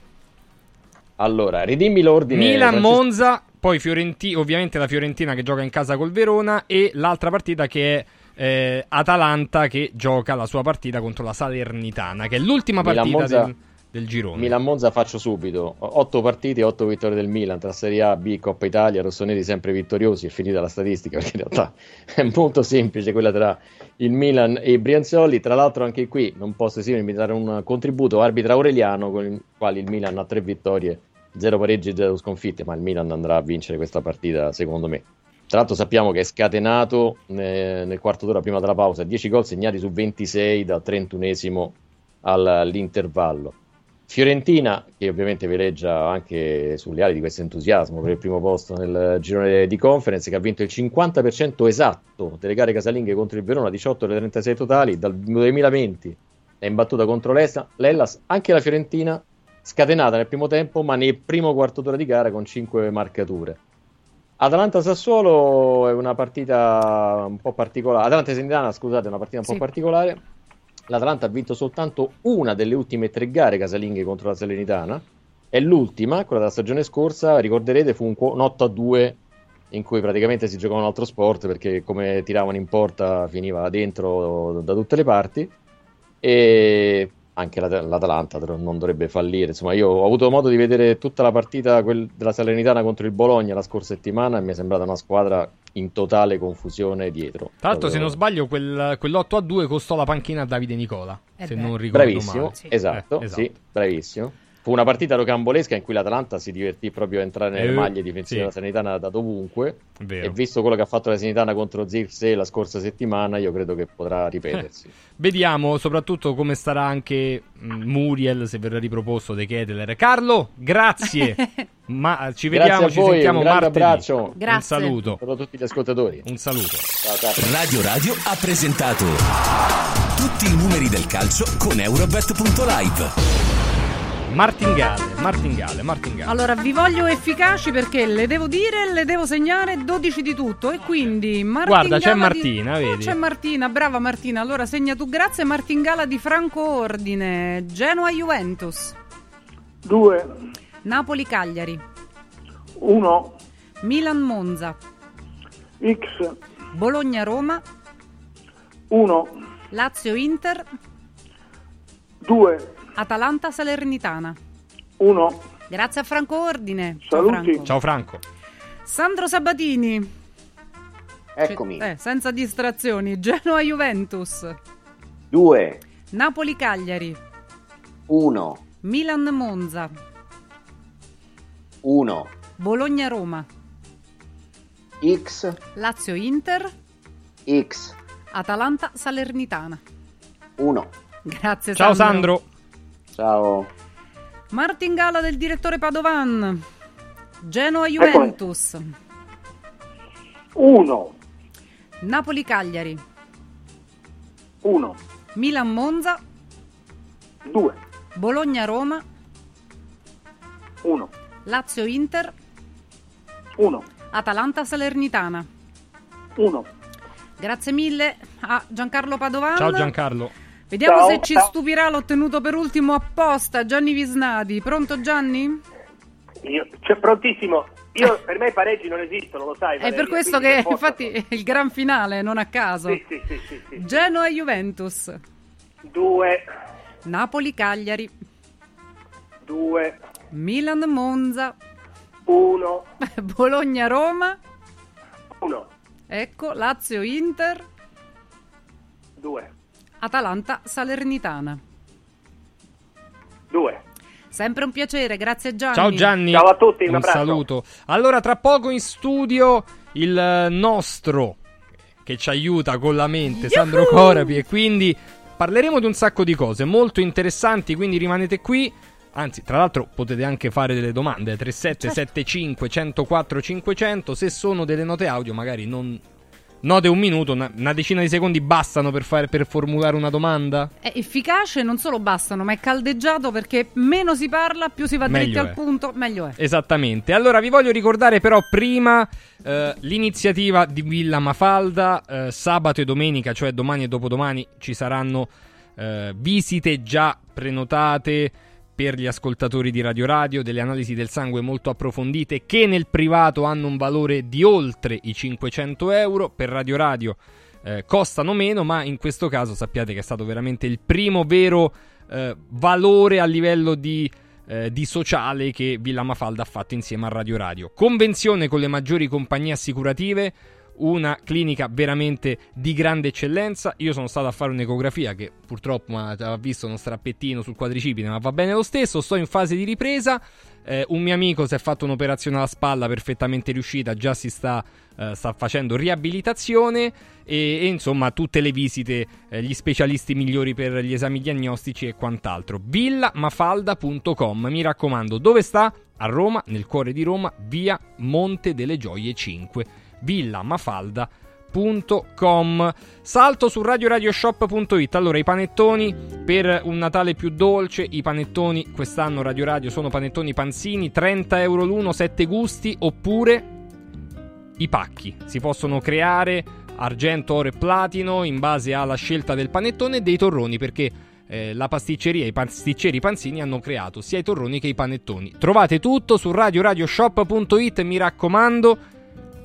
[SPEAKER 50] Allora, ridimmi l'ordine. Francesco.
[SPEAKER 3] Milan-Monza, poi Fiorenti- ovviamente la Fiorentina che gioca in casa col Verona e l'altra partita che è eh, Atalanta che gioca la sua partita contro la Salernitana, che è l'ultima partita
[SPEAKER 50] Milan-Monza-
[SPEAKER 3] del, del girone.
[SPEAKER 50] Milan-Monza faccio subito. Otto partite, otto vittorie del Milan tra Serie A, B, Coppa Italia, rossoneri sempre vittoriosi. È finita la statistica perché in realtà è molto semplice quella tra il Milan e i Brianzoli. Tra l'altro anche qui non posso esimermi dare un contributo arbitra Aureliano con il quale il Milan ha tre vittorie, zero pareggi e zero sconfitte, ma il Milan andrà a vincere questa partita secondo me. Tra l'altro sappiamo che è scatenato eh, nel quarto d'ora prima della pausa, 10 gol segnati su 26 dal 31esimo al- all'intervallo. Fiorentina, che ovviamente veleggia anche sulle ali di questo entusiasmo per il primo posto nel girone di conference, che ha vinto il 50% esatto delle gare casalinghe contro il Verona, 18 delle 36 totali, dal 2020 è imbattuta contro l'Ellas, anche la Fiorentina scatenata nel primo tempo, ma nel primo quarto d'ora di gara con 5 marcature. Atalanta-Sassuolo è una partita un po' particolare. Atalanta-Sindana, scusate, è una partita un
[SPEAKER 4] Sì.
[SPEAKER 50] po' particolare. L'Atalanta ha vinto soltanto una delle ultime tre gare casalinghe contro la Salernitana. È l'ultima, quella della stagione scorsa. Ricorderete, fu un, un 8 a 2 in cui praticamente si giocava un altro sport perché come tiravano in porta finiva dentro da tutte le parti. E anche l'At- l'Atalanta non dovrebbe fallire. Insomma, io ho avuto modo di vedere tutta la partita quel- della Salernitana contro il Bologna la scorsa settimana e mi è sembrata una squadra in totale confusione dietro.
[SPEAKER 3] Tra l'altro, se non sbaglio, quel, quell'8 a 2 costò la panchina a Davide Nicola.
[SPEAKER 4] Eh
[SPEAKER 3] se
[SPEAKER 4] beh.
[SPEAKER 3] non ricordo
[SPEAKER 50] Bravissimo,
[SPEAKER 3] male.
[SPEAKER 50] esatto,
[SPEAKER 3] Eh,
[SPEAKER 50] sì, bravissimo. Fu una partita rocambolesca in cui l'Atalanta si divertì proprio a entrare nelle
[SPEAKER 3] Eh,
[SPEAKER 50] maglie difensive
[SPEAKER 3] sì.
[SPEAKER 50] della Sanitana da dovunque.
[SPEAKER 3] Vero.
[SPEAKER 50] E visto quello che ha fatto la Sanitana contro Zirkzee la scorsa settimana, io credo che potrà ripetersi.
[SPEAKER 3] Vediamo soprattutto come starà anche mm, Muriel se verrà riproposto De Keteler. Carlo, grazie. Ma ci vediamo,
[SPEAKER 50] Grazie a
[SPEAKER 3] ci
[SPEAKER 50] voi,
[SPEAKER 3] sentiamo
[SPEAKER 50] un
[SPEAKER 3] martedì.
[SPEAKER 50] abbraccio.
[SPEAKER 3] Un
[SPEAKER 4] Grazie.
[SPEAKER 3] saluto.
[SPEAKER 50] Per tutti gli ascoltatori.
[SPEAKER 3] Un saluto.
[SPEAKER 50] Ciao, ciao.
[SPEAKER 44] Radio Radio ha presentato tutti i numeri del calcio con Eurobet.live.
[SPEAKER 3] Martingale, martingale, martingale.
[SPEAKER 4] Allora, vi voglio efficaci perché le devo dire, le devo segnare 12 di tutto. E quindi Martingala
[SPEAKER 3] Guarda, c'è
[SPEAKER 4] di-
[SPEAKER 3] Martina,
[SPEAKER 4] Oh,
[SPEAKER 3] vedi?
[SPEAKER 4] c'è Martina, brava Martina. Allora segna tu, grazie. Martingala di Franco Ordine, Genoa Juventus,
[SPEAKER 40] 2,
[SPEAKER 4] Napoli Cagliari,
[SPEAKER 40] 1,
[SPEAKER 4] Milan Monza,
[SPEAKER 40] X,
[SPEAKER 4] Bologna Roma,
[SPEAKER 40] 1,
[SPEAKER 4] Lazio Inter,
[SPEAKER 40] 2,
[SPEAKER 4] Atalanta Salernitana.
[SPEAKER 40] 1.
[SPEAKER 4] Grazie a Franco Ordine. Ciao
[SPEAKER 40] Saluti.
[SPEAKER 4] Franco.
[SPEAKER 3] Ciao Franco.
[SPEAKER 4] Sandro Sabatini.
[SPEAKER 41] Eccomi.
[SPEAKER 4] Eh, senza distrazioni. Genoa Juventus.
[SPEAKER 41] 2,
[SPEAKER 4] Napoli Cagliari.
[SPEAKER 41] 1,
[SPEAKER 4] Milan Monza.
[SPEAKER 41] 1,
[SPEAKER 4] Bologna Roma.
[SPEAKER 41] X,
[SPEAKER 4] Lazio Inter.
[SPEAKER 41] X,
[SPEAKER 4] Atalanta Salernitana.
[SPEAKER 41] 1.
[SPEAKER 4] Grazie
[SPEAKER 3] Ciao
[SPEAKER 4] Sandro.
[SPEAKER 3] Sandro.
[SPEAKER 41] Ciao.
[SPEAKER 4] Martingala del direttore Padovan. Genoa Juventus.
[SPEAKER 40] 1,
[SPEAKER 4] Napoli Cagliari.
[SPEAKER 40] 1,
[SPEAKER 4] Milan Monza.
[SPEAKER 40] 2,
[SPEAKER 4] Bologna Roma.
[SPEAKER 40] 1,
[SPEAKER 4] Lazio Inter.
[SPEAKER 40] 1,
[SPEAKER 4] Atalanta Salernitana.
[SPEAKER 40] 1.
[SPEAKER 4] Grazie mille a Giancarlo Padovan.
[SPEAKER 3] Ciao Giancarlo.
[SPEAKER 4] Vediamo
[SPEAKER 40] Ciao,
[SPEAKER 4] se ci
[SPEAKER 40] ciao.
[SPEAKER 4] stupirà l'ho tenuto per ultimo apposta. Gianni Visnadi. Pronto Gianni?
[SPEAKER 43] Io, cioè, prontissimo. Io, per me i pareggi non esistono, lo sai.
[SPEAKER 4] È
[SPEAKER 43] Valeria,
[SPEAKER 4] per questo che infatti è il gran finale, non a caso.
[SPEAKER 43] Sì, sì, sì, sì, sì.
[SPEAKER 4] Genoa Juventus.
[SPEAKER 43] Due,
[SPEAKER 4] Napoli Cagliari.
[SPEAKER 43] due,
[SPEAKER 4] Milan Monza.
[SPEAKER 43] 1.
[SPEAKER 4] Bologna-Roma.
[SPEAKER 43] 1.
[SPEAKER 4] Ecco, Lazio-Inter.
[SPEAKER 43] 2.
[SPEAKER 4] Atalanta-Salernitana.
[SPEAKER 43] 2.
[SPEAKER 4] Sempre un piacere, grazie Gianni.
[SPEAKER 3] Ciao Gianni.
[SPEAKER 43] Ciao a tutti, un
[SPEAKER 3] un saluto. Allora, tra poco in studio il eh, nostro che ci aiuta con la mente, Sandro Corapi, e quindi parleremo di un sacco di cose molto interessanti, quindi rimanete qui. Anzi, tra l'altro potete anche fare delle domande 3775 104 500, se sono delle note audio magari non note un minuto, una, una decina di secondi bastano per, fare, per formulare una domanda?
[SPEAKER 4] È efficace, non solo bastano, ma è caldeggiato perché meno si parla, più si va
[SPEAKER 3] Meglio
[SPEAKER 4] dritti
[SPEAKER 3] è.
[SPEAKER 4] al punto, meglio è.
[SPEAKER 3] Esattamente. Allora vi voglio ricordare però prima eh, l'iniziativa di Villa Mafalda. eh, sabato e domenica, cioè domani e dopodomani, ci saranno eh, visite già prenotate per gli ascoltatori di Radio Radio, delle analisi del sangue molto approfondite che nel privato hanno un valore di oltre i 500 euro. Per Radio Radio eh, costano meno, ma in questo caso sappiate che è stato veramente il primo vero eh, valore a livello di, eh, di sociale che Villa Mafalda ha fatto insieme a Radio Radio. Convenzione con le maggiori compagnie assicurative, una clinica veramente di grande eccellenza. Io sono stato a fare un'ecografia che purtroppo ha visto uno strappettino sul quadricipite, ma va bene lo stesso. Sto in fase di ripresa. Eh, un mio amico si è fatto un'operazione alla spalla perfettamente riuscita, già si sta, eh, sta facendo riabilitazione e, e, insomma tutte le visite, eh, gli specialisti migliori per gli esami diagnostici e quant'altro. villamafalda.com, mi raccomando, dove sta? A Roma, nel cuore di Roma, via Monte delle Gioie 5, villamafalda.com. Salto su radioradioshop.it. Allora, i panettoni per un Natale più dolce. I panettoni quest'anno Radio Radio sono panettoni panzini, 30 euro l'uno, 7 gusti. Oppure i pacchi. Si possono creare argento, oro e platino in base alla scelta del panettone e dei torroni perché eh, la pasticceria e i pasticceri panzini hanno creato sia i torroni che i panettoni. Trovate tutto su radioradioshop.it, mi raccomando.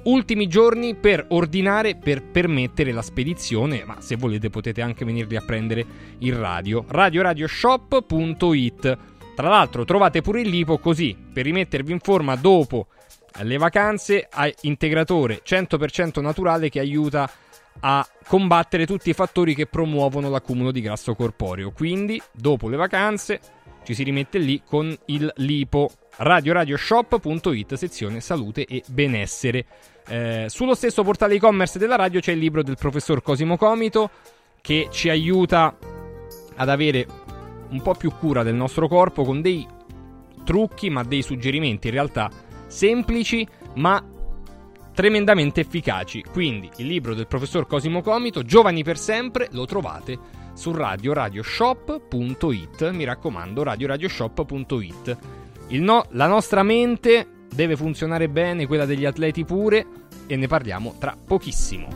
[SPEAKER 3] Ultimi giorni per ordinare per permettere la spedizione, ma se volete potete anche venirli a prendere in radio. radioradioshop.it. Tra l'altro trovate pure il lipo così per rimettervi in forma dopo le vacanze a integratore 100% naturale che aiuta a combattere tutti i fattori che promuovono l'accumulo di grasso corporeo. Quindi, dopo le vacanze, ci si rimette lì con il lipo. radioradioshop.it, sezione salute e benessere. Eh, sullo stesso portale e-commerce della radio c'è il libro del professor Cosimo Comito che ci aiuta ad avere un po' più cura del nostro corpo con dei trucchi ma dei suggerimenti in realtà semplici ma tremendamente efficaci. Quindi il libro del professor Cosimo Comito, Giovani per sempre, lo trovate su radioradioshop.it. Mi raccomando, radioradioshop.it. No, la nostra mente deve funzionare bene, quella degli atleti pure, e ne parliamo tra pochissimo.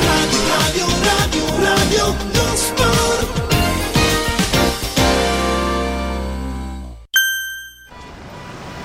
[SPEAKER 2] Radio, radio, radio,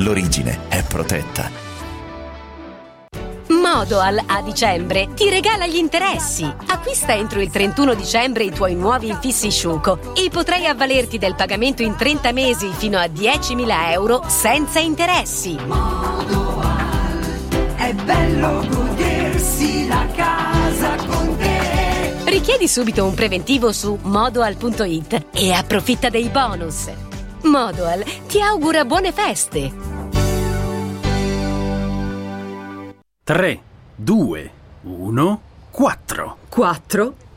[SPEAKER 39] L'origine è protetta.
[SPEAKER 52] Modoal a dicembre ti regala gli interessi. Acquista entro il 31 dicembre i tuoi nuovi infissi Sciuco e potrai avvalerti del pagamento in 30 mesi fino a 10.000 euro senza interessi.
[SPEAKER 2] È bello godersi la casa con te.
[SPEAKER 52] Richiedi subito un preventivo su modoal.it e approfitta dei bonus. Modoal ti augura buone feste!
[SPEAKER 53] 3, 2, 1, 4
[SPEAKER 45] 4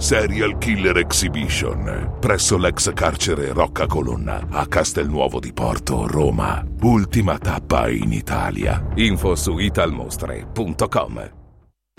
[SPEAKER 54] Serial Killer Exhibition presso l'ex carcere Rocca Colonna a Castelnuovo di Porto, Roma. Ultima tappa in Italia. Info su italmostre.com.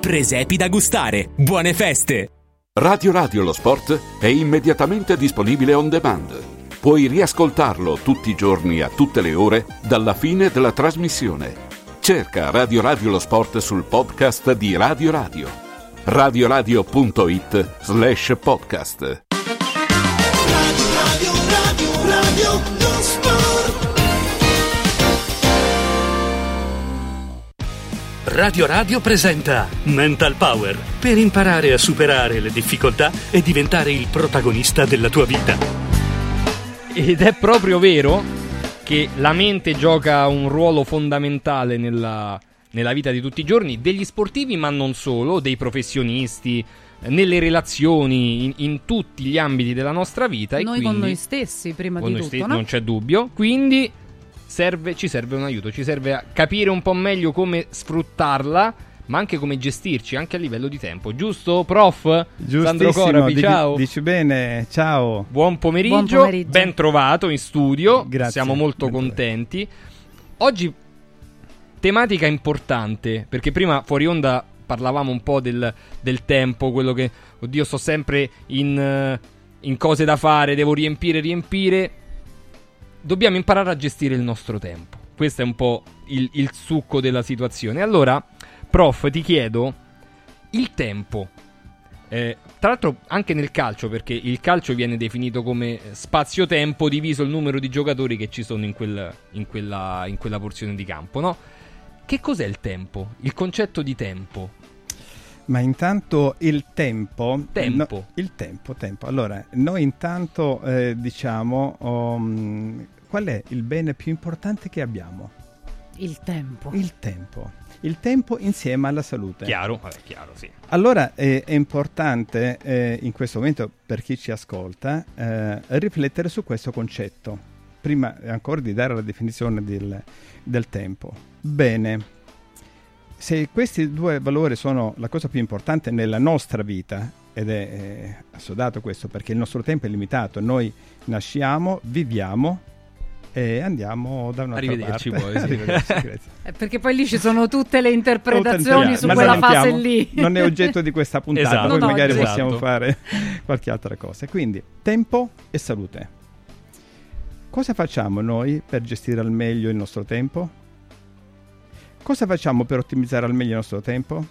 [SPEAKER 55] Presepi da gustare. Buone feste!
[SPEAKER 33] Radio Radio Lo Sport è immediatamente disponibile on demand. Puoi riascoltarlo tutti i giorni a tutte le ore dalla fine della trasmissione. Cerca Radio Radio Lo Sport sul podcast di Radio Radio. radioradio.it slash podcast.
[SPEAKER 2] Radio Radio
[SPEAKER 47] presenta Mental Power per imparare a superare le difficoltà e diventare il protagonista della tua vita.
[SPEAKER 3] Ed è proprio vero che la mente gioca un ruolo fondamentale nella, nella vita di tutti i giorni, degli sportivi ma non solo, dei professionisti, nelle relazioni, in, in tutti gli ambiti della nostra vita. e
[SPEAKER 4] Noi
[SPEAKER 3] quindi,
[SPEAKER 4] con noi stessi, prima
[SPEAKER 3] con
[SPEAKER 4] di
[SPEAKER 3] noi
[SPEAKER 4] tutto,
[SPEAKER 3] stessi,
[SPEAKER 4] no?
[SPEAKER 3] non c'è dubbio. Quindi serve- ci serve un aiuto, ci serve a capire un po' meglio come sfruttarla, ma anche come gestirci, anche a livello di tempo. Giusto, prof? Sandro
[SPEAKER 56] Giustissimo,
[SPEAKER 3] Corapi,
[SPEAKER 56] dici-
[SPEAKER 3] ciao.
[SPEAKER 56] Dici bene, ciao.
[SPEAKER 3] Buon pomeriggio,
[SPEAKER 56] Buon pomeriggio.
[SPEAKER 3] ben trovato in studio.
[SPEAKER 56] Grazie,
[SPEAKER 3] Siamo molto contenti. Oggi tematica importante, perché prima fuori onda parlavamo un po' del, del tempo, quello che, oddio, sto sempre in, eh, in cose da fare, devo riempire, riempire. Dobbiamo imparare a gestire il nostro tempo. Questo è un po' il, il succo della situazione. Allora, prof, ti chiedo, il tempo. Eh, tra l'altro anche nel calcio, perché il calcio viene definito come spazio-tempo diviso il numero di giocatori che ci sono in, quel- in quella, in quella porzione di campo, no? Che cos'è il tempo? Il concetto di tempo.
[SPEAKER 56] Ma intanto il tempo...
[SPEAKER 3] Tempo.
[SPEAKER 56] no, il tempo, tempo. Allora, noi intanto eh, diciamo um, qual è il bene più importante che abbiamo?
[SPEAKER 4] Il tempo.
[SPEAKER 56] Il tempo. Il tempo insieme alla salute.
[SPEAKER 3] Chiaro? Vabbè, chiaro, sì.
[SPEAKER 56] Allora eh, è importante eh, in questo momento per chi ci ascolta eh, riflettere su questo concetto, prima ancora di dare la definizione del, del tempo. Bene, se questi due valori sono la cosa più importante nella nostra vita, ed è eh, assodato questo perché il nostro tempo è limitato, noi nasciamo, viviamo e andiamo da un'altra
[SPEAKER 3] Arrivederci
[SPEAKER 56] parte.
[SPEAKER 3] poi, sì.
[SPEAKER 56] Arrivederci.
[SPEAKER 4] Eh, Perché poi lì ci sono tutte le interpretazioni su
[SPEAKER 56] Ma
[SPEAKER 4] quella fase lì.
[SPEAKER 56] Non è oggetto di questa puntata,
[SPEAKER 3] Esatto.
[SPEAKER 56] poi
[SPEAKER 3] no,
[SPEAKER 56] magari
[SPEAKER 3] esatto.
[SPEAKER 56] possiamo fare qualche altra cosa. Quindi, tempo e salute. Cosa facciamo noi per gestire al meglio il nostro tempo? Cosa facciamo per ottimizzare al meglio il nostro tempo?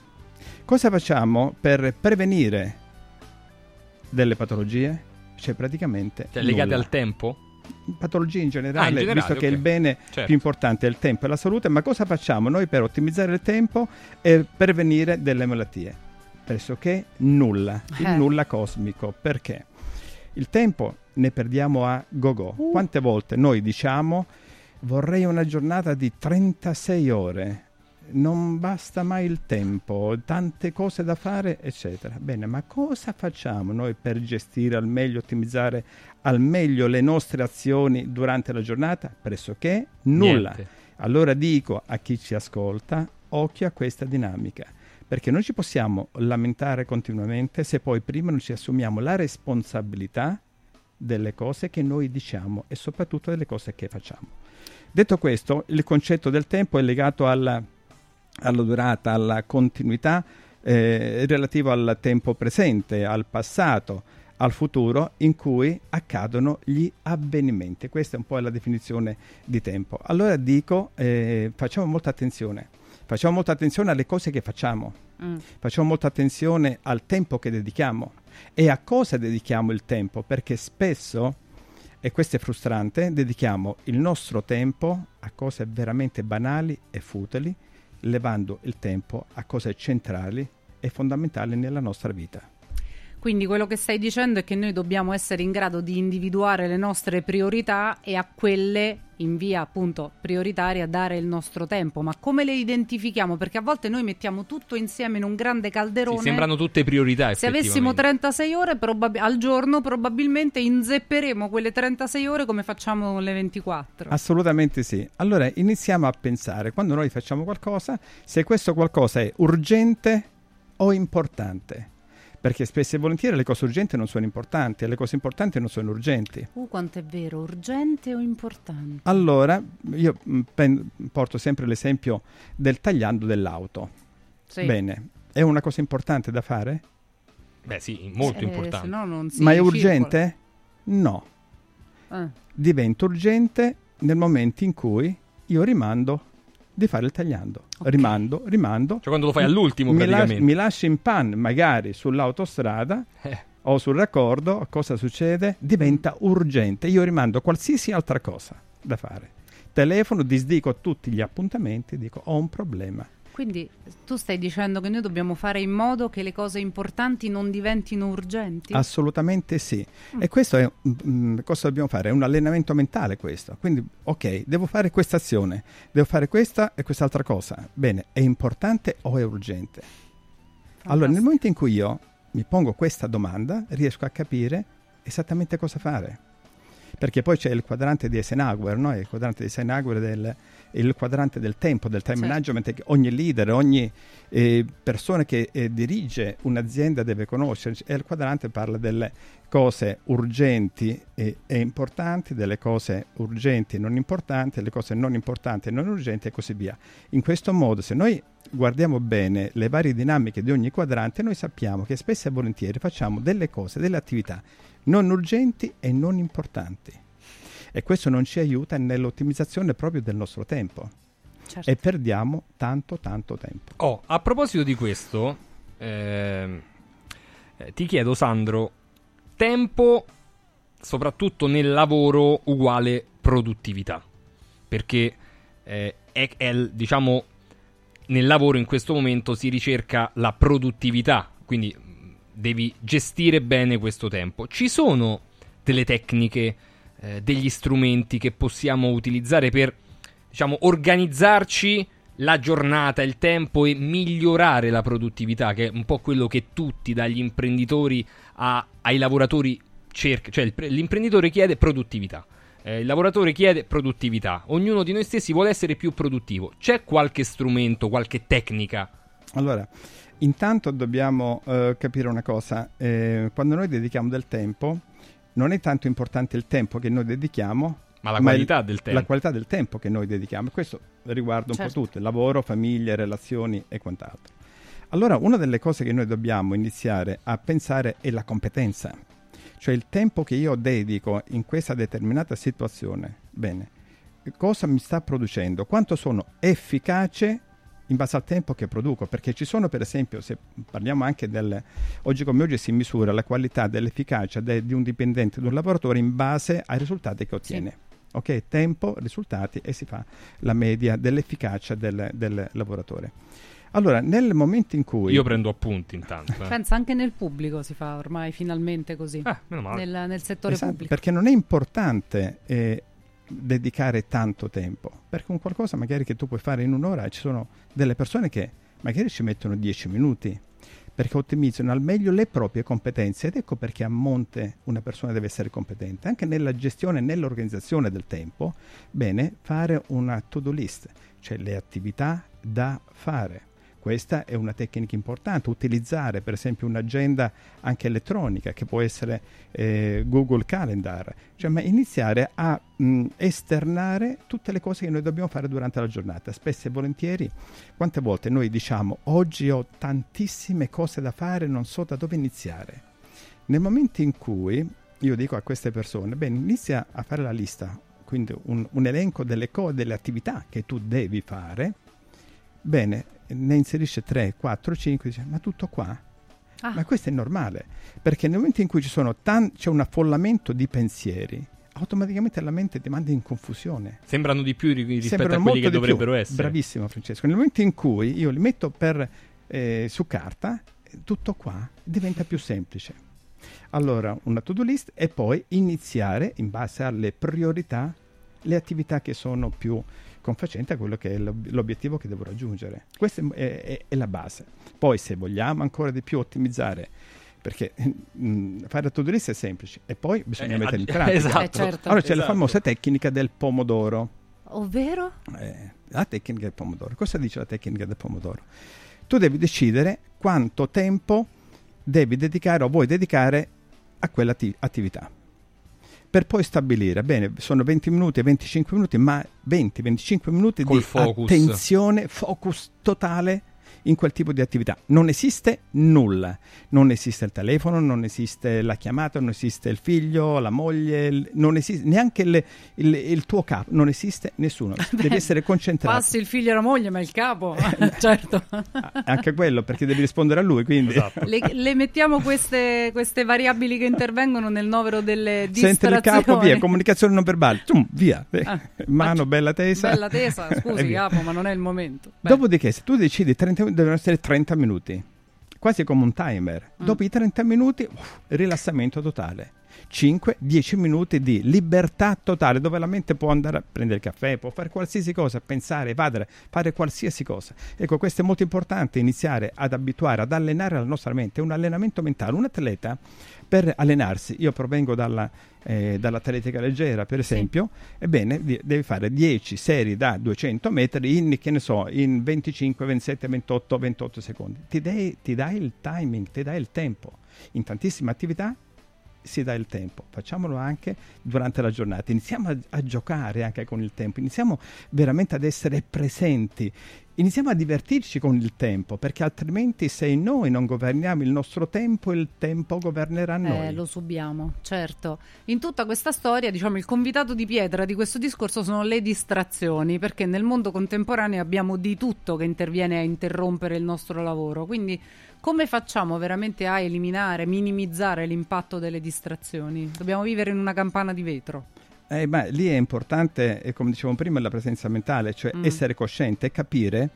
[SPEAKER 56] Cosa facciamo per prevenire delle patologie? Cioè praticamente
[SPEAKER 3] Cioè, legate
[SPEAKER 56] nulla.
[SPEAKER 3] al tempo?
[SPEAKER 56] patologie in generale,
[SPEAKER 3] Ah, in generale,
[SPEAKER 56] visto che
[SPEAKER 3] ok.
[SPEAKER 56] il bene
[SPEAKER 3] Certo.
[SPEAKER 56] più importante è il tempo e la salute, ma cosa facciamo noi per ottimizzare il tempo e prevenire delle malattie? Pressoché nulla, il
[SPEAKER 4] Eh.
[SPEAKER 56] nulla cosmico. Perché? Il tempo ne perdiamo a go-go. Quante volte noi diciamo vorrei una giornata di 36 ore, non basta mai il tempo, tante cose da fare, eccetera. Bene, ma cosa facciamo noi per gestire al meglio, ottimizzare al meglio le nostre azioni durante la giornata? Pressoché nulla.
[SPEAKER 3] Niente.
[SPEAKER 56] Allora dico a chi ci ascolta, occhio a questa dinamica, perché non ci possiamo lamentare continuamente se poi prima non ci assumiamo la responsabilità delle cose che noi diciamo e soprattutto delle cose che facciamo. Detto questo, il concetto del tempo è legato alla, alla durata, alla continuità eh, relativo al tempo presente, al passato, al futuro in cui accadono gli avvenimenti. Questa è un po' la definizione di tempo. Allora dico, eh, facciamo molta attenzione. Facciamo molta attenzione alle cose che facciamo,
[SPEAKER 4] Mm.
[SPEAKER 56] facciamo molta attenzione al tempo che dedichiamo e a cosa dedichiamo il tempo, perché spesso, e questo è frustrante, dedichiamo il nostro tempo a cose veramente banali e futili, levando il tempo a cose centrali e fondamentali nella nostra vita.
[SPEAKER 4] Quindi quello che stai dicendo è che noi dobbiamo essere in grado di individuare le nostre priorità e a quelle in via appunto prioritaria dare il nostro tempo. Ma come le identifichiamo? Perché a volte noi mettiamo tutto insieme in un grande calderone.
[SPEAKER 3] Sì, sembrano tutte priorità.
[SPEAKER 4] Se avessimo
[SPEAKER 3] effettivamente.
[SPEAKER 4] 36 ore probab- al giorno, probabilmente inzepperemo quelle 36 ore come facciamo le 24.
[SPEAKER 56] Assolutamente sì. Allora iniziamo a pensare, quando noi facciamo qualcosa, se questo qualcosa è urgente o importante. Perché spesso e volentieri le cose urgenti non sono importanti e le cose importanti non sono urgenti.
[SPEAKER 4] Uh, quanto è vero, urgente o importante?
[SPEAKER 56] Allora, io mh, pen- porto sempre l'esempio del tagliando dell'auto.
[SPEAKER 4] Sì.
[SPEAKER 56] Bene, è una cosa importante da fare?
[SPEAKER 3] Beh, sì, molto
[SPEAKER 4] Eh,
[SPEAKER 3] importante.
[SPEAKER 4] se no non si
[SPEAKER 56] Ma è
[SPEAKER 4] circola.
[SPEAKER 56] urgente? No.
[SPEAKER 4] Eh.
[SPEAKER 56] Diventa urgente nel momento in cui io rimando di fare il tagliando. Rimando, rimando.
[SPEAKER 3] Cioè quando lo fai all'ultimo,
[SPEAKER 56] mi, las-
[SPEAKER 3] praticamente.
[SPEAKER 56] mi lascio in pan magari sull'autostrada
[SPEAKER 3] Eh.
[SPEAKER 56] o sul raccordo, cosa succede? Diventa urgente. Io rimando qualsiasi altra cosa da fare. Telefono, disdico tutti gli appuntamenti, dico ho un problema.
[SPEAKER 4] Quindi tu stai dicendo che noi dobbiamo fare in modo che le cose importanti non diventino urgenti?
[SPEAKER 56] Assolutamente sì.
[SPEAKER 4] Mm.
[SPEAKER 56] E questo è mm, cosa dobbiamo fare? È un allenamento mentale questo. Quindi, ok, devo fare questa azione, devo fare questa e quest'altra cosa. Bene, è importante o è urgente? Allora, nel momento in cui io mi pongo questa domanda, riesco a capire esattamente cosa fare. Perché poi c'è il quadrante di Eisenhower, no? il quadrante di Eisenhower del il quadrante del tempo, del time
[SPEAKER 4] Certo.
[SPEAKER 56] management che ogni leader, ogni eh, persona che eh, dirige un'azienda deve conoscere e il quadrante parla delle cose urgenti e, e importanti, delle cose urgenti e non importanti, delle cose non importanti e non urgenti e così via. In questo modo, se noi guardiamo bene le varie dinamiche di ogni quadrante, noi sappiamo che spesso e volentieri facciamo delle cose, delle attività non urgenti e non importanti. E questo non ci aiuta nell'ottimizzazione proprio del nostro tempo.
[SPEAKER 4] Certo.
[SPEAKER 56] E perdiamo tanto, tanto tempo.
[SPEAKER 3] Oh, a proposito di questo, ehm, eh, ti chiedo, Sandro, tempo soprattutto nel lavoro uguale produttività. Perché eh, è, è diciamo, nel lavoro in questo momento si ricerca la produttività, quindi mh, devi gestire bene questo tempo. Ci sono delle tecniche, eh, degli strumenti che possiamo utilizzare per, diciamo, organizzarci la giornata, il tempo e migliorare la produttività, che è un po' quello che tutti, dagli imprenditori a- ai lavoratori, cercano. Cioè, l'imprenditore chiede produttività. eh, il lavoratore chiede produttività. Ognuno di noi stessi vuole essere più produttivo. C'è qualche strumento, qualche tecnica?
[SPEAKER 56] Allora, intanto dobbiamo eh, capire una cosa. eh, quando noi dedichiamo del tempo, non è tanto importante il tempo che noi dedichiamo,
[SPEAKER 3] Ma la
[SPEAKER 56] il-
[SPEAKER 3] qualità del tempo.
[SPEAKER 56] La qualità del tempo che noi dedichiamo. Questo riguarda un
[SPEAKER 3] Certo.
[SPEAKER 56] po' tutto, lavoro, famiglie, relazioni e quant'altro. Allora, una delle cose che noi dobbiamo iniziare a pensare è la competenza. Cioè il tempo che io dedico in questa determinata situazione. Bene, cosa mi sta producendo? Quanto sono efficace in base al tempo che produco, perché ci sono per esempio, se parliamo anche del, oggi come oggi si misura la qualità dell'efficacia de- di un dipendente, di un lavoratore in base ai risultati che ottiene. Ok, tempo, risultati e si fa la media dell'efficacia del, del lavoratore. Allora, nel momento in cui...
[SPEAKER 3] Io prendo appunti intanto. eh.
[SPEAKER 4] Pensa anche nel pubblico si fa ormai finalmente così.
[SPEAKER 3] Eh, meno male.
[SPEAKER 4] nel, nel settore
[SPEAKER 56] Esatto,
[SPEAKER 4] pubblico.
[SPEAKER 56] Perché non è importante eh, dedicare tanto tempo, perché un qualcosa magari che tu puoi fare in un'ora, ci sono delle persone che magari ci mettono 10 minuti, perché ottimizzano al meglio le proprie competenze ed ecco perché a monte una persona deve essere competente, anche nella gestione e nell'organizzazione del tempo, bene fare una to-do list, cioè le attività da fare. Questa è una tecnica importante, utilizzare per esempio un'agenda anche elettronica che può essere eh, Google Calendar, cioè ma iniziare a mh, esternare tutte le cose che noi dobbiamo fare durante la giornata. Spesso e volentieri, quante volte noi diciamo oggi ho tantissime cose da fare, non so da dove iniziare. Nel momento in cui io dico a queste persone, bene, inizia a fare la lista, quindi un, un elenco delle cose, delle attività che tu devi fare, bene, ne inserisce 3, 4, 5, dice, ma tutto qua?
[SPEAKER 4] Ah.
[SPEAKER 56] Ma questo è normale, perché nel momento in cui ci sono tan- c'è un affollamento di pensieri, automaticamente la mente ti manda in confusione.
[SPEAKER 3] Sembrano di più ri- rispetto
[SPEAKER 56] Sembrano
[SPEAKER 3] a quelli che
[SPEAKER 56] di più.
[SPEAKER 3] dovrebbero essere.
[SPEAKER 56] Bravissimo Francesco. Nel momento in cui io li metto per, eh, su carta, tutto qua diventa più semplice. Allora, una to-do list e poi iniziare in base alle priorità le attività che sono più confacenti a quello che è l'ob- l'obiettivo che devo raggiungere. Questa è, è- è la base. Poi se vogliamo ancora di più ottimizzare perché mm, fare la to-do list è semplice e poi bisogna
[SPEAKER 3] Eh,
[SPEAKER 56] mettere in pratica.
[SPEAKER 3] esatto. Eh, certo.
[SPEAKER 56] Allora c'è la
[SPEAKER 3] Esatto.
[SPEAKER 56] famosa tecnica del pomodoro.
[SPEAKER 4] Ovvero?
[SPEAKER 56] Eh, la tecnica del pomodoro. Cosa dice la tecnica del pomodoro? Tu devi decidere quanto tempo devi dedicare o vuoi dedicare a quella atti- attività. Per poi stabilire, bene, sono 20 minuti e 25 minuti, ma 20-25 minuti
[SPEAKER 3] Col
[SPEAKER 56] di
[SPEAKER 3] focus.
[SPEAKER 56] attenzione, focus totale in quel tipo di attività. Non esiste nulla. Non esiste il telefono, non esiste la chiamata, non esiste il figlio, la moglie, non esiste neanche il, il- il tuo capo, non esiste nessuno. Devi essere concentrato.
[SPEAKER 4] Passi il figlio e la moglie, ma il capo, certo.
[SPEAKER 56] Anche quello, perché devi rispondere a lui, quindi...
[SPEAKER 3] Esatto.
[SPEAKER 4] Le, le mettiamo queste, queste variabili che intervengono nel novero delle
[SPEAKER 56] Sente il
[SPEAKER 4] distrazioni.
[SPEAKER 56] capo, via, comunicazione non verbale, Tum, via, Eh,
[SPEAKER 4] Ah,
[SPEAKER 56] mano bella tesa.
[SPEAKER 4] Bella tesa, scusi capo, ma non è il momento. Beh,
[SPEAKER 56] Dopodiché, se tu decidi 30 minuti, devono essere 30 minuti, quasi come un timer.
[SPEAKER 4] Mm.
[SPEAKER 56] Dopo i 30 minuti, uff, rilassamento totale. 5-10 minuti di libertà totale, dove la mente può andare a prendere il caffè, può fare qualsiasi cosa, pensare, evadere, fare qualsiasi cosa. Ecco, questo è molto importante, iniziare ad abituare, ad allenare la nostra mente. È un allenamento mentale. Un atleta, per allenarsi, io provengo dalla, eh, dall'atletica leggera, per esempio, ebbene, di- devi fare 10 serie da 200 metri in, che ne so, in 25, 27, 28, 28 secondi. Ti dai, ti dai il timing, ti dai il tempo. In tantissime attività si dà il tempo, facciamolo anche durante la giornata, iniziamo a, a giocare anche con il tempo, iniziamo veramente ad essere presenti, iniziamo a divertirci con il tempo, perché altrimenti se noi non governiamo il nostro tempo, il tempo governerà noi.
[SPEAKER 4] Eh, lo subiamo, certo. In tutta questa storia, diciamo, il convitato di pietra di questo discorso sono le distrazioni, perché nel mondo contemporaneo abbiamo di tutto che interviene a interrompere il nostro lavoro. Quindi, come facciamo veramente a eliminare, minimizzare l'impatto delle distrazioni? Dobbiamo vivere in una campana di vetro.
[SPEAKER 56] Eh, ma lì è importante, come dicevo prima, la presenza mentale, cioè
[SPEAKER 4] Mm.
[SPEAKER 56] essere cosciente e capire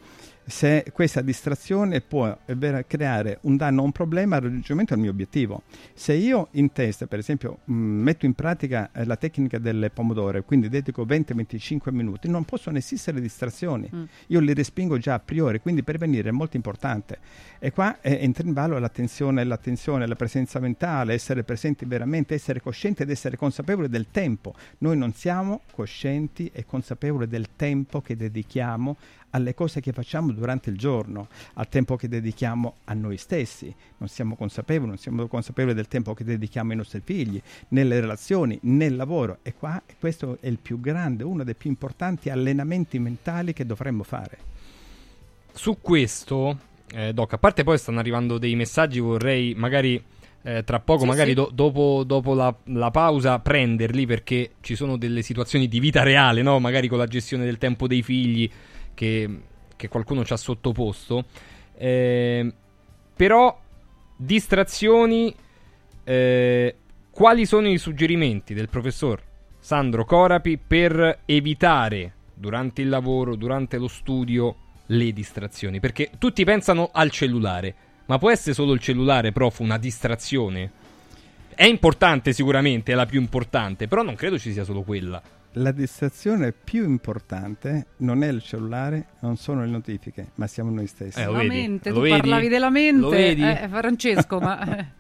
[SPEAKER 56] se questa distrazione può eh, creare un danno o un problema al raggiungimento del mio obiettivo. Se io in testa, per esempio, mh, metto in pratica eh, la tecnica delle pomodore, quindi dedico 20-25 minuti, non possono esistere distrazioni.
[SPEAKER 4] Mm.
[SPEAKER 56] Io li respingo già a priori, quindi prevenire è molto importante. E qua eh, entra in ballo l'attenzione, l'attenzione, la presenza mentale, essere presenti veramente, essere coscienti ed essere consapevoli del tempo. Noi non siamo coscienti e consapevoli del tempo che dedichiamo alle cose che facciamo durante il giorno, al tempo che dedichiamo a noi stessi. Non siamo consapevoli, non siamo consapevoli del tempo che dedichiamo ai nostri figli, nelle relazioni, nel lavoro. E qua questo è il più grande, uno dei più importanti allenamenti mentali che dovremmo fare.
[SPEAKER 3] Su questo, eh, Doc, a parte poi stanno arrivando dei messaggi, vorrei magari eh, tra poco,
[SPEAKER 4] Sì,
[SPEAKER 3] magari
[SPEAKER 4] sì.
[SPEAKER 3] do- dopo, dopo la, la pausa, prenderli perché ci sono delle situazioni di vita reale, no? Magari con la gestione del tempo dei figli che, che qualcuno ci ha sottoposto. Eh, però, distrazioni, eh, quali sono i suggerimenti del professor Sandro Corapi per evitare durante il lavoro, durante lo studio, le distrazioni? Perché tutti pensano al cellulare, ma può essere solo il cellulare, prof, una distrazione? È importante sicuramente, è la più importante, però non credo ci sia solo quella.
[SPEAKER 56] La distrazione più importante non è il cellulare, non sono le notifiche, ma siamo noi stessi.
[SPEAKER 3] Eh, lo
[SPEAKER 4] La
[SPEAKER 3] vedi?
[SPEAKER 4] mente,
[SPEAKER 3] Lo
[SPEAKER 4] tu
[SPEAKER 3] vedi?
[SPEAKER 4] parlavi della mente,
[SPEAKER 3] Lo vedi?
[SPEAKER 4] eh, Francesco, ma...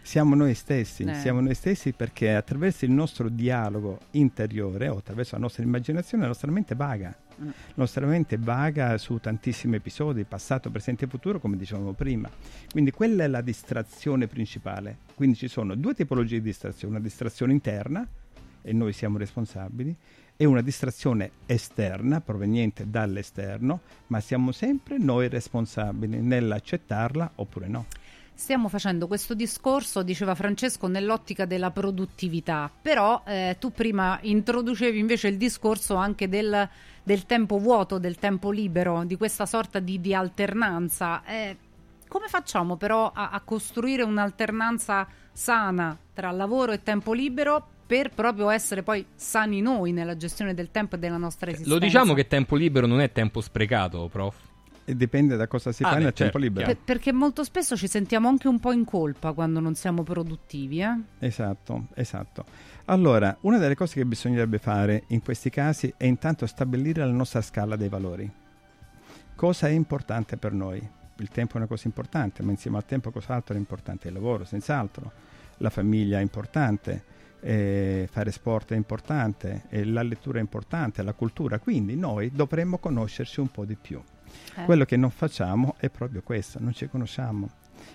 [SPEAKER 56] Siamo noi stessi,
[SPEAKER 4] Eh.
[SPEAKER 56] siamo noi stessi perché attraverso il nostro dialogo interiore o attraverso la nostra immaginazione la nostra mente vaga.
[SPEAKER 4] Mm.
[SPEAKER 56] La nostra mente vaga su tantissimi episodi, passato, presente e futuro, come dicevamo prima. Quindi quella è la distrazione principale. Quindi ci sono due tipologie di distrazione, una distrazione interna, e noi siamo responsabili, e una distrazione esterna, proveniente dall'esterno, ma siamo sempre noi responsabili nell'accettarla oppure no.
[SPEAKER 4] Stiamo facendo questo discorso, diceva Francesco, nell'ottica della produttività, però eh, tu prima introducevi invece il discorso anche del, del tempo vuoto, del tempo libero, di questa sorta di, di alternanza. Eh, come facciamo però a, a costruire un'alternanza sana tra lavoro e tempo libero per proprio essere poi sani noi nella gestione del tempo e della nostra esistenza?
[SPEAKER 3] Lo diciamo che tempo libero non è tempo sprecato, prof.
[SPEAKER 56] E dipende da cosa si
[SPEAKER 3] Ah,
[SPEAKER 56] fa nel
[SPEAKER 3] certo,
[SPEAKER 56] tempo libero.
[SPEAKER 4] Per- perché molto spesso ci sentiamo anche un po' in colpa quando non siamo produttivi, eh?
[SPEAKER 56] Esatto, esatto. Allora, una delle cose che bisognerebbe fare in questi casi è intanto stabilire la nostra scala dei valori. Cosa è importante per noi? Il tempo è una cosa importante, ma insieme al tempo cos'altro è importante? Il lavoro, senz'altro. La famiglia è importante, eh, fare sport è importante, eh, la lettura è importante, la cultura. Quindi noi dovremmo conoscerci un po' di più.
[SPEAKER 4] Eh.
[SPEAKER 56] Quello che non facciamo è proprio questo, non ci conosciamo.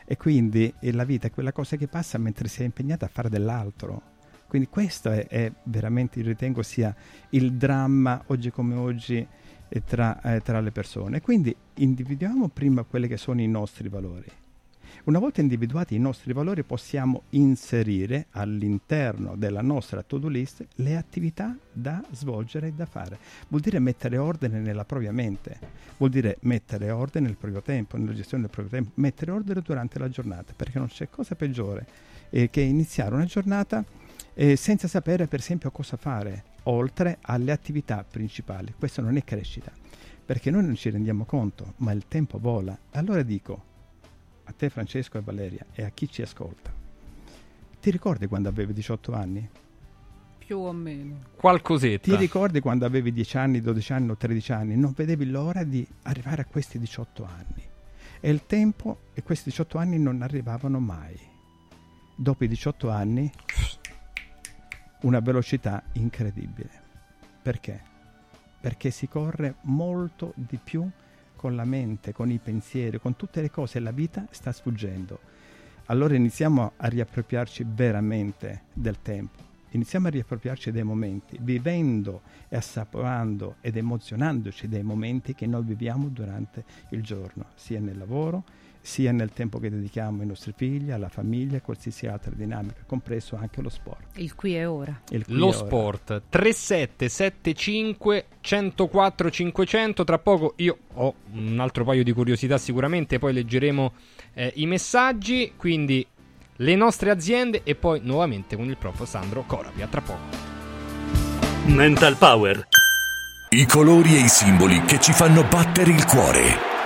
[SPEAKER 56] E quindi la vita è quella cosa che passa mentre sei impegnata a fare dell'altro. Quindi questo è, è veramente, ritengo sia il dramma oggi come oggi eh, tra, eh, tra le persone. Quindi individuiamo prima quelli che sono i nostri valori. Una volta individuati i nostri valori possiamo inserire all'interno della nostra to-do list le attività da svolgere e da fare. Vuol dire mettere ordine nella propria mente, vuol dire mettere ordine nel proprio tempo, nella gestione del proprio tempo, mettere ordine durante la giornata, perché non c'è cosa peggiore eh, che iniziare una giornata eh, senza sapere per esempio cosa fare, oltre alle attività principali. Questo non è crescita, perché noi non ci rendiamo conto, ma il tempo vola. Allora dico a te Francesco e Valeria e a chi ci ascolta, ti ricordi quando avevi 18 anni?
[SPEAKER 4] Più o meno.
[SPEAKER 3] Qualcosetta.
[SPEAKER 56] Ti ricordi quando avevi 10 anni, 12 anni o 13 anni? Non vedevi l'ora di arrivare a questi 18 anni. E il tempo e questi 18 anni non arrivavano mai. Dopo i 18 anni una velocità incredibile. Perché? Perché si corre molto di più con la mente, con i pensieri, con tutte le cose, la vita sta sfuggendo. Allora iniziamo a riappropriarci veramente del tempo, iniziamo a riappropriarci dei momenti, vivendo e assaporando ed emozionandoci dei momenti che noi viviamo durante il giorno, sia nel lavoro, sia nel tempo che dedichiamo ai nostri figli, alla famiglia e qualsiasi altra dinamica, compreso anche lo sport.
[SPEAKER 4] Il qui e ora.
[SPEAKER 56] Il qui
[SPEAKER 3] Lo
[SPEAKER 56] ora.
[SPEAKER 3] sport 3775 104 500 tra poco io ho un altro paio di curiosità sicuramente poi leggeremo eh, i messaggi quindi le nostre aziende e poi nuovamente con il prof Sandro Corapi a tra poco
[SPEAKER 47] Mental Power.
[SPEAKER 44] I colori e i simboli che ci fanno battere il cuore,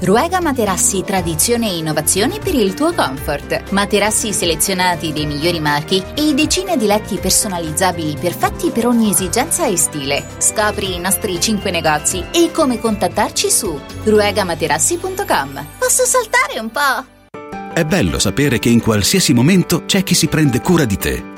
[SPEAKER 57] Ruega Materassi Tradizione e Innovazione per il tuo comfort. Materassi selezionati dei migliori marchi e decine di letti personalizzabili perfetti per ogni esigenza e stile. Scopri i nostri 5 negozi e come contattarci su ruegamaterassi.com. Posso saltare un po'?
[SPEAKER 1] È bello sapere che in qualsiasi momento c'è chi si prende cura di te.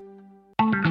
[SPEAKER 58] Thank you.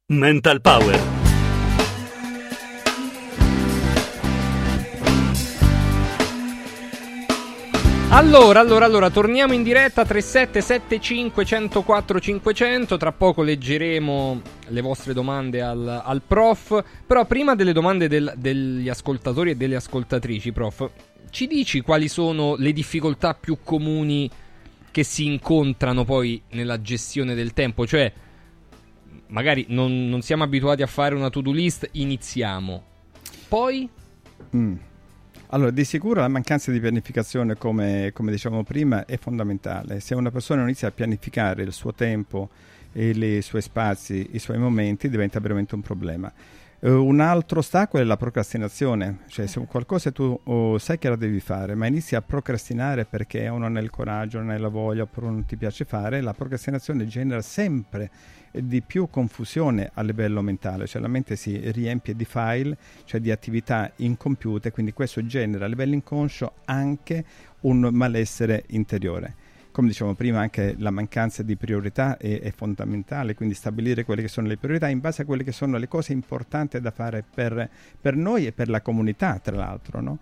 [SPEAKER 59] Mental Power.
[SPEAKER 3] Allora, allora, allora, torniamo in diretta 3775 104 500. Tra poco leggeremo le vostre domande al, al prof. Però prima delle domande del- degli ascoltatori e delle ascoltatrici, prof, ci dici quali sono le difficoltà più comuni che si incontrano poi nella gestione del tempo? Cioè, magari non, non siamo abituati a fare una to-do list, iniziamo. Poi...
[SPEAKER 56] Mm. Allora, di sicuro la mancanza di pianificazione, come, come dicevamo prima, è fondamentale. Se una persona inizia a pianificare il suo tempo, i suoi spazi, i suoi momenti, diventa veramente un problema. Eh, un altro ostacolo è la procrastinazione, cioè se qualcosa tu oh, sai che la devi fare, ma inizi a procrastinare perché o non hai il coraggio, non hai la voglia oppure non ti piace fare, la procrastinazione genera sempre di più confusione a livello mentale, cioè la mente si riempie di file, cioè di attività incompiute, quindi questo genera a livello inconscio anche un malessere interiore. Come dicevamo prima, anche la mancanza di priorità è, è fondamentale, quindi stabilire quelle che sono le priorità in base a quelle che sono le cose importanti da fare per, per noi e per la comunità, tra l'altro. No?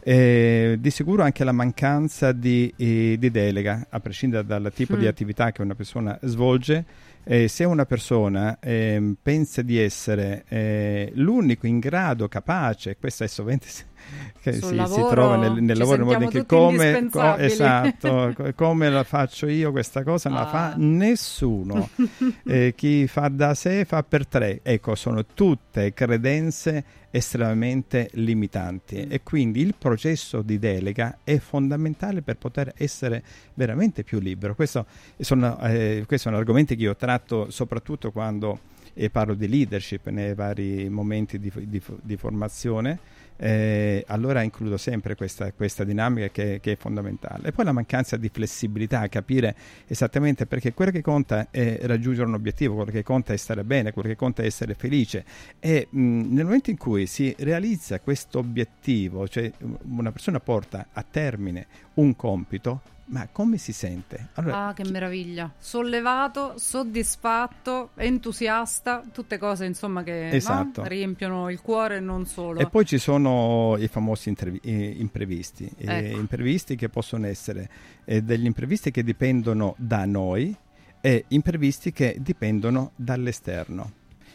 [SPEAKER 56] Eh, di sicuro anche la mancanza di, eh, di delega, a prescindere dal tipo
[SPEAKER 3] Mm.
[SPEAKER 56] di attività che una persona svolge, Eh, se una persona ehm, pensa di essere eh, l'unico in grado, capace, questa è sovente che si, si
[SPEAKER 4] lavoro
[SPEAKER 56] trova nel, nel lavoro in modo che
[SPEAKER 4] tutti
[SPEAKER 56] come, co- esatto, co- come la faccio io questa cosa non la fa
[SPEAKER 4] Ah.
[SPEAKER 56] nessuno. Eh, chi fa da sé fa per tre. Ecco, sono tutte credenze estremamente limitanti e quindi il processo di delega è fondamentale per poter essere veramente più libero. Questo sono, eh, questi sono argomenti che io tratto soprattutto quando eh, parlo di leadership nei vari momenti di, di- di formazione. Eh, allora includo sempre questa, questa dinamica che, che è fondamentale. E poi la mancanza di flessibilità, capire esattamente perché quello che conta è raggiungere un obiettivo, quello che conta è stare bene, quello che conta è essere felice. E mh, nel momento in cui si realizza questo obiettivo, cioè una persona porta a termine un compito, ma come si sente? Allora,
[SPEAKER 4] Ah, che meraviglia. Sollevato, soddisfatto, entusiasta, tutte cose insomma che no?
[SPEAKER 56] Esatto.
[SPEAKER 4] riempiono il cuore e non solo.
[SPEAKER 56] E poi ci sono i famosi intervi- eh, imprevisti, eh,
[SPEAKER 4] Ecco.
[SPEAKER 56] imprevisti che possono essere eh, degli imprevisti che dipendono da noi e imprevisti che dipendono dall'esterno.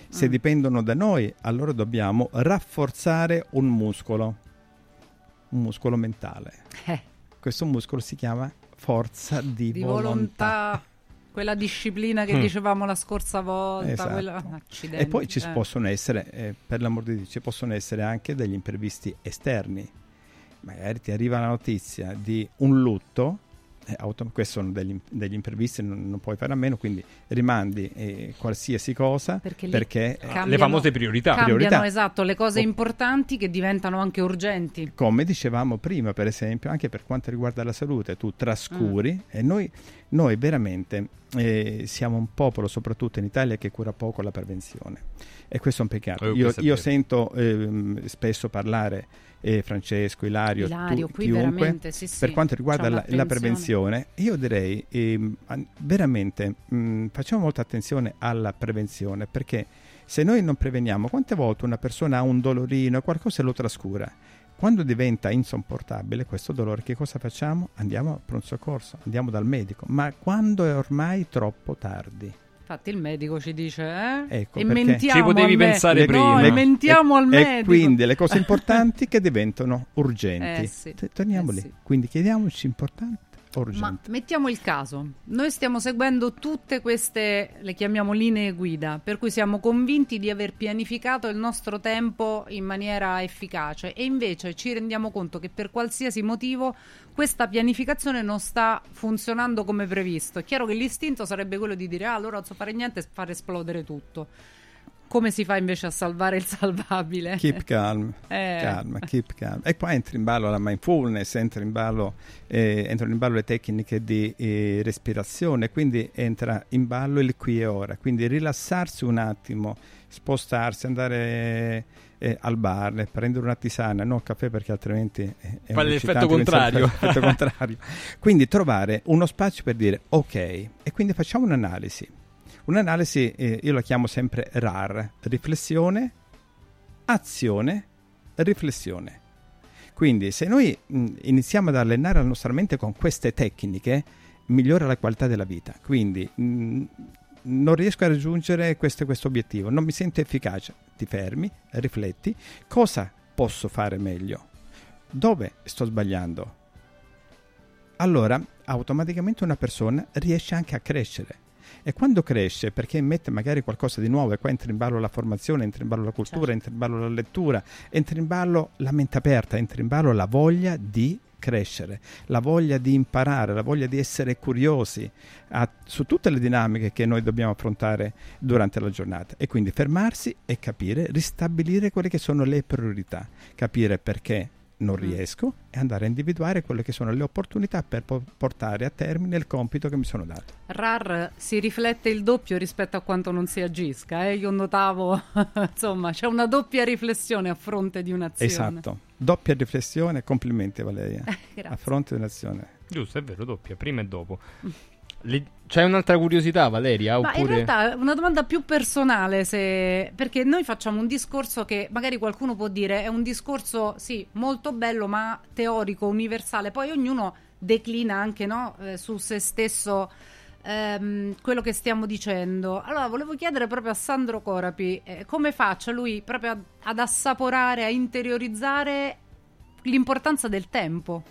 [SPEAKER 56] Se
[SPEAKER 4] Mm.
[SPEAKER 56] dipendono da noi, allora dobbiamo rafforzare un muscolo, un muscolo mentale.
[SPEAKER 4] Eh.
[SPEAKER 56] Questo muscolo si chiama forza di,
[SPEAKER 4] di
[SPEAKER 56] volontà.
[SPEAKER 4] volontà, quella disciplina che
[SPEAKER 56] Mm.
[SPEAKER 4] dicevamo la scorsa volta,
[SPEAKER 56] Esatto.
[SPEAKER 4] quella...
[SPEAKER 56] E poi ci
[SPEAKER 4] eh.
[SPEAKER 56] possono essere, eh, per l'amor di Dio, ci possono essere anche degli imprevisti esterni. Magari ti arriva la notizia di un lutto, autom- questi sono degli, degli imprevisti, non, non puoi fare a meno, quindi rimandi eh, qualsiasi cosa
[SPEAKER 4] Perché
[SPEAKER 56] perché, eh,
[SPEAKER 4] cambiano-
[SPEAKER 3] Le famose priorità.
[SPEAKER 4] Cambiano,
[SPEAKER 56] Priorità.
[SPEAKER 4] esatto, le cose importanti che diventano anche urgenti.
[SPEAKER 56] come dicevamo prima, per esempio, anche per quanto riguarda la salute, tu trascuri
[SPEAKER 4] Mm.
[SPEAKER 56] e noi, noi veramente eh, siamo un popolo, soprattutto in Italia, che cura poco la prevenzione. E questo è un peccato.
[SPEAKER 3] Eh,
[SPEAKER 56] io io sento ehm, spesso parlare eh, Francesco, Ilario,
[SPEAKER 4] Ilario,
[SPEAKER 56] tu- chiunque,
[SPEAKER 4] sì, sì,
[SPEAKER 56] per quanto riguarda la, la prevenzione, io direi an- veramente mh, facciamo molta attenzione alla prevenzione perché se noi non preveniamo, quante volte una persona ha un dolorino, qualcosa e lo trascura. Quando diventa insopportabile questo dolore, che cosa facciamo? Andiamo a pronto soccorso, andiamo dal medico, ma quando è ormai troppo tardi.
[SPEAKER 4] Infatti il medico ci dice, eh?
[SPEAKER 56] Ecco,
[SPEAKER 4] e mentiamo
[SPEAKER 3] Ci potevi
[SPEAKER 4] me-
[SPEAKER 3] pensare
[SPEAKER 4] no,
[SPEAKER 3] prima.
[SPEAKER 4] e mentiamo
[SPEAKER 56] e,
[SPEAKER 4] al
[SPEAKER 56] e
[SPEAKER 4] medico.
[SPEAKER 56] quindi le cose importanti che diventano urgenti.
[SPEAKER 4] Eh sì,
[SPEAKER 56] T- Torniamo
[SPEAKER 4] eh
[SPEAKER 56] lì.
[SPEAKER 4] sì.
[SPEAKER 56] Quindi chiediamoci importante o urgente.
[SPEAKER 4] Ma mettiamo il caso, noi stiamo seguendo tutte queste, le chiamiamo linee guida, per cui siamo convinti di aver pianificato il nostro tempo in maniera efficace e invece ci rendiamo conto che per qualsiasi motivo questa pianificazione non sta funzionando come previsto. È chiaro che l'istinto sarebbe quello di dire ah allora non so fare niente e far esplodere tutto. Come si fa invece a salvare il salvabile?
[SPEAKER 56] Keep calm,
[SPEAKER 4] Eh.
[SPEAKER 56] calma, keep calm. E poi entra in ballo la mindfulness, entra in ballo, eh, entrano in ballo le tecniche di eh, respirazione, quindi entra in ballo il qui e ora. Quindi rilassarsi un attimo, spostarsi, andare eh, al bar, prendere una tisana, non caffè perché altrimenti è, è
[SPEAKER 3] Fa l'effetto contrario.
[SPEAKER 56] fa l'effetto contrario. Quindi trovare uno spazio per dire ok, e quindi facciamo un'analisi. Un'analisi, eh, io la chiamo sempre RAR, riflessione, azione, riflessione. Quindi se noi mh, iniziamo ad allenare la nostra mente con queste tecniche, migliora la qualità della vita. Quindi mh, non riesco a raggiungere questo, questo obiettivo, non mi sento efficace. Ti fermi, rifletti, cosa posso fare meglio? Dove sto sbagliando? Allora, automaticamente una persona riesce anche a crescere. E quando cresce, perché mette magari qualcosa di nuovo, e qua entra in ballo la formazione, entra in ballo la cultura, entra in ballo la lettura, entra in ballo la mente aperta, entra in ballo la voglia di crescere, la voglia di imparare, la voglia di essere curiosi a- su tutte le dinamiche che noi dobbiamo affrontare durante la giornata. E quindi fermarsi e capire, ristabilire quelle che sono le priorità, capire perché non riesco e andare a individuare quelle che sono le opportunità per po- portare a termine il compito che mi sono dato.
[SPEAKER 4] RAR si riflette il doppio rispetto a quanto non si agisca. Eh? Io notavo, insomma, c'è una doppia riflessione a fronte di un'azione.
[SPEAKER 56] Esatto. Doppia riflessione, complimenti Valeria.
[SPEAKER 4] grazie.
[SPEAKER 56] a fronte di un'azione.
[SPEAKER 3] Giusto, è vero, doppia, prima e dopo. Le- C'è un'altra curiosità, Valeria?
[SPEAKER 4] Ma in
[SPEAKER 3] Oppure...
[SPEAKER 4] realtà è una domanda più personale, se... perché noi facciamo un discorso che magari qualcuno può dire è un discorso, sì, molto bello, ma teorico, universale. Poi ognuno declina anche no, eh, su se stesso ehm, quello che stiamo dicendo. Allora, volevo chiedere proprio a Sandro Corapi eh, come faccia lui proprio ad, ad assaporare, a interiorizzare l'importanza del tempo.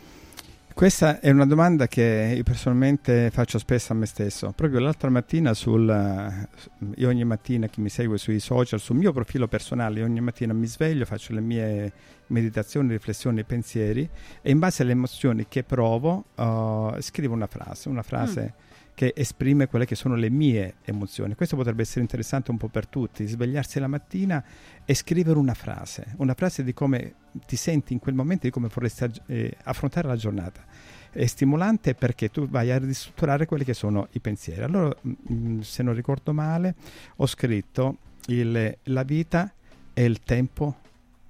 [SPEAKER 56] Questa è una domanda che io personalmente faccio spesso a me stesso. Proprio l'altra mattina, sul, io ogni mattina chi mi segue sui social, sul mio profilo personale, ogni mattina mi sveglio, faccio le mie meditazioni, riflessioni, pensieri e in base alle emozioni che provo uh, scrivo una frase, una frase mm. Che esprime quelle che sono le mie emozioni. Questo potrebbe essere interessante un po' per tutti, svegliarsi la mattina e scrivere una frase, una frase di come ti senti in quel momento, di come vorresti eh, affrontare la giornata. È stimolante perché tu vai a ristrutturare quelli che sono i pensieri. Allora, mh, mm, se non ricordo male, ho scritto il, la vita è il tempo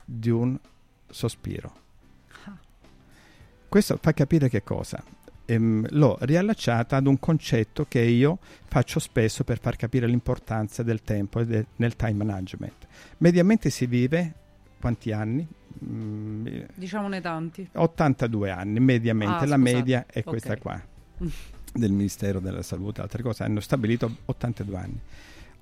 [SPEAKER 56] di un sospiro. Questo fa capire che cosa? Ehm, l'ho riallacciata ad un concetto che io faccio spesso per far capire l'importanza del tempo e de- nel time management. Mediamente si vive quanti anni?
[SPEAKER 4] Mm, Diciamone tanti.
[SPEAKER 56] 82 anni, mediamente.
[SPEAKER 4] Ah,
[SPEAKER 56] La
[SPEAKER 4] scusate.
[SPEAKER 56] media è
[SPEAKER 4] Ok.
[SPEAKER 56] questa qua del Ministero della Salute, altre cose hanno stabilito 82 anni.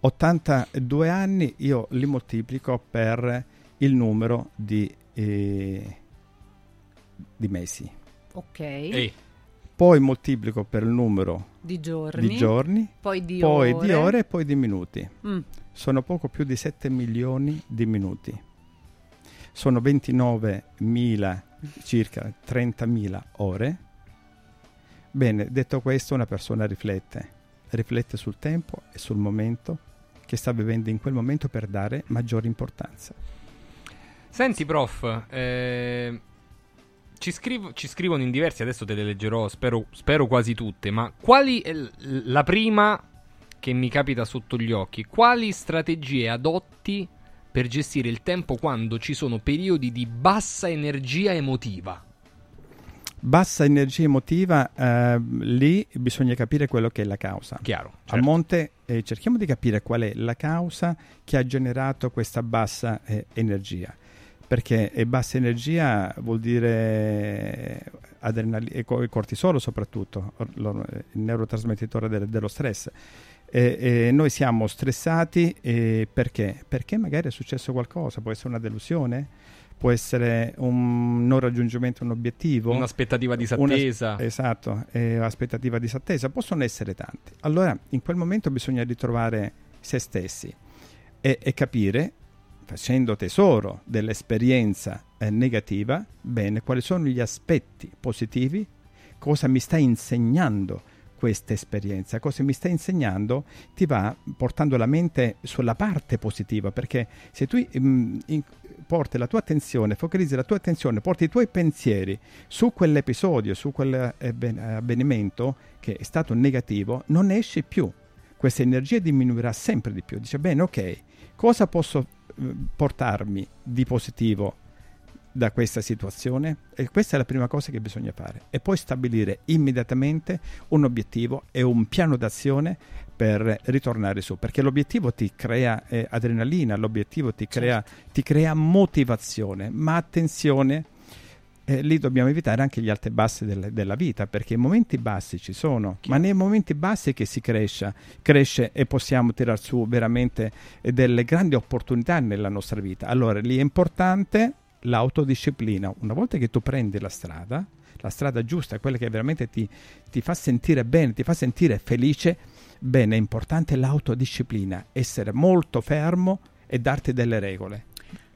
[SPEAKER 56] 82 anni io li moltiplico per il numero di, eh, di mesi.
[SPEAKER 4] Ok.
[SPEAKER 56] Poi moltiplico per il numero
[SPEAKER 4] Di giorni.
[SPEAKER 56] di giorni,
[SPEAKER 4] Poi di
[SPEAKER 56] poi
[SPEAKER 4] ore.
[SPEAKER 56] di ore e poi di minuti.
[SPEAKER 4] Mm.
[SPEAKER 56] Sono poco più di 7 milioni di minuti. Sono 29.000, circa 30.000 ore. Bene, detto questo, una persona riflette, riflette sul tempo e sul momento che sta vivendo in quel momento per dare maggiore importanza.
[SPEAKER 3] Senti, prof, eh, ci, scrivo- ci scrivono in diversi, adesso te le leggerò, spero, spero quasi tutte, ma quali l- la prima che mi capita sotto gli occhi? Quali strategie adotti per gestire il tempo quando ci sono periodi di bassa energia emotiva?
[SPEAKER 56] Bassa energia emotiva, eh, lì bisogna capire quello che è la causa.
[SPEAKER 3] Chiaro.
[SPEAKER 56] A
[SPEAKER 3] certo.
[SPEAKER 56] monte eh, cerchiamo di capire qual è la causa che ha generato questa bassa eh, energia. Perché eh, bassa energia vuol dire adrenalina e co- e cortisolo soprattutto, il neurotrasmettitore del- dello stress. E- e noi siamo stressati perché? Perché magari è successo qualcosa, può essere una delusione, può essere un non raggiungimento di un obiettivo,
[SPEAKER 3] Un'aspettativa
[SPEAKER 56] una-
[SPEAKER 3] disattesa.
[SPEAKER 56] esatto, eh, aspettativa disattesa, possono essere tanti. Allora, in quel momento bisogna ritrovare se stessi e, e capire, facendo tesoro dell'esperienza eh, negativa, bene, quali sono gli aspetti positivi, cosa mi sta insegnando questa esperienza, cosa mi sta insegnando, ti va portando la mente sulla parte positiva, perché se tu mm, in- porti la tua attenzione, focalizzi la tua attenzione, porti i tuoi pensieri su quell'episodio, su quell'avvenimento che è stato negativo, non esci più. Questa energia diminuirà sempre di più. Dice, bene, ok, cosa posso eh, portarmi di positivo da questa situazione? E questa è la prima cosa che bisogna fare. E poi stabilire immediatamente un obiettivo e un piano d'azione per ritornare su, perché l'obiettivo ti crea eh, adrenalina, l'obiettivo ti crea, ti crea motivazione, ma attenzione, eh, lì dobbiamo evitare anche gli alti e bassi del- della vita, perché i momenti bassi ci sono, ma nei momenti bassi che si cresce, cresce e possiamo tirar su veramente eh, delle grandi opportunità nella nostra vita. Allora lì è importante l'autodisciplina. Una volta che tu prendi la strada, la strada giusta, quella che veramente ti, ti fa sentire bene, ti fa sentire felice, bene, è importante l'autodisciplina, essere molto fermo e darti delle regole.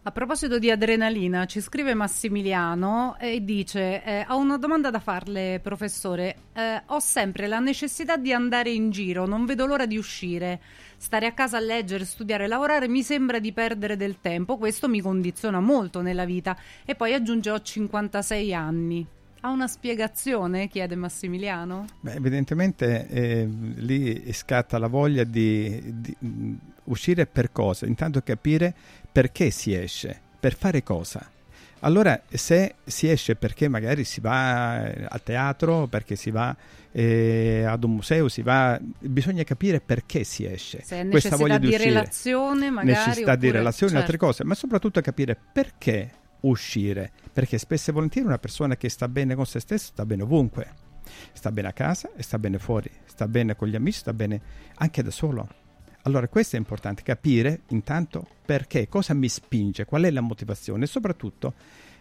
[SPEAKER 4] A proposito di adrenalina, ci scrive Massimiliano e dice: eh, Ho una domanda da farle, professore. Eh, ho sempre la necessità di andare in giro, non vedo l'ora di uscire. Stare a casa a leggere, studiare, lavorare mi sembra di perdere del tempo. Questo mi condiziona molto nella vita. E poi aggiunge: Ho 56 anni. Ha una spiegazione? chiede Massimiliano.
[SPEAKER 56] Beh, evidentemente eh, lì scatta la voglia di, di, mh, uscire per cosa? Intanto capire perché si esce, per fare cosa. Allora, se si esce perché magari si va eh, al teatro, perché si va eh, ad un museo, si va, bisogna capire perché si esce.
[SPEAKER 4] Se è
[SPEAKER 56] Questa
[SPEAKER 4] necessità
[SPEAKER 56] voglia
[SPEAKER 4] di,
[SPEAKER 56] uscire
[SPEAKER 4] relazione, magari.
[SPEAKER 56] necessità di
[SPEAKER 4] oppure-
[SPEAKER 56] relazioni e altre
[SPEAKER 4] certo.
[SPEAKER 56] cose, ma soprattutto capire perché uscire, perché spesso e volentieri una persona che sta bene con se stesso sta bene ovunque. Sta bene a casa e sta bene fuori, sta bene con gli amici, sta bene anche da solo. Allora questo è importante, capire intanto perché, cosa mi spinge, qual è la motivazione e soprattutto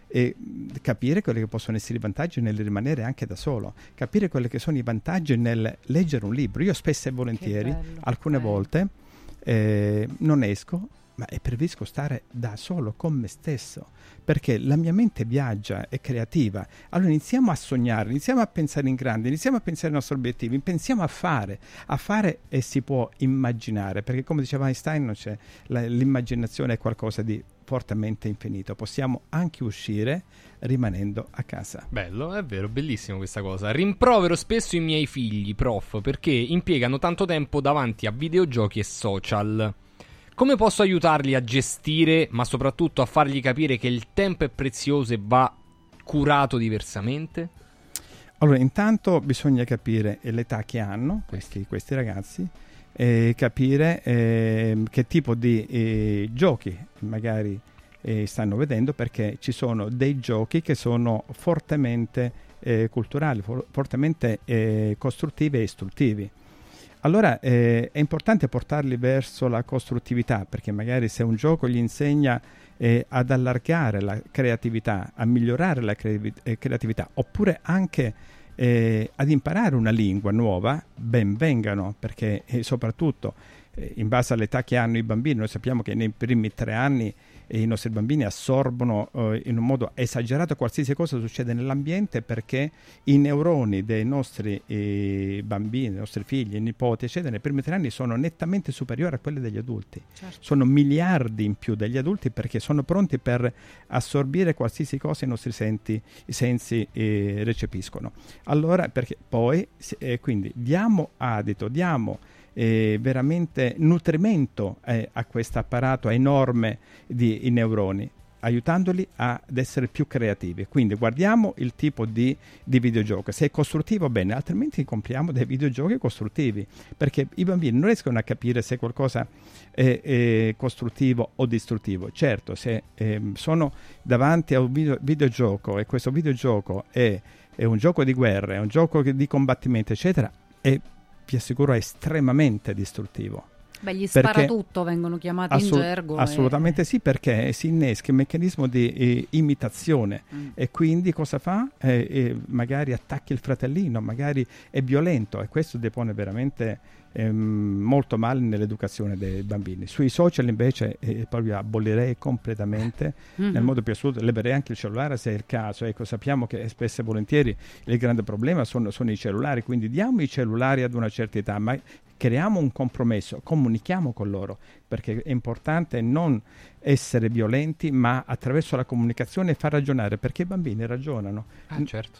[SPEAKER 56] eh, capire quelli che possono essere i vantaggi nel rimanere anche da solo, capire quelli che sono i vantaggi nel leggere un libro. Io spesso e volentieri,
[SPEAKER 4] bello,
[SPEAKER 56] alcune
[SPEAKER 4] bello.
[SPEAKER 56] volte, eh, non esco, ma preferisco stare da solo con me stesso, perché la mia mente viaggia, è creativa. Allora iniziamo a sognare, iniziamo a pensare in grande, iniziamo a pensare ai nostri obiettivi, pensiamo a fare, a fare e si può immaginare, perché come diceva Einstein, non c'è, l'immaginazione è qualcosa di fortemente infinito, possiamo anche uscire rimanendo a casa.
[SPEAKER 3] Bello, è vero, bellissimo questa cosa. Rimprovero spesso i miei figli, prof, perché impiegano tanto tempo davanti a videogiochi e social. Come posso aiutarli a gestire, ma soprattutto a fargli capire che il tempo è prezioso e va curato diversamente?
[SPEAKER 56] Allora, intanto bisogna capire l'età che hanno questi, questi ragazzi, e capire ehm, che tipo di eh, giochi magari eh, stanno vedendo, perché ci sono dei giochi che sono fortemente eh, culturali, for- fortemente eh, costruttivi e istruttivi. Allora eh, è importante portarli verso la costruttività, perché magari se un gioco gli insegna eh, ad allargare la creatività, a migliorare la creavi- eh, creatività, oppure anche eh, ad imparare una lingua nuova, ben vengano, perché eh, soprattutto eh, in base all'età che hanno i bambini, noi sappiamo che nei primi tre anni i nostri bambini assorbono eh, in un modo esagerato qualsiasi cosa succede nell'ambiente perché i neuroni dei nostri eh, bambini, dei nostri figli, nipoti, eccetera, nei primi tre anni sono nettamente superiori a quelli degli adulti.
[SPEAKER 4] Certo.
[SPEAKER 56] Sono miliardi in più degli adulti perché sono pronti per assorbire qualsiasi cosa i nostri senti, i sensi eh, recepiscono. Allora, perché poi, eh, quindi diamo adito, diamo eh, veramente nutrimento eh, a questo apparato enorme di neuroni aiutandoli ad essere più creativi. Quindi guardiamo il tipo di, di videogioco. Se è costruttivo, bene, altrimenti compriamo dei videogiochi costruttivi, perché i bambini non riescono a capire se qualcosa è, è costruttivo o distruttivo. Certo, se ehm, sono davanti a un video- videogioco e questo videogioco è, è un gioco di guerra, è un gioco di combattimento, eccetera, è, vi assicuro, è estremamente distruttivo.
[SPEAKER 4] Beh, gli
[SPEAKER 56] Perché-
[SPEAKER 4] sparatutto vengono chiamati
[SPEAKER 56] Assolut-
[SPEAKER 4] in gergo. e-
[SPEAKER 56] Assolutamente sì, perché si innesca il meccanismo di eh, imitazione
[SPEAKER 4] Mm.
[SPEAKER 56] e quindi cosa fa? Eh, eh, magari attacca il fratellino, magari è violento e questo depone veramente ehm, molto male nell'educazione dei bambini. Sui social invece eh, proprio abolirei completamente
[SPEAKER 4] Mhm.
[SPEAKER 56] nel modo più assoluto, leverei anche il cellulare se è il caso. Ecco, sappiamo che spesso e volentieri il grande problema sono, sono i cellulari, quindi diamo i cellulari ad una certa età, ma creiamo un compromesso, comunichiamo con loro, perché è importante non essere violenti, ma attraverso la comunicazione far ragionare, perché i bambini ragionano.
[SPEAKER 3] Ah, certo.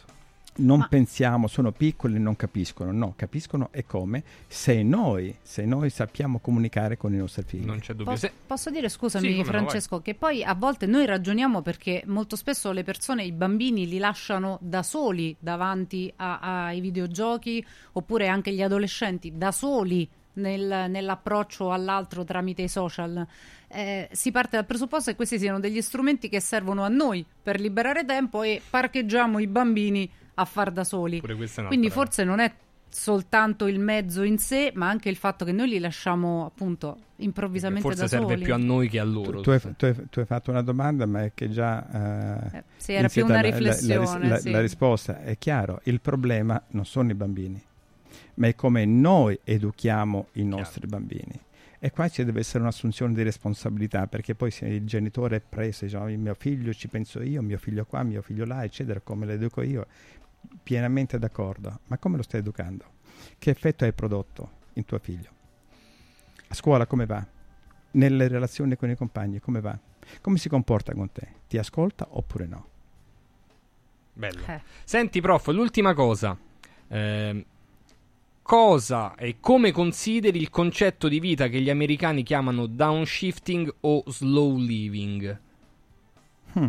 [SPEAKER 56] Non pensiamo, sono piccoli e non capiscono, no, capiscono e come se noi, se noi sappiamo comunicare con i nostri figli.
[SPEAKER 3] Non c'è dubbio.
[SPEAKER 4] Po- posso dire, scusami
[SPEAKER 56] Sì, come no,
[SPEAKER 4] Francesco, che poi a volte noi ragioniamo perché molto spesso le persone, i bambini li lasciano da soli davanti a- ai videogiochi oppure anche gli adolescenti da soli nel- nell'approccio all'altro tramite i social. Eh, si parte dal presupposto che questi siano degli strumenti che servono a noi per liberare tempo e parcheggiamo i bambini a far da soli. Quindi forse non è soltanto il mezzo in sé, ma anche il fatto che noi li lasciamo appunto improvvisamente
[SPEAKER 3] Forse
[SPEAKER 4] da
[SPEAKER 3] serve
[SPEAKER 4] soli.
[SPEAKER 3] più a noi che a loro.
[SPEAKER 56] Tu, tu hai, tu hai- tu hai fatto una domanda, ma è che già eh,
[SPEAKER 4] sì, era più una
[SPEAKER 56] la- la- la,
[SPEAKER 4] riflessione,
[SPEAKER 56] la-
[SPEAKER 4] sì.
[SPEAKER 56] la risposta è chiaro: il problema non sono i bambini, ma è come noi educhiamo i nostri bambini. E qua ci deve essere un'assunzione di responsabilità, perché poi se il genitore è preso, dice, "Oh, il mio figlio ci penso io, mio figlio qua, mio figlio là, eccetera, come lo educo io, pienamente d'accordo. Ma come lo stai educando? Che effetto hai prodotto in tuo figlio? A scuola come va? Nelle relazioni con i compagni come va? Come si comporta con te? Ti ascolta oppure no?
[SPEAKER 3] Bello.
[SPEAKER 4] Eh.
[SPEAKER 3] Senti, prof, l'ultima cosa. Ehm, cosa e come consideri il concetto di vita che gli americani chiamano downshifting o slow living?
[SPEAKER 56] Hmm.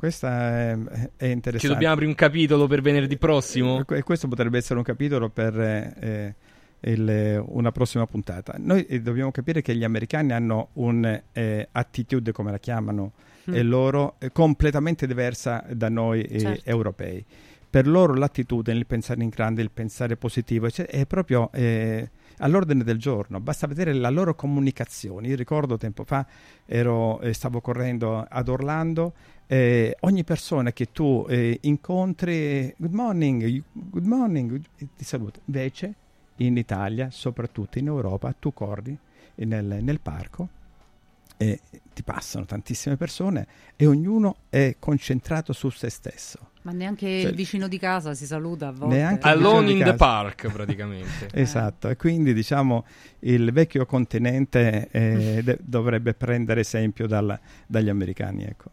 [SPEAKER 56] Questa è, è interessante.
[SPEAKER 3] Ci dobbiamo aprire un capitolo per venerdì prossimo?
[SPEAKER 56] E questo potrebbe essere un capitolo per eh, eh, il- una prossima puntata. Noi eh, dobbiamo capire che gli americani hanno un'attitude, come la chiamano
[SPEAKER 4] Mm.
[SPEAKER 56] eh, loro, eh, completamente diversa da noi eh,
[SPEAKER 4] Certo.
[SPEAKER 56] europei. per loro l'attitudine, il pensare in grande, il pensare positivo, eccetera, è proprio eh, all'ordine del giorno. Basta vedere la loro comunicazione. Io ricordo tempo fa ero, eh, stavo correndo ad Orlando. eh, ogni persona che tu eh, incontri, good morning, good morning, ti saluta. Invece in Italia, soprattutto in Europa, tu corri nel, nel parco e ti passano tantissime persone e ognuno è concentrato su se stesso.
[SPEAKER 4] Ma neanche
[SPEAKER 56] Cioè-
[SPEAKER 4] il vicino di casa si saluta a volte.
[SPEAKER 56] Neanche
[SPEAKER 3] Alone in the park, praticamente.
[SPEAKER 56] esatto, e quindi diciamo il vecchio continente eh, de- dovrebbe prendere esempio dal- dagli americani. Ecco.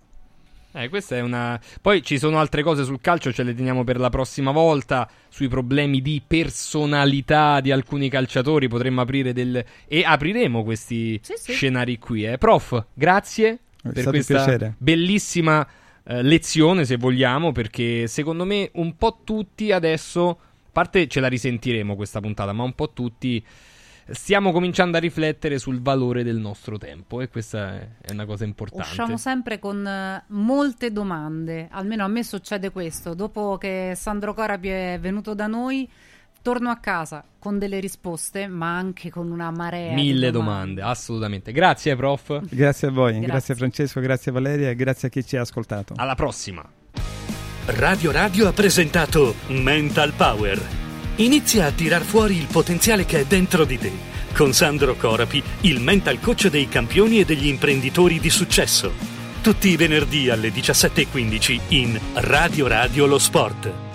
[SPEAKER 3] Eh, questa è una. Poi ci sono altre cose sul calcio, ce le teniamo per la prossima volta. Sui problemi di personalità di alcuni calciatori potremmo aprire del. E apriremo questi
[SPEAKER 4] sì.
[SPEAKER 3] scenari qui. Eh. Prof, grazie per
[SPEAKER 56] stato un
[SPEAKER 3] questa
[SPEAKER 56] piacere.
[SPEAKER 3] bellissima eh, lezione, se vogliamo, perché secondo me un po' tutti adesso. A parte ce la risentiremo questa puntata, ma un po' tutti stiamo cominciando a riflettere sul valore del nostro tempo e questa è- una cosa importante.
[SPEAKER 4] Usciamo sempre con eh, molte domande, almeno a me succede questo. Dopo che Sandro Corapi è venuto da noi, torno a casa con delle risposte, ma anche con una marea
[SPEAKER 3] Mille
[SPEAKER 4] di
[SPEAKER 3] domande, assolutamente. Grazie, prof.
[SPEAKER 56] Grazie a voi,
[SPEAKER 4] Grazie.
[SPEAKER 56] grazie. Francesco, grazie a Valeria e grazie a chi ci ha ascoltato.
[SPEAKER 3] Alla prossima.
[SPEAKER 47] Radio Radio ha presentato Mental Power. Inizia a tirar fuori il potenziale che è dentro di te. Con Sandro Corapi, il mental coach dei campioni e degli imprenditori di successo. Tutti i venerdì alle 17.15 in Radio Radio Lo Sport.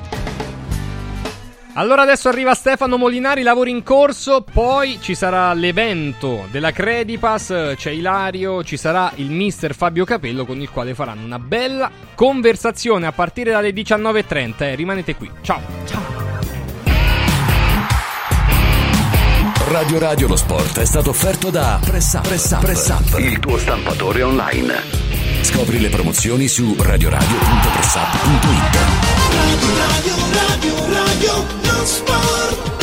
[SPEAKER 3] Allora adesso arriva Stefano Molinari, lavori in corso, poi ci sarà l'evento della Credipass, c'è Ilario, ci sarà il mister Fabio Capello con il quale faranno una bella conversazione a partire dalle 19.30. eh. Rimanete qui. Ciao. Ciao.
[SPEAKER 44] Radio Radio lo sport è stato offerto da Press Up, Press Up, Press Up, il tuo stampatore online. Scopri le promozioni su radioradio.pressup.it.
[SPEAKER 2] Radio, radio, radio, radio, non sport.